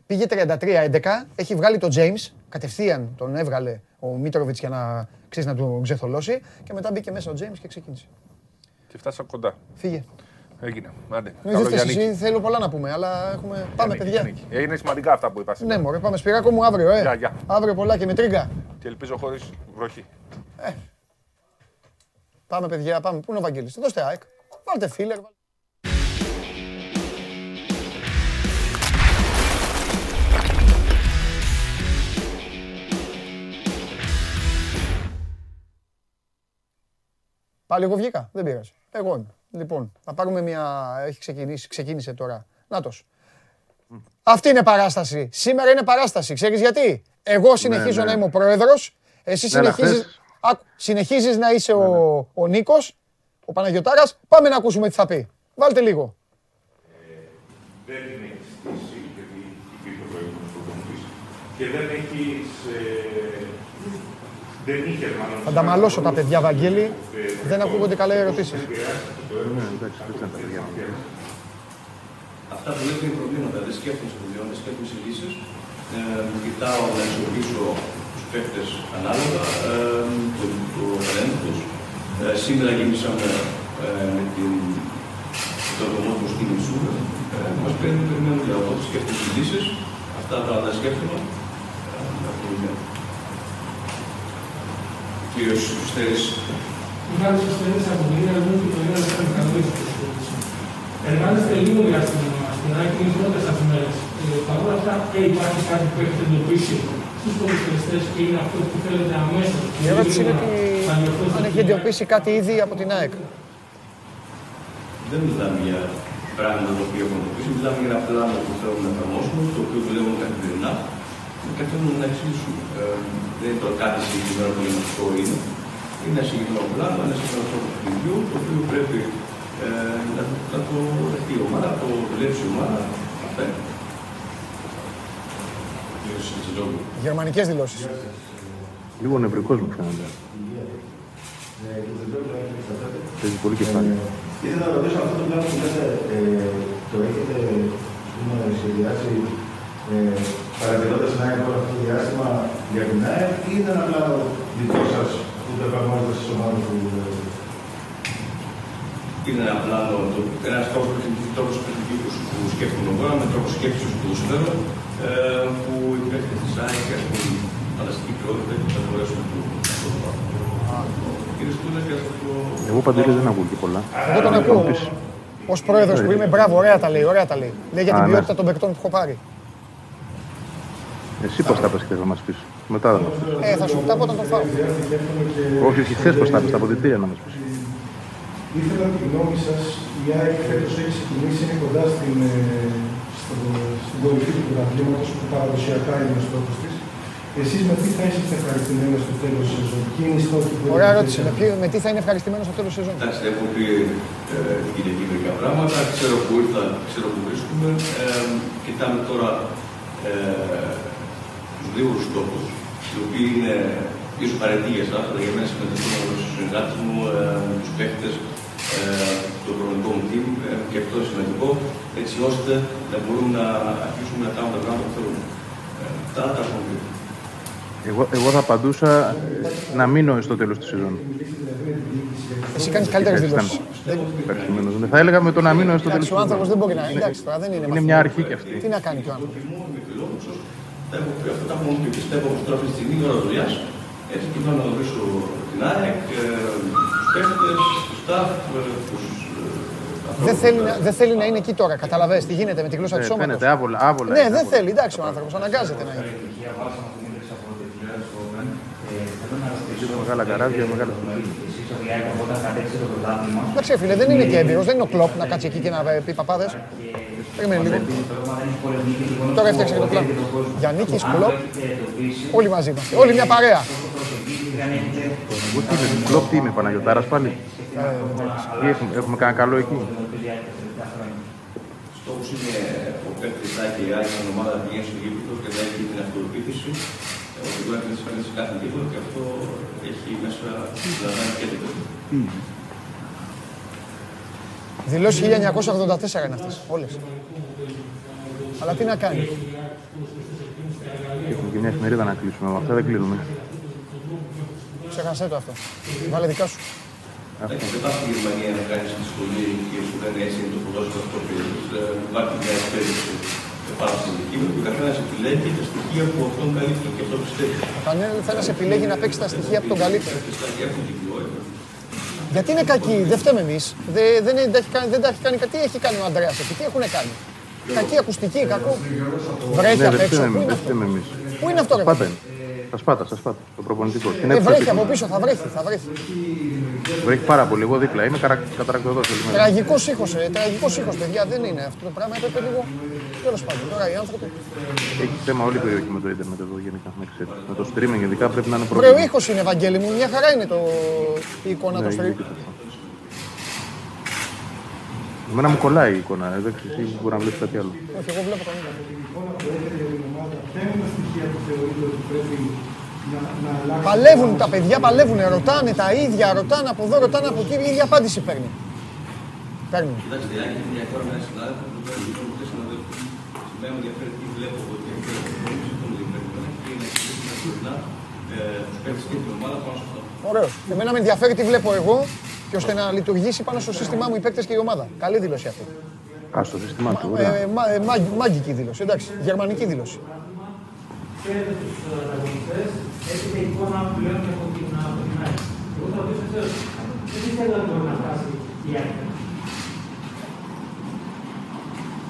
πήγε 33-11, έχει βγάλει τον James, κατευθείαν τον έβγαλε ο Μίτροβιτς για να, ξέρεις, να του ξεθολώσει και μετά μπήκε μέσα ο James και ξεκίνησε. Και φτάσα κοντά. Φύγε. Έγινε. Άντε. Μην Καλό δείτε για εσύ, νίκη. θέλω πολλά να πούμε, αλλά έχουμε... Πάμε, Για νίκη, παιδιά. για νίκη. Ε, Είναι σημαντικά αυτά που είπα. Ναι, σήμερα. μωρέ, πάμε Σπυράκο μου αύριο, ε. Γεια, γεια. Αύριο πολλά και με τρίγκα. Και ελπίζω χωρίς βροχή. Πάμε, παιδιά, πάμε. Πού είναι ο Βαγγέλης; Δώστε ΑΕΚ. Βάλτε φίλερ. Πάλι εγώ βγήκα. Δεν πειράζει. Εγώ είμαι. Λοιπόν, θα πάρουμε μια... Έχει ξεκινήσει, ξεκίνησε τώρα. Νάτος. Αυτή είναι παράσταση. Σήμερα είναι παράσταση. Ξέρεις γιατί; Εγώ συνεχίζω ναι. να είμαι ο πρόεδρος. Εσύ Ναι, αλλά συνεχίζεις, χθες- Άκου, συνεχίζεις να είσαι ο, ο Νίκος, ο Παναγιωτάρας. Πάμε να ακούσουμε τι θα πει. Βάλτε λίγο. δεν την έχει στήσει, γιατί υπήρχε ο προηγούμενος προπονητής, και δεν έχεις... Ε, δεν είχε μάλλον... Θα τα μαλώσω τα παιδιά, Βαγγέλη. Δεν ακούγονται καλά οι ερωτήσεις. Ναι, εντάξει, δεν ήταν τα παιδιά. Αυτά που λέω είναι προβλήματα. Δεν σκέφτομαι σχολείο, δεν σκέφτομαι σε λύσεις. Ε, κοιτάω να ισορροπήσω τους παίκτες ανάλογα, ε, το, το ταλέντο τους. Ε, σήμερα γεμίσαμε ε, με την, το δομό του στην Ισούρα. Ε, μας παίρνουν, περιμένουν για οπότε σκέφτομαι τις λύσεις. Αυτά τα πράγματα σκέφτομαι. Ε, Κύριος Στέρης. Μιχάλης Κωνσταντίνης από την Ήγα Λεμού και το Ήγα Λεμού και καλώς Εργάζεστε λίγο διάστημα στην ΑΕΚ είναι οι πρώτες αφημέρες. Ε, Παρ' όλα αυτά, ε, υπάρχει κάτι που έχετε εντοπίσει στους ποδοσφαιριστές και είναι αυτό που θέλετε αμέσως. Η ερώτηση είναι ότι αν έχει εντοπίσει κάτι ήδη από την ΑΕΚ. Δεν μιλάμε για πράγματα τα οποία έχουμε εντοπίσει, μιλάμε για ένα πλάνο που θέλουμε να εφαρμόσουμε, το οποίο δουλεύουμε καθημερινά και καθόλου να εξηγήσουμε. Ε, δεν είναι τώρα κάτι συγκεκριμένο που είναι αυτό είναι. Είναι ένα συγκεκριμένο πλάνο, ένα συγκεκριμένο τρόπο παιχνιδιού, το οποίο πρέπει ε, να, να το δεχτεί η ομάδα, να το δουλέψει η ομάδα. Αυτά είναι. Γερμανικές δηλώσεις. Λίγο νευρικός μου φαίνεται. Παίζει πολύ κεφάλι. Ήθελα να ρωτήσω αυτό το πλάνο που λέτε, ε, το έχετε ας πούμε, σχεδιάσει ε, παρατηρώντας την ΑΕΚ όλο αυτό το διάστημα για την ΑΕΚ ή είναι ένα πλάνο δικό σας που το εφαρμόζετε στις ομάδες που δουλεύετε. Είναι ένα πλάνο, ένας τρόπος παιχνιδιού που, που σκέφτομαι εγώ, με τρόπος σκέψης του ποδοσφαίρου, ε, που οι παίκτες της ΑΕΚ έχουν φανταστική ποιότητα και θα μπορέσουν να το Κύριε Στούλα, και αυτό το... Εγώ παντελή δεν ακούω και πολλά. Εγώ τον ακούω. Ω πρόεδρος που είμαι, μπράβο, ωραία τα λέει, ωραία τα λέει. Λέει για Α, την ναι. ποιότητα των παικτών που έχω πάρει. Εσύ πώς τα πες χθες να μας πεις. Μετά θα μας πεις. Ε, θα σου τα πω όταν το φάω. Όχι, όχι, χθες πώς τα πες, τα αποδητήρια να μας πεις. Ήθελα τη γνώμη σας, η ΑΕΚ φέτος έχει ξεκινήσει, είναι κοντά στην, ε, στο, στην κορυφή του πρωταθλήματος που παραδοσιακά είναι ο στόχος της. Εσείς με τι θα είσαστε ευχαριστημένοι στο τέλος της σεζόν, ποιοι είναι οι στόχοι που Ωραία έχετε ερώτηση. θέσει; Με, ποιο- με τι θα είναι ευχαριστημένο στο τέλος της σεζόν; Εντάξει, έχω πει ε, την Κυριακή μερικά πράγματα. Ξέρω που ήρθα, ξέρω που βρίσκουμε. Ε, κοιτάμε τώρα ε, του γρήγορου στόχου, οι οποίοι είναι ίσως παρετή για εσάς, αλλά για μένα συμμετέχουν με τους συνεργάτες μου, ε, με τους παίχτε, ε, το προγραμματικό μου team, ε, και αυτό είναι σημαντικό, έτσι ώστε να μπορούμε να αρχίσουμε να κάνουμε τα πράγματα που θέλουμε. Ε, αυτά τα έχουμε πει. Εγώ, εγώ θα απαντούσα να μείνω στο τέλος της σεζόν. Εσύ κάνεις καλύτερες Έτσι ήταν. δηλώσεις. Ευχαριστημένος. Ναι, Θα έλεγα με το να μείνω στο τέλος Εντάξει, της ο άνθρωπος σεζόν. δεν μπορεί να. Εντάξει, τώρα δεν είναι. Είναι μαθηματική. μια αρχή κι αυτή. Τι να κάνει κι ο άνθρωπος. Τα έχω πει αυτά τα έχουμε πει. Πιστεύω ότι τώρα αυτή τη στιγμή είναι ώρα δουλειάς. Έτσι και θέλω να ρωτήσω την ΑΕΚ, ε, τους παίχτε, τους staff, ε, τους. Δεν θέλει, να, δεν θέλει να είναι εκεί τώρα. Καταλαβαίνεις τι γίνεται με τη γλώσσα Ε, του σώματος. Φαίνεται άβολα, άβολα. Ναι, είναι, δεν άβολα. θέλει. Εντάξει, ο άνθρωπος αναγκάζεται να είναι. Δύο μεγάλα καράβια, μεγάλα φουσκούλια. Εντάξει, φίλε, δεν είναι και έμπειρος, δεν είναι ο κλοπ να κάτσει εκεί και να πει παπάδες. Περίμενε λίγο. Τώρα έφτιαξε και το πλάνο. Γιάννη, κλοπ, όλοι μαζί είμαστε. Όλοι μια παρέα. Εγώ τι είμαι, κλοπ τι είμαι, Παναγιωτάρας πάλι; Τι έχουμε, έχουμε κανένα καλό εκεί; Στόχο είναι ο παίκτη να έχει η ΑΕΚ στην ομάδα να πηγαίνει στο γήπεδο και να έχει την αυτοεπίθεση ε, ότι μπορεί να κερδίσει σε κάθε γήπεδο και αυτό έχει μέσα λαμβάνει και την Δηλώσει 1984 είναι αυτές. Όλες. Αλλά τι να κάνει. Έχουμε και μια εφημερίδα να κλείσουμε, με αυτά δεν κλείνουμε. Ξέχασέ το αυτό. Βάλε δικά σου. Εντάξει, δεν πας στη Γερμανία να κάνεις τη σχολή και σου λένε έτσι είναι το ποδόσφαιρο αυτό που παίζεις. Ε, Υπάρχει μια εκπαίδευση πάνω στην αντικείμενο και ο καθένας επιλέγει τα στοιχεία που αυτόν καλύπτει και αυτό πιστεύει. Όταν ένα επιλέγει να παίξει τα στοιχεία από τον καλύτερο. Και στα έχουν την ποιότητα. Γιατί είναι κακοί, δεν φταίμε εμείς. Δεν, δεν, τα έχει κάνει- δεν τα έχει κάνει κάτι. Τι έχει κάνει ο Αντρέα εκεί, τι έχουν κάνει; Κακή ακουστική, κακό. Βρέχει Ναι, απ' δεν έξω. Πού φταίμε είναι δεν αυτό; φταίμε εμείς. Πού είναι αυτό, ρε Σπάτα παιδί; είναι. Στα σπάτα, στα σπάτα. Το προπονητικό. Στην Ε, αίθουσα βρέχει πίσω. από πίσω, θα βρέχει, θα βρέχει. Βρέχει πάρα πολύ. Εγώ δίπλα είμαι καρα... καταρακτοδός όλη μέρα. Τραγικός ήχος, τραγικός ήχος, παιδιά. Δεν είναι αυτό το πράγμα. Έπρεπε λίγο. Τέλος πάντων, τώρα οι άνθρωποι. Έχει θέμα όλη η περιοχή με το ίντερνετ εδώ γενικά. Να ξέρεις. Με το streaming ειδικά πρέπει να είναι Βρε, ο πρόβλημα. ήχος είναι, Ευαγγέλη μου. Μια χαρά είναι το... η εικόνα Ναι, του stream. είναι και αυτό. Εμένα μου κολλάει η εικόνα. ε, Δεν ξέρω, εσύ μπορεί να βλέπεις κάτι άλλο. Όχι, εγώ βλέπω κανένα. Ποια είναι τα στοιχεία που θεωρείτε ότι πρέπει να, να αλλάξουν. Παλεύουν τα παιδιά, παλεύουν. Ρωτάνε τα ίδια, ρωτάνε από εδώ, ρωτάνε από εκεί. Η ίδια απάντηση παίρνει. Παίρνουν. Κοιτάξτε, αν έχει μια εικόνα με έναν συνάδελφο, που πρέπει να δει συναδέλφου. Σημαίνει με ενδιαφέρει τι βλέπω εγώ και αυτό το πρόβλημα αυτό με ενδιαφέρει εμένα και είναι εξηγήσει καθημερινά του παίκτε και την ομάδα πάνω σε αυτό. Ωραίο. Εμένα με ενδιαφέρει τι βλέπω εγώ και ώστε να λειτουργήσει πάνω στο σύστημά μου οι παίκτες και η ομάδα. Καλή δήλωση αυτή. Α, στο σύστημά του. Ε, ωραία. μα- ε, μάγ- μάγκικη δήλωση, εντάξει. Γερμανική δήλωση. Ξέρετε τους ανταγωνιστές, έχετε εικόνα πλέον και από την από την άλλη. Εγώ θα ρωτήσω εσάς, δεν πιστεύω ότι μπορεί να φτάσει η ΑΕΚ.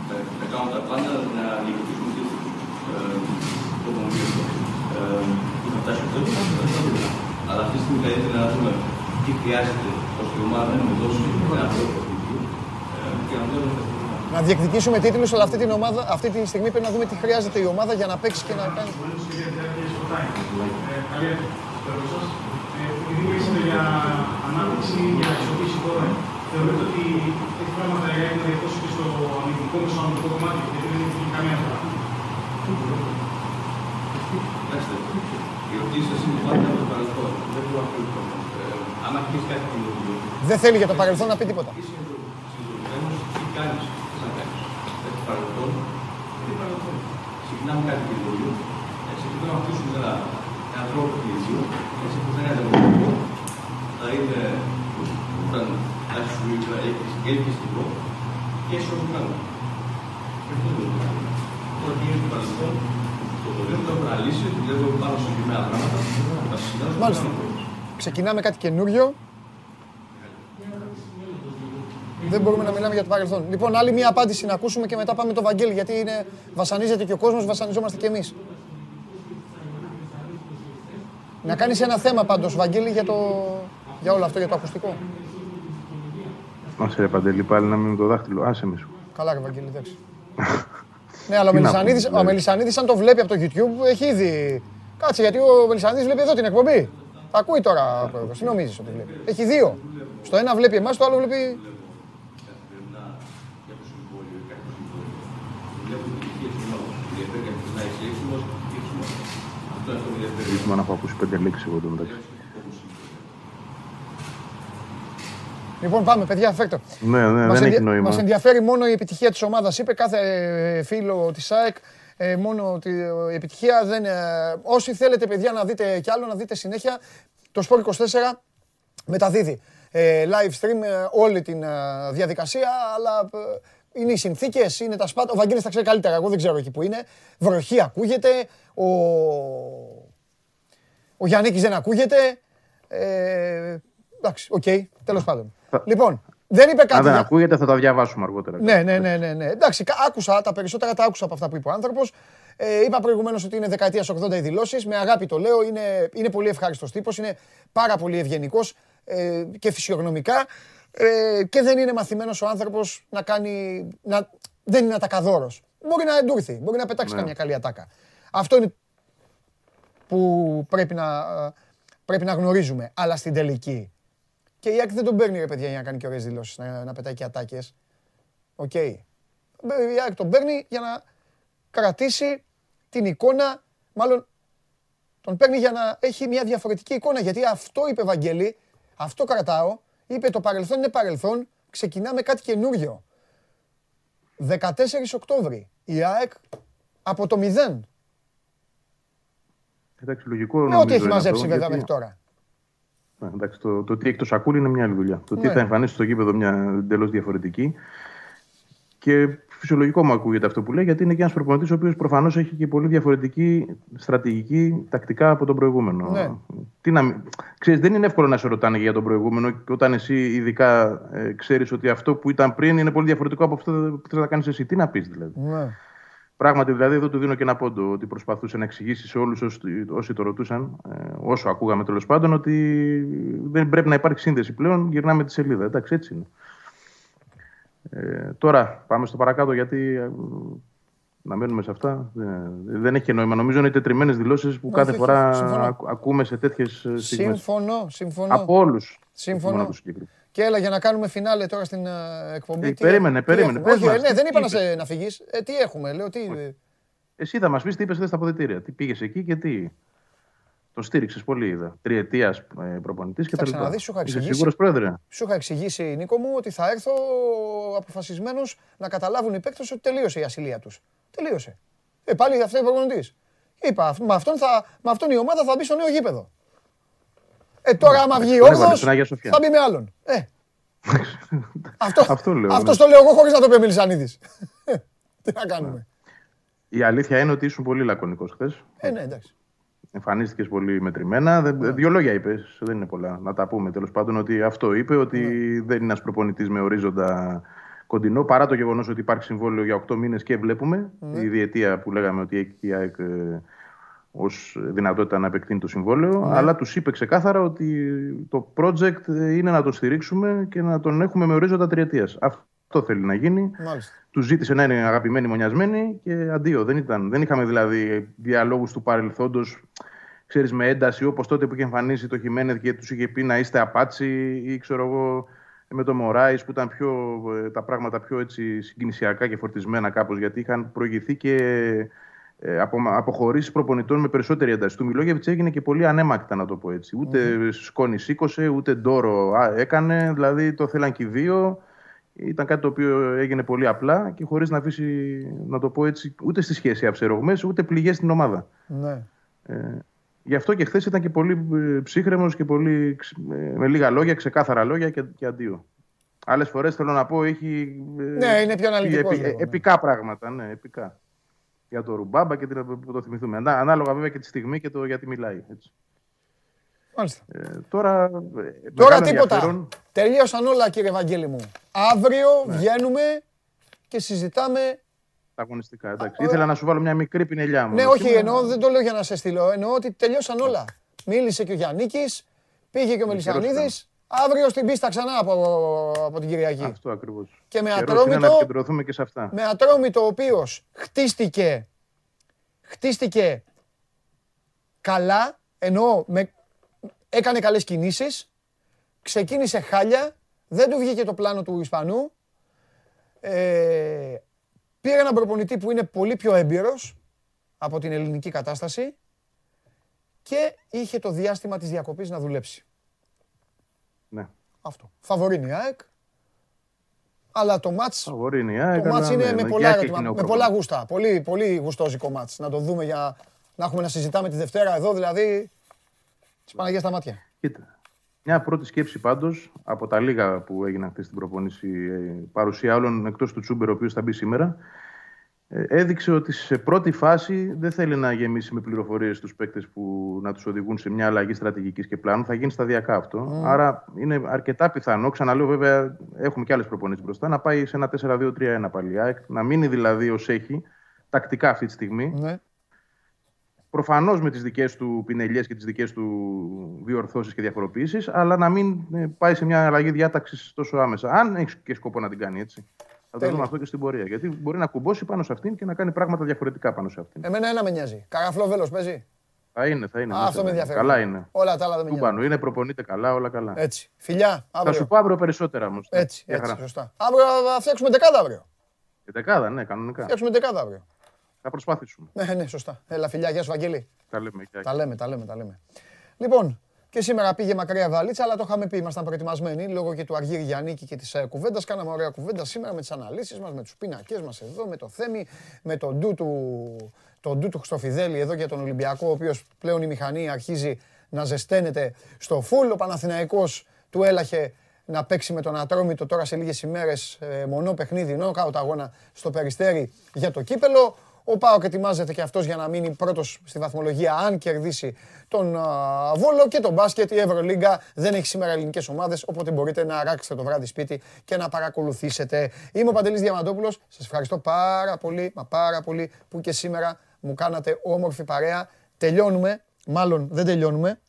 Θα θα κάνουμε τα πάντα να διεκδικήσουμε τίτλους. Ε, Το έχουμε πει αυτό. Ε, Που θα φτάσει αυτό, θα φτάσει αυτό. Αλλά αυτή τη στιγμή θα ήθελα να δούμε τι χρειάζεται ώστε η ομάδα να μου δώσει ένα πρώτο παιχνίδι ε, και να δούμε τα Να διεκδικήσουμε τίτλους, αλλά αυτή, την ομάδα, αυτή τη στιγμή πρέπει να δούμε τι χρειάζεται η ομάδα για να παίξει και να κάνει. Επειδή μιλήσατε για ανάπτυξη, για αξιοποίηση χώρων, θεωρείτε ότι έχει πράγματα για να διορθώσει και στο αμυντικό μέσο αμυντικό κομμάτι, γιατί δεν έχει καμία φορά. Κοιτάξτε, οι ερωτήσει σα είναι πάντα από το παρελθόν. Δεν μπορώ να πω λοιπόν. Ε, Αν αρχίσει κάτι καινούργιο, Δεν θέλει για το παρελθόν να πει τίποτα. συνειδητοποιημένο τι κάνει, τι να κάνει. Δεν το παρελθόν, τι παρελθόν. Ξεκινάμε κάτι καινούργιο, έτσι που να αφήσουμε ένα, ένα τρόπο παιχνιδιού, έτσι που θα είναι ανταγωνιστικό, θα είναι όταν θα σου ελκυστικό και σε όσο κάνουμε. Αυτό είναι το πράγμα. Τώρα τι είναι το παρελθόν, το οποίο το έχω αναλύσει, δουλεύω πάνω σε συγκεκριμένα πράγματα, τα συζητάω στο Μάλιστα. πράγμα. Ξεκινάμε κάτι καινούριο. Δεν μπορούμε να μιλάμε για το παρελθόν. Λοιπόν, άλλη μία απάντηση να ακούσουμε και μετά πάμε το Βαγγέλη, γιατί είναι, βασανίζεται και ο κόσμος, βασανιζόμαστε και εμείς. Να κάνεις ένα θέμα πάντως, Βαγγέλη, για, το, για όλο αυτό, για το ακουστικό. Άσε ρε Παντελή πάλι να μην με το δάχτυλο. Άσε με σου. Καλά, ρε Βαγγέλη, εντάξει. ναι, αλλά ο Τι να Μελισανίδης, πούμε, ο δηλαδή. Μελισανίδης, αν το βλέπει από το YouTube, έχει ήδη... Κάτσε, γιατί ο Μελισανίδης βλέπει εδώ την εκπομπή. Τα ακούει τώρα ο πρόεδρος. Τι νομίζεις ότι βλέπει; Έχει δύο. Στο ένα βλέπει εμάς, το άλλο βλέπει... καθημερινά για το συμβόλαιο ή κάτι το συμβόλαιο. Βλέπω την επιτυχία τη ομάδα. Την ενδιαφέρει κάποιο να είσαι έτοιμο ή έτοιμο. Αυτό είναι αυτό που με ενδιαφέρει. Ήθελα να έχω ακούσει πέντε λέξεις εγώ εντωμεταξύ. Λοιπόν, πάμε, παιδιά, φέρτο. Ναι, ναι, Μας δεν ενδια- έχει νόημα. Μας ενδιαφέρει μόνο η επιτυχία της ομάδας. Είπε κάθε ε, φίλο της ΑΕΚ ε, μόνο ότι ε, η επιτυχία δεν... ε, όσοι θέλετε, παιδιά, να δείτε κι άλλο, να δείτε συνέχεια, το Sport 24 μεταδίδει ε, live stream ε, όλη την ε, διαδικασία, αλλά ε, είναι οι συνθήκες, είναι τα Σπάτα. Ο Βαγγέλης τα ξέρει καλύτερα, εγώ δεν ξέρω εκεί που είναι. Βροχή ακούγεται, ο, ο Γιάννικης δεν ακούγεται. Ε, εντάξει, οκ, τέλος πάντων. Λοιπόν, δεν είπε κάτι Αν δεν για- ακούγεται θα τα διαβάσουμε αργότερα. ναι, ναι, ναι, ναι, ναι. Εντάξει, κα- άκουσα τα περισσότερα, τα άκουσα από αυτά που είπε ο άνθρωπος. Ε, είπα προηγουμένως ότι είναι δεκαετίας 80 οι δηλώσεις. Με αγάπη το λέω. Είναι, είναι πολύ ευχάριστος τύπος. Είναι πάρα πολύ ευγενικός ε, και φυσιογνωμικά. Ε, και δεν είναι μαθημένος ο άνθρωπος να κάνει. Να, δεν είναι ατακαδόρο. Μπορεί να εντούρθει, μπορεί να πετάξει Ναι. καμιά καλή ατάκα. Αυτό είναι που πρέπει να, πρέπει να γνωρίζουμε. Αλλά στην τελική. Και η ΑΕΚ δεν τον παίρνει ρε παιδιά για να κάνει και ωραίες δηλώσεις, να, να πετάει και ατάκες. Οκ. Η ΑΕΚ τον παίρνει για να κρατήσει την εικόνα, μάλλον τον παίρνει για να έχει μια διαφορετική εικόνα. Γιατί αυτό είπε Βαγγέλη, αυτό κρατάω, είπε το παρελθόν είναι παρελθόν, ξεκινάμε κάτι καινούριο. 14 Οκτώβρη, η ΑΕΚ από το 0. Εντάξει, λογικό Με νομίζω ό,τι έχει είναι μαζέψει αυτό, βέβαια γιατί- μέχρι τώρα. Ναι, εντάξει, το, το τι έχει το σακούλι είναι μια άλλη δουλειά. Το τι Ναι. θα εμφανίσει στο γήπεδο μια εντελώς διαφορετική. Και φυσιολογικό μου ακούγεται αυτό που λέει, γιατί είναι και ένας προπονητής ο οποίος προφανώς έχει και πολύ διαφορετική στρατηγική τακτικά από τον προηγούμενο. Ναι. Τι να, μην- ξέρεις, δεν είναι εύκολο να σε ρωτάνε για τον προηγούμενο και όταν εσύ ειδικά ε, ξέρεις ότι αυτό που ήταν πριν είναι πολύ διαφορετικό από αυτό που θες να κάνεις εσύ. Τι να πεις δηλαδή. Ναι. Πράγματι, δηλαδή, εδώ του δίνω και ένα πόντο ότι προσπαθούσε να εξηγήσει σε όλους όσοι, όσοι το ρωτούσαν, ε, όσο ακούγαμε τέλος πάντων, ότι δεν πρέπει να υπάρχει σύνδεση πλέον. Γυρνάμε τη σελίδα. Εντάξει, έτσι είναι. Ε, τώρα πάμε στο παρακάτω, γιατί ε, να μένουμε σε αυτά δεν, δεν έχει και νόημα. Νομίζω είναι τετριμένες δηλώσεις που Όχι, κάθε όχι, φορά συμφωνώ. ακου- ακούμε σε τέτοιες στιγμές. Συμφωνώ, συμφωνώ. Από όλους. Συμφωνώ. Και έλα για να κάνουμε φινάλε τώρα στην ε, εκπομπή. Ε, Τι περίμενε, έχουμε, τι περίμενε. έχουμε; Πες Όχι, ε, μας, ναι, δεν τι είπα να, είπες. σε, να φύγεις. Ε, τι έχουμε, λέω, τι. Εσύ θα μας πεις τι είπες χθες στα αποδητήρια. Τι πήγες εκεί και τι. Τον στήριξες πολύ, είδα. Τριετίας προπονητής και τα Κοίταξε λοιπά. να δεις, σου είχα Είσαι εξηγήσει. σίγουρος, Πρόεδρε; Σου είχα εξηγήσει, Νίκο μου, ότι θα έρθω αποφασισμένος να καταλάβουν οι παίκτες ότι τελείωσε η ασυλία τους. Τελείωσε. Ε, πάλι αυτό είναι προπονητής. Είπα, αυ- με αυτόν, θα, με αυτόν η ομάδα θα μπει στο νέο γήπεδο. Ε, τώρα, άμα βγει τον έβαλε όγδοος, στην Αγία Σοφιά. θα μπει με άλλον. Ε. αυτό, Αυτό λέω. αυτός ναι. το λέω εγώ χωρίς να το πει ο Μελισανίδης. Τι να κάνουμε. Η αλήθεια είναι ότι ήσουν πολύ λακωνικός χθες. Ε, ναι, εντάξει. Εμφανίστηκες πολύ μετρημένα. Δεν- Δύο λόγια είπες, δεν είναι πολλά. Να τα πούμε τέλος πάντων ότι αυτό είπε, ότι δεν είναι ένας προπονητής με ορίζοντα κοντινό, παρά το γεγονός ότι υπάρχει συμβόλαιο για 8 μήνες και βλέπουμε Ναι. η διετία που λέγαμε ότι έχει η ΑΕΚ ως δυνατότητα να επεκτείνει το συμβόλαιο. Ναι. Αλλά τους είπε ξεκάθαρα ότι το project ε, είναι να τον στηρίξουμε και να τον έχουμε με ορίζοντα τριετίας. Αυτό θέλει να γίνει. Μάλιστα. Τους ζήτησε να είναι αγαπημένοι, μονιασμένοι και αντίο. Δεν, ήταν, δεν είχαμε δηλαδή διαλόγους του παρελθόντος, ξέρεις, με ένταση όπως τότε που είχε εμφανίσει το Χιμένεθ και τους είχε πει να είστε απάτσι ή ξέρω εγώ με το Μωράης που ήταν πιο, ε, τα πράγματα πιο έτσι συγκινησιακά και φορτισμένα κάπως γιατί είχαν προηγηθεί και ε, απο, αποχωρήσει προπονητών με περισσότερη ένταση. Του Μιλόγεβιτς έγινε και πολύ ανέμακτα, να το πω έτσι. Ούτε σκόνη σήκωσε, ούτε ντόρο α, έκανε. Δηλαδή το θέλαν και οι δύο. Ήταν κάτι το οποίο έγινε πολύ απλά και χωρίς να αφήσει, να το πω έτσι, ούτε στη σχέση αψερογμές, ούτε πληγές στην ομάδα. Ναι. Ε, γι' αυτό και χθες ήταν και πολύ ψύχρεμος και πολύ, ξ- ε, με λίγα λόγια, ξεκάθαρα λόγια και, και αντίο. Άλλες φορές θέλω να πω έχει. ε, Ναι, είναι πιο αναλυτικός επι- λίγο, ναι. επικά πράγματα, ναι, επικά. Για το Ρουμπάμπα και την, που το θυμηθούμε. Ανά- Ανάλογα βέβαια και τη στιγμή και το γιατί μιλάει. Έτσι. Μάλιστα. Ε, τώρα. ε, Τώρα μεγάλο τίποτα. ενδιαφέρον- Τελείωσαν όλα, κύριε Βαγγέλη μου. Αύριο βγαίνουμε και συζητάμε. Τα αγωνιστικά, εντάξει. Ήθελα να σου βάλω μια μικρή πινελιά μου. Ναι, όχι, εννοώ, δεν το λέω για να σε στείλω. Εννοώ ότι τελειώσαν όλα. Μίλησε και ο Γιάννικης, πήγε και ο Μελισανίδης. Αύριο στην πίστα ξανά από, από την Κυριακή. Αυτό ακριβώς. Και με είναι να ατρόμητο, επικεντρωθούμε και σε αυτά. με ατρόμητο ο οποίος χτίστηκε, χτίστηκε καλά, εννοώ με, έκανε καλές κινήσεις, ξεκίνησε χάλια, δεν του βγήκε το πλάνο του Ισπανού, ε, πήρε έναν προπονητή που είναι πολύ πιο έμπειρος από την ελληνική κατάσταση και είχε το διάστημα της διακοπής να δουλέψει. Ναι. Αυτό. Φαβορίνη η ΑΕΚ. Αλλά το μάτς, Φαβορίνη, το μάτς είναι με, πολλά, ερωτημα- με πολλά γούστα. Πολύ, πολύ γουστόζικο μάτς. Να το δούμε για να έχουμε να συζητάμε τη Δευτέρα εδώ, δηλαδή της Παναγίας στα μάτια. Κοίτα. Μια πρώτη σκέψη πάντως από τα λίγα που έγιναν χθες στην προπονήση, ε, παρουσία όλων εκτός του Τσούμπερ, ο οποίος θα μπει σήμερα, ε, έδειξε ότι σε πρώτη φάση δεν θέλει να γεμίσει με πληροφορίες τους παίκτες που να τους οδηγούν σε μια αλλαγή στρατηγικής και πλάνου. Θα γίνει σταδιακά αυτό. Μμμ. Άρα είναι αρκετά πιθανό, ξαναλέω βέβαια, έχουμε και άλλες προπονήσεις μπροστά, να πάει σε ένα 4-2-3-1 πάλι. η ΑΕΚ, Να μείνει δηλαδή ως έχει τακτικά αυτή τη στιγμή. Ναι. Προφανώς με τις δικές του πινελιές και τις δικές του διορθώσεις και διαφοροποιήσεις, αλλά να μην ε, πάει σε μια αλλαγή διάταξης τόσο άμεσα. Αν έχεις και σκοπό να την κάνει έτσι. Θα το Τέλεια. δούμε αυτό και στην πορεία. Γιατί μπορεί να κουμπώσει πάνω σε αυτήν και να κάνει πράγματα διαφορετικά πάνω σε αυτήν. Εμένα ένα με νοιάζει. Καραφλό βέλος παίζει. Θα είναι, θα είναι. Α, μέσα, αυτό με ναι. ενδιαφέρει. Καλά είναι. Όλα τα άλλα δεν με Του νοιάζει. πάνω είναι, προπονείται καλά, όλα καλά. Έτσι. Φιλιά, Θα αύριο. σου πω αύριο περισσότερα όμως. Έτσι, έτσι, σωστά. Αύριο θα φτιάξουμε δεκάδα αύριο. Και δεκάδα, ναι, κανονικά. Φτιάξουμε δεκάδα αύριο. Θα προσπαθήσουμε. Ναι, ναι, σωστά. Έλα, φιλιά, γεια σου, Βαγγέλη. Τα λέμε. και- Τα λέμε, τα λέμε, τα λέμε. Λοιπόν, και σήμερα πήγε μακριά βαλίτσα, αλλά το είχαμε πει, ήμασταν προετοιμασμένοι λόγω και του Αργύρι Γιαννίκη και της κουβέντας. Κάναμε ωραία κουβέντα σήμερα με τις αναλύσεις μας, με τους πίνακές μας εδώ, με το Θέμη, με τον ντου του, τον ντου του Χρυστοφιδέλη εδώ για τον Ολυμπιακό, ο οποίος πλέον η μηχανή αρχίζει να ζεσταίνεται στο φουλ. Ο Παναθηναϊκός του έλαχε να παίξει με τον Ατρόμητο τώρα σε λίγες ημέρες ε, μονό παιχνίδι, νόκαουτ αγώνα στο Περιστέρι για το κύπελο. Ο Πάοκ ετοιμάζεται και αυτός για να μείνει πρώτος στη βαθμολογία αν κερδίσει τον α, Βόλο και τον μπάσκετ. Η Ευρωλίγκα δεν έχει σήμερα ελληνικές ομάδες, οπότε μπορείτε να αράξετε το βράδυ σπίτι και να παρακολουθήσετε. Είμαι ο Παντελής Διαμαντόπουλος. Σας ευχαριστώ πάρα πολύ, μα πάρα πολύ που και σήμερα μου κάνατε όμορφη παρέα. Τελειώνουμε, μάλλον δεν τελειώνουμε,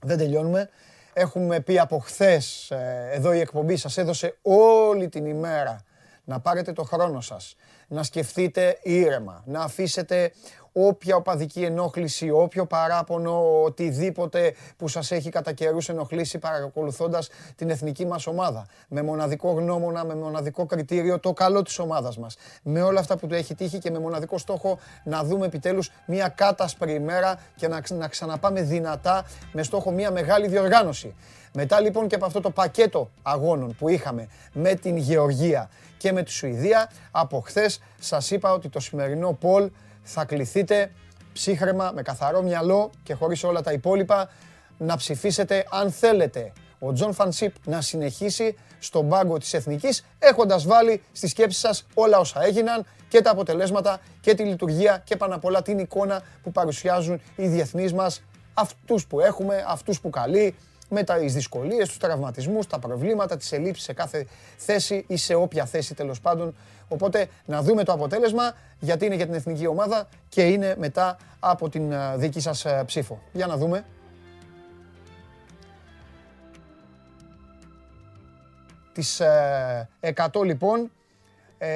δεν τελειώνουμε. Έχουμε πει από χθες εδώ η εκπομπή σας έδωσε όλη την ημέρα να πάρετε το χρόνο σας, να σκεφτείτε ήρεμα, να αφήσετε όποια οπαδική ενόχληση, όποιο παράπονο, οτιδήποτε που σας έχει κατά καιρούς ενοχλήσει παρακολουθώντας την εθνική μας ομάδα. Με μοναδικό γνώμονα, με μοναδικό κριτήριο το καλό της ομάδας μας. Με όλα αυτά που του έχει τύχει και με μοναδικό στόχο να δούμε επιτέλους μια κάτασπρη ημέρα και να, ξ- να ξαναπάμε δυνατά με στόχο μια μεγάλη διοργάνωση. Μετά λοιπόν και από αυτό το πακέτο αγώνων που είχαμε με την Γεωργία και με τη Σουηδία, από χθες σας είπα ότι το σημερινό poll θα κληθείτε ψύχρεμα, με καθαρό μυαλό και χωρίς όλα τα υπόλοιπα, να ψηφίσετε αν θέλετε. Ο Τζον Φανσίπ να συνεχίσει στον πάγκο της Εθνικής, έχοντας βάλει στη σκέψη σας όλα όσα έγιναν και τα αποτελέσματα και τη λειτουργία και πάνω απ' όλα την εικόνα που παρουσιάζουν οι διεθνείς μας, αυτούς που έχουμε, αυτούς που καλεί, με τα τις δυσκολίες, τους τραυματισμούς, τα προβλήματα, τις ελλείψεις σε κάθε θέση ή σε όποια θέση τέλος πάντων. Οπότε να δούμε το αποτέλεσμα γιατί είναι για την εθνική ομάδα και είναι μετά από την ε, δική σας ε, ψήφο. Για να δούμε. Τοις ε, 100 λοιπόν ε,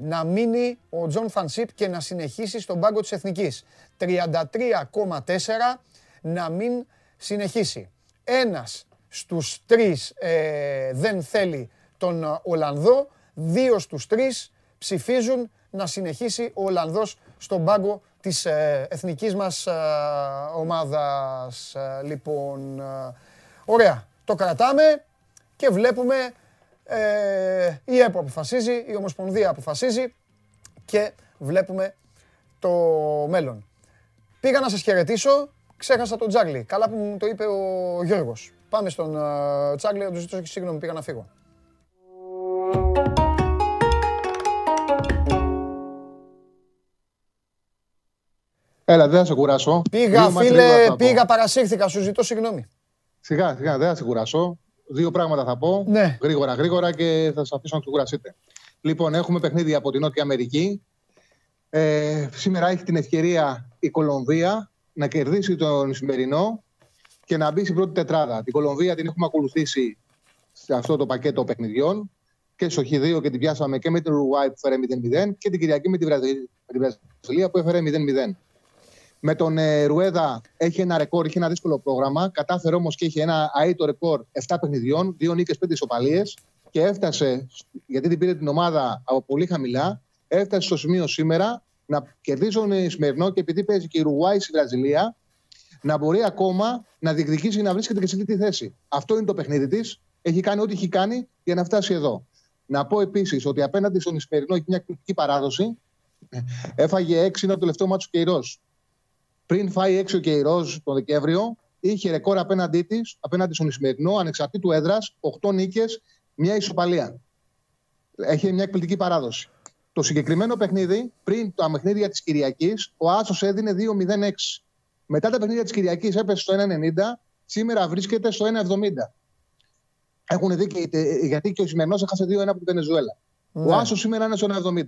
να μείνει ο Τζον Φανσίπ και να συνεχίσει στον πάγκο της Εθνικής. 33,4 να μην συνεχίσει. Ένας στους τρεις ε, δεν θέλει τον ε, Ολλανδό, δύο στους τρεις ψηφίζουν να συνεχίσει ο Ολλανδός στον πάγκο της ε, εθνικής μας ε, ομάδας. Ε, λοιπόν, ε, ωραία, το κρατάμε και βλέπουμε ε, η ΕΠΟ αποφασίζει, η Ομοσπονδία αποφασίζει και βλέπουμε το μέλλον. Πήγα να σας χαιρετήσω, ξέχασα τον Τζάγλι. Καλά που μου το είπε ο Γιώργος. Πάμε στον uh, Τζάγλι, να του ζητήσω συγγνώμη, πήγα να φύγω. Έλα, δεν θα σε κουράσω. Πήγα, Δύο μάτς φίλε, γρήγορα θα πω. πήγα, παρασύρθηκα, σου ζητώ συγγνώμη. Σιγά, σιγά, δεν θα σε κουράσω. Δύο πράγματα θα πω. Ναι. Γρήγορα, γρήγορα και θα σα αφήσω να ξεκουραστείτε. Λοιπόν, έχουμε παιχνίδι από την Νότια Αμερική. Ε, σήμερα έχει την ευκαιρία η Κολομβία να κερδίσει τον σημερινό και να μπει στην πρώτη τετράδα. Την Κολομβία την έχουμε ακολουθήσει σε αυτό το πακέτο παιχνιδιών και στο Χ2 και την πιάσαμε και με την Ουρουάη που φέρε 0-0 και την Κυριακή με τη Βραζιλία, με τη Βραζιλία που έφερε 0-0. Με τον ε, Ρουέδα έχει ένα ρεκόρ, έχει ένα δύσκολο πρόγραμμα. Κατάφερε όμως και είχε ένα αίτο ρεκόρ 7 παιχνιδιών, 2 νίκες, 5 ισοπαλίες και έφτασε, γιατί την πήρε την ομάδα από πολύ χαμηλά, έφτασε στο σημείο σήμερα να κερδίσει τον ε, σημερινό και επειδή παίζει και η Ρουάη στη Βραζιλία, να μπορεί ακόμα να διεκδικήσει να βρίσκεται και σε αυτή τη θέση. Αυτό είναι το παιχνίδι της. Έχει κάνει ό,τι έχει κάνει για να φτάσει εδώ. Να πω επίσης ότι απέναντι στον Ισημερινό έχει μια εκπληκτική παράδοση. Έφαγε 6 είναι το τελευταίο μάτσο Κεϊρό. Πριν φάει 6 ο Κεϊρό τον Δεκέμβριο, είχε ρεκόρ απέναντί της, απέναντι στον Ισημερινό, ανεξαρτήτου έδρας, 8 νίκες, μια ισοπαλία. Έχει μια εκπληκτική παράδοση. Το συγκεκριμένο παιχνίδι, πριν τα παιχνίδια της Κυριακής, ο Άσος έδινε 2-0-6. Μετά τα παιχνίδια της Κυριακής έπεσε στο 1,90, σήμερα βρίσκεται στο 1,70. Έχουν δει και, γιατί και ο σημερινό έχασε 2-1 από τη Βενεζουέλα. Ναι. Ο Άσος σήμερα είναι στο 1,70.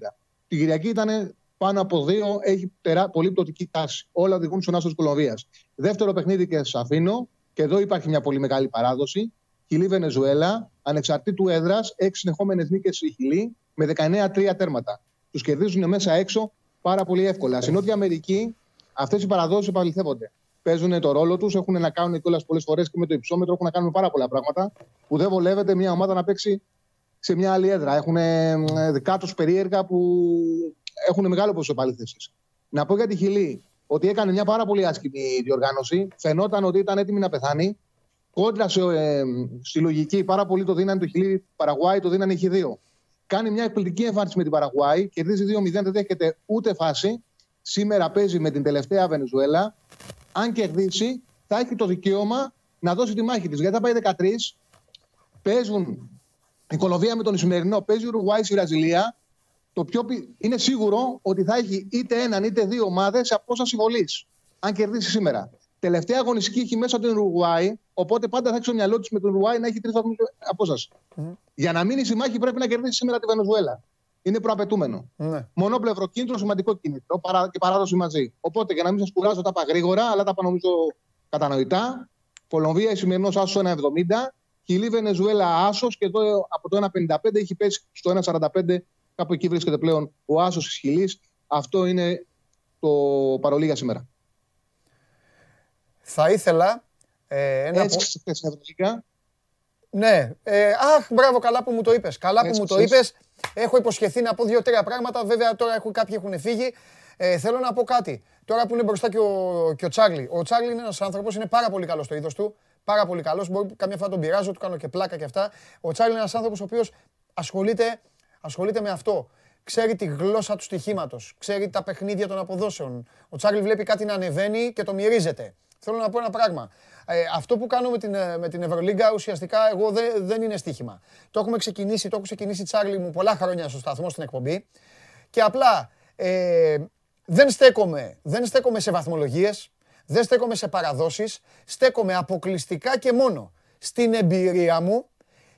Την Κυριακή ήταν πάνω από 2, έχει τερά, πολύ πτωτική τάση. Όλα οδηγούν στον Άσος της Κολομβίας. Δεύτερο παιχνίδι και σας αφήνω, και εδώ υπάρχει μια πολύ μεγάλη παράδοση. Χιλή Βενεζουέλα, ανεξαρτήτου έδρας, 6 συνεχόμενες νίκες η Χιλή με 19-3 τέρματα. Τους κερδίζουν μέσα έξω πάρα πολύ εύκολα. Στην Νότια Αμερική αυτές οι παραδόσεις επαληθεύονται. Παίζουν το ρόλο τους, έχουν να κάνουν κιόλας πολλές φορές και με το υψόμετρο, έχουν να κάνουν πάρα πολλά πράγματα που δεν βολεύεται μια ομάδα να παίξει σε μια άλλη έδρα. Έχουν ε, δικά του περίεργα που έχουν μεγάλο ποσό επαλήθευση. Να πω για τη Χιλή ότι έκανε μια πάρα πολύ άσχημη διοργάνωση. Φαινόταν ότι ήταν έτοιμη να πεθάνει. Κόντρασε ε, στη λογική πάρα πολύ το δύναμη του Χιλή Παραγουάη, το δύναμη έχει δύο. Κάνει μια εκπληκτική εμφάνιση με την Παραγουάη, κερδίζει 2-0, δεν δέχεται ούτε φάση. Σήμερα παίζει με την τελευταία Βενεζουέλα. Αν κερδίσει, θα έχει το δικαίωμα να δώσει τη μάχη της. Γιατί θα πάει 13, παίζουν η Κολομβία με τον Ισημερινό, παίζει η Ουρουγουάη στη Βραζιλία. Το πιο πι- είναι σίγουρο ότι θα έχει είτε έναν είτε δύο ομάδες σε απόσταση βολής. Αν κερδίσει σήμερα. Τελευταία αγωνιστική έχει μέσα την Ουρουγουάη, οπότε πάντα θα έχει στο μυαλό τη με τον Ουρουγουάη να έχει τρεις βαθμούς απόσταση. Για να μείνει στη μάχη πρέπει να κερδίσει σήμερα τη Βενεζουέλα. Είναι προαπαιτούμενο. Ναι. Μονόπλευρο κίνητρο, σημαντικό κίνητρο παρά, και παράδοση μαζί. Οπότε για να μην σας κουράζω, τα είπα γρήγορα, αλλά τα είπα νομίζω κατανοητά. Κολομβία, η σημερινός άσος 1,70. Χιλή Βενεζουέλα άσος και εδώ από το 1,55 έχει πέσει στο 1,45. Κάπου εκεί βρίσκεται πλέον ο άσος της Χιλής. Αυτό είναι το παρολί για σήμερα. Θα ήθελα ε, ένα... Έτσι ξεχθές στην Ευρωλίγα. Ναι. Ε, αχ, μπράβο, καλά που μου το είπες. Καλά που Έτσι, μου το ξέρεις. είπες. Έχω υποσχεθεί να πω δύο-τρία πράγματα. Βέβαια, τώρα έχουν, κάποιοι έχουν φύγει. Ε, θέλω να πω κάτι. Τώρα που είναι μπροστά και ο, και ο Τσάρλι. Ο Τσάρλι είναι ένας άνθρωπος, είναι πάρα πολύ καλός στο είδος του. Πάρα πολύ καλός. Μπορεί καμιά φορά τον πειράζω, του κάνω και πλάκα και αυτά. Ο Τσάρλι είναι ένας άνθρωπος ο οποίος ασχολείται, ασχολείται με αυτό. Ξέρει τη γλώσσα του στοιχήματος. Ξέρει τα παιχνίδια των αποδόσεων. Ο Τσάρλι βλέπει κάτι να ανεβαίνει και το μυρίζεται. Θέλω να πω ένα πράγμα. Ε, αυτό που κάνω με την, ε, με την Ευρωλίγκα ουσιαστικά εγώ δεν, δεν είναι στοίχημα. Το έχουμε ξεκινήσει, το έχω ξεκινήσει Τσάρλι μου πολλά χρόνια στο σταθμό στην εκπομπή και απλά ε, δεν, στέκομαι, δεν στέκομαι σε βαθμολογίες, δεν στέκομαι σε παραδόσεις, στέκομαι αποκλειστικά και μόνο στην εμπειρία μου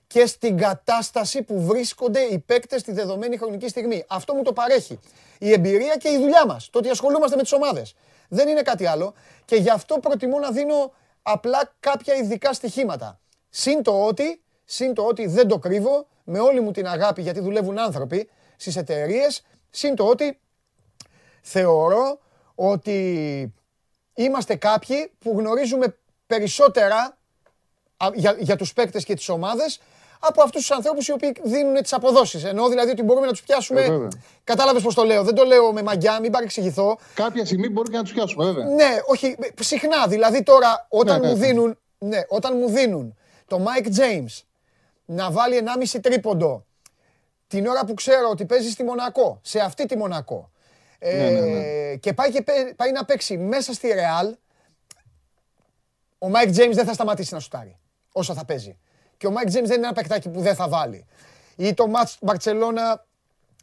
και στην κατάσταση που βρίσκονται οι παίκτες στη δεδομένη χρονική στιγμή. Αυτό μου το παρέχει. Η εμπειρία και η δουλειά μας. Το ότι ασχολούμαστε με τις ομάδες. Δεν είναι κάτι άλλο και γι' αυτό προτιμώ να δίνω απλά κάποια ειδικά στοιχήματα. Συν το ότι, συν το ότι δεν το κρύβω, με όλη μου την αγάπη γιατί δουλεύουν άνθρωποι στις εταιρείες, συν το ότι θεωρώ ότι είμαστε κάποιοι που γνωρίζουμε περισσότερα α, για, για τους παίκτες και τις ομάδες από αυτούς τους ανθρώπους οι οποίοι δίνουν τις αποδόσεις. Εννοώ δηλαδή ότι μπορούμε να τους πιάσουμε... Ε, βέβαια. Κατάλαβες πώς το λέω. Δεν το λέω με μαγιά, μην παρεξηγηθώ. Κάποια στιγμή μπορεί και να τους πιάσουμε, βέβαια. Ναι, όχι, συχνά. Δηλαδή τώρα όταν Ναι, ναι, μου ναι. δίνουν, ναι, όταν μου δίνουν το Mike James να βάλει 1,5 τρίποντο την ώρα που ξέρω ότι παίζει στη Μονακό, σε αυτή τη Μονακό, ε, Ναι, ναι, ναι. και πάει, και παί- πάει να παίξει μέσα στη Ρεάλ, ο Mike James δεν θα σταματήσει να σουτάρει όσο θα παίζει. Και ο Mike James δεν είναι ένα παικτάκι που δεν θα βάλει. Ή το match Μπαρτσελώνα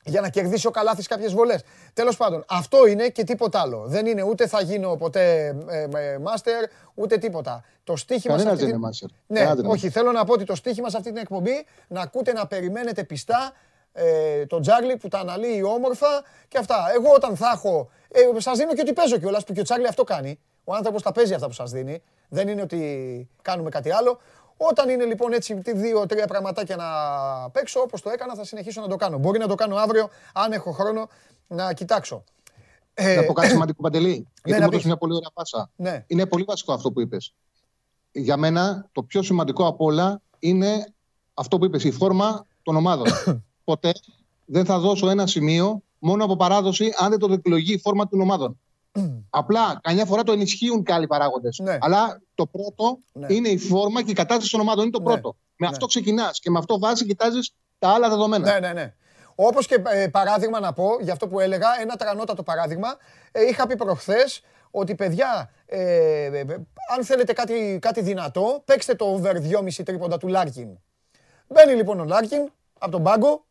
για να κερδίσει ο Καλάθης κάποιες βολές. Τέλος πάντων, αυτό είναι και τίποτα άλλο. Δεν είναι ούτε θα γίνω ποτέ ε, ε, master, ούτε τίποτα. Το στίχημα σε Κανένας αυτή δεν την- είναι master. Ναι, Κανένας δεν είναι όχι, θέλω να πω ότι το στίχημα σε αυτή την εκπομπή να ακούτε να περιμένετε πιστά ε, τον Τζάρλι που τα αναλύει όμορφα και αυτά. Εγώ όταν θα έχω. Ε, σας δίνω και ότι παίζω κιόλας που και ο Τζάρλι αυτό κάνει. Ο άνθρωπος τα παίζει αυτά που σας δίνει. Δεν είναι ότι κάνουμε κάτι άλλο. Όταν είναι λοιπόν έτσι τι δύο-τρία πραγματάκια να παίξω, όπως το έκανα, θα συνεχίσω να το κάνω. Μπορεί να το κάνω αύριο, αν έχω χρόνο, να κοιτάξω. Ε, Να πω κάτι σημαντικό, Παντελή. να Γιατί μου έδωσε πεις. μια πολύ ωραία πάσα. Ναι. Είναι πολύ βασικό αυτό που είπες. Για μένα το πιο σημαντικό από όλα είναι αυτό που είπες, η φόρμα των ομάδων. Ποτέ δεν θα δώσω ένα σημείο μόνο από παράδοση αν δεν το εκλογεί η φόρμα των ομάδων. Απλά καμιά φορά το ενισχύουν και άλλοι παράγοντες. Αλλά το πρώτο Ναι. είναι η φόρμα και η κατάσταση των ομάδων. Είναι το πρώτο. Με αυτό ξεκινάς και με αυτό βάση κοιτάζεις τα άλλα δεδομένα. Ναι, ναι, ναι. Όπως και ε, παράδειγμα να πω, για αυτό που έλεγα, ένα τρανότατο παράδειγμα. Ε, είχα πει προχθές ότι παιδιά, ε, ε, ε, αν θέλετε κάτι, κάτι δυνατό, παίξτε το over 2,5 τρίποντα του Λάρκιν. Μπαίνει λοιπόν ο Λάρκιν από τον πάγκο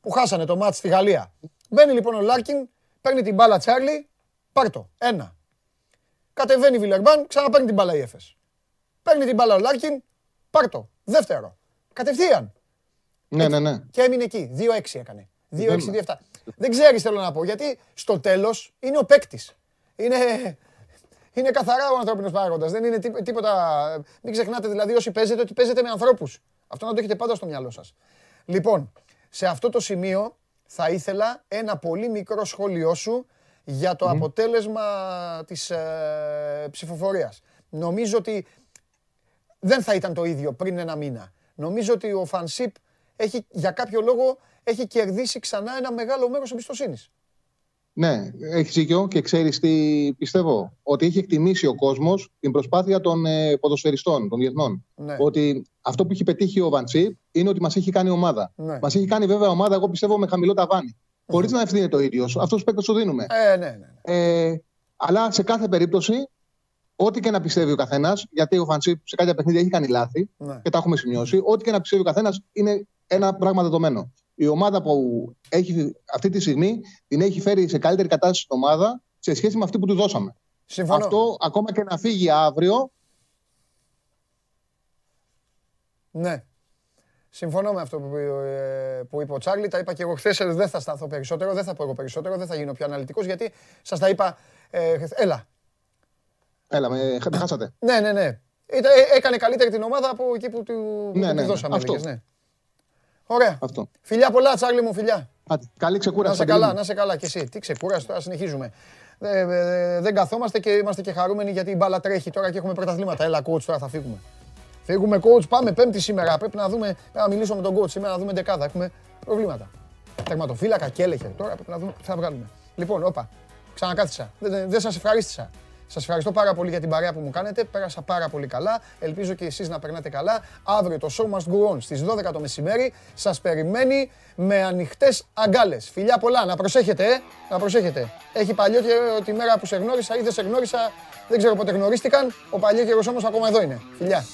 που χάσανε το ματς στη Γαλλία. Μπαίνει λοιπόν ο Λάρκιν, παίρνει την μπάλα Τσάρλι, πάρ' το. Ένα. Κατεβαίνει η Βιλερμπάν, ξαναπαίρνει την μπάλα η Έφες. Παίρνει την μπάλα ο Λάρκιν, πάρ' το. Δεύτερο. Κατευθείαν. Ναι, ναι, ναι. Και έμεινε εκεί. 2-6 έκανε. 2-6-2-7. Δεν- Δεν ξέρεις, θέλω να πω. Γιατί στο τέλος είναι ο παίκτης. Είναι, είναι καθαρά ο ανθρώπινος παράγοντας. Δεν είναι τί- τίποτα. Μην ξεχνάτε δηλαδή όσοι παίζετε ότι παίζετε με ανθρώπους. Αυτό να το έχετε πάντα στο μυαλό σας. Λοιπόν, σε αυτό το σημείο θα ήθελα ένα πολύ μικρό σχόλιο σου για το αποτέλεσμα της ε, ψηφοφορίας. Νομίζω ότι δεν θα ήταν το ίδιο πριν ένα μήνα. Νομίζω ότι ο Φανσίπ έχει, για κάποιο λόγο έχει κερδίσει ξανά ένα μεγάλο μέρος εμπιστοσύνης. Ναι, έχεις δίκιο και ξέρεις τι πιστεύω. Ότι έχει εκτιμήσει ο κόσμος την προσπάθεια των ε, ποδοσφαιριστών, των διεθνών. Ναι. Ότι αυτό που έχει πετύχει ο Βαντσίπ είναι ότι μας έχει κάνει ομάδα. Ναι. Μας έχει κάνει βέβαια ομάδα, εγώ πιστεύω, με χαμηλό ταβάνι. Χωρίς να ευθύνεται το ίδιο. Αυτός τους παίκτες το δίνουμε. Ε, ναι, ναι. Ε, αλλά σε κάθε περίπτωση, ό,τι και να πιστεύει ο καθένας, γιατί ο Φαντσίπ σε κάποια παιχνίδια έχει κάνει λάθη Ναι. και τα έχουμε σημειώσει, ό,τι και να πιστεύει ο καθένας είναι ένα πράγμα δεδομένο. Η ομάδα που έχει αυτή τη στιγμή την έχει φέρει σε καλύτερη κατάσταση στην ομάδα σε σχέση με αυτή που του δώσαμε. Συμφωνώ. Αυτό ακόμα και να φύγει αύριο. Ναι. Συμφωνώ με αυτό που, ε, που είπε ο Τσάρλι. Τα είπα και εγώ χθες. Δεν θα σταθώ περισσότερο, δεν θα πω εγώ περισσότερο, δεν θα γίνω πιο αναλυτικός γιατί σας τα είπα. Ε, χθες. έλα. Έλα, με, με χάσατε. Ναι, ναι, ναι. Ήταν- ε, έκανε καλύτερη την ομάδα από εκεί που του, που Ναι, του ναι, ναι. δώσαμε. Αυτό. έλεγες, ναι. Ωραία. Αυτό. Φιλιά πολλά, Τσάρλι μου, φιλιά. Άντε, Καλή ξεκούραση. Να σε Παντελή καλά, μου. να σε καλά κι εσύ. Τι ξεκούραση, τώρα συνεχίζουμε. ε, ε, δεν καθόμαστε και είμαστε και χαρούμενοι γιατί η μπάλα τρέχει τώρα και έχουμε πρωταθλήματα. Έλα, coach, τώρα θα φύγουμε. Φύγουμε, coach, πάμε πέμπτη σήμερα. Πρέπει να δούμε, να μιλήσω με τον coach σήμερα, να δούμε δεκάδα. Έχουμε προβλήματα. Τερματοφύλακα και έλεγχε. Τώρα πρέπει να δούμε τι θα βγάλουμε. Λοιπόν, όπα, ξανακάθισα. Δεν, δεν, δεν σας ευχαρίστησα. Σας ευχαριστώ πάρα πολύ για την παρέα που μου κάνετε. Πέρασα πάρα πολύ καλά. Ελπίζω και εσείς να περνάτε καλά. Αύριο το show must go on στις 12 το μεσημέρι. Σας περιμένει με ανοιχτές αγκάλες. Φιλιά πολλά, να προσέχετε, ε. να προσέχετε. Έχει παλιό και τη μέρα που σε γνώρισα ή δεν σε γνώρισα, δεν ξέρω πότε γνωρίστηκαν. Ο παλιός καιρό όμως ακόμα εδώ είναι. Φιλιά.